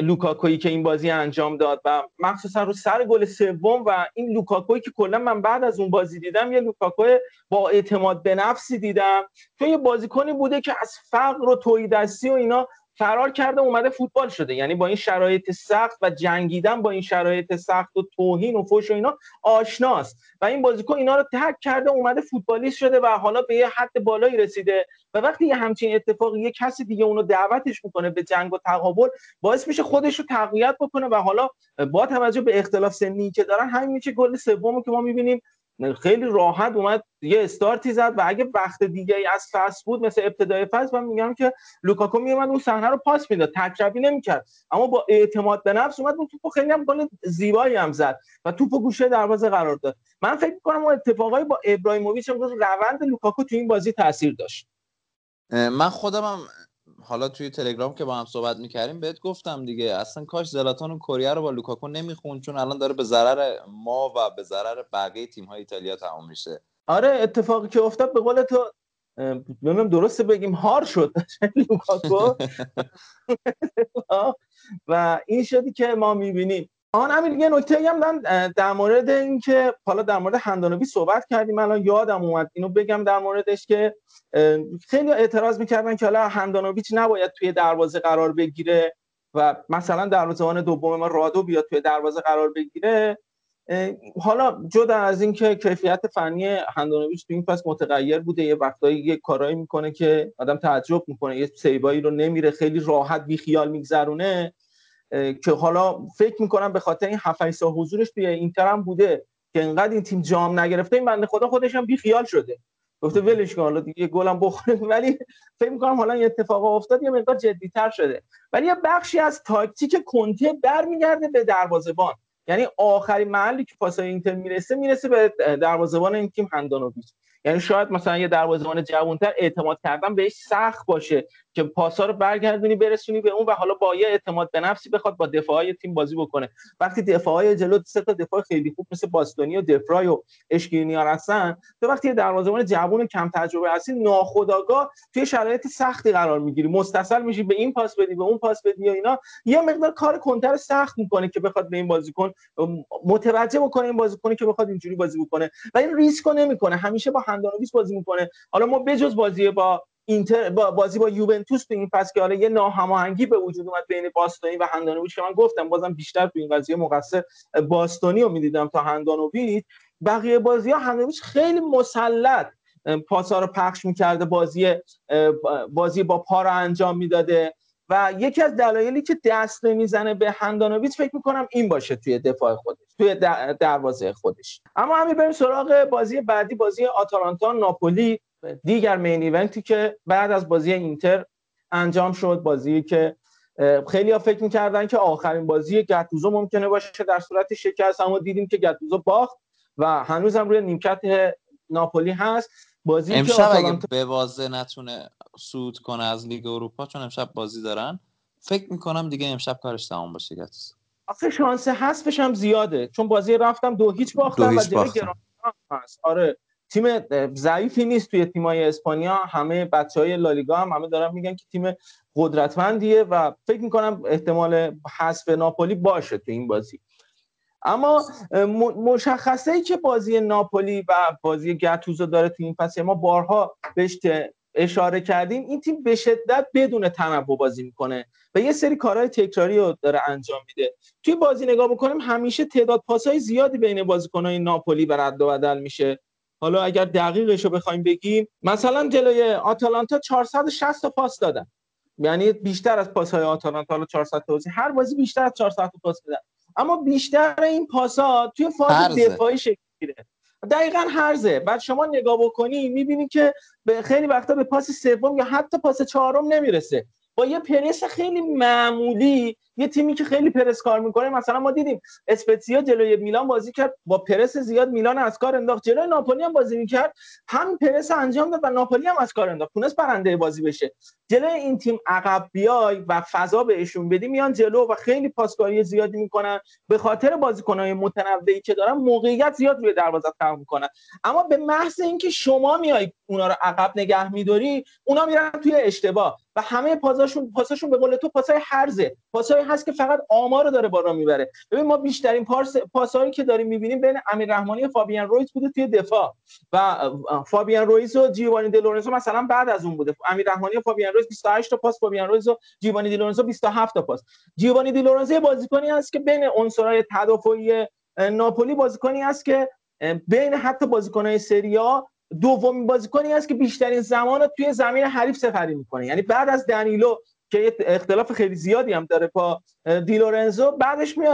لوکاکویی که این بازی انجام داد و مخصوصا رو سر گل سوم و این لوکاکویی که کلا من بعد از اون بازی دیدم یه لوکاکو با اعتماد به نفسی دیدم. چون یه بازیکنی بوده که از فقر و تهی دستی و اینا فرار کرده اومده فوتبال شده. یعنی با این شرایط سخت و جنگیدن با این شرایط سخت و توهین و فوش و اینا آشناست. و این بازیکن اینا رو ترک کرده اومده فوتبالیست شده و حالا به یه حد بالایی رسیده. و وقتی یه همچین اتفاقی یه کسی دیگه اونو دعوتش می‌کنه به جنگ و تقابل باعث میشه خودش رو تقویت بکنه و حالا با توجه به اختلاف سنی که دارن همین میشه گل سومو که ما می‌بینیم خیلی راحت اومد یه استارتی زد و اگه وقت دیگه ای از فصل بود مثل ابتدای فصل من میگم که لوکاکو میومد اون صحنه رو پاس می‌داد تکربی نمی‌کرد. اما با اعتماد به نفس اومد اون توپو خیلی هم گل زیبایی هم زد و توپو گوشه دروازه قرار داد. من فکر می‌کنم اون اتفاقای با ابراهیموویچ امروز روند لوکاکو تو این بازی تاثیر داشت. من خودم هم حالا توی تلگرام که با هم صحبت می‌کردیم بهت گفتم دیگه اصلا کاش زلاتان کرکری رو با لوکاکو نمیخوند چون الان داره به ضرر ما و به ضرر بقیه تیم های ایتالیا تمام میشه. آره اتفاقی که افتاد به قول تو ببینم درسته بگیم هار شد لوکاکو. و این شدی که ما می‌بینیم. آن همین یه نکته هم من در مورد اینکه حالا در مورد هندانوی صحبت کردیم الان یادم اومد. اینو بگم در موردش که خیلی اعتراض می‌کردن که حالا هندانویچ نباید توی دروازه قرار بگیره و مثلا دروازه‌بان دوم ما رادو بیاد توی دروازه قرار بگیره. حالا جدا از اینکه کیفیت فنی هندانویچ تو این فصل متغیر بوده یه وقتایی یه کارایی می‌کنه که آدم تعجب می‌کنه یه سیبایی رو نمیره خیلی راحت بی خیال میگذرونه. که حالا فکر می‌کنم به خاطر این 7 سال حضورش توی اینتر هم بوده که انقدر این تیم جام نگرفته این بنده خدا خودش هم بی خیال شده. گفته ولش کن حالا دیگه گلم بخوره. ولی فکر می‌کنم حالا این اتفاق افتاد یه مقدار جدیتر شده. ولی یه بخشی از تاکتیک کنته برمیگرده به دروازه‌بان. یعنی آخرین محلی که پاسای اینتر می‌رسه می‌رسه به دروازه‌بان این تیم هندانویچ یعنی شاید مثلا یه دروازه‌بان جوانتر اعتماد کردن بهش سخت باشه که پاسا رو برگردونی برسونی به اون و حالا با یه اعتماد به نفسی بخواد با دفاعای تیم بازی بکنه. وقتی دفاعای جلو سه تا دفاع خیلی خوب مثل باستونی و دفرای و هستن تو وقتی یه دروازه‌بان جوون کم تجربه هستی ناخودآگاه توی شرایط سختی قرار می‌گیری. مستصل میشی به این پاس بدی به اون پاس بدی یا اینا. یه مقدار کار کنتر سخت می‌کنه که بخواد به این بازیکن متوجه بکنه این بازیکنی که بخواد اینجوری بازی بکنه. و این ریسکو نمی‌کنه. همیشه با هندانویس بازی می‌کنه. حالا ما بجز بازی با اینتر با بازی با یوونتوس تو این فصل که حالا یه ناهماهنگی به وجود اومد بین باستونی و هندانویچ که من گفتم بازم بیشتر تو این قضیه مقصر باستونی رو می‌دیدم تا هندانویچ. بقیه بازی ها هندانویچ خیلی مسلط پاسا رو پخش می‌کرده بازی بازی با پا رو انجام می‌داده. و یکی از دلایلی که دست نمی‌زنه به هندانویچ فکر می‌کنم این باشه توی دفاع خودش توی دروازه خودش. اما همین بریم سراغ بازی بعدی بازی آتالانتا ناپولی دیگر مین ایونتی که بعد از بازی اینتر انجام شد بازی که خیلی ها فکر می‌کردن که آخرین بازی گتوزو ممکنه باشه در صورت شکست اما دیدیم که گتوزو باخت و هنوز هم روی نیمکت ناپولی هست. بازی امشب اگه به بازه نتونه سود کنه از لیگ اروپا چون امشب بازی دارن فکر می‌کنم دیگه امشب کارش تمام باشه گتوزو آخه شانس حذفش هم زیاده. چون بازی رفتم دو هیچ باختم و جلوی هست. آره تیم ضعیفی نیست توی تیمای اسپانیا. همه بچه های لالیگا هم همه دارن میگن که تیم قدرتمندیه و فکر می‌کنم احتمال حذف ناپولی باشه تو این بازی. اما مشخصه ای که بازی ناپولی و بازی گتوزو داره تو این فصل ما بارها بهش اشاره کردیم این تیم به شدت بدون تنوع بازی می‌کنه و یه سری کارهای تکراری رو داره انجام میده. توی بازی نگاه بکنیم همیشه تعداد پاسهای زیادی بین بازیکنهای ناپولی و رد و بدل میشه. حالا اگر دقیقش رو بخوایم بگیم مثلا جلوی آتالانتا 460 تا پاس دادن. یعنی بیشتر از پاسهای آتالانتا حالا 400 تا هر بازی بیشتر از 400 تا پاس میدن. اما بیشتر این پاسا توی فاز دفاعی شکل می‌گیره. دقیقا هرزه بعد شما نگاه بکنی می‌بینی که به خیلی وقتا به پاس سوم یا حتی پاس چهارم نمی‌رسه. با یه پرس خیلی معمولی یه تیمی که خیلی پرس کار می‌کنه مثلا ما دیدیم اسپتزیا جلوی میلان بازی کرد با پرس زیاد میلان از کار انداخت. جلوی ناپولی هم بازی می‌کرد. هم پرس انجام داد و ناپولی هم از کار انداخت. تونست برنده بازی بشه. جلوی این تیم عقب بیای و فضا بهشون بدی میان جلو و خیلی پاسکاری زیادی می‌کنن. به خاطر بازیکنهای متنوعی که دارن موقعیت زیاد روی دروازه خلق می‌کنن. اما به محض اینکه شما میای اونا رو عقب نگه میداری اونا میرن توی اشتباه. و همه پاساشون پاساشون به قول تو پاسای هرزه پاسای هست که فقط آمار رو داره بالا می‌بره. ببین ما بیشترین پاس پاسایی که داریم می‌بینیم بین امیر رحمانی و فابیان رویز بوده توی دفاع. و فابیان رویز و جیوانی دلورنزو مثلا بعد از اون بوده. امیر رحمانی و فابیان رویز 28 تا پاس فابیان رویز و جیوانی دلورنزو 27 تا پاس. جیوانی دلورنزو بازیکنی است که بین عنصرهای تدافعی ناپولی بازیکنی است که بین حتی بازیکنهای سریا دومین بازیکنی است که بیشترین زمان رو توی زمین حریف سپری می‌کنه. یعنی بعد از دنیلو که اختلاف خیلی زیادی هم داره با دیلورنزو بعدش می...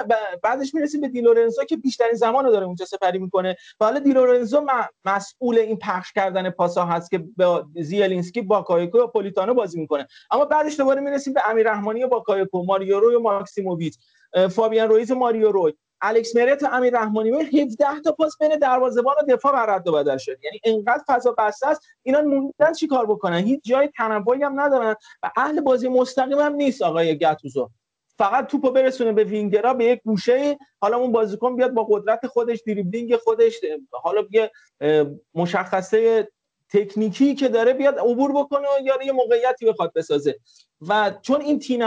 بعدش می‌رسیم به دیلورنزو که بیشترین زمان رو داره اونجا سپری می‌کنه. و حالا دیلورنزو مسئول این پخش کردن پاسا هست که با زیلینسکی باکایوکو و پولیتانو بازی می‌کنه. اما بعدش دوباره می‌رسیم به امیر رحمانی و باکایوکو ماریو روی و ماکسیموویچ. فابیان رویز و ماریو روی. الکس مرت امیر رحمانی 17 تا پاس بین دروازه‌بان و دفاع بر رد و بدل شد. یعنی اینقدر فضا بسته است اینا موندن چیکار بکنن؟ هیچ جای تنوعی هم ندارن و اهل بازی مستقیم هم نیست آقای گاتوزو فقط توپو برسونه به وینگرا به یک گوشه. حالا اون بازیکن بیاد با قدرت خودش دریبلینگ خودش حالا یه مشخصه تکنیکی که داره بیاد عبور بکنه یا یه موقعیتی بخواد بسازه. و چون این تیم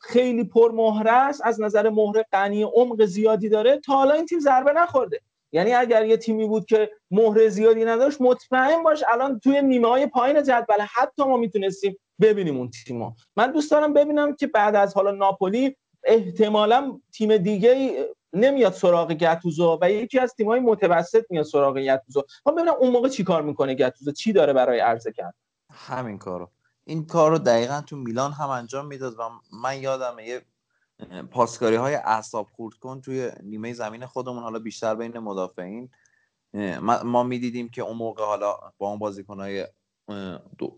خیلی پر مهره است از نظر مهره غنی عمق زیادی داره. تا حالا این تیم ضربه نخورده. یعنی اگر یه تیمی بود که مهره زیادی نداشت مطمئن باش الان توی نیمه های پایین جدول حتی ما می‌تونستیم ببینیم اون تیمو. من دوست دارم ببینم که بعد از حالا ناپولی احتمالا تیم دیگه نمیاد سراغ گتوزو و یکی از تیم‌های متوسط میاد سراغ گتوزو ما ببینم اون موقع چیکار می‌کنه گتوزو چی داره برای عرضه کرد؟ همین کارو. این کار رو دقیقا تو میلان هم انجام می‌داد و من یادم یه پاسکاری های اعصاب خورد کن توی نیمه زمین خودمون حالا بیشتر بین مدافعین. ما می‌دیدیم که اون موقع حالا با اون بازیکن های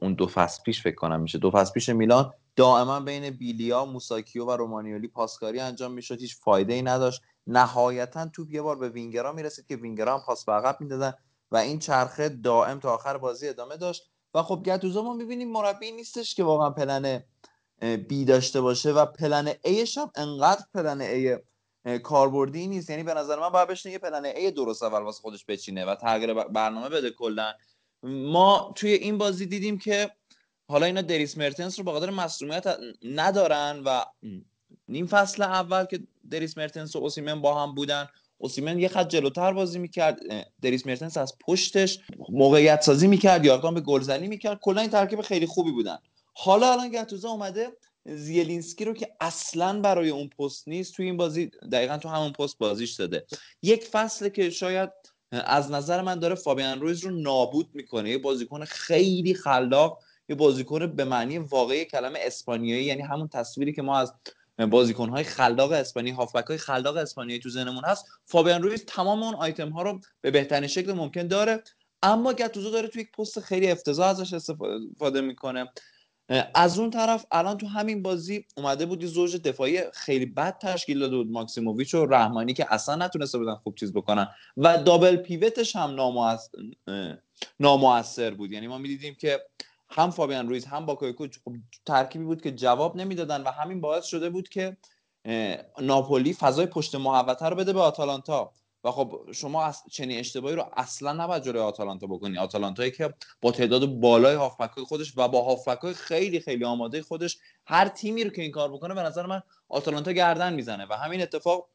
اون دو فصل پیش فکر کنم میشه. دو فصل پیش میلان دائما بین بیلیا موساکیو و رومانیولی پاسکاری انجام می‌شد. هیچ فایده ای نداشت. نهایتا توپ یه بار به وینگرا می‌رسید که وینگرا هم پاس به عقب می‌دادن و این چرخه دائم تا آخر بازی ادامه داشت. و خب گتوزو ما می‌بینیم مربی نیستش که واقعا پلن بی داشته باشه و پلن ایش هم انقدر پلن ای کاربردی نیست. یعنی به نظر من باید بشینه یه پلن ای درست اول واسه خودش بچینه و تغییر برنامه بده کلا. ما توی این بازی دیدیم که حالا اینا دریس مرتنس رو به مسئولیت ندارن و نیم فصل اول که دریس مرتنس و اوسیمن با هم بودن اوسیمن یه خط جلوتر بازی می‌کرد دریس مرتنس از پشتش موقعیت سازی می‌کرد یا به گلزنی می‌کرد. کلا این ترکیب خیلی خوبی بودن. حالا الان گتوزا اومده زیلینسکی رو که اصلا برای اون پست نیست توی این بازی دقیقا تو همون پست بازیش داده. یک فصله که شاید از نظر من داره فابیان رویز رو نابود می‌کنه. یه بازیکن خیلی خلاق یه بازیکن به معنی واقعی کلمه اسپانیایی یعنی همون تصویری که ما از بازیکن های خلاق اسپانی هافبک های خلاق اسپانیایی تو ذهنمون هست. فابیان رویز تمام اون آیتم ها رو به بهترین شکل ممکن داره اما گتوزو داره تو یک پست خیلی افتضاح ازش استفاده می‌کنه. از اون طرف الان تو همین بازی اومده بود یه زوج دفاعی خیلی بد تشکیل داده بود. ماکسیموویچ و رحمانی که اصلا نتونسته بودن خوب چیز بکنن و دابل پیوتش هم نامؤثر بود. یعنی ما می‌دیدیم که هم فابیان رویز هم باکایوکو خب ترکیبی بود که جواب نمی‌دادن و همین باعث شده بود که ناپولی فضای پشت محوطه رو بده به آتالانتا. و خب شما از چنین اشتباهی رو اصلا نباید جلوی آتالانتا بکنی. آتالانتایی که با تعداد بالای هافبک خودش و با هافبک خیلی خیلی آماده خودش هر تیمی رو که این کار بکنه به نظر من آتالانتا گردن می‌زنه. و همین اتفاق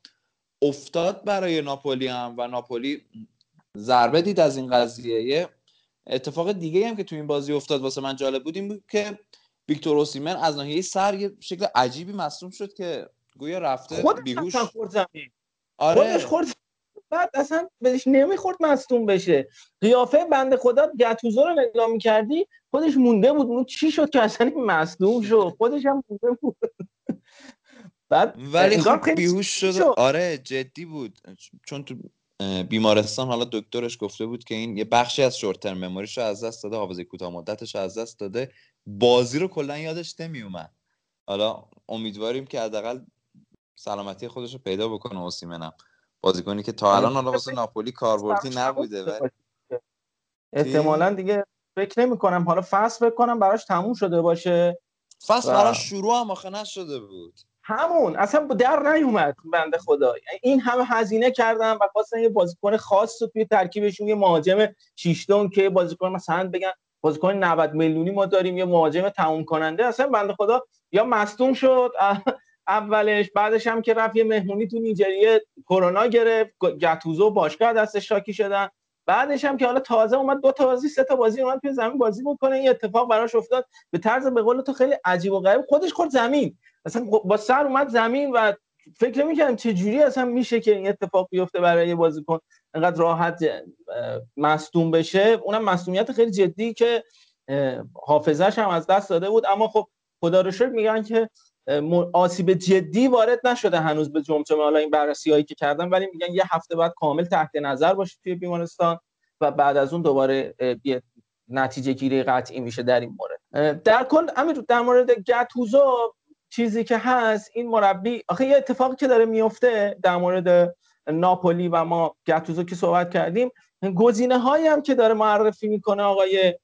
افتاد برای ناپولی هم و ناپولی ضربه دید از این قضیه. اتفاق دیگه هم که تو این بازی افتاد واسه من جالب بود این بود که ویکتور اوسیمن از ناحیه سر یه شکل عجیبی مصوم شد که گویا رفته خودش بیهوش. خورد زمین. آره. خودش خورد بعد اصلا بهش نمی‌خورد مصدوم بشه. قیافه بنده خدا گتوزو رو نگاه می‌کردی خودش مونده بود. اون چی شد که اصلا مصدوم شد؟ خودش هم مونده بود. بعد ولی خب بیهوش شد؟ آره جدی بود. چون تو بیمارستان حالا دکترش گفته بود که این یه بخشی از شورت ترم مموریش رو از دست داده حافظه کوتاه مدتش از دست داده. بازی رو کلا یادش نمیومد حالا امیدواریم که حداقل سلامتی خودش رو پیدا بکنه اوسیمنم. بازیکنی که تا الان حالا واسه ناپولی کاربردی نبوده ولی احتمالا دیگه فکر نمی کنم حالا فصل فکر کنم براش تموم شده باشه. فصل. براش شروع هم آخه نشده بود. همون اصلا در نیومد بنده خدا. این همه هزینه کردن و خواستن یه بازیکن خاص رو توی ترکیبشون یه مهاجم شیشتون که بازیکن مثلا بگن بازیکن 90 میلیونی ما داریم یه مهاجم تموم کننده اصلا بنده خدا یا مصدوم شد اولش بعدش هم که رفت یه مهمونی تو نیجریه کرونا گرفت گتوزو باشگاه دستش شاکی شدن. بعدش هم که حالا تازه اومد دو تا بازی سه تا بازی اومد توی زمین بازی بکنه. این اتفاق براش افتاد. به طرز به قول تو خیلی عجیب و غریب. خودش خورد زمین. مثلا با سر اومد زمین و فکر نمی‌کردم چه جوری اصلا میشه که این اتفاق بیفته برای یه بازیکن انقدر راحت مصدوم بشه. اونم مصدومیت خیلی جدی که حافظش هم از دست داده بود. اما خب خدا رو شکر میگن که آسیب جدی وارد نشده هنوز به جمجمه حالا این بررسی هایی که کردم ولی میگن یه هفته بعد کامل تحت نظر باشه توی بیمارستان و بعد از اون دوباره یه نتیجه گیری قطعی میشه در این مورد. در کل امیر در مورد گتوزو چیزی که هست این مربی آخه یه اتفاقی که داره میفته در مورد ناپولی و ما گتوزو که صحبت کردیم گزینه هایی هم که داره معرفی می‌کنه آقای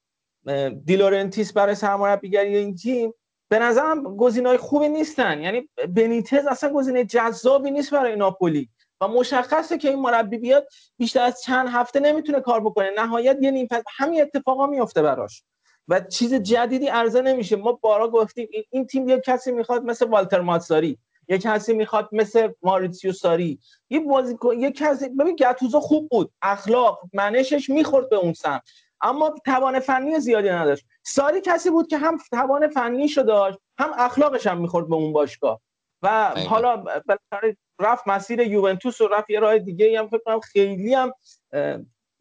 دیلورنتیس برای سرمربیگری این تیم به نظرم گزینه‌های خوبی نیستن. یعنی بنیتز اصلا گزینه جذابی نیست برای ناپولی و مشخصه که این مربی بیاد بیشتر از چند هفته نمی‌تونه کار بکنه. نهایت یه نیم همین اتفاقا میفته براش. و چیز جدیدی عرضه نمیشه. ما بارا گفتیم این, این تیم یک کسی می‌خواد مثل والتر ماتساری یک کسی می‌خواد مثل ماریتسیو ساری. یه بازیکن یک کسی ببین گتوزو خوب بود اخلاق منشش می‌خورد به اون سمت اما توان فنی زیادی نداشت. ساری کسی بود که هم توان فنیشو داشت هم اخلاقش هم می‌خورد به اون باشگاه. و حالا بالاخره رفت مسیر یوونتوس و رفت یه راه دیگه هم فکر کنم خیلی هم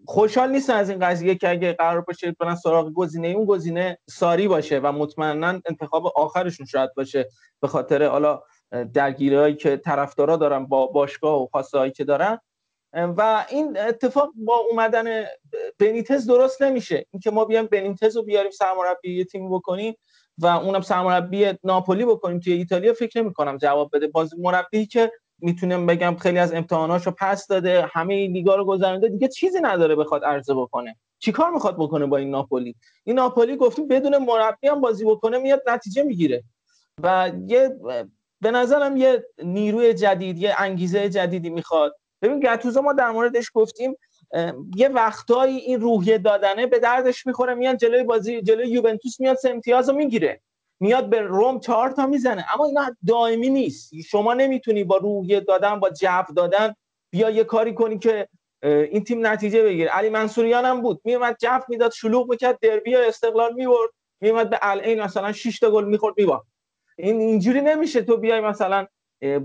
خوشحال نیستن از این قضیه که اگه قرار باشه برن سراغ گزینه اون گزینه ساری باشه و مطمئنا انتخاب آخرشون شاید باشه. به خاطر حالا درگیری که طرفدارا دارن با باشگاه و خواسته که دارن. و این اتفاق با اومدن بنیتز درست نمیشه. اینکه ما بیایم بنیتز رو بیاریم سرمربی یه تیم بکنیم و اونم سرمربی ناپولی بکنیم توی ایتالیا فکر نمی کنم جواب بده. بازی مربی که می‌تونم بگم خیلی از امتحاناشو پس داده همه لیگا رو گذرونده دیگه چیزی نداره بخواد عرضه بکنه. چیکار می‌خواد بکنه با این ناپولی؟ این ناپولی گفتیم بدون مربی هم بازی بکنه میاد نتیجه می‌گیره. و یه به نظرم یه نیروی جدید یه انگیزه جدیدی می‌خواد. ببین گتوزو ما در موردش گفتیم یه وقتایی این روحیه دادنه به دردش می‌خوره میاد جلوی بازی جلوی یوونتوس میاد سه امتیاز رو می‌گیره. میاد به روم چهار تا می‌زنه. اما اینا دائمی نیست. شما نمی‌تونی با روحیه دادن با جو دادن بیا یه کاری کنی که این تیم نتیجه بگیره. علی منصوریان هم بود. میومد جو می‌داد شلوغ می‌کرد دربی استقلال میورد میومد به العین مثلا 6 تا گل می‌خورد میبا این اینجوری نمیشه تو بیای مثلا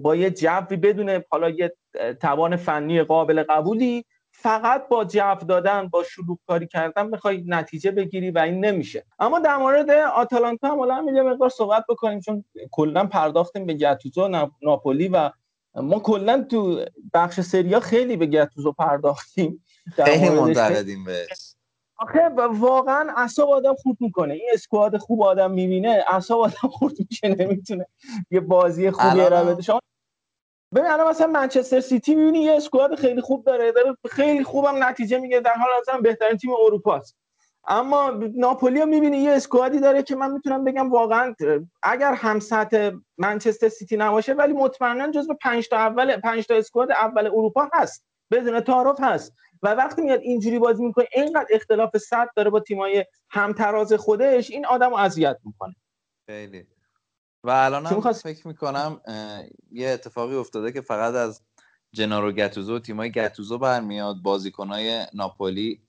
با یه جوی بدون حالا یه توان فنی قابل قبولی فقط با جو دادن با شروع کاری کردن بخوای نتیجه بگیری و این نمیشه. اما در مورد آتالانتا هم حالا یه مقدار صحبت بکنیم چون کلا پرداختیم به گتوزو ناپولی و ما کلا تو بخش سریا خیلی به گتوزو پرداختیم. خیلی منتقدیم بهش. آخه واقعا اعصاب آدم خورد می‌کنه. این اسکواد خوب آدم می‌بینه اعصاب آدم خورد میشه نمی‌تونه یه بازی خوبی ارائه بده. شما ببین الان مثلا منچستر سیتی می‌بینی یه اسکواد خیلی خوب داره داره خیلی خوبم نتیجه می‌گیره در حال حاضر بهترین تیم اروپا است. اما ناپولی رو می‌بینی یه اسکوادی داره که من می‌تونم بگم واقعا اگر هم سطح منچستر سیتی نباشه ولی مطمئنا جزو 5 تا اول 5 تا اسکواد اول اروپا هست. بدون تعارف هست. و وقتی میاد اینجوری بازی می‌کنه اینقدر اختلاف سطح داره با تیمای همتراز خودش این آدم رو اذیت می‌کنه. خیلی. و الان هم فکر می‌کنم یه اتفاقی افتاده که فقط از جنارو گتوزو و تیمای گتوزو برمیاد. بازیکنهای ناپولی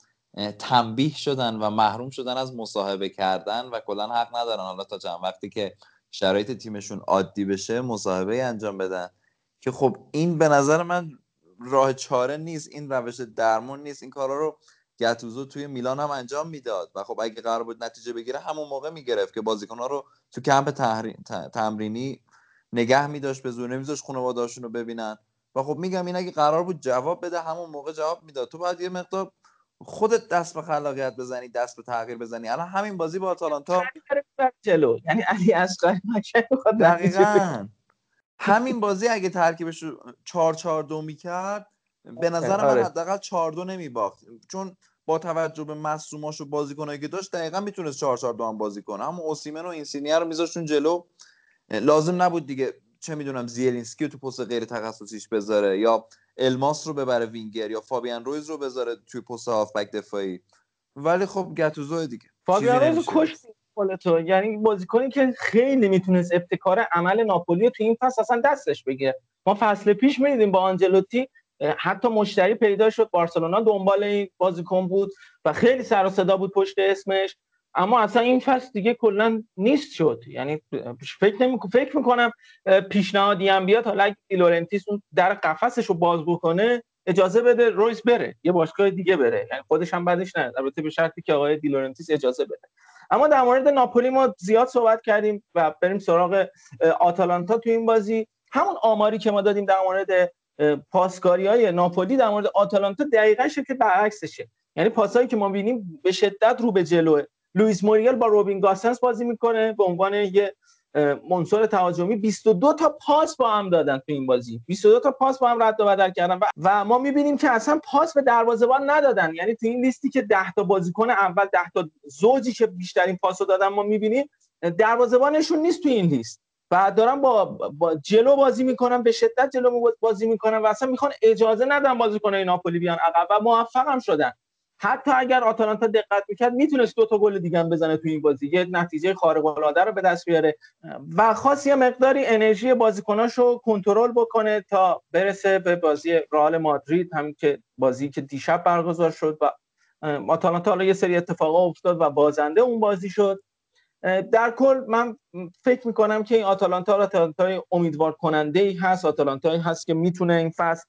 تنبیه شدن و محروم شدن از مصاحبه کردن و کلا حق ندارن. حالا تا چند وقتی که شرایط تیمشون عادی بشه مصاحبه انجام بدن. که خب این به نظر من راه چاره نیست این روش درمون نیست. این کارا رو گتوزو توی میلان هم انجام می‌داد. و خب اگه قرار بود نتیجه بگیره همون موقع می‌گرفت که بازیکنها رو تو کمپ تمرینی نگه میداشت به زور نمیذاش خانواده‌هاشون رو ببینن. و خب میگم این اگه قرار بود جواب بده همون موقع جواب می‌داد. تو باید یه مقدار خودت دست به خلاقیت بزنی دست به تغییر بزنی. الان همین بازی با آتالانتا جلو. یعنی علی اصغری دقیقاً. همین بازی اگه ترکیبش رو 4 4 2 می‌کرد به نظر من آره. حداقل 4 2 نمیباخت. چون با توجه به مصوماش و بازیکنایی که داشت دقیقا می‌تونست 4 4 2 هم بازی کنه. اما اوسیمن و اینسینیا رو میذاشتون جلو. لازم نبود دیگه چه می‌دونم زیلینسکی تو پست غیر تخصصیش بذاره یا الماس رو ببره وینگر یا فابیان رویز رو بذاره توی پست هافبک دفاعی. ولی خب گتوزو دیگه. فابیان رویز کشت. یعنی بازیکنی که خیلی می‌تونست ابتکار عمل ناپولی تو این فصل اصلا دستش بگیره. ما فصل پیش می‌دیدیم با آنجلوتی حتی مشتری پیدا شد بارسلونا دنبال این بازیکن بود و خیلی سر و صدا بود پشت اسمش. اما اصلا این فصل دیگه کلا نیست شد. یعنی فکر نمی... فکر می‌کنم پیشنهادی هم بیاد حالا اگه لورنتیس در قفسش رو باز بکنه اجازه بده رویس بره. یه باشگاه دیگه بره. یعنی خودش هم بعدش نه. البته به شرطی که آقای دیلورنتیس اجازه بده. اما در مورد ناپولی ما زیاد صحبت کردیم و بریم سراغ آتالانتا تو این بازی. همون آماری که ما دادیم در مورد پاسکاری های ناپولی در مورد آتالانتا دقیقا که برعکسشه. یعنی پاسایی که ما بینیم به شدت رو به جلوه لوئیس موریل با روبین گاسنس بازی می‌کنه به عنوان یه منصور تهاجمی. 22 تا پاس با هم دادن تو این بازی. 22 تا پاس با هم رد و بدل کردن و, و ما می‌بینیم که اصلا پاس به دروازه‌بان ندادن. یعنی تو این لیستی که 10 تا بازیکن اول 10 تا زوجی که بیشترین پاسو دادن ما می‌بینیم دروازه‌بانشون نیست تو این لیست. و دارن با, با جلو بازی می‌کنن به شدت جلو بازی می‌کنن و اصلا می‌خوان اجازه ندن بازیکنای ناپولی بیان عقب و موفق هم شدن. حتی اگر آتالانتا دقت می‌کرد می‌تونست دو تا گل دیگه هم بزنه تو این بازی. یه نتیجه خارق العاده رو به دست بیاره و خاص یه مقداری انرژی بازیکناشو کنترل بکنه تا برسه به بازی رئال مادرید هم که بازی که دیشب برگزار شد و آتالانتا حالا یه سری اتفاقا افتاد و بازنده اون بازی شد. در کل من فکر می‌کنم که این آتالانتا آتالانتا امیدوار کننده ای هست آتالانتا هست که می‌تونه این فصل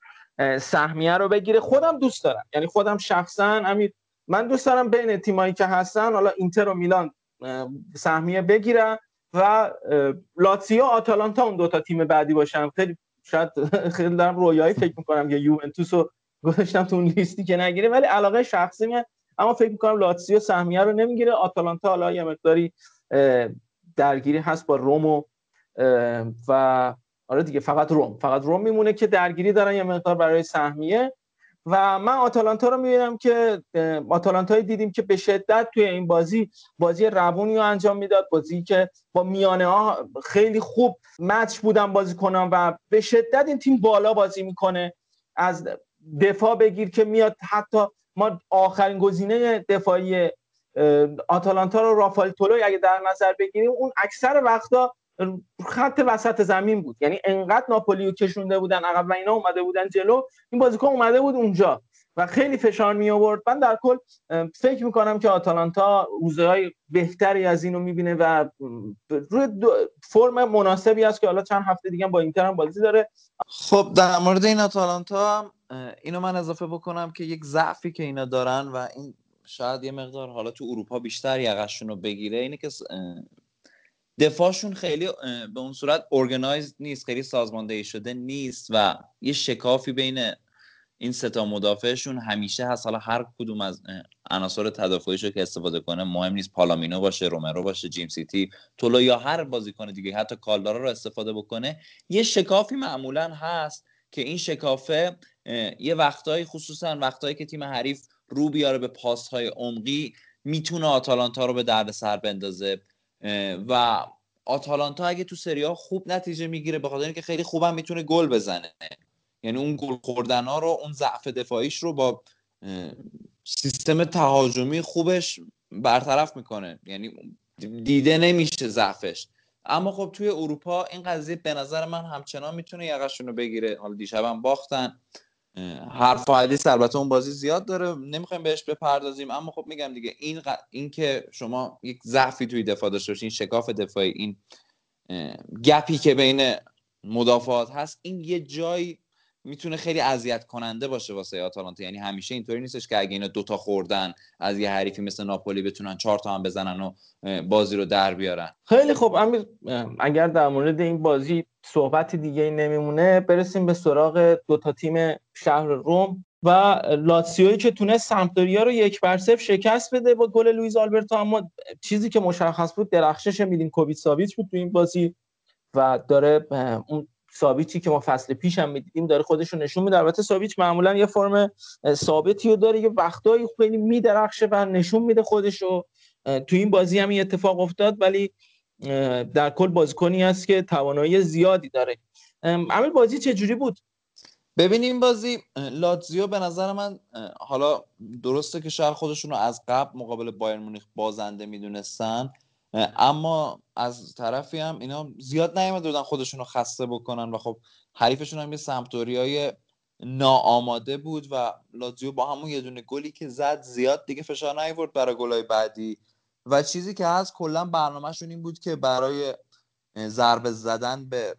سهمیه رو بگیره. خودم دوست دارم. یعنی خودم شخصا امیر من دوست دارم بین تیمایی که هستن حالا اینتر و میلان سهمیه بگیرن و لاتسیو آتالانتا اون دوتا تیم بعدی باشن. خیلی شاید خیلی دارم رویایی فکر می‌کنم که یوونتوس رو گذاشتم تو اون لیستی که نگیره ولی علاقه شخصی من اما فکر می‌کنم لاتسیو سهمیه رو نمی‌گیره. آتالانتا حالا یه مقداری درگیری هست با رومو و آره دیگه فقط روم. فقط روم میمونه که درگیری دارن یه مقدار برای سهمیه. و من آتالانتا رو می‌بینم که آتالانتایی دیدیم که به شدت توی این بازی بازی روونی رو انجام می‌داد. بازی که با میانه ها خیلی خوب مچ بودن بازی کنن و به شدت این تیم بالا بازی می‌کنه. از دفاع بگیر که میاد حتی ما آخرین گزینه دفاعی آتالانتا رو رافائل تولوی اگه در نظر بگیریم اون اکثر وقتا خط وسط زمین بود. یعنی انقدر ناپولی رو کشونده بودن عقب و اینا اومده بودن جلو این بازیکن اومده بود اونجا و خیلی فشار می آورد من در کل فکر می‌کنم که آتالانتا روزهای بهتری از اینو می‌بینه و روی فرم مناسبی است که حالا چند هفته دیگه با اینتر هم بازی داره. خب در مورد این آتالانتا اینو من اضافه بکنم که یک ضعفی که اینا دارن و این شاید یه مقدار حالا تو اروپا بیشتر یقشون رو بگیره اینه که دفاعشون خیلی به اون صورت ارگنایز نیست خیلی سازماندهی شده نیست و یه شکافی بین این ستا مدافعشون همیشه هست. حالا هر کدوم از عناصر تدافعیش رو که استفاده کنه مهم نیست پالامینو باشه رومرو باشه جیم سیتی تولو یا هر بازیکن دیگه حتی کالدارا رو استفاده بکنه. یه شکافی معمولا هست که این شکافه یه وقتایی خصوصا وقتایی که تیم حریف رو بیاره به پاس های عمقی می‌تونه آتالانتا رو به درد سر بندازه و آتالانتا اگه تو سری ها خوب نتیجه می‌گیره به خاطر اینکه خیلی خوبم می‌تونه گل بزنه. یعنی اون گل خوردن ها رو اون ضعف دفاعیش رو با سیستم تهاجمی خوبش برطرف می‌کنه. یعنی دیده نمیشه ضعفش. اما خب توی اروپا این قضیه به نظر من همچنان می‌تونه یقشون رو بگیره. حالا دیشب هم باختن. حرف حدیث البته اون بازی زیاد داره. نمی‌خوایم بهش بپردازیم. اما خب میگم دیگه این این که شما یک ضعفی توی دفاع داشته باشین شکاف دفاعی این گپی که بین مدافعات هست این یه جایی می‌تونه خیلی اذیت کننده باشه واسه آتالانتا. یعنی همیشه اینطوری نیستش که اگه اینا دوتا خوردن از یه حریفی مثل ناپولی بتونن چهار تا هم بزنن و بازی رو در بیارن. خیلی خوب. امیر اگر در مورد این بازی صحبت دیگه نمیمونه برسیم به سراغ دوتا تیم شهر روم و لاتسیوی که تونست سمپدوریا رو یک بر شکست بده با گل لوئیز آلبرتو. اما چیزی که مشخص بود درخشش میلینکوویچ ساویچ بود تو این بازی و داره اون ساویچی که ما فصل پیش هم می‌دیدیم داره خودش رو نشون میده. البته ساویچ معمولا یه فرم ثابتی رو داره یه وقتایی خیلی میدرخشه و نشون میده خودش رو. تو این بازی هم این اتفاق افتاد ولی در کل بازیکنی است که توانایی زیادی داره. عمل بازی چه جوری بود؟ ببینیم بازی لاتزیو به نظر من حالا درسته که شاید خودشون رو از قبل مقابل بایر مونیخ بازنده می‌دونستن. اما از طرفی هم اینا زیاد نیامده بودن خودشون رو خسته بکنن و خب حریفشون هم یه سمتوری های ناآماده بود و لاتزیو با همون یه دونه گلی که زد زیاد دیگه فشار نیورد برای گلای بعدی. و چیزی که هست کلا برنامهشون این بود که برای ضربه زدن به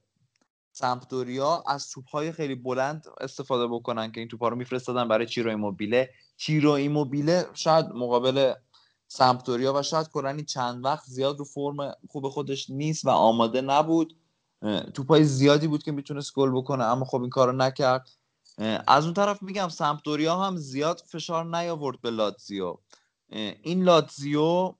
سمپدوریا از توپهای خیلی بلند استفاده بکنن که این توپها رو میفرستادن برای چیرو ایموبیله. چیرو ایموبیله شاید مقابل سمپدوریا و شاید کلانی چند وقت زیاد رو فرم خوب خودش نیست و آماده نبود. توپای زیادی بود که می‌تونست گل بکنه اما خب این کارو نکرد. از اون طرف میگم سمپدوریا هم زیاد فشار نیاورد به لاتزیو. این لاتزیو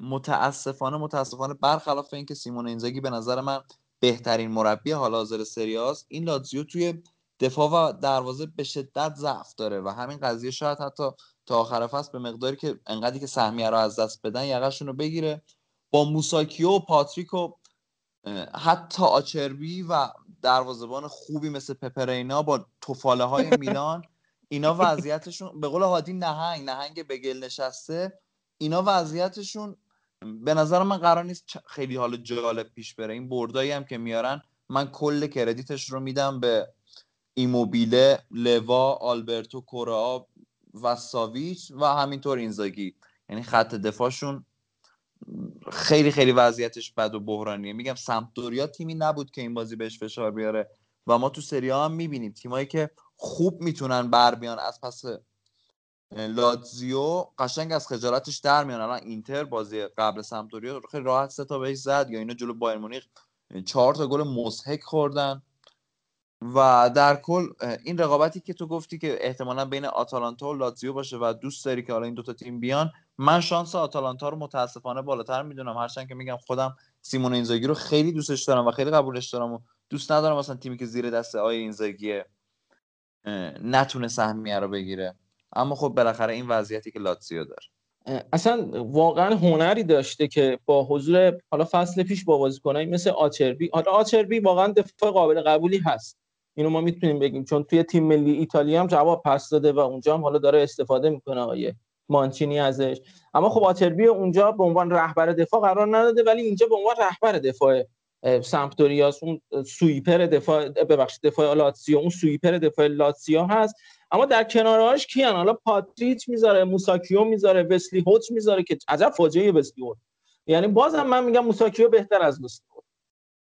متاسفانه متاسفانه برخلاف اینکه سیمون اینزاگی به نظر من بهترین مربی حال حاضر سریاس این لاتزیو توی دفاع و دروازه به شدت ضعف داره و همین قضیه شاید حتی تا آخر فصل به مقداری که انقدری که سهمیه رو از دست بدن یقهشون رو بگیره. با موساکیو و پاتریک و حتی آچربی و دروازبان خوبی مثل پپرینا با توفاله های میلان اینا وضعیتشون به قول هادی نهنگ نهنگ به گل نشسته. اینا وضعیتشون به نظر من قرار نیست خیلی حال جالب پیش بره. این بردایی هم که میارن من کل کردیتش رو میدم به ایموبیله لوا آلبرتو کورا و ساویچ و همینطور اینزاگی. یعنی خط دفاعشون خیلی خیلی وضعیتش بد و بحرانیه. میگم سمپدوریا تیمی نبود که این بازی بهش فشار بیاره. و ما تو سری هم می‌بینیم تیمایی که خوب می‌تونن بر بیان. از پس لاتزیو قشنگ از خجالتش در میان. الان اینتر بازی قبل سمپدوریا خیلی راحت سه تا بهش زد. یا اینا جلو بایر مونیخ چهار تا گل مضحک خوردن. و در کل این رقابتی که تو گفتی که احتمالا بین آتالانتا و لاتزیو باشه و دوست داری که حالا این دوتا تیم بیان من شانس آتالانتا رو متاسفانه بالاتر می‌دونم. هرچند که میگم خودم سیمون اینزاگی رو خیلی دوستش دارم و خیلی قبولش دارم و دوست ندارم مثلا تیمی که زیر دست آی اینزاگی نتونه سهمیه رو بگیره. اما خب بالاخره این وضعیتی که لاتزیو داره. اصلا واقعا هنری داشته که با حضور حالا فصل پیش با بازیکنایی مثل آچربی حالا آچربی واقعا دفاع قابل قبولی هست. اینو ما می‌تونیم بگیم. چون توی تیم ملی ایتالیا هم جواب پس داده و اونجا هم حالا داره استفاده می‌کنه آقای مانچینی ازش. اما خب آچربی اونجا به عنوان رهبر دفاع قرار نداده ولی اینجا به عنوان رهبر دفاع سمپدوریاس اون sweeper دفاع ببخشید دفاع لاتسیو اون sweeper دفاع لاتسیو هست. اما در کنارهاش کیان؟ حالا پاتریچ می‌ذاره موساکیو می‌ذاره وسلی هوچ می‌ذاره که عجب فاجعه وسلی هوچ. یعنی بازم من میگم موساکیو بهتر از وسلی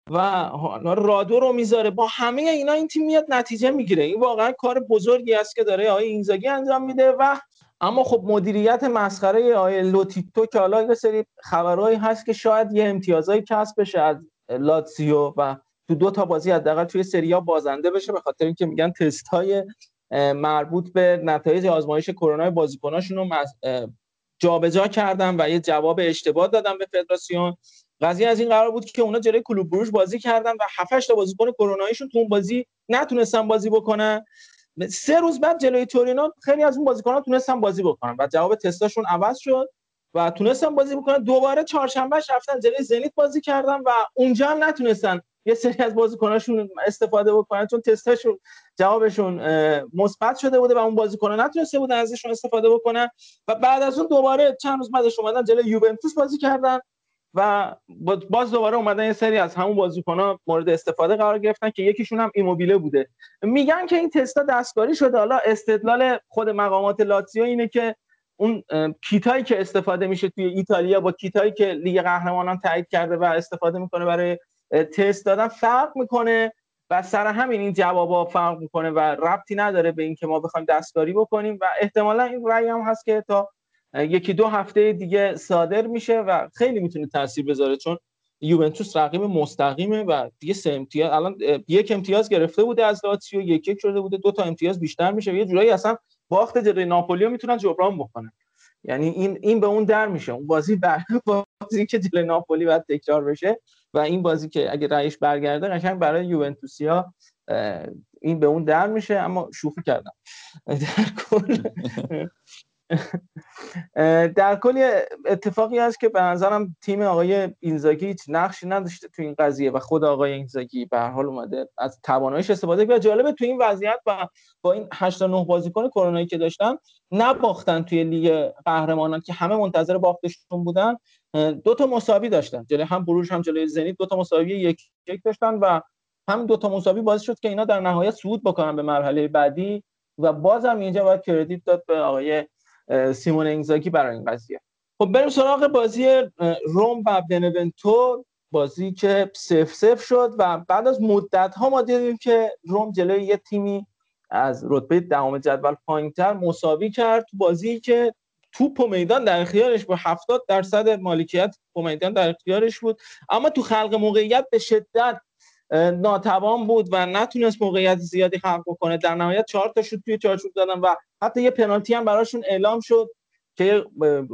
و رادو رو می‌ذاره. با همه اینا این تیم میاد نتیجه می‌گیره. این واقعا کار بزرگی است که داره آقای اینزاگی انجام میده و اما خب مدیریت مسخره آقای لوتیتو که حالا یه سری خبرهایی هست که شاید یه امتیازایی کسب بشه از لاتسیو و تو دو تا بازی حداقل توی سریا بازنده بشه به خاطر اینکه میگن تست های مربوط به نتایج آزمایش کرونا بازیکناشون رو جابجا کردن و یه جواب اشتباه دادن به فدراسیون. قضیه از این قرار بود که اونا جلوی کلوب بروژ بازی کردن و 7 تا بازیکن کروناییشون تو اون بازی نتونستن بازی بکنن. سه روز بعد جلوی تورینو خیلی از اون بازیکنان تونستن بازی بکنن و جواب تستاشون عوض شد و تونستن بازی بکنن. دوباره چهارشنبه رفتن جلوی زنیت بازی کردن و اونجا هم نتونستن یه سری از بازیکناشون استفاده بکنن چون تستاشون جوابشون مثبت شده بوده و اون بازیکنان نتونسته بودن ازشون استفاده بکنن. و بعد از اون دوباره چند روز بعدش اومدن جلوی یوونتوس بازی کردن. و باز دوباره اومدن یه سری از همون بازیکن‌ها مورد استفاده قرار گرفتن که یکیشون هم ایموبیله بوده. میگن که این تستا دستکاری شده. حالا استدلال خود مقامات لاتزیو اینه که اون کیتایی که استفاده میشه توی ایتالیا با کیتایی که لیگ قهرمانان تایید کرده و استفاده می‌کنه برای تست دادن فرق می‌کنه و سر همین این جوابا فرق می‌کنه و ربطی نداره به اینکه ما بخوایم دستکاری بکنیم و احتمالا این رأی هم هست که تا یکی دو هفته دیگه صادر میشه و خیلی می‌تونه تاثیر بذاره چون یوونتوس رقیب مستقیمه و دیگه سه امتیاز الان یک امتیاز گرفته بوده از لاتسیو یک یک شده بوده دو تا امتیاز بیشتر میشه یه جورایی اصلا باخت جلوی ناپولی می‌تونن جبران بکنن. یعنی این این به اون در میشه. اون بازی بر بازی که جلوی ناپولی باید تکرار بشه و این بازی که اگه رئیس برگرده قشنگ برای یوونتوسیا این به اون در میشه. اما شوخی کردم. در کل در کل اتفاقی هست که به نظرم تیم آقای اینزاگی هیچ نقشی نداشته تو این قضیه و خود آقای اینزاگی به هر حال اومده از تواناییش استفاده کرد. جالبه تو این وضعیت و با این 8 تا 9 بازیکن کرونایی که داشتن نباختن توی لیگ قهرمانان که همه منتظر باختشون بودن. دو تا مساوی داشتن. جلوی هم بروژ هم جلوی زنیت دو تا مساوی یک یک داشتن و هم دو تا مساوی باعث شد که اینا در نهایت صعود بکنن به مرحله بعدی و بازم اینجا باید کردیت داد به آقای سیمون انگزاکی برای این قضیه. خب بریم سراغ بازی روم و بنونتو بازی که سف سف شد و بعد از مدت ها ما دیدیم که روم جلوی یه تیمی از رتبه دهم جدول پایینتر مساوی کرد. تو بازی که توپ و میدان در اختیارش با 70 درصد مالکیت و میدان در اختیارش بود. اما تو خلق موقعیت به شدت ناتوان بود و نتونست موقعیت زیادی خلق بکنه. در نهایت چهار تا شوت توی چارچوب دادن و حتی یه پنالتی هم براشون اعلام شد که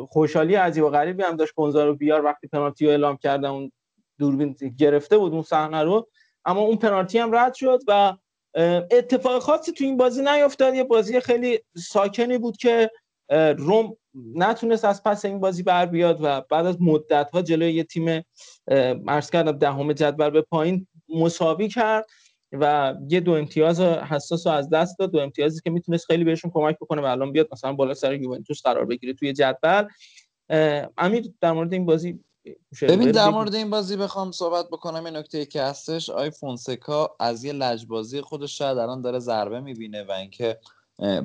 خوشحالی عجیب و غریبی هم داشت کنزارو بیار وقتی پنالتی رو اعلام کردن اون دوربین گرفته بود اون صحنه رو. اما اون پنالتی هم رد شد و اتفاق خاصی تو این بازی نیفتاد یه بازی خیلی ساکنی بود که روم نتونست از پس این بازی بر بیاد و بعد از مدت ها جلوی یه تیم عرض کردم دهم جدول به پایین مساوی کرد و یه دو امتیاز حساس رو از دست داد. دو امتیازی که می‌تونست خیلی بهشون کمک بکنه و الان بیاد مثلا بالا سر یوونتوس قرار بگیره توی جدول. امیر در مورد این بازی ببین در مورد این بازی بخوام صحبت بکنم. این نکته که هستش آی فونسکا از یه لجبازی خودش شاید الان داره ضربه می‌بینه و اینکه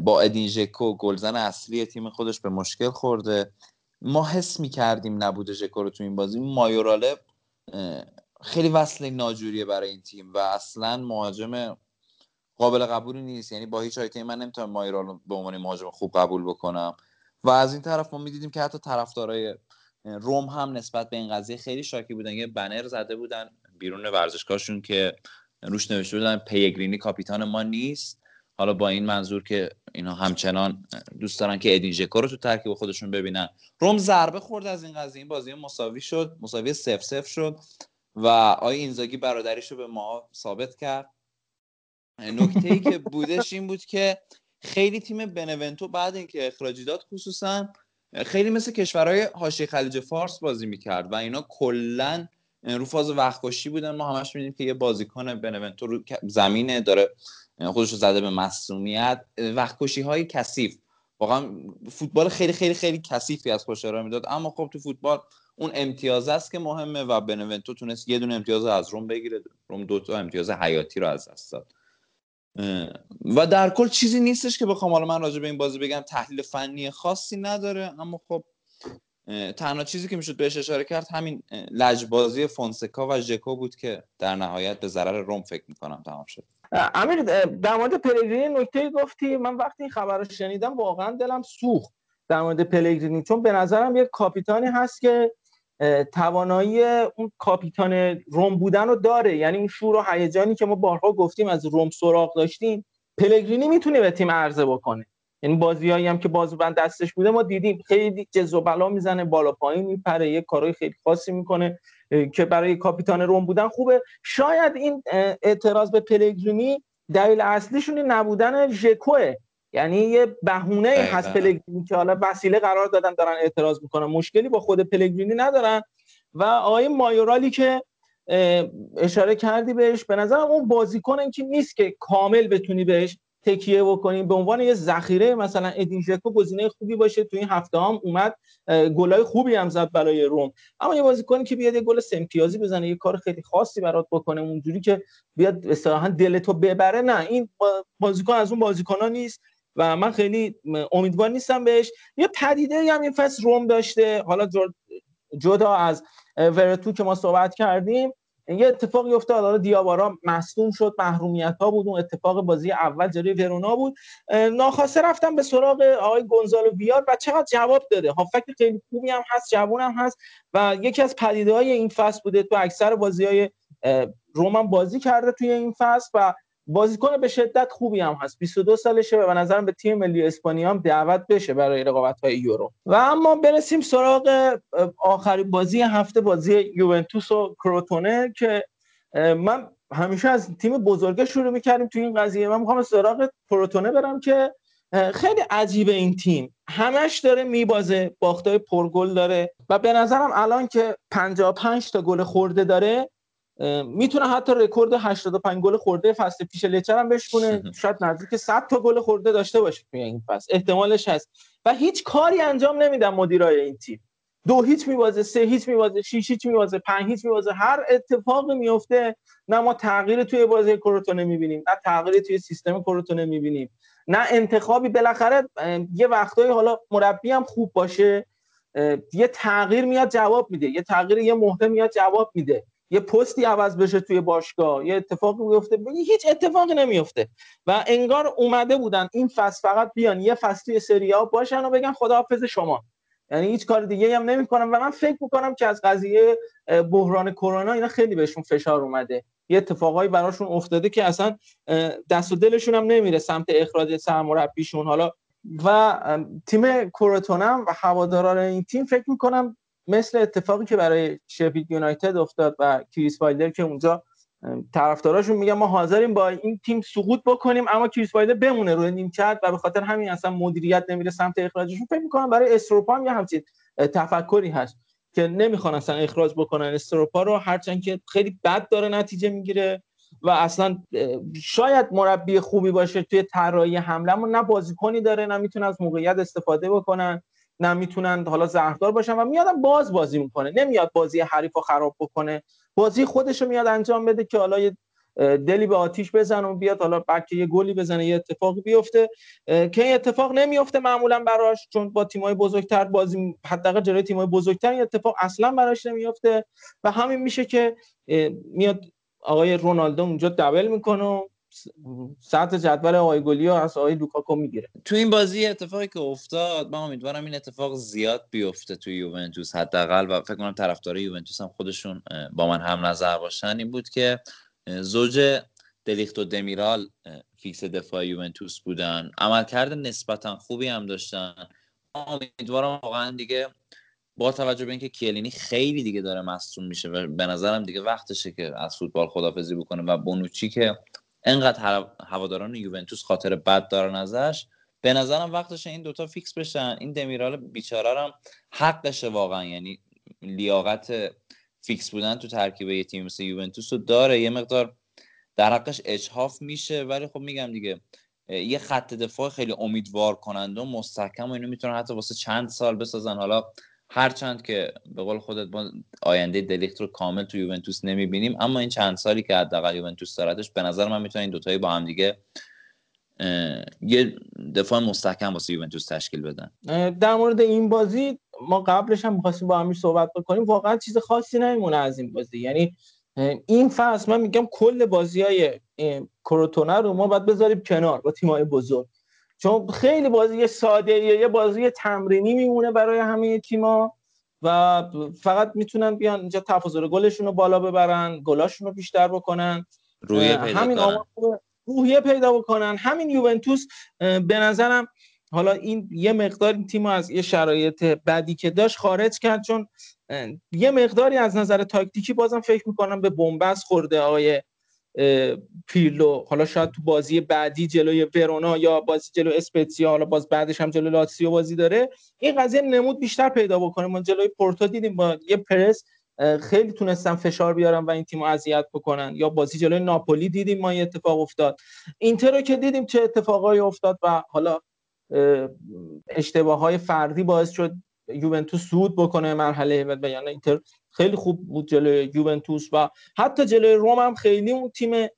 با ادین ژکو گلزن اصلی تیم خودش به مشکل خورده. ما حس می‌کردیم نبوده ژکو رو تو این بازی. مایوراله خیلی وصل ناجوریه برای این تیم و اصلا مهاجم قابل قبولی نیست. یعنی با هیچ آیتمی من نمی‌تونم مایرال به عنوان مهاجم خوب قبول بکنم. و از این طرف ما می‌دیدیم که حتی طرفدارای روم هم نسبت به این قضیه خیلی شاکی بودن. یه بنر زده بودن بیرون ورزشگاهشون که روش نوشته بودن پیگرینی کاپیتان ما نیست. حالا با این منظور که اینا همچنان دوست دارن که ادین رو تو ترکیب خودشون ببینن. روم ضربه خورد از این قضیه. این بازی مساوی شد. مساوی سف سف شد. و آی اینزاگی برادریش رو به ما ثابت کرد. نکته ای که بودش این بود که خیلی تیم بنونتو بعد اینکه اخراجی داد خصوصا خیلی مثل کشورهای حاشیه خلیج فارس بازی می‌کرد و اینا کلا رو فاز وقتکشی بودن. ما همش میدیم که یه بازیکن بنونتو رو زمینه داره خودش رو زده به مصومیت وقتکشی های کثیف. واقعا فوتبال خیلی خیلی خیلی کثیفی از خوش می‌داد اما خب تو فوتبال اون امتیاز است که مهمه و بنونتو تونست یه دونه امتیاز از روم بگیره. روم دو تا امتیاز حیاتی رو از دست داد. و در کل چیزی نیستش که بخوام حالا من راجع به این بازی بگم تحلیل فنی خاصی نداره اما خب تنها چیزی که می‌شد بهش اشاره کرد همین لجبازی فونسکا و ژکو بود که در نهایت به ضرر روم فکر می‌کنم تمام شد. امیر در مورد پلگرینی نکته گفتی. من وقتی این خبر رو شنیدم واقعا دلم سوخت در مورد پلگرینی چون به نظرم یک کاپیتانی هست که توانایی اون کاپیتان روم بودن رو داره. یعنی اون شور و هیجانی که ما بارها گفتیم از روم سراغ داشتیم پلگرینی می‌تونه به تیم عرضه بکنه. یعنی بازیایی هم که بازوبند دستش بوده ما دیدیم خیلی جز و بلا می‌زنه بالا پایین میپره یه کارهای خیلی خاصی می‌کنه که برای کاپیتان روم بودن خوبه. شاید این اعتراض به پلگرینی دلیل اصلیشون نبودن ژکوه یعنی یه بهونه هست پلگرینی که حالا وسیله قرار دادن دارن اعتراض می‌کنن. مشکلی با خود پلگرینی ندارن. و آقای مایورالی که اشاره کردی بهش به نظرم اون بازیکن که نیست که کامل بتونی بهش تکیه بکنیم به عنوان یه ذخیره مثلا ادین ژکو گزینه خوبی باشه. تو این هفته هم اومد گلای خوبی هم زد برای روم. اما یه بازیکنی که بیاد یه گل سمتیازی بزنه یه کار خیلی خاصی برات بکنه اونجوری که بیاد اصطلاحا دلتو ببره نه. این بازیکن از اون بازیکن‌ها نیست. و من خیلی امیدوار نیستم بهش. یه پدیده هم این فصل روم داشته. حالا جدا از ورتو که ما صحبت کردیم یه اتفاقی افتاد. حالا دیابارا مصدوم شد محرومیت ها بود. اون اتفاق بازی اول جلوی ورونا بود. ناخواسته رفتم به سراغ آقای گونزالو بیار و چقدر جواب داده. هافک خیلی خوبی هم هست جوون هم هست و یکی از پدیده های این فصل بوده. تو اکثر بازی های روم بازی کرده توی این فصل و بازیکن به شدت خوبی هم هست. 22 سالشه و به نظرم به تیم ملی اسپانیا هم دعوت بشه برای رقابت های یورو. و اما برسیم سراغ آخرین بازی هفته بازی یوونتوس و کروتونه که من همیشه از تیم بزرگه شروع می‌کردیم تو این قضیه. من می‌خوام سراغ کروتونه برم که خیلی عجیبه این تیم. همش داره میبازه باختای پرگل داره و به نظرم الان که 55 تا گل خورده داره می‌تونه حتی رکورد 85 گل خورده فصل پیش لچر هم بشکنه شاید نزدیک 100 تا گل خورده داشته باشه توی این فصل. احتمالش هست. و هیچ کاری انجام نمیدن مدیرای این تیم. دو هیچ میوازه سه هیچ میوازه شیش هیچ میوازه پنج هیچ میوازه هر اتفاقی میفته نه ما تغییر توی بازی کروتونه می‌بینیم نه تغییر توی سیستم کروتونه می‌بینیم نه انتخابی. بالاخره یه وقتایی حالا مربی هم خوب باشه یه تغییر میاد جواب میده یه تغییر یه مهره میاد جواب میده. یه پستی عوض بشه توی باشگاه یه اتفاقی میفته هیچ اتفاقی نمیفته. و انگار اومده بودن این فصل فقط بیان یه فصل توی سری ها باشن و بگن خداحافظ شما. یعنی هیچ کار دیگه هم نمی‌کنم و من فکر می‌کنم که از قضیه بحران کرونا اینا خیلی بهشون فشار اومده. یه اتفاقایی براشون افتاده که اصلا دست و دلشون هم نمیره سمت اخراج سرمربیشون. حالا و تیم کروتونم و هواداران این تیم فکر می‌کنم مثل اتفاقی که برای شفیلد یونایتد افتاد و کریس وایلدر که اونجا طرفداراشون میگن ما حاضریم با این تیم سقوط بکنیم اما کریس وایلدر بمونه روی نیمکت و به خاطر همین اصلا مدیریت نمیره سمت اخراجشون. فکر می‌کنم برای استروپا هم یه همچین تفکری هست که نمی‌خوان اصلا اخراج بکنن. استروپا رو هرچند که خیلی بد داره نتیجه می‌گیره و اصلا شاید مربی خوبی باشه توی طراحی حمله نه بازیکنی داره نه می‌تونه از موقعیت استفاده بکنن. نه می‌تونن حالا زهردار باشن و میادم باز بازی می‌کنه. نمیاد بازی حریف رو خراب بکنه. بازی خودش رو میاد انجام بده که حالا یه دلی به آتیش بزنه و بیاد حالا بلکه یه گلی بزنه یه اتفاقی بیفته. که این اتفاق نمیفته معمولا براش چون با تیمای بزرگتر بازی حداقل جلوی تیمای بزرگتر این اتفاق اصلا براش نمیفته. و همین میشه که میاد آقای رونالدو اونجا دبل می‌کنه سطح جدول آقای گلی رو از آقای لوکاکو می‌گیره. تو این بازی اتفاقی که افتاد من امیدوارم این اتفاق زیاد بیفته تو یوونتوس حداقل و فکر کنم طرفدارای یوونتوس هم خودشون با من هم نظر باشن. این بود که زوج دلیخت و دمیرال فیکس دفاع یوونتوس بودن. عملکرد نسبتا خوبی هم داشتن. امیدوارم واقعا دیگه با توجه به اینکه کیه‌لینی خیلی دیگه داره مصدوم میشه و به نظرم دیگه وقتشه که از فوتبال خدافظی بکنه و بونوچی که انقدر هواداران یوونتوس خاطر بد دارن ازش. به نظرم وقتش این دوتا فیکس بشن. این دمیرال بیچاره هم حقشه واقعا. یعنی لیاقت فیکس بودن تو ترکیب یه تیم مثل یوونتوس رو داره. یه مقدار در حقش اجحاف میشه. ولی خب میگم دیگه یه خط دفاع خیلی امیدوار کننده و مستحکم و اینو می‌تونن حتی واسه چند سال بسازن. حالا هرچند که به قول خودت ما آینده دلیخت رو کامل تو یوونتوس نمی‌بینیم اما این چند سالی که حداقل یوونتوس دارتش به نظر من می‌تونن این دوتایی با هم دیگه یه دفاع مستحکم واسه یوونتوس تشکیل بدن. در مورد این بازی ما قبلش هم می‌خواستیم با همین صحبت بکنیم. واقعا چیز خاصی نمیمونه از این بازی. یعنی این فصل من میگم کل بازی های کروتونه رو ما باید بذاریم کنار با تیم‌های بزرگ. چون خیلی بازی ساده یه بازی تمرینی میمونه برای همه تیما و فقط می‌تونن بیان اینجا تفاضل گلشون رو بالا ببرن گلاشون رو بیشتر بکنن. روی پیدا همین روحیه پیدا بکنن. همین یوونتوس به نظرم حالا این یه مقدار این تیم از یه شرایط بدی که داشت خارج کرد چون یه مقداری از نظر تاکتیکی بازم فکر می‌کنم به بنبست خورده آقای پیرلو حالا شاید تو بازی بعدی جلوی ورونا یا بازی جلو اسپتزیا حالا باز بعدش هم جلو لاتسیو بازی داره. این قضیه نمود بیشتر پیدا بکنه. ما جلوی پورتو دیدیم با یه پرس خیلی تونستن فشار بیارن و این تیم اذیت بکنن. یا بازی جلوی ناپولی دیدیم ما یه اتفاق افتاد. اینتر رو که دیدیم چه اتفاقایی افتاد و حالا اشتباه های فردی باعث شد یوونتوس سود بکنه مرحله و یعنی اینتر خیلی خوب بود جلوی یوونتوس و حتی جلوی روم هم خیلی اون تیم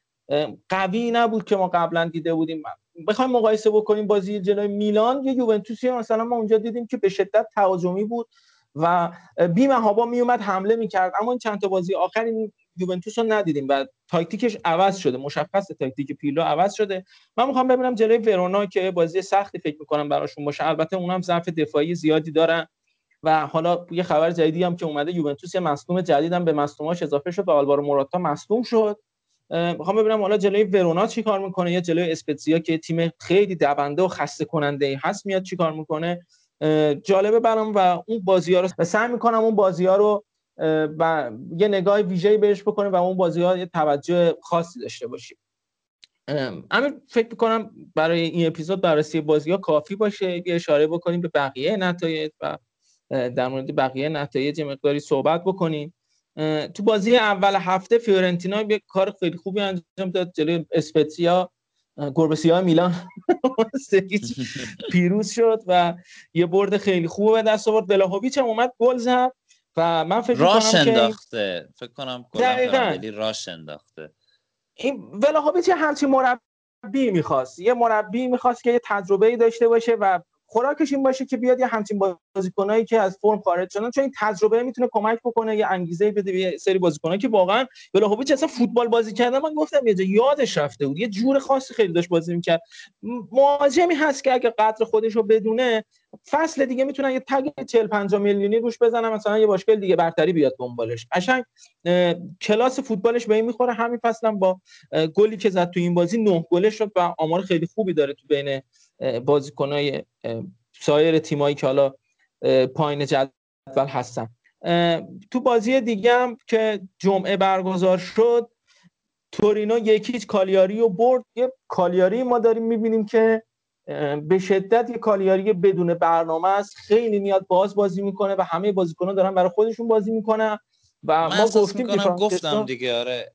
قوی نبود که ما قبلا دیده بودیم. بخوایم مقایسه بکنیم بازی جلوی میلان یا یوونتوسی. مثلا ما اونجا دیدیم که به شدت تهاجمی بود و بی محابا میومد حمله می‌کرد. اما این چند تا بازی آخر این یوونتوس رو ندیدیم و تاکتیکش عوض شده. مشخص تاکتیک پیلو عوض شده. من می‌خوام ببینم جلوی ورونا که بازی سختی فکر می‌کنم براشون باشه. البته اونم ضعف دفاعی زیادی دارن. و حالا یه خبر جدیدی هم که اومده یوونتوس یه مصدوم جدیدم به مصدوماش اضافه شد و آلوارو موراتا مصدوم شد. می‌خوام ببینم حالا جلوی ورونا چی کار می‌کنه؟ یا جلوی اسپتزیا که تیم خیلی دونده و خسته کننده هست میاد چی کار می‌کنه؟ جالبه برام و اون بازی ها رو سعی می‌کنم اون بازی ها رو و یه نگاه ویژه‌ای بهش بکنیم و اون بازی ها یه توجه خاصی داشته باشیم. همین فکر می‌کنم برای این اپیزود بررسی بازی ها کافی باشه. یه اشاره بکنیم به بقیه نتایج و در مورد بقیه نتایج مقداری صحبت بکنیم. تو بازی اول هفته فیورنتینا یه کار خیلی خوبی انجام داد جلوی اسپتزیا گربسیا میلان. پیروز شد و یه برد خیلی خوب به دست آورد. بلاهویچ هم اومد گل زد و من فکر راش کنم انداخته. فکر کنم خیلی راش انداخته. این ولاهویچ همچین مربی می‌خواست. یه مربی می‌خواست که یه تجربه ای داشته باشه و خوراکش این باشه که بیاد یه همچین بازیکنایی که از فرم خارج شدن چون این تجربه می‌تونه کمک بکنه یه انگیزه بده به سری بازیکنایی که واقعا بلاهویچ اصلا فوتبال بازی کردن. من گفتم یه یادش رفته بود یه جور خاصی خیلی داشت بازی می‌کرد. مهاجمی هست که اگه قدر خودش رو بدونه فصل دیگه می‌تونن یه تگ 40 50 میلیونی روش بزنن مثلا یه باشگاه دیگه برتری بیاد دنبالش. قشنگ کلاس فوتبالش به این می‌خوره. همین فصل با گلی که زد تو این بازی نه گلش شد و آمار خیلی خوبی داره تو بین بازیکنای سایر تیمایی که حالا پایین جدول هستن تو بازی دیگه هم که جمعه برگزار شد تورینو یکیچ کالیاری و برد. یه کالیاری ما داریم می‌بینیم که به شدت یه کالیاری بدون برنامه است. خیلی میاد باز بازی می‌کنه و همه بازیکنان دارن برای خودشون بازی می‌کنن و ما گفتیم گفتم دیگه آره.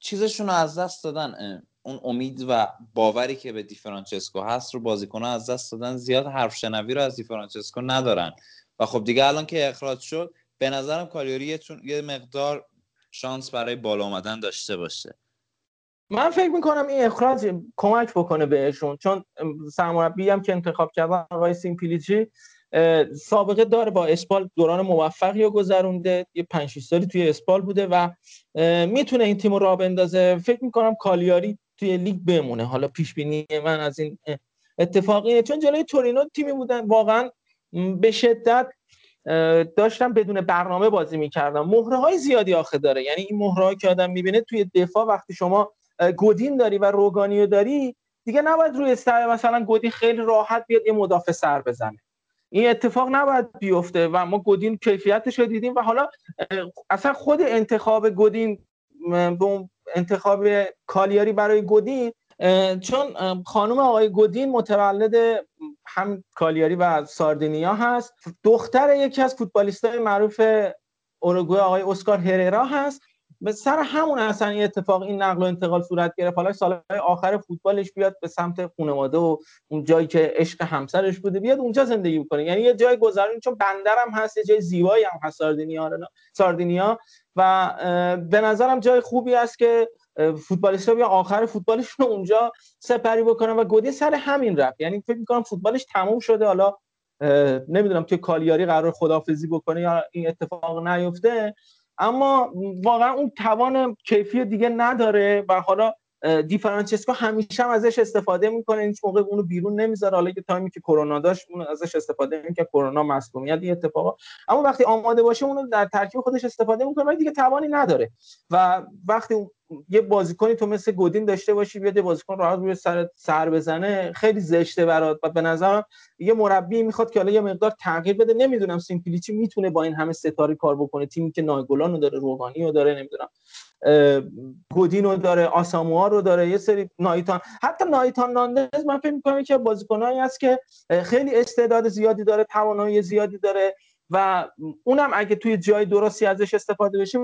چیزشون رو از دست دادن اون امید و باوری که به دیفرانچسکو هست رو بازیکن از دست دادن. زیاد حرف شنوی رو از دیفرانچسکو ندارن. و خب دیگه الان که اخراج شد به نظرم کالیاری یه مقدار شانس برای بالا آمدن داشته باشه. من فکر می‌کنم این اخراج کمک بکنه بهشون. چون سرمربی هم که انتخاب کردن آقای سمپلیچی سابقه داره با اسپال دوران موفقی رو گذرونده. یه 5 سالی توی اسپال بوده و می‌تونه این تیم رو راه بندازه. فکر می‌کنم کالیاری توی لیگ بمونه. حالا پیش بینی من از این اتفاقی اینه چون جلوی تورینو تیمی بودن. واقعا به شدت داشتم بدون برنامه بازی می‌کردم. مهره های زیادی آخه داره. یعنی این مهره که آدم می‌بینه توی دفاع وقتی شما گودین داری و روگانی داری دیگه نباید روی سر مثلا گودین خیلی راحت بیاد یه مدافع سر بزنه. این اتفاق نباید بیفته و ما گودین کیفیتش رو دیدیم و حالا اصلا خود انتخاب گودین به انتخاب کالیاری برای گودین چون خانم آقای گودین متولد هم کالیاری و ساردینیا هست. دختر یکی از فوتبالیستای معروف اوروگوئه آقای اسکار هررا هست. به سر همون اصلا این اتفاق این نقل و انتقال صورت گرفت. حالا سالهای آخر فوتبالش بیاد به سمت خانواده و اون جایی که عشق همسرش بوده بیاد اونجا زندگی بکنه. یعنی یه جای گذرون چون بندرم هست یه جای زیبایی هم هست ساردینیا ساردینیا. و به نظرم جای خوبی است که فوتبالیست‌ها بیا آخر فوتبالشون اونجا سپری بکنن و گودی سر همین رفت. یعنی فکر می‌کنم فوتبالش تموم شده. حالا نمی‌دونم که کالیاری قرار خدافزی بکنه یا این اتفاق نیفته. اما واقعا اون توان کیفی دیگه نداره و حالا دی فرانچسکو همیشه هم ازش استفاده می‌کنه. هیچ موقع اونو بیرون نمی‌ذاره. حالا که تایمی که کرونا داشت اون ازش استفاده می‌کنه کرونا مصونیت این اتفاقا. اما وقتی آماده باشه اونو در ترکیب خودش استفاده می‌کنه ولی دیگه توانی نداره. و وقتی یه بازیکنی تو مثل گودین داشته باشی بیاد بازیکن راحت روی سر سر بزنه. خیلی زشته برات. و به نظرم یه مربی می‌خواد که حالا یه مقدار تغییر بده. نمی‌دونم سیمپلیچی می‌تونه با این همه ستاره کار بکنه. تیمی که نایگولان رو داره روحانی رو داره نمی‌دونم گودین رو داره آساموها رو داره یه سری نایتان. حتی نایتان ناندز من فکر می‌کنم که بازیکنایی است که خیلی استعداد زیادی داره توانایی زیادی داره. و اونم اگه توی جای درستی ازش استفاده بشه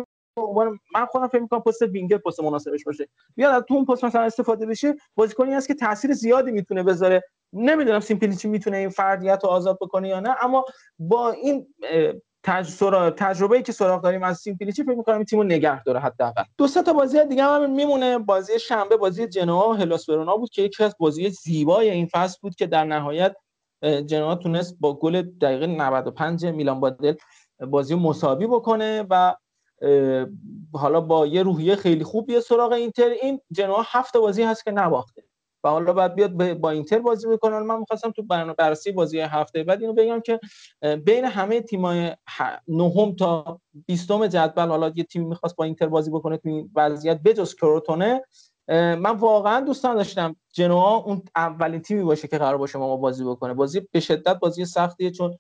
من خودم فکر می‌کنم پست وینگر پست مناسبش باشه. بیاد تو اون پست مثلا استفاده بشه بازیکنی هست که تاثیر زیادی می‌تونه بذاره. نمی‌دونم سیمپلیچی می‌تونه این فردیت رو آزاد بکنه یا نه اما با این تجربه ای که سراغ داریم از سیمپلیچی فکر می‌کنم تیمو نگه داره حداقل. دو سه تا بازی دیگه هم میمونه. بازی شنبه بازی جنوا و هلاس بود که یکی از بازی زیبای این فصل بود که در نهایت جنوا تونست با گل دقیقه 95 میلان بادل بازی مساوی بکنه و حالا با یه روحیه خیلی خوب یه سراغ اینتر. این جنوا هفت بازی هست که نباخته. و حالا بعد بیاد با اینتر بازی بکنه من می‌خواستم تو بررسی بازی هفته بعد اینو بگم که بین همه تیم‌های نهم تا بیستم جدول حالا یه تیم می‌خواست با اینتر بازی بکنه تو این وضعیت بجز کروتونه من واقعا دوستان داشتم جنوا اون اولین تیمی باشه که قرار باشه ما بازی بکنه. بازی به شدت بازی سختیه چون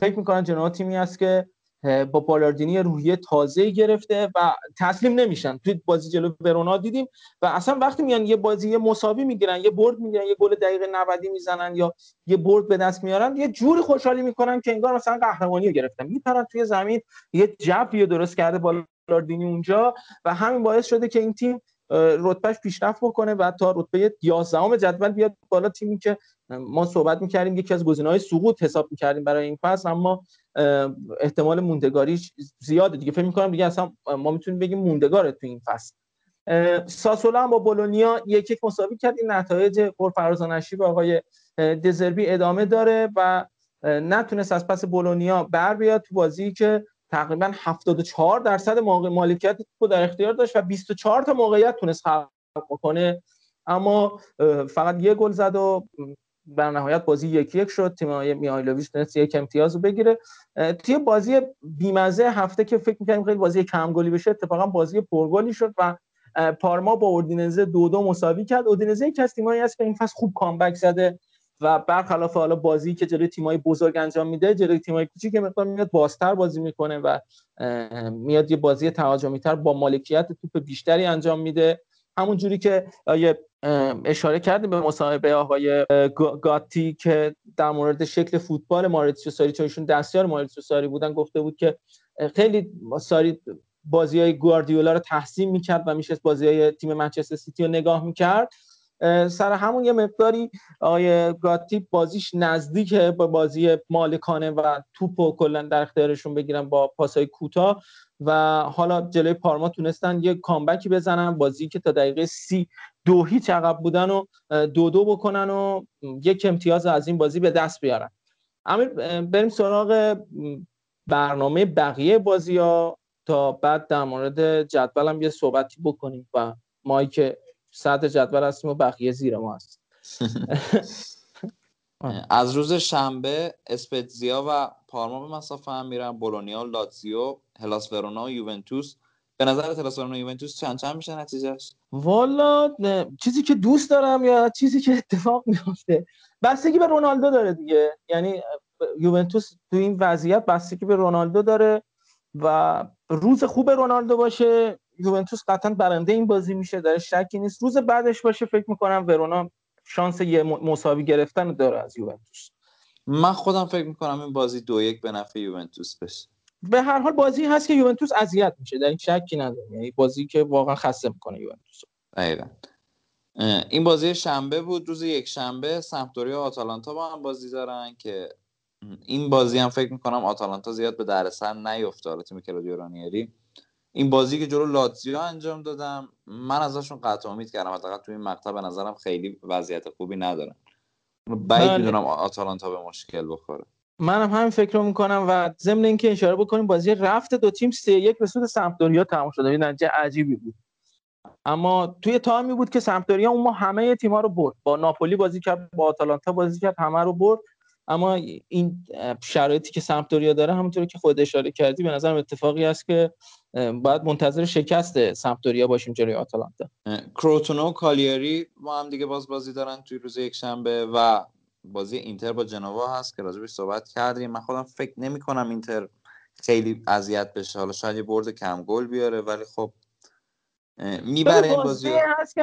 فکر می‌کنن جنوا تیمی است که با بالاردینی روحیه تازه گرفته و تسلیم نمیشن. توی بازی جلو ورونا دیدیم و اصلا وقتی میان یه بازی یه مساوی می‌گیرن یه برد می‌گیرن یه گل دقیقه 90 می‌زنن یا یه برد به دست میارن یه جوری خوشحالی می‌کنن که انگار مثلا قهرمانی رو گرفتن. میپرن توی زمین یه جبری درست کرده بالاردینی اونجا و همین باعث شده که این تیم رتبهش پیشرفت بکنه و تا رتبه 11 جدول بیاد بالا تیمی که ما صحبت می‌کردیم یکی از گزینه‌های سقوط حساب می‌کردیم برای این فصل اما احتمال موندگاریش زیاده دیگه. فکر می‌کنم دیگه اصلا ما می‌تونیم بگیم موندگاره تو این فصل. ساسولا هم با بولونیا یک یک مساوی کرد. این نتایج پرفرازانشی به آقای دزربی ادامه داره و نتونست از پس بولونیا بر بیاد تو بازی که تقریبا 74 درصد مالکیت رو در اختیار داشت و 24 تا موقعیت تونست خلق کنه اما فقط یه گل زد و در نهایت بازی یکی یک شد. تیم میایلوویچ تونست یک امتیاز رو بگیره. توی بازی بیمزه هفته که فکر می‌کردیم خیلی بازی کم گلی بشه اتفاقا بازی پرگلی شد و پارما با اردینزه دو دو مساوی کرد. اردینزه یک از تیمایی است که این فصل خوب کامبک زده. و برخلاف حالا بازی که جلوی تیمای بزرگ انجام میده جلوی تیمای کوچیک که مقدار میاد بازتر بازی می‌کنه و میاد یه بازی تهاجمی تر با مالکیت توپ بیشتری انجام میده. همون جوری که اشاره کردیم به مصاحبه آقای گاتی که در مورد شکل فوتبال ماریتسیو ساری چون دستیار ماریتسیو ساری بودن گفته بود که خیلی ساری بازی های گواردیولا رو تحسین می‌کرد و میشه بازی های تیم منچستر سیتی رو نگاه می‌کرد. سر همون یه مقداری آقای گاتی بازیش نزدیکه با بازی مالکانه و توپ و کلا در اختیارشون بگیرن با پاسای کوتاه. و حالا جلوی پارما تونستن یه کامبکی بزنن. بازی که تا دقیقه سی دو هیچ عقب بودن و دو دو بکنن و یک امتیاز از این بازی به دست بیارن. امیر بریم سراغ برنامه بقیه بازی ها تا بعد در مورد جدول هم یه صحبتی بکنیم و ما صد جدول هستیم و بقیه زیر ما هست. از روز شنبه اسپتزیا و پارما به مسافه هم میرن بولونیا و لاتزیو هلاس ورونا و یوونتوس. به نظر هلاس ورونا و یوونتوس چند چند میشه نتیجهش والا چیزی که دوست دارم یا چیزی که اتفاق میفته بستگی به رونالدو داره دیگه. یعنی یوونتوس تو این وضعیت بستگی به رونالدو داره و روز خوب رونالدو باشه. یوونتوس قطعا برنده این بازی میشه در شکی نیست. روز بعدش باشه فکر می‌کنم ورونا شانس یه مساوی گرفتن داره از یوونتوس. من خودم فکر می‌کنم این بازی دو یک به نفع یوونتوس بشه. به هر حال بازی هست که یوونتوس اذیت میشه. در این شکی ندارم. یعنی بازی که واقعا خسته می‌کنه یوونتوس. دقیقاً. این بازی شنبه بود روز یک شنبه. سمپدوریا و آتالانتا با هم بازی دارن که این بازی هم فکر می‌کنم آتالانتا زیاد به دردسر نیفته. حالا تیم کلودیو رانیری. این بازی که جلو لاتزیو انجام دادم من ازشون قطع امید کردم. حداقل تو این مقطع به نظرم خیلی وضعیت خوبی ندارن بعید بله. می‌دونم آتالانتا به مشکل بخوره. منم همین فکر رو می‌کنم و ضمن اینکه اشاره بکنیم بازی رفت دو تیم سه یک به سود سمپدوریا تمام شده. این نتیجه عجیبی بود. اما توی تایمی بود که سمپدوریا اون ما همه تیم‌ها رو برد. با ناپولی بازی کرد با آتالانتا بازی کرد همه رو برد. اما این شرایطی که سمپدوریا داره همونطوری که خود اشاره کردی به نظرم اتفاقی است که باید منتظر شکست سمپدوریا باشیم جلوی آتالانتا. کروتونو کالیاری با هم دیگه باز بازی دارن توی روز یک شنبه و بازی اینتر با جنوا هست که راجبش صحبت کردیم. من خودم فکر نمی کنم اینتر خیلی اذیت بشه. حالا شاید یه برد کم گل بیاره ولی خب می‌بره این بازی هست که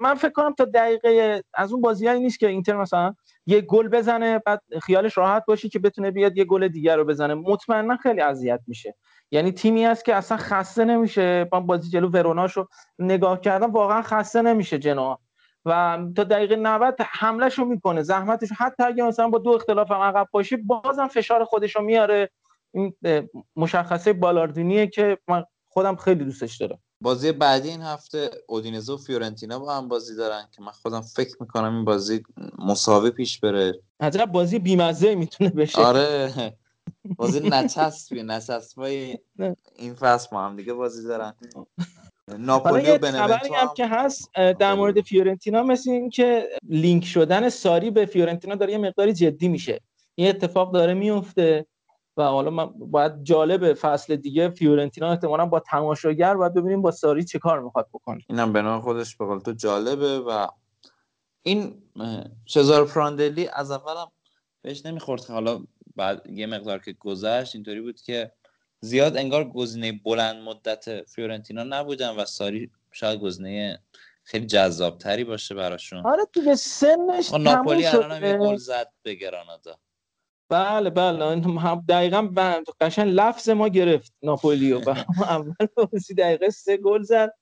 من فکر کنم تا دقیقه از اون بازیایی نیست که اینتر مثلا یه گل بزنه بعد خیالش راحت باشه که بتونه بیاد یه گل دیگر رو بزنه. مطمئنا خیلی اذیت میشه. یعنی تیمی هست که اصلا خسته نمیشه. من بازی جلو وروناشو نگاه کردم واقعا خسته نمیشه جنا و تا دقیقه 90 حملهشو می‌کنه زحمتش. حتی اگه مثلا با دو اختلاف هم عقب باشه بازم فشار خودشو میاره. این مشخصه بالاردینیه که من خودم خیلی دوستش دارم. بازی بعدی این هفته اودینزه و فیورنتینا با هم بازی دارن که من خودم فکر می‌کنم این بازی مساوی پیش بره. عجب بازی بیمزه می‌تونه بشه. آره. بازی نچسبی نچسبای این فصل با هم دیگه بازی دارن. ناپولی و خبری هم که هست در مورد فیورنتینا مثل این که لینک شدن ساری به فیورنتینا داره یه مقداری جدی میشه. این اتفاق داره میفته. و حالا من باید جالب فصل دیگه فیورنتینا احتمالا با تماشاگر باید ببینیم با ساری چه کار می‌خواد بکنه. اینم به نوع خودش به تو جالبه و این شزار پراندلی از اولم بهش نمی‌خورد. حالا بعد یه مقدار که گذشت اینطوری بود که زیاد انگار گزینه بلند مدت فیورنتینا نبودن و ساری شاید گزینه خیلی جذاب تری باشه براشون. آره دیگه سنش ناپولی الان هم یه گل زد به گرانادا. بله بله. هم دقیقا قشن لفظ ما گرفت ناپولیو. و اول بازی دقیقه سه گل زد.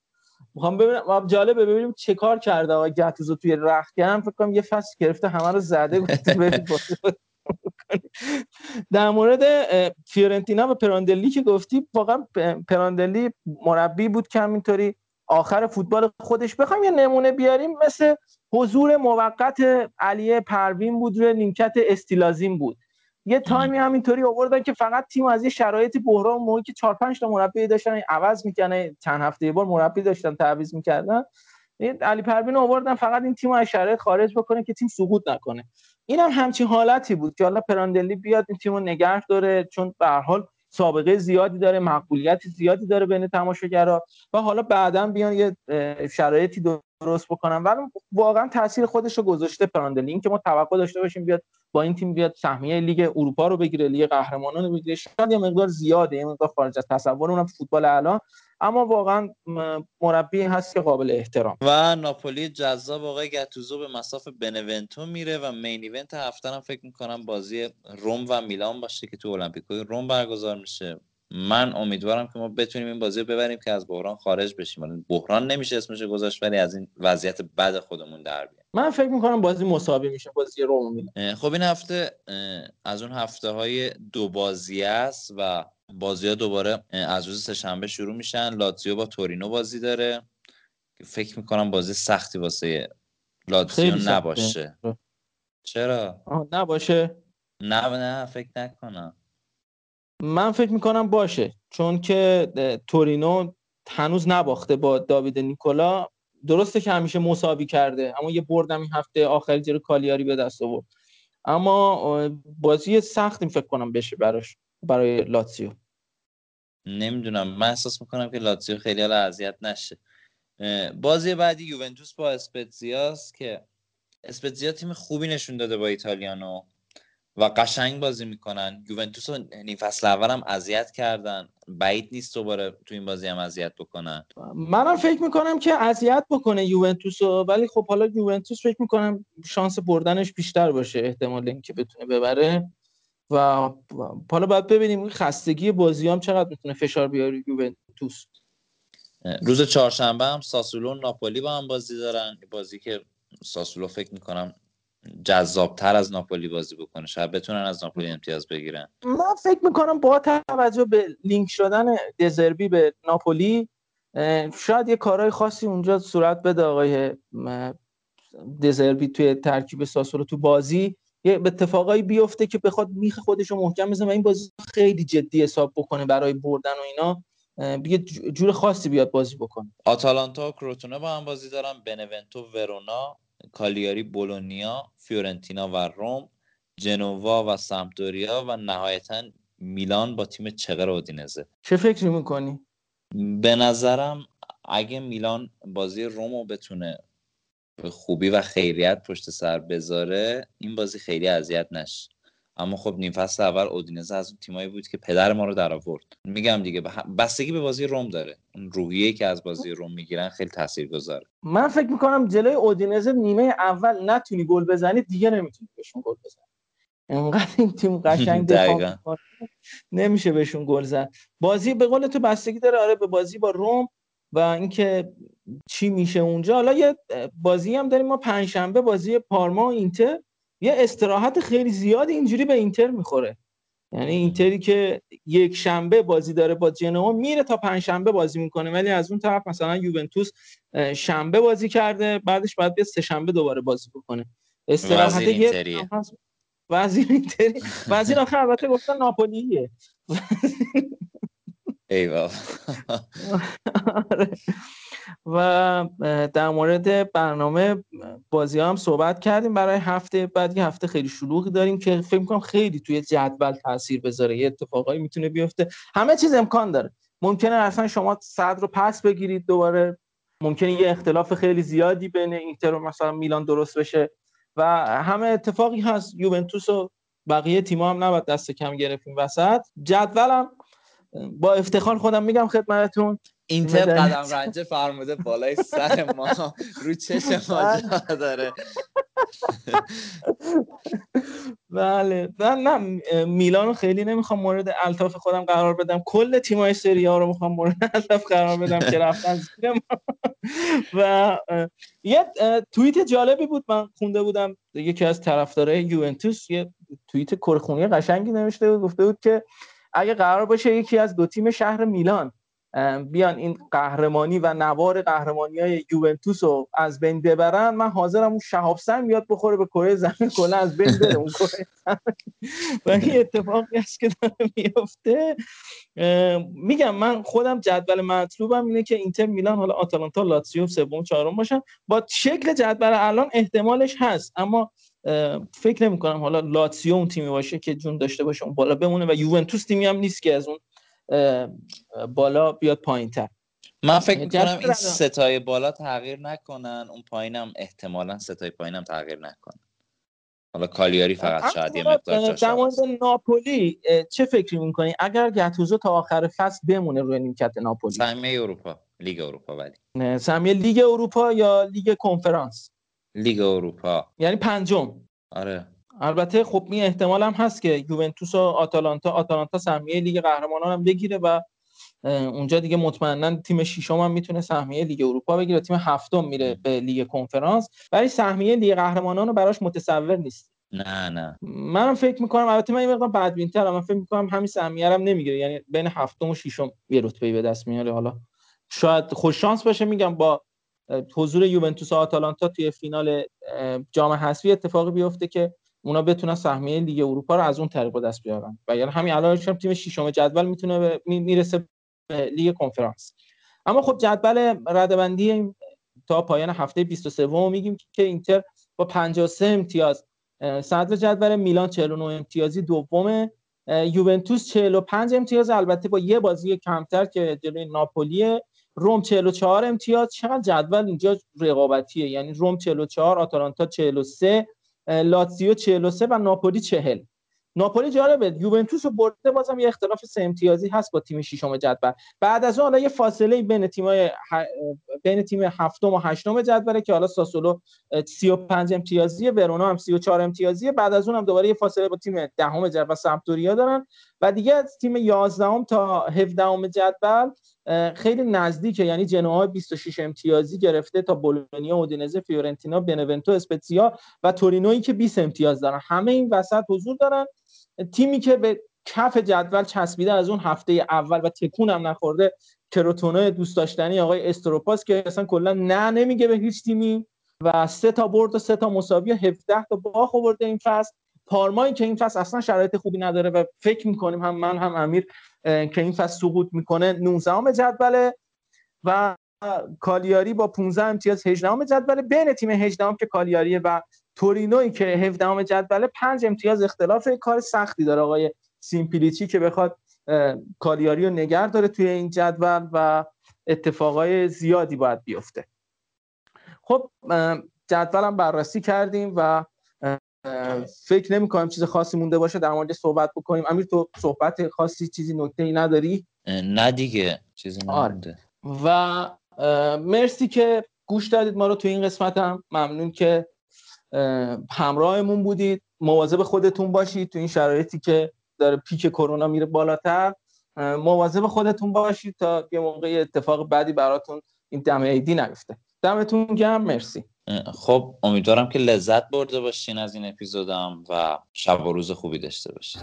می‌خوام ببینم جالبه ببینیم چه کار کرده آقا گتوزو توی رختکن. فکر کنم یه فصل گرفته همه رو زده در مورد فیورنتینا و پراندلی که گفتی واقعا پراندلی مربی بود که همینطوری آخر فوتبال خودش. بخوام یه نمونه بیاریم. مثل حضور موقت علی پروین بود روی نیمکت استیلازین بود. یه تایمی همینطوری آوردن که فقط تیم از یه شرایط بحران موقعی که 4 5 تا مربی داشتن عوض می‌کنه چند هفته یه بار مربی داشتن تعویض می‌کردن. علی پروین آوردن فقط این تیم از شرایط خارج بکنه که تیم سقوط نکنه. این هم همچین حالتی بود که حالا پراندلی بیاد این تیم رو نگه داره چون به هر حال سابقه زیادی داره مقبولیت زیادی داره بین تماشاگرا و حالا بعدا بیان یه شرایطی درست بکنن ولی واقعا تاثیر خودش رو گذاشته پراندلی این که ما توقع داشته باشیم بیاد با این تیم بیاد سهمیه لیگ اروپا رو بگیره لیگ قهرمانان رو بگیره. شاید یه مقدار زیاده یه مقدار خارج از تصور اونم فوتبال الان. اما واقعا مربی هست که قابل احترام. و ناپولی جذاب آقای گتوزو به مساف بنونتو میره و مین ایونت هفته هم فکر می‌کنم بازی روم و میلان باشه که تو المپیکوی روم برگزار میشه. من امیدوارم که ما بتونیم این بازی رو ببریم که از بحران خارج بشیم. بحران نمیشه اسمش گذاشت ولی از این وضعیت بد خودمون در بیایم من فکر می‌کنم بازی مساوی میشه بازی روم خب این هفته از اون هفته های دو بازی است و بازی ها دوباره از روز سهشنبه شروع میشن. لاتزیو با تورینو بازی داره. فکر می‌کنم بازی سختی واسه لاتزیو نباشه. چرا؟ نباشه. نه نه فکر نکنم. من فکر می‌کنم باشه چون که تورینو هنوز نباخته با داوید نیکولا. درسته که همیشه مساوی کرده اما یه بردم این هفته آخری جلو کالیاری به دست آورد. اما بازی سختی فکر کنم بشه براش برای لاتزیو. نمی‌دونم. من احساس می‌کنم که لاتزیو خیلی حالا اذیت نشه. بازی بعدی یوونتوس با اسپتزیاست که اسپتزیا تیم خوبی نشون داده با ایتالیانو. و قشنگ بازی می‌کنن. یوونتوس رو نیم فصل اول هم اذیت کردن. بعید نیست دوباره تو این بازی هم اذیت بکنن. منم فکر می‌کنم که اذیت بکنه یوونتوس رو ولی خب حالا یوونتوس فکر می‌کنم شانس بردنش بیشتر باشه احتمال اینکه بتونه ببره. و حالا باید ببینیم خستگی بازی هم چقدر می‌تونه فشار بیاره یوونتوس. روز چهارشنبه هم ساسولو و ناپولی با هم بازی دارن. بازی که ساسولو فکر می‌کنم جذابتر از ناپولی بازی بکنه. شاید بتونن از ناپولی امتیاز بگیرن. من فکر می‌کنم با توجه به لینک شدن دزربی به ناپولی شاید یه کارهای خاصی اونجا صورت بده آقای دزربی توی ترکیب ساسولو تو بازی. یه اتفاقایی بیفته که بخواد میخ خودش رو محکم بزنه و این بازی خیلی جدی حساب بکنه برای بردن و اینا. یه جور خاصی بیاد بازی بکنه. آتالانتا و کروتونه با هم بازی دارن. بنونتو ورونا کالیاری بولونیا فیورنتینا و روم جنوا و سمپدوریا و نهایتا میلان با تیم چقر اودینزه چه فکری می‌کنی؟ به نظرم اگه میلان بازی رومو بتونه به خوبی و خیریت پشت سر بذاره این بازی خیلی اذیت نشه اما خب نیم فصل اول اودینزه از اون تیمایی بود که پدر ما رو در آورد. میگم دیگه بستگی به بازی روم داره. اون روحیه که از بازی روم می‌گیرن خیلی تاثیرگذاره. من فکر می‌کنم جلوی اودینزه نیمه اول نتونی گل بزنی دیگه نمی‌تونی بهشون گل بزنی. انقدر این تیم قشنگ دفاع نمیشه بهشون گل زد. بازی به قول تو بستگی داره. آره به بازی با روم و اینکه چی میشه اونجا. حالا یه بازی هم داریم. ما پنجشنبه بازی پارما و اینتر. یه استراحت خیلی زیاد اینجوری به اینتر می‌خوره. یعنی اینتری که یک شنبه بازی داره با جنوا میره تا پنجشنبه بازی می‌کنه ولی از اون طرف مثلا یوونتوس شنبه بازی کرده بعدش باید بیاد سه شنبه دوباره بازی بکنه. استراحت یه وزیر اینتری. وزیر آخر البته گفتن ناپولیه. ایوال آره. و در مورد برنامه بازی هم صحبت کردیم. برای هفته بعد یه هفته خیلی شلوغی داریم که فکر می‌کنم خیلی توی جدول تاثیر بذاره. یه اتفاقایی می‌تونه بیفته. همه چیز امکان داره. ممکنه اصلا شما صد رو پس بگیرید دوباره. ممکنه یه اختلاف خیلی زیادی بین اینتر و مثلا میلان درست بشه. و همه اتفاقی هست. یوونتوس و بقیه تیم‌ها هم نباید دست کم گرفتیم وسط. جدولم با افتخار خودم میگم خدمتتون. اینتر قدم رنجه فرموده بالای سر ما. رو چش ما جا داره. بله. من نه میلان خیلی نمی‌خوام مورد الطاف خودم قرار بدم. کل تیمای سری ها رو می‌خوام مورد الطاف قرار بدم که رفتن زیر و یه توییت جالبی بود من خونده بودم. یکی از طرفدارای یوونتوس یه توییت کرخونی قشنگی نوشته بود گفته بود که اگه قرار باشه یکی از دو تیم شهر میلان بیان این قهرمانی و نوار قهرمانی های یوونتوس رو از بین ببرن. من حاضرم اون شهاب بیاد بخوره به کره زمین کلا از بین بره اون کره و این اتفاقی است که داره میفته میگم من خودم جدول مطلوبم اینه که اینتر میلان حالا آتالانتا لاتزیو سوم چهارم باشن. با شکل جدول الان احتمالش هست. اما فکر نمی کنم حالا لاتسیو اون تیمی باشه که جون داشته باشه اون بالا بمونه. و یوونتوس تیمی هم نیست که از اون بالا بیاد پایین تر من فکر می‌کنم این ستای بالا تغییر نکنن اون پایینم احتمالا ستای پایینم تغییر نکنن حالا کالیاری فقط شاید یه مقدار در مورد ناپولی چه فکری می‌کنی؟ اگر گتوسو تا آخر فصل بمونه روی نیمکت ناپولی. سهمیه اروپا لیگ اروپا ولی. نه سهمیه لیگ اروپا یا لیگ کنفرانس؟ لیگ اروپا. یعنی پنجم. آره. البته خب این احتمال هم هست که یوونتوس و آتالانتا آتالانتا سهمیه لیگ قهرمانان هم بگیره و اونجا دیگه مطمئنا تیم ششم هم می‌تونه سهمیه لیگ اروپا بگیره. تیم هفتم میره به لیگ کنفرانس. ولی سهمیه لیگ قهرمانان رو براش متصور نیست. نه نه. منم فکر می‌کنم البته من یه مقدار بدبین‌ترم. من فکر می‌کنم همین سهمیه هم نمی‌گیره. یعنی بین هفتم و ششم یه رتبه به دست میاره. حالا شاید خوش شانس باشه میگم با حضور یوونتوس و آتالانتا توی فینال جام حذفی اتفاقی بیفته که اونا بتونن سهمیه لیگ اروپا رو از اون طریق دست بیارن. و یعنی همین الان تیم ششم جدول می‌تونه می‌رسه به لیگ کنفرانس. اما خب جدول ردبندی تا پایان هفته 23 میگیم که اینتر با 53 امتیاز. صدر جدول میلان 49 امتیازی دومه یوونتوس 45 امتیاز البته با یه بازی کمتر که جلوی ناپولی. روم 44 امتیاز. چقدر جدول اینجا رقابتیه؟ یعنی روم 44 آتالانتا 43 لاتزیو 43 و ناپولی 40 ناپولی جالبه یوونتوس رو برده بازم یه اختلاف سه امتیازی هست با تیم ششم جدول. بعد از اون حالا یه فاصله بین تیمای ح... بین تیم هفتم و هشتم جدوله که حالا ساسولو 35 امتیازیه ورونا هم 34 امتیازیه. بعد از اون هم دوباره یه فاصله با تیم دهم جدول و سمپدوریا دارن. و دیگه از تیم 11 تا 17 جدول خیلی نزدیکه. یعنی جنوا 26 امتیازی گرفته تا بولونیا اودینزه فیورنتینا بنونتو اسپتزیا و تورینویی که 20 امتیاز دارن. همه این وسط حضور دارن. تیمی که به کف جدول چسبیده از اون هفته اول و تکون هم نخورده کروتونای دوست داشتنی آقای استروپاس که اصلا کلا نه نمیگه به هیچ تیمی. و سه تا برد و سه تا مساوی 17 تا باخ آورده این فصل. پارمایی که این فصل اصلا شرایط خوبی نداره و فکر می‌کنیم هم من هم امیر که این فصل سقوط می‌کنه 19 جدوله و کالیاری با 15 امتیاز 18 جدوله. بین تیم 18 که کالیاری و تورینوی که 17 جدوله 5 امتیاز اختلاف کار سختی داره. آقای سیمپلیچی که بخواد کالیاری رو نگر داره توی این جدول و اتفاقای زیادی باید بیفته. خب جدولم بررسی کردیم و فکر نمی کنم چیز خاصی مونده باشه در مورد صحبت بکنیم. امیر تو صحبت خاصی چیزی نکته ای نداری؟ نه دیگه چیزی آره. نمونده. و مرسی که گوش دادید ما رو تو این قسمت هم ممنون که همراهمون بودید. مواظب خودتون باشید تو این شرایطی که داره پیک کرونا میره بالاتر. مواظب خودتون باشید تا یه موقع اتفاق بعدی براتون این دم ایدی نیفته. دمتون گرم. مرسی. خب امیدوارم که لذت برده باشین از این اپیزودم و شب و روز خوبی داشته باشید.